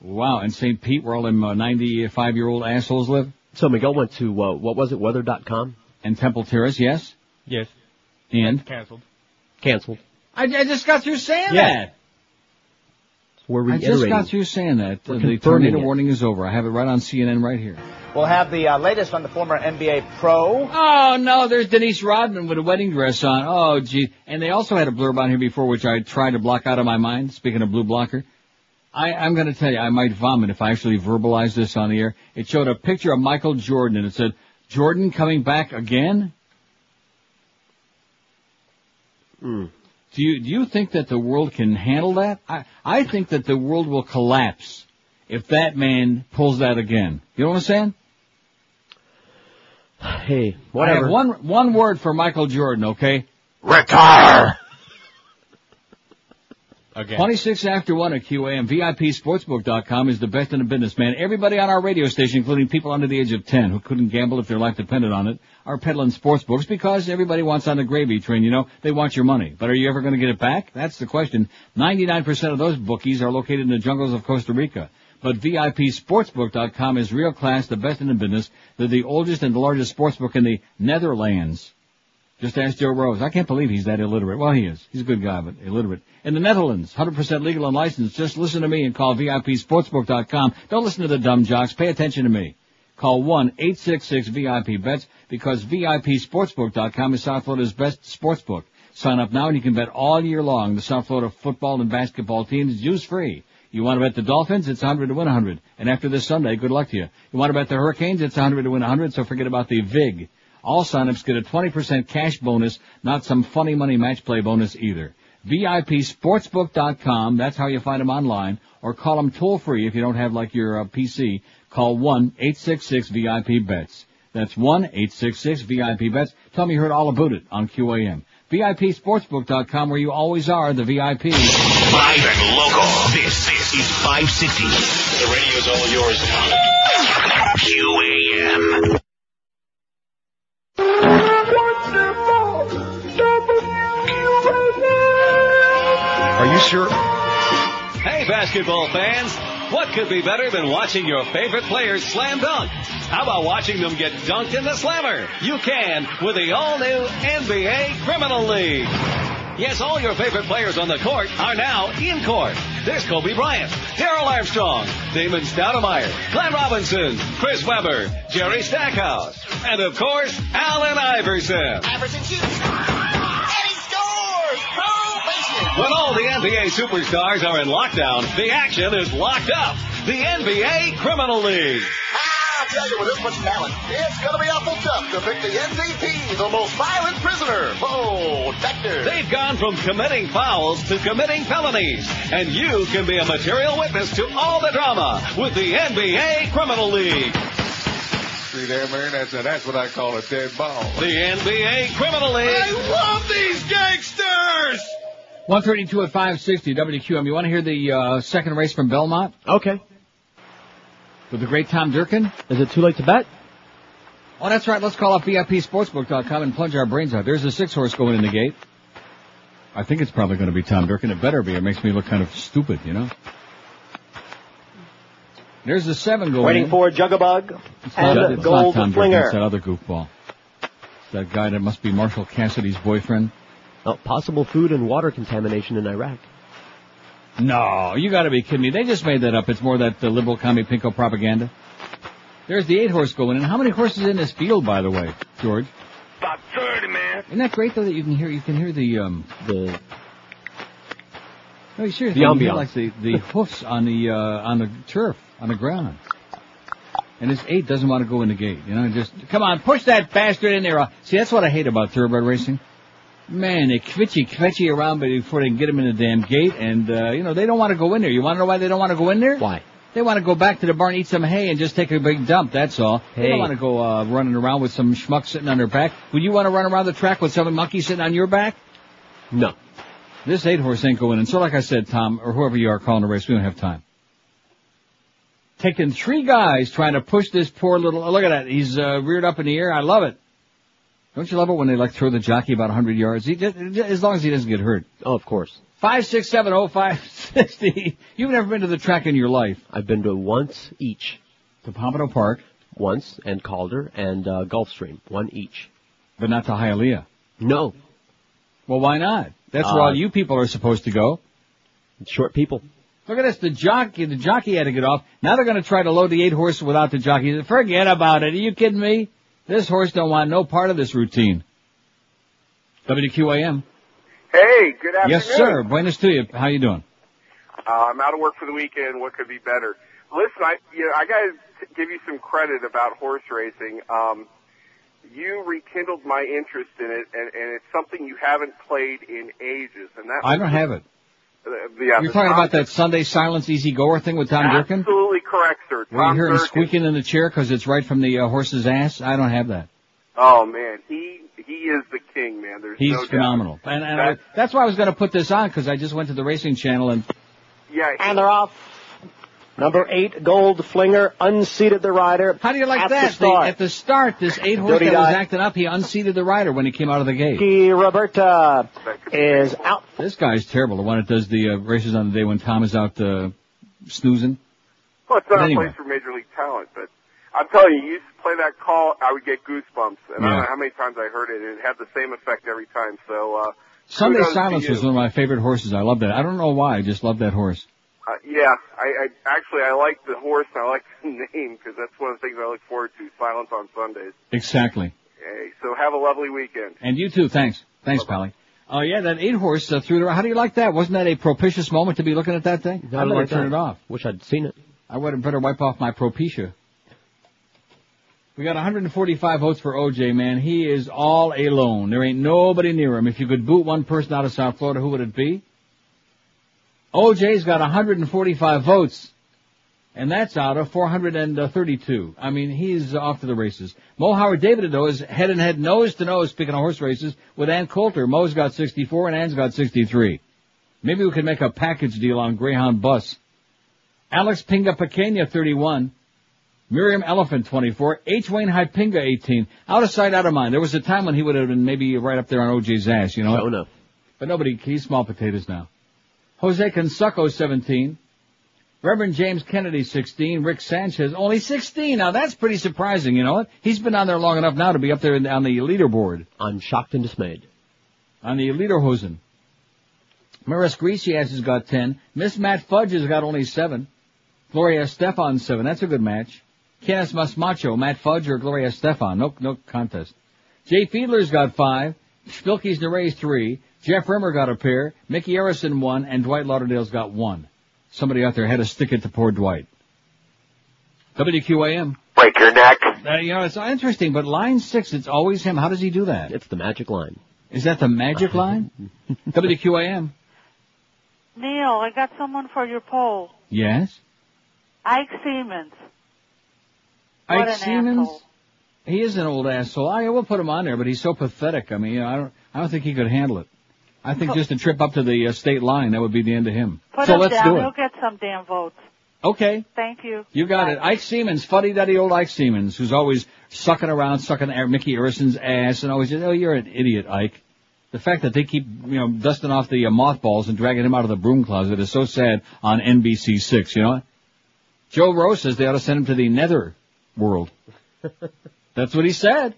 [SPEAKER 2] Wow, and St. Pete, where all them 95 year old assholes live.
[SPEAKER 3] So Miguel went to uh, what was it? Weather.com.
[SPEAKER 2] And Temple Terrace, yes?
[SPEAKER 45] Yes.
[SPEAKER 2] And?
[SPEAKER 45] Cancelled.
[SPEAKER 3] Canceled.
[SPEAKER 2] I, I just got through saying
[SPEAKER 3] Yeah.
[SPEAKER 2] that.
[SPEAKER 3] We're
[SPEAKER 2] I just got through saying that.
[SPEAKER 3] We're
[SPEAKER 2] Uh, the tornado
[SPEAKER 3] it.
[SPEAKER 2] warning is over. I have it right on CNN right here.
[SPEAKER 58] We'll have the uh, latest on the former NBA pro.
[SPEAKER 2] Oh no, there's Denise Rodman with a wedding dress on. Oh gee. And they also had a blurb on here before which I tried to block out of my mind, speaking of blue blocker. I, I'm gonna tell you, I might vomit if I actually verbalize this on the air. It showed a picture of Michael Jordan and it said, Jordan coming back again?
[SPEAKER 3] Hmm.
[SPEAKER 2] Do you, do you think that the world can handle that? I, I think that the world will collapse if that man pulls that again. You know what I'm saying?
[SPEAKER 3] Hey, whatever.
[SPEAKER 2] I have one, one word for Michael Jordan, okay?
[SPEAKER 59] Retire!
[SPEAKER 45] Again.
[SPEAKER 2] 26 after 1 at QAM. VIPSportsbook.com is the best in the business, man. Everybody on our radio station, including people under the age of 10 who couldn't gamble if their life depended on it, are peddling sports books because everybody wants on the gravy train, you know? They want your money. But are you ever going to get it back? That's the question. 99% of those bookies are located in the jungles of Costa Rica. But VIPSportsbook.com is real class, the best in the business. They're the oldest and the largest sportsbook in the Netherlands. Just ask Joe Rose. I can't believe he's that illiterate. Well, he is. He's a good guy, but illiterate. In the Netherlands, 100% legal and licensed. Just listen to me and call VIPSportsbook.com. Don't listen to the dumb jocks. Pay attention to me. Call 1-866-VIP-BETS because VIPSportsbook.com is South Florida's best sportsbook. Sign up now and you can bet all year long. The South Florida football and basketball teams use free. You want to bet the Dolphins? It's 100 to win 100. And after this Sunday, good luck to you. You want to bet the Hurricanes? It's 100 to win 100, so forget about the VIG. All signups get a 20% cash bonus, not some funny money match play bonus either. VIPSportsbook.com, that's how you find them online, or call them toll free if you don't have like your uh, PC. Call 1-866-VIP-BETS. That's 1-866-VIP-BETS. Tell me you heard all about it on QAM. VIPSportsbook.com where you always are the VIP.
[SPEAKER 9] Live and local. This, this is 560. The radio's all yours now. QAM.
[SPEAKER 59] Are you sure?
[SPEAKER 52] Hey, basketball fans! What could be better than watching your favorite players slam dunk? How about watching them get dunked in the slammer? You can with the all-new NBA Criminal League. Yes, all your favorite players on the court are now in court. There's Kobe Bryant, Darrell Armstrong, Damon Stoudamire, Glenn Robinson, Chris Webber, Jerry Stackhouse, and of course, Allen Iverson.
[SPEAKER 5] Iverson shoots.
[SPEAKER 52] When all the NBA superstars are in lockdown, the action is locked up. The NBA Criminal League.
[SPEAKER 60] I'll tell you, with this much talent, it's gonna be awful tough to pick the MVP, the most violent prisoner. Oh, Vector.
[SPEAKER 52] They've gone from committing fouls to committing felonies, and you can be a material witness to all the drama with the NBA Criminal League.
[SPEAKER 61] See there, man? That's, that's what I call a dead ball.
[SPEAKER 52] The NBA Criminal League.
[SPEAKER 61] I love these gangsters!
[SPEAKER 2] 132 at 560 WQAM. You want to hear the uh, second race from Belmont?
[SPEAKER 3] Okay.
[SPEAKER 2] With the great Tom Durkin?
[SPEAKER 3] Is it too late to bet?
[SPEAKER 2] Oh, that's right. Let's call up VIPSportsbook.com and plunge our brains out. There's a six horse going in the gate. I think it's probably going to be Tom Durkin. It better be. It makes me look kind of stupid, you know? There's the seven going
[SPEAKER 58] Waiting
[SPEAKER 2] in.
[SPEAKER 58] for Jugabug
[SPEAKER 2] It's
[SPEAKER 58] and
[SPEAKER 2] not, it's
[SPEAKER 58] Gold
[SPEAKER 2] not Tom Durkin.
[SPEAKER 58] Flinger.
[SPEAKER 2] It's that other goofball. It's that guy that must be Marshall Cassidy's boyfriend.
[SPEAKER 3] Oh, possible food and water contamination in Iraq.
[SPEAKER 2] No, you gotta be kidding me. They just made that up. It's more that uh, liberal commie pinko propaganda. There's the eight horse going in. How many horses in this field, by the way, George?
[SPEAKER 59] About 30, man.
[SPEAKER 2] Isn't that great though that you can hear you can hear the um
[SPEAKER 3] the
[SPEAKER 2] no seriously
[SPEAKER 3] The
[SPEAKER 2] you can hear,
[SPEAKER 3] ambiance.
[SPEAKER 2] like the the hoofs on the uh on the turf on the ground. And this eight doesn't want to go in the gate, you know. Just come on, push that bastard in there. See, that's what I hate about thoroughbred racing. Man, they quitchy quetchy around before they can get them in the damn gate, and uh, you know they don't want to go in there. You want to know why they don't want to go in there?
[SPEAKER 3] Why?
[SPEAKER 2] They want to go back to the barn, eat some hay, and just take a big dump. That's all. They don't want to go uh, running around with some schmuck sitting on their back. Would you want to run around the track with some monkey sitting on your back?
[SPEAKER 3] No.
[SPEAKER 2] This eight horse ain't going in. So like I said, Tom, or whoever you are calling the race, we don't have time. Taking three guys trying to push this poor little, oh, look at that. He's, uh, reared up in the air. I love it. Don't you love it when they like throw the jockey about 100 yards? He, as long as he doesn't get hurt.
[SPEAKER 3] Oh, of course.
[SPEAKER 2] Five, six, seven, oh, five, sixty. You've never been to the track in your life.
[SPEAKER 3] I've been to once each.
[SPEAKER 2] To Pompano Park.
[SPEAKER 3] Once, and Calder, and uh, Gulfstream. One each.
[SPEAKER 2] But not to Hialeah.
[SPEAKER 3] No.
[SPEAKER 2] Well, why not? That's
[SPEAKER 3] Uh,
[SPEAKER 2] where all you people are supposed to go.
[SPEAKER 3] Short people.
[SPEAKER 2] Look at this, the jockey, the jockey had to get off. Now they're gonna try to load the eight horse without the jockey. Forget about it. Are you kidding me? This horse don't want no part of this routine. WQAM.
[SPEAKER 62] Hey, good afternoon.
[SPEAKER 2] Yes, sir. Buenos to you. How you doing?
[SPEAKER 62] Uh, I'm out of work for the weekend. What could be better? Listen, I you know I got to give you some credit about horse racing. Um, you rekindled my interest in it, and, and it's something you haven't played in ages. And that
[SPEAKER 2] I don't have it.
[SPEAKER 62] Uh, yeah,
[SPEAKER 2] You're talking
[SPEAKER 62] Tom-
[SPEAKER 2] about that Sunday Silence Easy Goer thing with Tom Durkin?
[SPEAKER 62] Absolutely correct, sir.
[SPEAKER 2] Where you
[SPEAKER 62] Tom
[SPEAKER 2] hear him squeaking in the chair because it's right from the uh, horse's ass? I don't have that.
[SPEAKER 62] Oh man, he he is the king, man. There's
[SPEAKER 2] He's
[SPEAKER 62] no doubt.
[SPEAKER 2] phenomenal. And, and I, that's why I was going to put this on because I just went to the Racing Channel and
[SPEAKER 62] Yeah,
[SPEAKER 63] And they're off. Number eight, Gold Flinger, unseated the rider.
[SPEAKER 2] How do you like
[SPEAKER 63] at
[SPEAKER 2] that?
[SPEAKER 63] The start.
[SPEAKER 2] The- at the start, this eight horse
[SPEAKER 63] Dirty
[SPEAKER 2] that was acting up, he unseated the rider when he came out of the gate.
[SPEAKER 63] Ricky Roberta is out.
[SPEAKER 2] This guy's terrible. The one that does the uh, races on the day when Tom is out uh, snoozing.
[SPEAKER 62] Well, it's not
[SPEAKER 2] anyway.
[SPEAKER 62] a place for major league talent, but I'm telling you, you used to play that call, I would get goosebumps, and I don't know how many times I heard it. and It had the same effect every time. So, uh,
[SPEAKER 2] Sunday Silence was one of my favorite horses. I love that. I don't know why. I just love that horse.
[SPEAKER 62] Uh, yeah, I, I actually I like the horse. and I like the name because that's one of the things I look forward to. Silence on Sundays.
[SPEAKER 2] Exactly.
[SPEAKER 62] Hey, so have a lovely weekend.
[SPEAKER 2] And you too. Thanks. Thanks, Pally. Oh yeah, that eight horse uh, through the. How do you like that? Wasn't that a propitious moment to be looking at that thing? I
[SPEAKER 3] I
[SPEAKER 2] better
[SPEAKER 3] like
[SPEAKER 2] turn it off.
[SPEAKER 3] Wish I'd seen it.
[SPEAKER 2] I would have better wipe off my propecia. We got 145 votes for OJ, man. He is all alone. There ain't nobody near him. If you could boot one person out of South Florida, who would it be? OJ's got 145 votes. And that's out of 432. I mean, he's off to the races. Mo Howard David, though, is head and head, nose to nose, speaking of horse races, with Ann Coulter. Mo's got 64 and Ann's got 63. Maybe we could make a package deal on Greyhound Bus. Alex Pinga Pequena, 31. Miriam Elephant, 24. H. Wayne Hypinga, 18. Out of sight, out of mind. There was a time when he would have been maybe right up there on OJ's ass, you know?
[SPEAKER 3] Sure enough.
[SPEAKER 2] But nobody, he's small potatoes now. Jose Cansucco, 17. Reverend James Kennedy, 16. Rick Sanchez, only 16. Now that's pretty surprising, you know what? He's been on there long enough now to be up there in- on the leaderboard.
[SPEAKER 3] I'm shocked and dismayed.
[SPEAKER 2] On the leaderhosen. Maris Grecias has got 10. Miss Matt Fudge has got only 7. Gloria Estefan, 7. That's a good match. Kenneth Masmacho, Matt Fudge or Gloria Estefan. No, no contest. Jay Fiedler's got 5. Belkys Nerey's 3. Jeff Rimer got a pair. Mickey Arison 1. And Dwight Lauderdale's got 1. Somebody out there had to stick it to poor Dwight. WQAM.
[SPEAKER 60] Break your neck.
[SPEAKER 2] Uh, you know, it's interesting, but line 6, it's always him. How does he do that?
[SPEAKER 3] It's the magic line.
[SPEAKER 2] Is that the magic line? WQAM.
[SPEAKER 64] Neil, I got someone for your poll.
[SPEAKER 2] Yes.
[SPEAKER 64] Ike Seamans. What
[SPEAKER 2] Ike
[SPEAKER 64] an
[SPEAKER 2] Seamans.
[SPEAKER 64] asshole.
[SPEAKER 2] He is an old asshole. I will put him on there, but he's so pathetic. I mean, you know, I don't, I don't think he could handle it. I think just a trip up to the uh, state line, that would be the end of him.
[SPEAKER 64] Put
[SPEAKER 2] so
[SPEAKER 64] him
[SPEAKER 2] let's
[SPEAKER 64] down.
[SPEAKER 2] do it.
[SPEAKER 64] He'll get some damn votes.
[SPEAKER 2] Okay.
[SPEAKER 64] Thank you.
[SPEAKER 2] You got it. Ike Seamans, fuddy-duddy old Ike Seamans, who's always sucking around, sucking air, Mickey Arison's ass, and always, just, oh, you're an idiot, Ike. The fact that they keep, you know, dusting off the uh, mothballs and dragging him out of the broom closet is so sad on NBC6, you know? Joe Rose says they ought to send him to the nether world. That's what he said.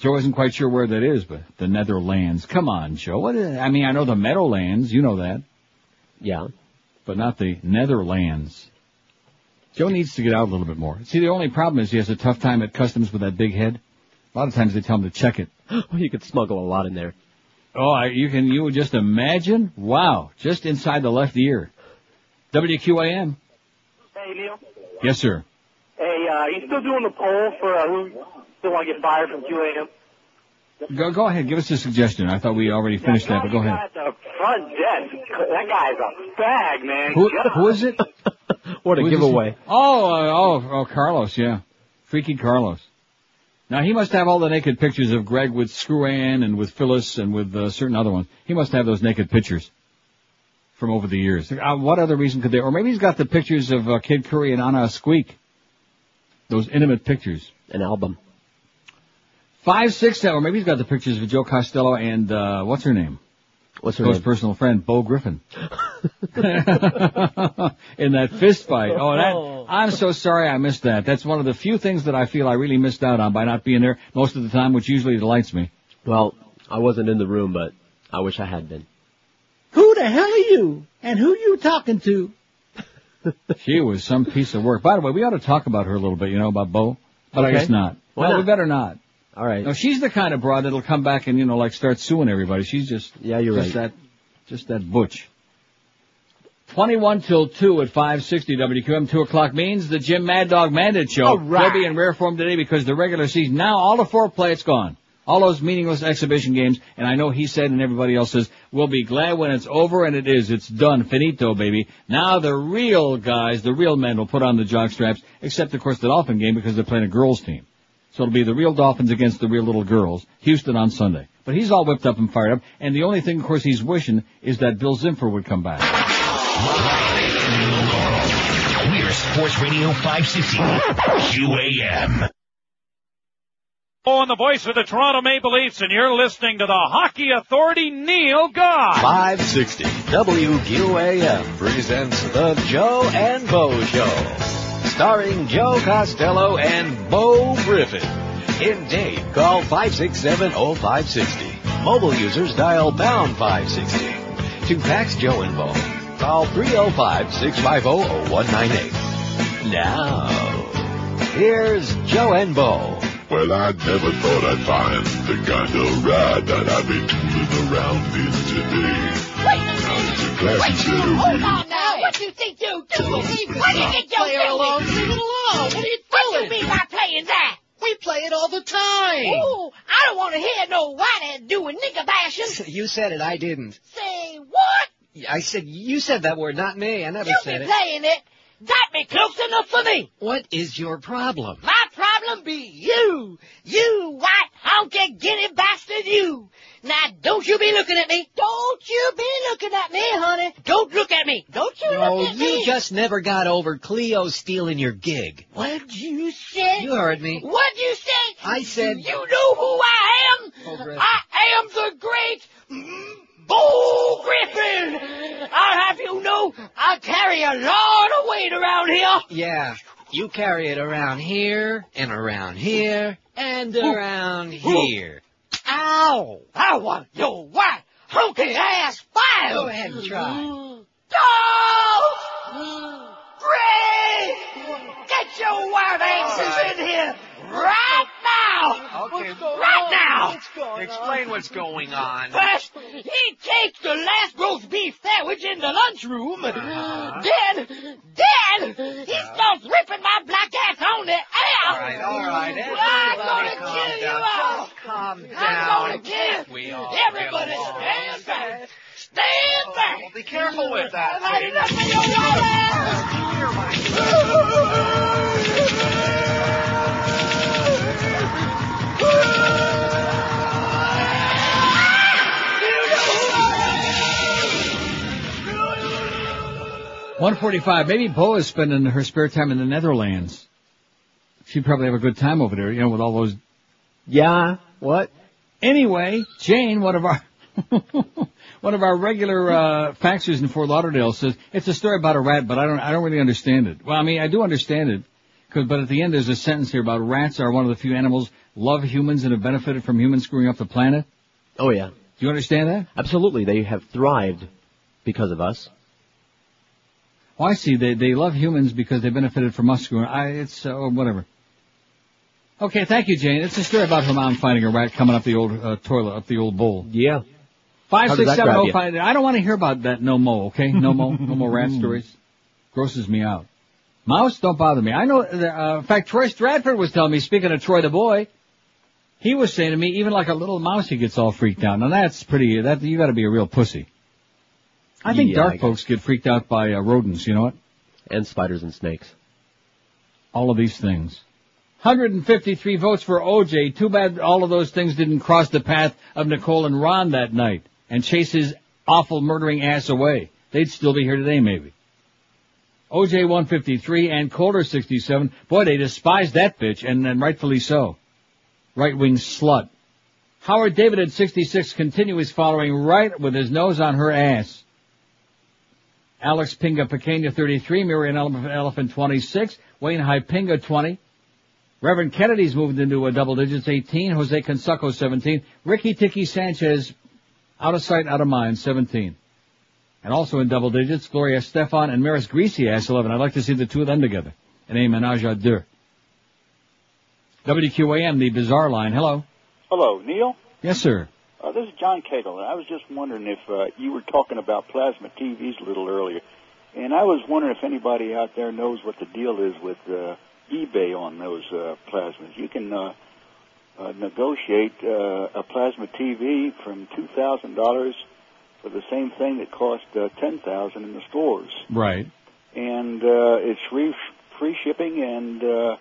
[SPEAKER 2] Joe isn't quite sure where that is, but the Netherlands. Come on, Joe. What is, I mean, I know the Meadowlands. You know that.
[SPEAKER 3] Yeah.
[SPEAKER 2] But not the Netherlands. Joe needs to get out a little bit more. See, the only problem is he has a tough time at customs with that big head. A lot of times they tell him to check it.
[SPEAKER 3] well, you could smuggle a lot in there.
[SPEAKER 2] Oh, I, you can, you would just imagine? Wow. Just inside the left ear. WQAM.
[SPEAKER 65] Hey, Neil.
[SPEAKER 2] Yes, sir.
[SPEAKER 65] Hey, uh, you still doing the poll for uh, who still want to get fired from QAM?
[SPEAKER 2] Go, go ahead. Give us a suggestion. I thought we already finished that, but go ahead.
[SPEAKER 65] At the front desk, that guy's a bag, man.
[SPEAKER 2] Who,
[SPEAKER 65] God.
[SPEAKER 2] who is it?
[SPEAKER 3] What a
[SPEAKER 2] Who is
[SPEAKER 3] giveaway.
[SPEAKER 2] Oh, uh, oh, oh, Carlos, yeah. Freaky Carlos. Now he must have all the naked pictures of Greg with Screw Ann and with Phyllis and with uh, certain other ones. He must have those naked pictures from over the years. Uh, what other reason could they? Or maybe he's got the pictures of uh, Kid Curry and Anna Squeak. Those intimate pictures.
[SPEAKER 3] An album.
[SPEAKER 2] Five, six, seven. Or maybe he's got the pictures of Joe Costello and uh, what's her name?
[SPEAKER 3] What's her
[SPEAKER 2] Joe's
[SPEAKER 3] name?
[SPEAKER 2] personal friend, Bo Griffin. in that fist fight. Oh, that, I'm so sorry I missed that. That's one of the few things that I feel I really missed out on by not being there most of the time, which usually delights me.
[SPEAKER 3] Well, I wasn't in the room, but I wish I had been.
[SPEAKER 2] Who
[SPEAKER 66] the hell are you? And who are you talking to?
[SPEAKER 2] She was some piece of work. By the way, we ought to talk about her a little bit, you know, about Bo. But I guess not.
[SPEAKER 3] Why
[SPEAKER 2] no, we
[SPEAKER 3] not?
[SPEAKER 2] better not.
[SPEAKER 3] All right.
[SPEAKER 2] No, she's the kind of broad that'll come back and, you know, like start suing everybody. She's just,
[SPEAKER 3] Yeah, you're
[SPEAKER 2] just
[SPEAKER 3] right.
[SPEAKER 2] that, just that butch. 21 till 2 at 560 WQAM. 2 o'clock means the Jim Mad Dog Mandich Show.
[SPEAKER 66] All right.
[SPEAKER 2] Will be in rare form today because the regular season, now all the foreplay, it's gone. All those meaningless exhibition games, and I know he said and everybody else says, we'll be glad when it's over, and it is. It's done. Finito, baby. Now the real guys, the real men will put on the jock straps, except of course the Dolphin game because they're playing a girls team. So it'll be the real Dolphins against the real little girls. Houston on Sunday. But he's all whipped up and fired up, and the only thing of course he's wishing is that Bill Zimfer would come back.
[SPEAKER 9] We're Sports Radio 560. QAM.
[SPEAKER 67] Oh, and the voice of the Toronto Maple Leafs, and you're listening to the Hockey Authority, Neil Goff.
[SPEAKER 68] 560 WQAM presents the Joe and Bo Show. Starring Joe Costello and Bo Griffin. In Dade, call 567-0560. Mobile users dial pound 560. To fax Joe and Bo, call 305-650-0198. Now, here's Joe and Bo.
[SPEAKER 19] Well, I never thought I'd find the kind of ride that I've been tooling around in today. Now, it's a classic set of
[SPEAKER 5] Hold on now. What do you think you do? What do you think doing?
[SPEAKER 66] alone. Leave it alone. What are you
[SPEAKER 5] What do
[SPEAKER 66] doing?
[SPEAKER 5] you mean by playing that?
[SPEAKER 66] We play it all the time.
[SPEAKER 5] Ooh, I don't want to hear no whitehead doing nigger bashing.
[SPEAKER 27] You said it, I didn't.
[SPEAKER 5] Say what?
[SPEAKER 27] I said, you said that word, not me. I never
[SPEAKER 5] You
[SPEAKER 27] said it.
[SPEAKER 5] You be
[SPEAKER 27] it.
[SPEAKER 5] playing it. That be close enough for me.
[SPEAKER 27] What is your problem?
[SPEAKER 5] My problem be you. You white honky guinea bastard you. Now don't you be looking at me. Don't you be looking at me, honey. Don't look at me. Don't you
[SPEAKER 27] No,
[SPEAKER 5] look at me.
[SPEAKER 27] you just never got over Cleo stealing your gig.
[SPEAKER 5] What'd you say?
[SPEAKER 27] You heard me.
[SPEAKER 5] What'd you say?
[SPEAKER 27] I said-
[SPEAKER 5] You know who I am?
[SPEAKER 27] Oh,
[SPEAKER 5] I am the great Bo Griffin. I'll have you know I carry a lot of weight around here.
[SPEAKER 27] Yeah, you carry it around here, and around here, and around here.
[SPEAKER 5] Ow! I want your white honky ass file.
[SPEAKER 27] Go ahead and try.
[SPEAKER 5] Don't! Ray! Get your white asses in here right now!
[SPEAKER 27] Okay.
[SPEAKER 5] right now!
[SPEAKER 27] Explain what's going on.
[SPEAKER 5] First, he takes the last roast beef sandwich in the lunchroom.
[SPEAKER 27] Uh-huh.
[SPEAKER 5] Then, then, he uh-huh. starts ripping my black ass on the air.
[SPEAKER 27] All right, all right.
[SPEAKER 5] I'm gonna kill you all.
[SPEAKER 27] Just calm down.
[SPEAKER 5] I'm gonna kill
[SPEAKER 27] we all
[SPEAKER 5] everybody. Stand back. Stand oh, back.
[SPEAKER 27] Well, be careful with that.
[SPEAKER 5] I've had enough of your
[SPEAKER 2] water. 145. Maybe Bo is spending her spare time in the Netherlands. She'd probably have a good time over there, you know, with all those.
[SPEAKER 3] Yeah. What?
[SPEAKER 2] Anyway, Jane, one of our one of our regular uh, faxers in Fort Lauderdale says it's a story about a rat, but I don't I don't really understand it. Well, I mean, I do understand it, cause, but at the end there's a sentence here about rats are one of the few animals love humans and have benefited from humans screwing up the planet.
[SPEAKER 3] Oh yeah.
[SPEAKER 2] Do you understand that?
[SPEAKER 3] Absolutely. They have thrived because of us.
[SPEAKER 2] Oh, I see. They they love humans because they benefited from us. I it's uh, whatever. Okay, thank you, Jane. It's a story about her mom finding a rat coming up the old uh, toilet, up the old bowl.
[SPEAKER 3] Yeah.
[SPEAKER 2] Five six seven oh five. I don't want to hear about that no more. Okay, no more, no more rat stories. Grosses me out. Mouse, don't bother me. I know. Uh, in fact, Troy Stratford was telling me. Speaking of Troy the boy, he was saying to me, even like a little mouse, he gets all freaked out. Now that's pretty. That you got to be a real pussy. I think
[SPEAKER 3] Yeah,
[SPEAKER 2] dark
[SPEAKER 3] I
[SPEAKER 2] folks get freaked out by uh, rodents. You know what?
[SPEAKER 3] And spiders and snakes.
[SPEAKER 2] All of these things. 153 votes for OJ. Too bad all of those things didn't cross the path of Nicole and Ron that night and chase his awful murdering ass away. They'd still be here today, maybe. OJ 153 and Calder 67. Boy, they despised that bitch, and, and rightfully so. Right-wing slut. Howard David at 66 continues following right with his nose on her ass. Alex Pinga Pequena 33, Miriam Elephant, Elephant 26, Wayne Hypinga 20, Reverend Kennedy's moved into a double digits 18, Jose Consucco 17, Ricky Tiki Sanchez out of sight, out of mind 17. And also in double digits, Gloria Estefan and Maris Greasy asked 11. I'd like to see the two of them together in a menage a deux. WQAM, the bizarre line. Hello.
[SPEAKER 69] Hello, Neil.
[SPEAKER 2] Yes, sir.
[SPEAKER 69] Uh, this is John Cagle, and I was just wondering if uh, you were talking about plasma TVs a little earlier, and I was wondering if anybody out there knows what the deal is with uh, eBay on those uh, plasmas. You can uh, uh, negotiate uh, a plasma TV from two thousand dollars for the same thing that cost uh, ten thousand in the stores,
[SPEAKER 2] Right.
[SPEAKER 69] and uh, it's free free shipping, and uh,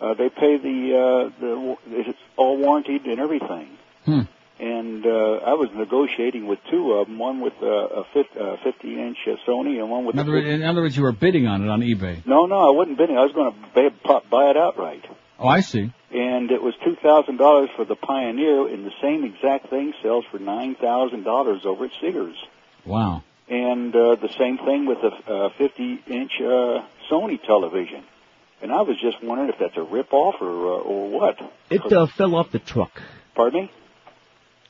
[SPEAKER 69] uh, they pay the uh, the it's all warranted and everything.
[SPEAKER 2] Hmm.
[SPEAKER 69] And uh, I was negotiating with two of them, one with uh, a 50, uh, 50 inch uh, Sony and one with
[SPEAKER 2] In
[SPEAKER 69] a
[SPEAKER 2] other, words, in other words, you were bidding on it on eBay.
[SPEAKER 69] no, no, I wasn't bidding. I was going to buy, buy it outright.
[SPEAKER 2] Oh, I see.
[SPEAKER 69] And it was two thousand dollars for the Pioneer, and the same exact thing sells for nine thousand dollars over at Sears.
[SPEAKER 2] Wow.
[SPEAKER 69] And uh, the same thing with a uh, fifty inch uh, Sony television. And I was just wondering if that's a rip off or uh, or what.
[SPEAKER 3] It uh, fell off the truck.
[SPEAKER 69] Pardon me?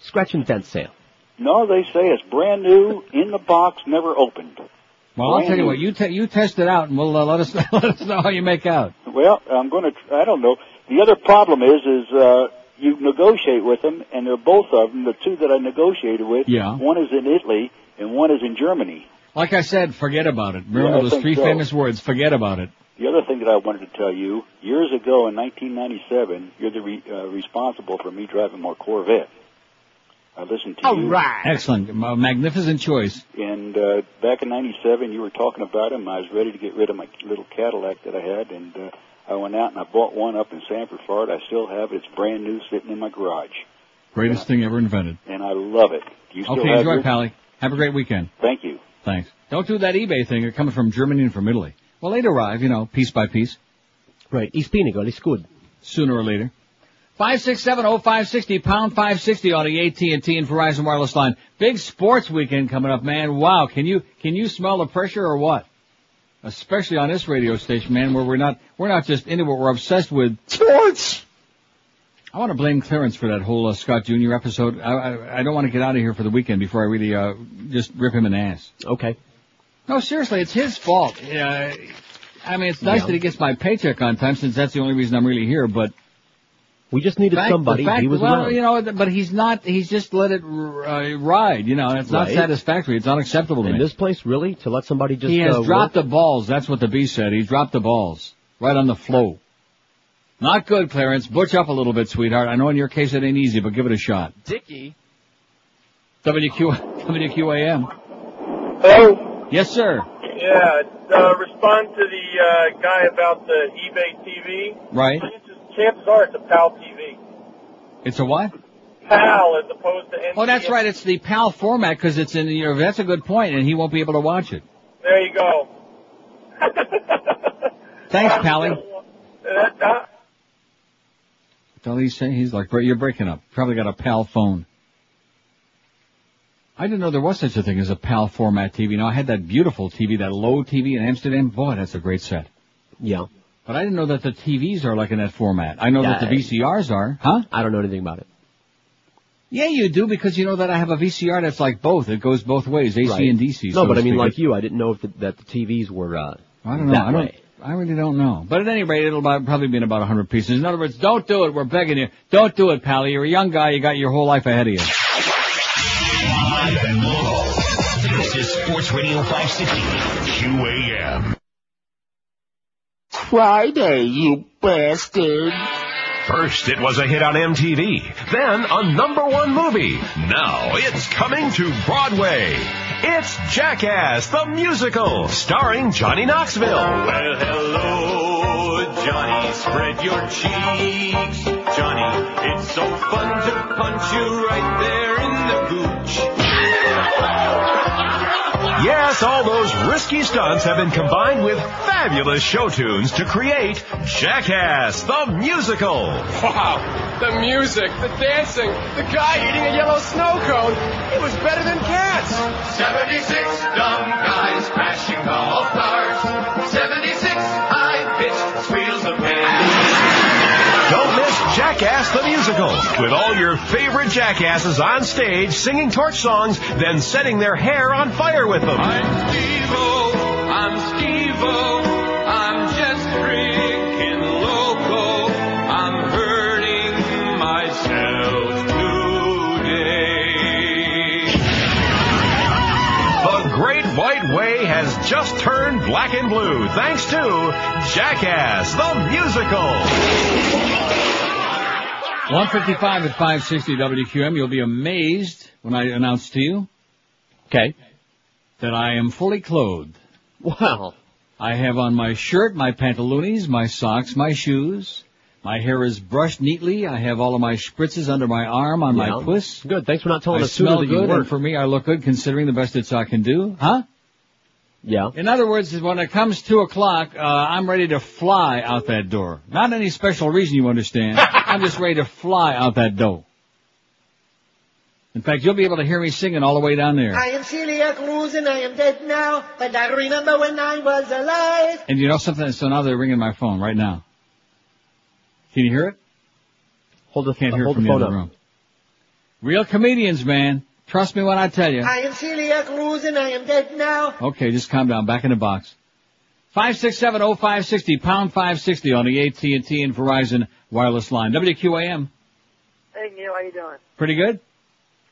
[SPEAKER 3] Scratch and dent sale.
[SPEAKER 69] No, they say it's brand new in the box, never opened.
[SPEAKER 2] Well, I'll tell you
[SPEAKER 69] new.
[SPEAKER 2] what. You te- you test it out, and we'll uh, let us let us know how you make out.
[SPEAKER 69] Well, I'm going to. I don't know. The other problem is, is uh, you negotiate with them, and they're both of them. The two that I negotiated with.
[SPEAKER 2] Yeah.
[SPEAKER 69] One is in Italy, and one is in Germany.
[SPEAKER 2] Like I said, forget about it. Remember
[SPEAKER 69] Yeah,
[SPEAKER 2] those three
[SPEAKER 69] so.
[SPEAKER 2] famous words. Forget about it.
[SPEAKER 69] The other thing that I wanted to tell you, years ago in 1997, you're the re, uh, responsible for me driving my Corvette. I listened to you. All right.
[SPEAKER 2] Excellent. Ma- Magnificent choice.
[SPEAKER 69] And uh, back in '97, you were talking about him. I was ready to get rid of my little Cadillac that I had, and uh, I went out and I bought one up in Sanford, Florida. I still have it. It's brand new, sitting in my garage,
[SPEAKER 2] Greatest thing ever invented.
[SPEAKER 69] and I love it. Do you still
[SPEAKER 2] Okay,
[SPEAKER 69] have
[SPEAKER 2] enjoy,
[SPEAKER 69] yours?
[SPEAKER 2] Pally. Have a great weekend.
[SPEAKER 69] Thank you.
[SPEAKER 2] Thanks. Don't do that eBay thing. They're coming from Germany and from Italy. Well, they'd arrive, you know, piece by piece.
[SPEAKER 3] Right. He's pinigo. He's good.
[SPEAKER 2] Sooner or later. Five six seven oh five sixty pound five sixty on the AT and T and Verizon wireless line. Big sports weekend coming up, man. Wow, can you can you smell the pressure or what? Especially on this radio station, man, where we're not we're not just into it, we're obsessed with sports. I want to blame Clarence for that whole uh, Scott Jr. episode. I, I I don't want to get out of here for the weekend before I really uh just rip him in the ass.
[SPEAKER 3] Okay.
[SPEAKER 2] No, seriously, it's his fault. Uh, I mean, it's nice
[SPEAKER 3] Yeah.
[SPEAKER 2] that he gets my paycheck on time since that's the only reason I'm really here, but
[SPEAKER 3] We just needed
[SPEAKER 2] fact-
[SPEAKER 3] somebody.
[SPEAKER 2] fact-
[SPEAKER 3] he was
[SPEAKER 2] well,
[SPEAKER 3] around.
[SPEAKER 2] you know, but he's not. He's just let it uh, ride. You know, and it's not
[SPEAKER 3] Right.
[SPEAKER 2] satisfactory. It's unacceptable to
[SPEAKER 3] In
[SPEAKER 2] me.
[SPEAKER 3] this place, really, to let somebody just
[SPEAKER 2] he has
[SPEAKER 3] uh,
[SPEAKER 2] dropped
[SPEAKER 3] work?
[SPEAKER 2] the balls. That's what the B said. He's dropped the balls right on the flow. Not good, Clarence. Butch up a little bit, sweetheart. I know in your case it ain't easy, but give it a shot.
[SPEAKER 27] Dickie.
[SPEAKER 2] WQ WQAM.
[SPEAKER 65] Hello?
[SPEAKER 2] Yes, sir.
[SPEAKER 65] Yeah, uh, respond to the uh, guy about the eBay TV.
[SPEAKER 2] Right.
[SPEAKER 65] Chances are it's a PAL TV.
[SPEAKER 2] It's a what?
[SPEAKER 65] PAL as opposed to NTSC.
[SPEAKER 2] Oh, that's right. It's the PAL format because it's in. You know, that's a good point, and he won't be able to watch it.
[SPEAKER 65] There you go.
[SPEAKER 2] Thanks, Pally.
[SPEAKER 65] That, that,
[SPEAKER 2] That's all he's saying. He's like, you're breaking up. Probably got a PAL phone. I didn't know there was such a thing as a PAL format TV. You Now I had that beautiful TV, that low TV in Amsterdam. Boy, that's a great set.
[SPEAKER 3] Yeah.
[SPEAKER 2] But I didn't know that the TVs are like in that format. I know that the VCRs are, huh?
[SPEAKER 3] I don't know anything about it.
[SPEAKER 2] Yeah, you do because you know that I have a VCR that's like both. It goes both ways, AC
[SPEAKER 3] Right.
[SPEAKER 2] and DC.
[SPEAKER 3] No,
[SPEAKER 2] so
[SPEAKER 3] but I mean,
[SPEAKER 2] speak.
[SPEAKER 3] like you, I didn't know if the, that the TVs were. uh
[SPEAKER 2] I don't know.
[SPEAKER 3] That
[SPEAKER 2] I don't.
[SPEAKER 3] way.
[SPEAKER 2] I really don't know. But at any rate, it'll about, probably be in about 100 pieces. In other words, don't do it. We're begging you. Don't do it, Pally. You're a young guy. You got your whole life ahead of you.
[SPEAKER 9] Live and local. This is Sports Radio 560 QAM.
[SPEAKER 19] Friday, you bastard.
[SPEAKER 9] First, it was a hit on MTV, then a number one movie. Now it's coming to Broadway. It's Jackass the Musical, starring Johnny Knoxville.
[SPEAKER 52] Well, hello, Johnny. Spread your cheeks, Johnny. It's so fun to punch you right there in the gooch.
[SPEAKER 9] Yes, all those risky stunts have been combined with fabulous show tunes to create Jackass the Musical.
[SPEAKER 70] Wow, the music, the dancing, the guy eating a yellow snow cone. It was better than cats.
[SPEAKER 52] 76 dumb guys crashing golf
[SPEAKER 9] Jackass the Musical. with all your favorite jackasses on stage singing torch songs, then setting their hair on fire with them.
[SPEAKER 70] I'm Steve-O, I'm Steve-O, I'm just freaking loco. I'm hurting myself today.
[SPEAKER 9] The Great White Way has just turned black and blue thanks to Jackass the Musical.
[SPEAKER 2] 155 at 560 WQAM. You'll be amazed when I announce to you.
[SPEAKER 3] Okay.
[SPEAKER 2] That I am fully clothed.
[SPEAKER 3] Wow.
[SPEAKER 2] I have on my shirt, my pantaloons, my socks, my shoes. My hair is brushed neatly. I have all of my spritzes under my arm on
[SPEAKER 3] Yeah.
[SPEAKER 2] my puss.
[SPEAKER 3] Good. Thanks for not telling
[SPEAKER 2] I
[SPEAKER 3] us sooner
[SPEAKER 2] smell
[SPEAKER 3] that you
[SPEAKER 2] good, and for me, I look good considering the best it's I can do. Huh?
[SPEAKER 3] Yeah.
[SPEAKER 2] In other words, when it comes two o'clock, uh, I'm ready to fly out that door. Not any special reason, you understand. I'm just ready to fly out that door. In fact, you'll be able to hear me singing all the way down there.
[SPEAKER 66] I am Celia Cruz and I am dead now, but I remember when I was alive.
[SPEAKER 2] And you know something? So now they're ringing my phone right now. Can you hear it?
[SPEAKER 3] Hold the
[SPEAKER 2] Can't hear
[SPEAKER 3] hold
[SPEAKER 2] it from
[SPEAKER 3] the
[SPEAKER 2] the
[SPEAKER 3] phone
[SPEAKER 2] other
[SPEAKER 3] up.
[SPEAKER 2] room. Real comedians, man. Trust me when I tell you.
[SPEAKER 66] I am Celia Cruz and I am dead now.
[SPEAKER 2] Okay, just calm down. Back in the box. Five six seven oh five sixty pound five sixty on the AT and T and Verizon wireless line. WQAM.
[SPEAKER 71] Hey Neil, how you doing?
[SPEAKER 2] Pretty good.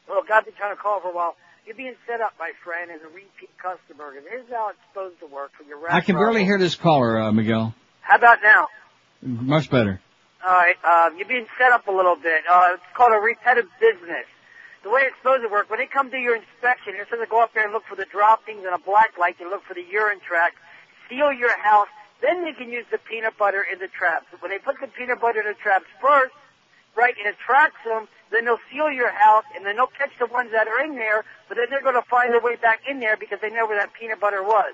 [SPEAKER 71] Well, got been trying to call for a while. You're being set up, my friend, as a repeat customer. And here's how it's supposed to work for your
[SPEAKER 2] I can barely hear this caller, uh, Miguel.
[SPEAKER 71] How about now?
[SPEAKER 2] Much better.
[SPEAKER 71] All right, um, you're being set up a little bit. Uh, it's called a repetitive business. The way it's supposed to work, when they come do your inspection, you're supposed to go up there and look for the droppings and a black light. You look for the urine track, seal your house. Then they can use the peanut butter in the traps. When they put the peanut butter in the traps first, right, and it tracks them, then they'll seal your house, and then they'll catch the ones that are in there, but then they're going to find their way back in there because they know where that peanut butter was.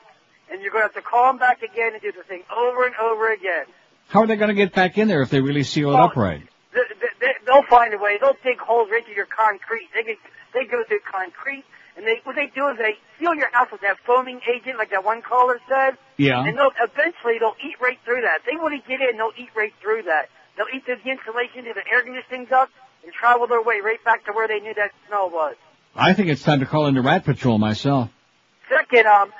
[SPEAKER 71] And you're going to have to call them back again and do the thing over and over again.
[SPEAKER 2] How are they going to get back in there if they really seal it up right?
[SPEAKER 71] They, they, they'll find a way. They'll dig holes right through your concrete. They can, they go through concrete, and they what they do is they seal your house with that foaming agent, like that one caller said.
[SPEAKER 2] Yeah.
[SPEAKER 71] And they'll eventually they'll eat right through that. They want to get in, they'll eat right through that. They'll eat through the insulation to the air conditioning duct and travel their way right back to where they knew that smell was.
[SPEAKER 2] I think it's time to call in the Rat Patrol myself.
[SPEAKER 71] Second, um,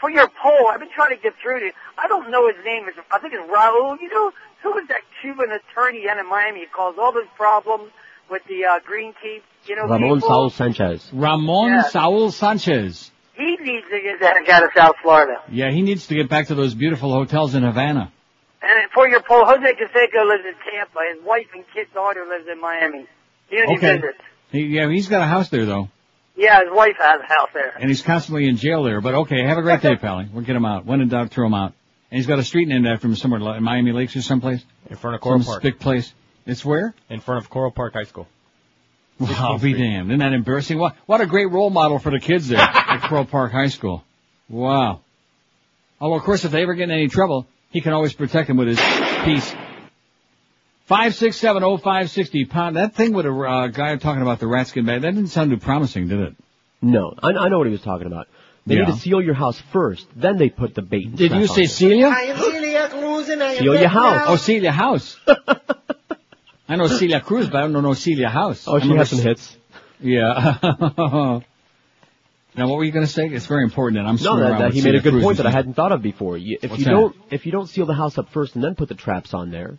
[SPEAKER 71] for your poll, I've been trying to get through to. I don't know his name. It's, I think it's Raul. You know who was that Cuban attorney down in Miami who caused all those problems with the uh, green tea? You know,
[SPEAKER 3] Ramon
[SPEAKER 71] people?
[SPEAKER 3] Saul Sanchez.
[SPEAKER 2] Ramon
[SPEAKER 71] Yeah.
[SPEAKER 2] Saul Sanchez.
[SPEAKER 71] He needs to get that out of South Florida.
[SPEAKER 2] Yeah, he needs to get back to those beautiful hotels in Havana.
[SPEAKER 71] And for your poll, Jose Canseco lives in Tampa. His wife and kid daughter lives in Miami. He only
[SPEAKER 2] Okay.
[SPEAKER 71] visits.
[SPEAKER 2] He, yeah, he's got a house there though,
[SPEAKER 71] Yeah, his wife has a house there.
[SPEAKER 2] and he's constantly in jail there. But okay, have a great day, Pally. We'll get him out. When in doubt, throw him out. And he's got a street named after him somewhere in Miami Lakes or someplace.
[SPEAKER 59] In front of Coral
[SPEAKER 2] Some
[SPEAKER 59] Park.
[SPEAKER 2] big place. It's where?
[SPEAKER 59] In front of Coral Park High School.
[SPEAKER 2] Wow, be damned. Isn't that embarrassing? What, what a great role model for the kids there at Coral Park High School. Wow. Oh, well, of course, if they ever get in any trouble, he can always protect them with his piece. Five six seven oh five sixty pound. That thing with a uh, guy talking about the rat skin bag. That didn't sound too promising, did it?
[SPEAKER 3] No, I, I know what he was talking about. They
[SPEAKER 2] Yeah.
[SPEAKER 3] need to seal your house first, then they put the bait.
[SPEAKER 2] Did you say
[SPEAKER 3] it.
[SPEAKER 2] Celia?
[SPEAKER 66] I am Celia Cruz and I am
[SPEAKER 3] Seal
[SPEAKER 66] dead
[SPEAKER 3] your house.
[SPEAKER 66] now.
[SPEAKER 2] Oh, Celia House. I know Celia Cruz, but I don't know Celia House.
[SPEAKER 3] Oh, she has some hits.
[SPEAKER 2] Yeah. now, what were you going to say? It's very important, and I'm
[SPEAKER 3] No, that, that
[SPEAKER 2] with
[SPEAKER 3] he made a good
[SPEAKER 2] Cruz
[SPEAKER 3] point that I hadn't thought of before. You, if
[SPEAKER 2] What's
[SPEAKER 3] you
[SPEAKER 2] that?
[SPEAKER 3] don't, if you don't seal the house up first and then put the traps on there,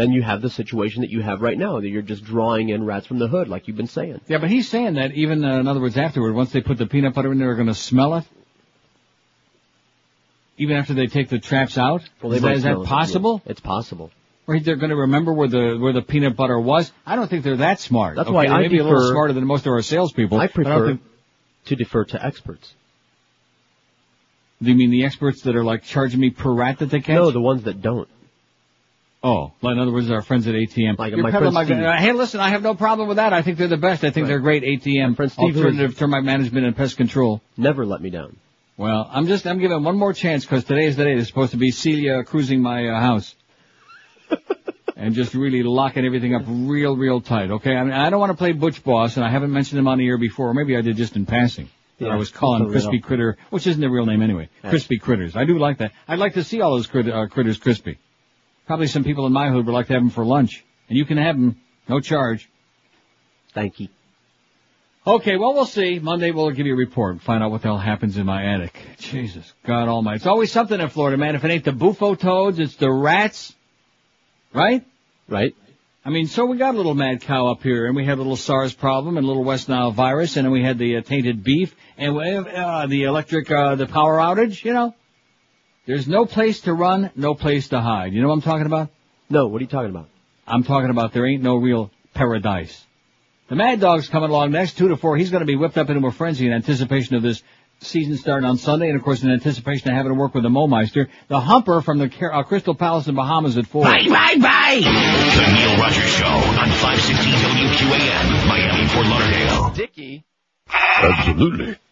[SPEAKER 3] then you have the situation that you have right now that you're just drawing in rats from the hood, like you've been saying.
[SPEAKER 2] Yeah, but he's saying that even, uh, in other words, afterward, once they put the peanut butter in there, they're going to smell it. Even after they take the traps out.
[SPEAKER 3] Well, they
[SPEAKER 2] is that, is that possible?
[SPEAKER 3] It's possible.
[SPEAKER 2] Or they're going to remember where the where the peanut butter was. I don't think they're that smart.
[SPEAKER 3] That's
[SPEAKER 2] okay?
[SPEAKER 3] why I
[SPEAKER 2] may be a little smarter than most of our salespeople.
[SPEAKER 3] I prefer
[SPEAKER 2] think-
[SPEAKER 3] to defer to experts.
[SPEAKER 2] do you mean the experts that are like charging me per rat that they catch?
[SPEAKER 3] No, the ones that don't.
[SPEAKER 2] Oh, well, in other words, our friends at ATM.
[SPEAKER 3] Like
[SPEAKER 2] You're
[SPEAKER 3] my
[SPEAKER 2] peddling
[SPEAKER 3] friend Steve.
[SPEAKER 2] uh, hey, listen, I have no problem with that. I think they're the best. I think
[SPEAKER 3] Right.
[SPEAKER 2] they're great ATM.
[SPEAKER 3] friend Steve,
[SPEAKER 2] alternative termite management and pest control.
[SPEAKER 3] Never let me down.
[SPEAKER 2] Well, I'm just, I'm giving one more chance because today is the day. It's supposed to be Celia cruising my uh, house. and just really locking everything up real, real tight, okay? I mean, I don't want to play Butch Boss, and I haven't mentioned him on the air before, or maybe I did just in passing.
[SPEAKER 3] Yeah,
[SPEAKER 2] I was calling
[SPEAKER 3] just a little.
[SPEAKER 2] Crispy Critter, which isn't their real name anyway.
[SPEAKER 3] Yeah.
[SPEAKER 2] Crispy Critters. I do like that. I'd like to see all those crit- uh, critters crispy. Probably some people in my hood would like to have them for lunch. And you can have them No charge.
[SPEAKER 3] Thank you.
[SPEAKER 2] Okay, well, we'll see. Monday we'll give you a report. And find out what the hell happens in my attic. Jesus, God almighty. It's always something in Florida, man. If it ain't the bufo toads, it's the rats. Right?
[SPEAKER 3] Right.
[SPEAKER 2] I mean, so we got a little mad cow up here, and we had a little SARS problem, and a little West Nile virus, and then we had the uh, tainted beef, and we have, uh, the electric, uh, the power outage, you know? There's no place to run, no place to hide. You know what I'm talking about?
[SPEAKER 3] No, what are you talking about?
[SPEAKER 2] I'm talking about there ain't no real paradise. The Mad Dog's coming along next, two to four. He's going to be whipped up into a frenzy in anticipation of this season starting on Sunday, and of course in anticipation of having to work with the Momeister. The Humper from the uh, Crystal Palace in Bahamas at four.
[SPEAKER 9] Bye, bye, bye. The Neil Rogers Show on 560 WQAM, Miami, Fort Lauderdale.
[SPEAKER 27] Dickie.
[SPEAKER 19] Absolutely.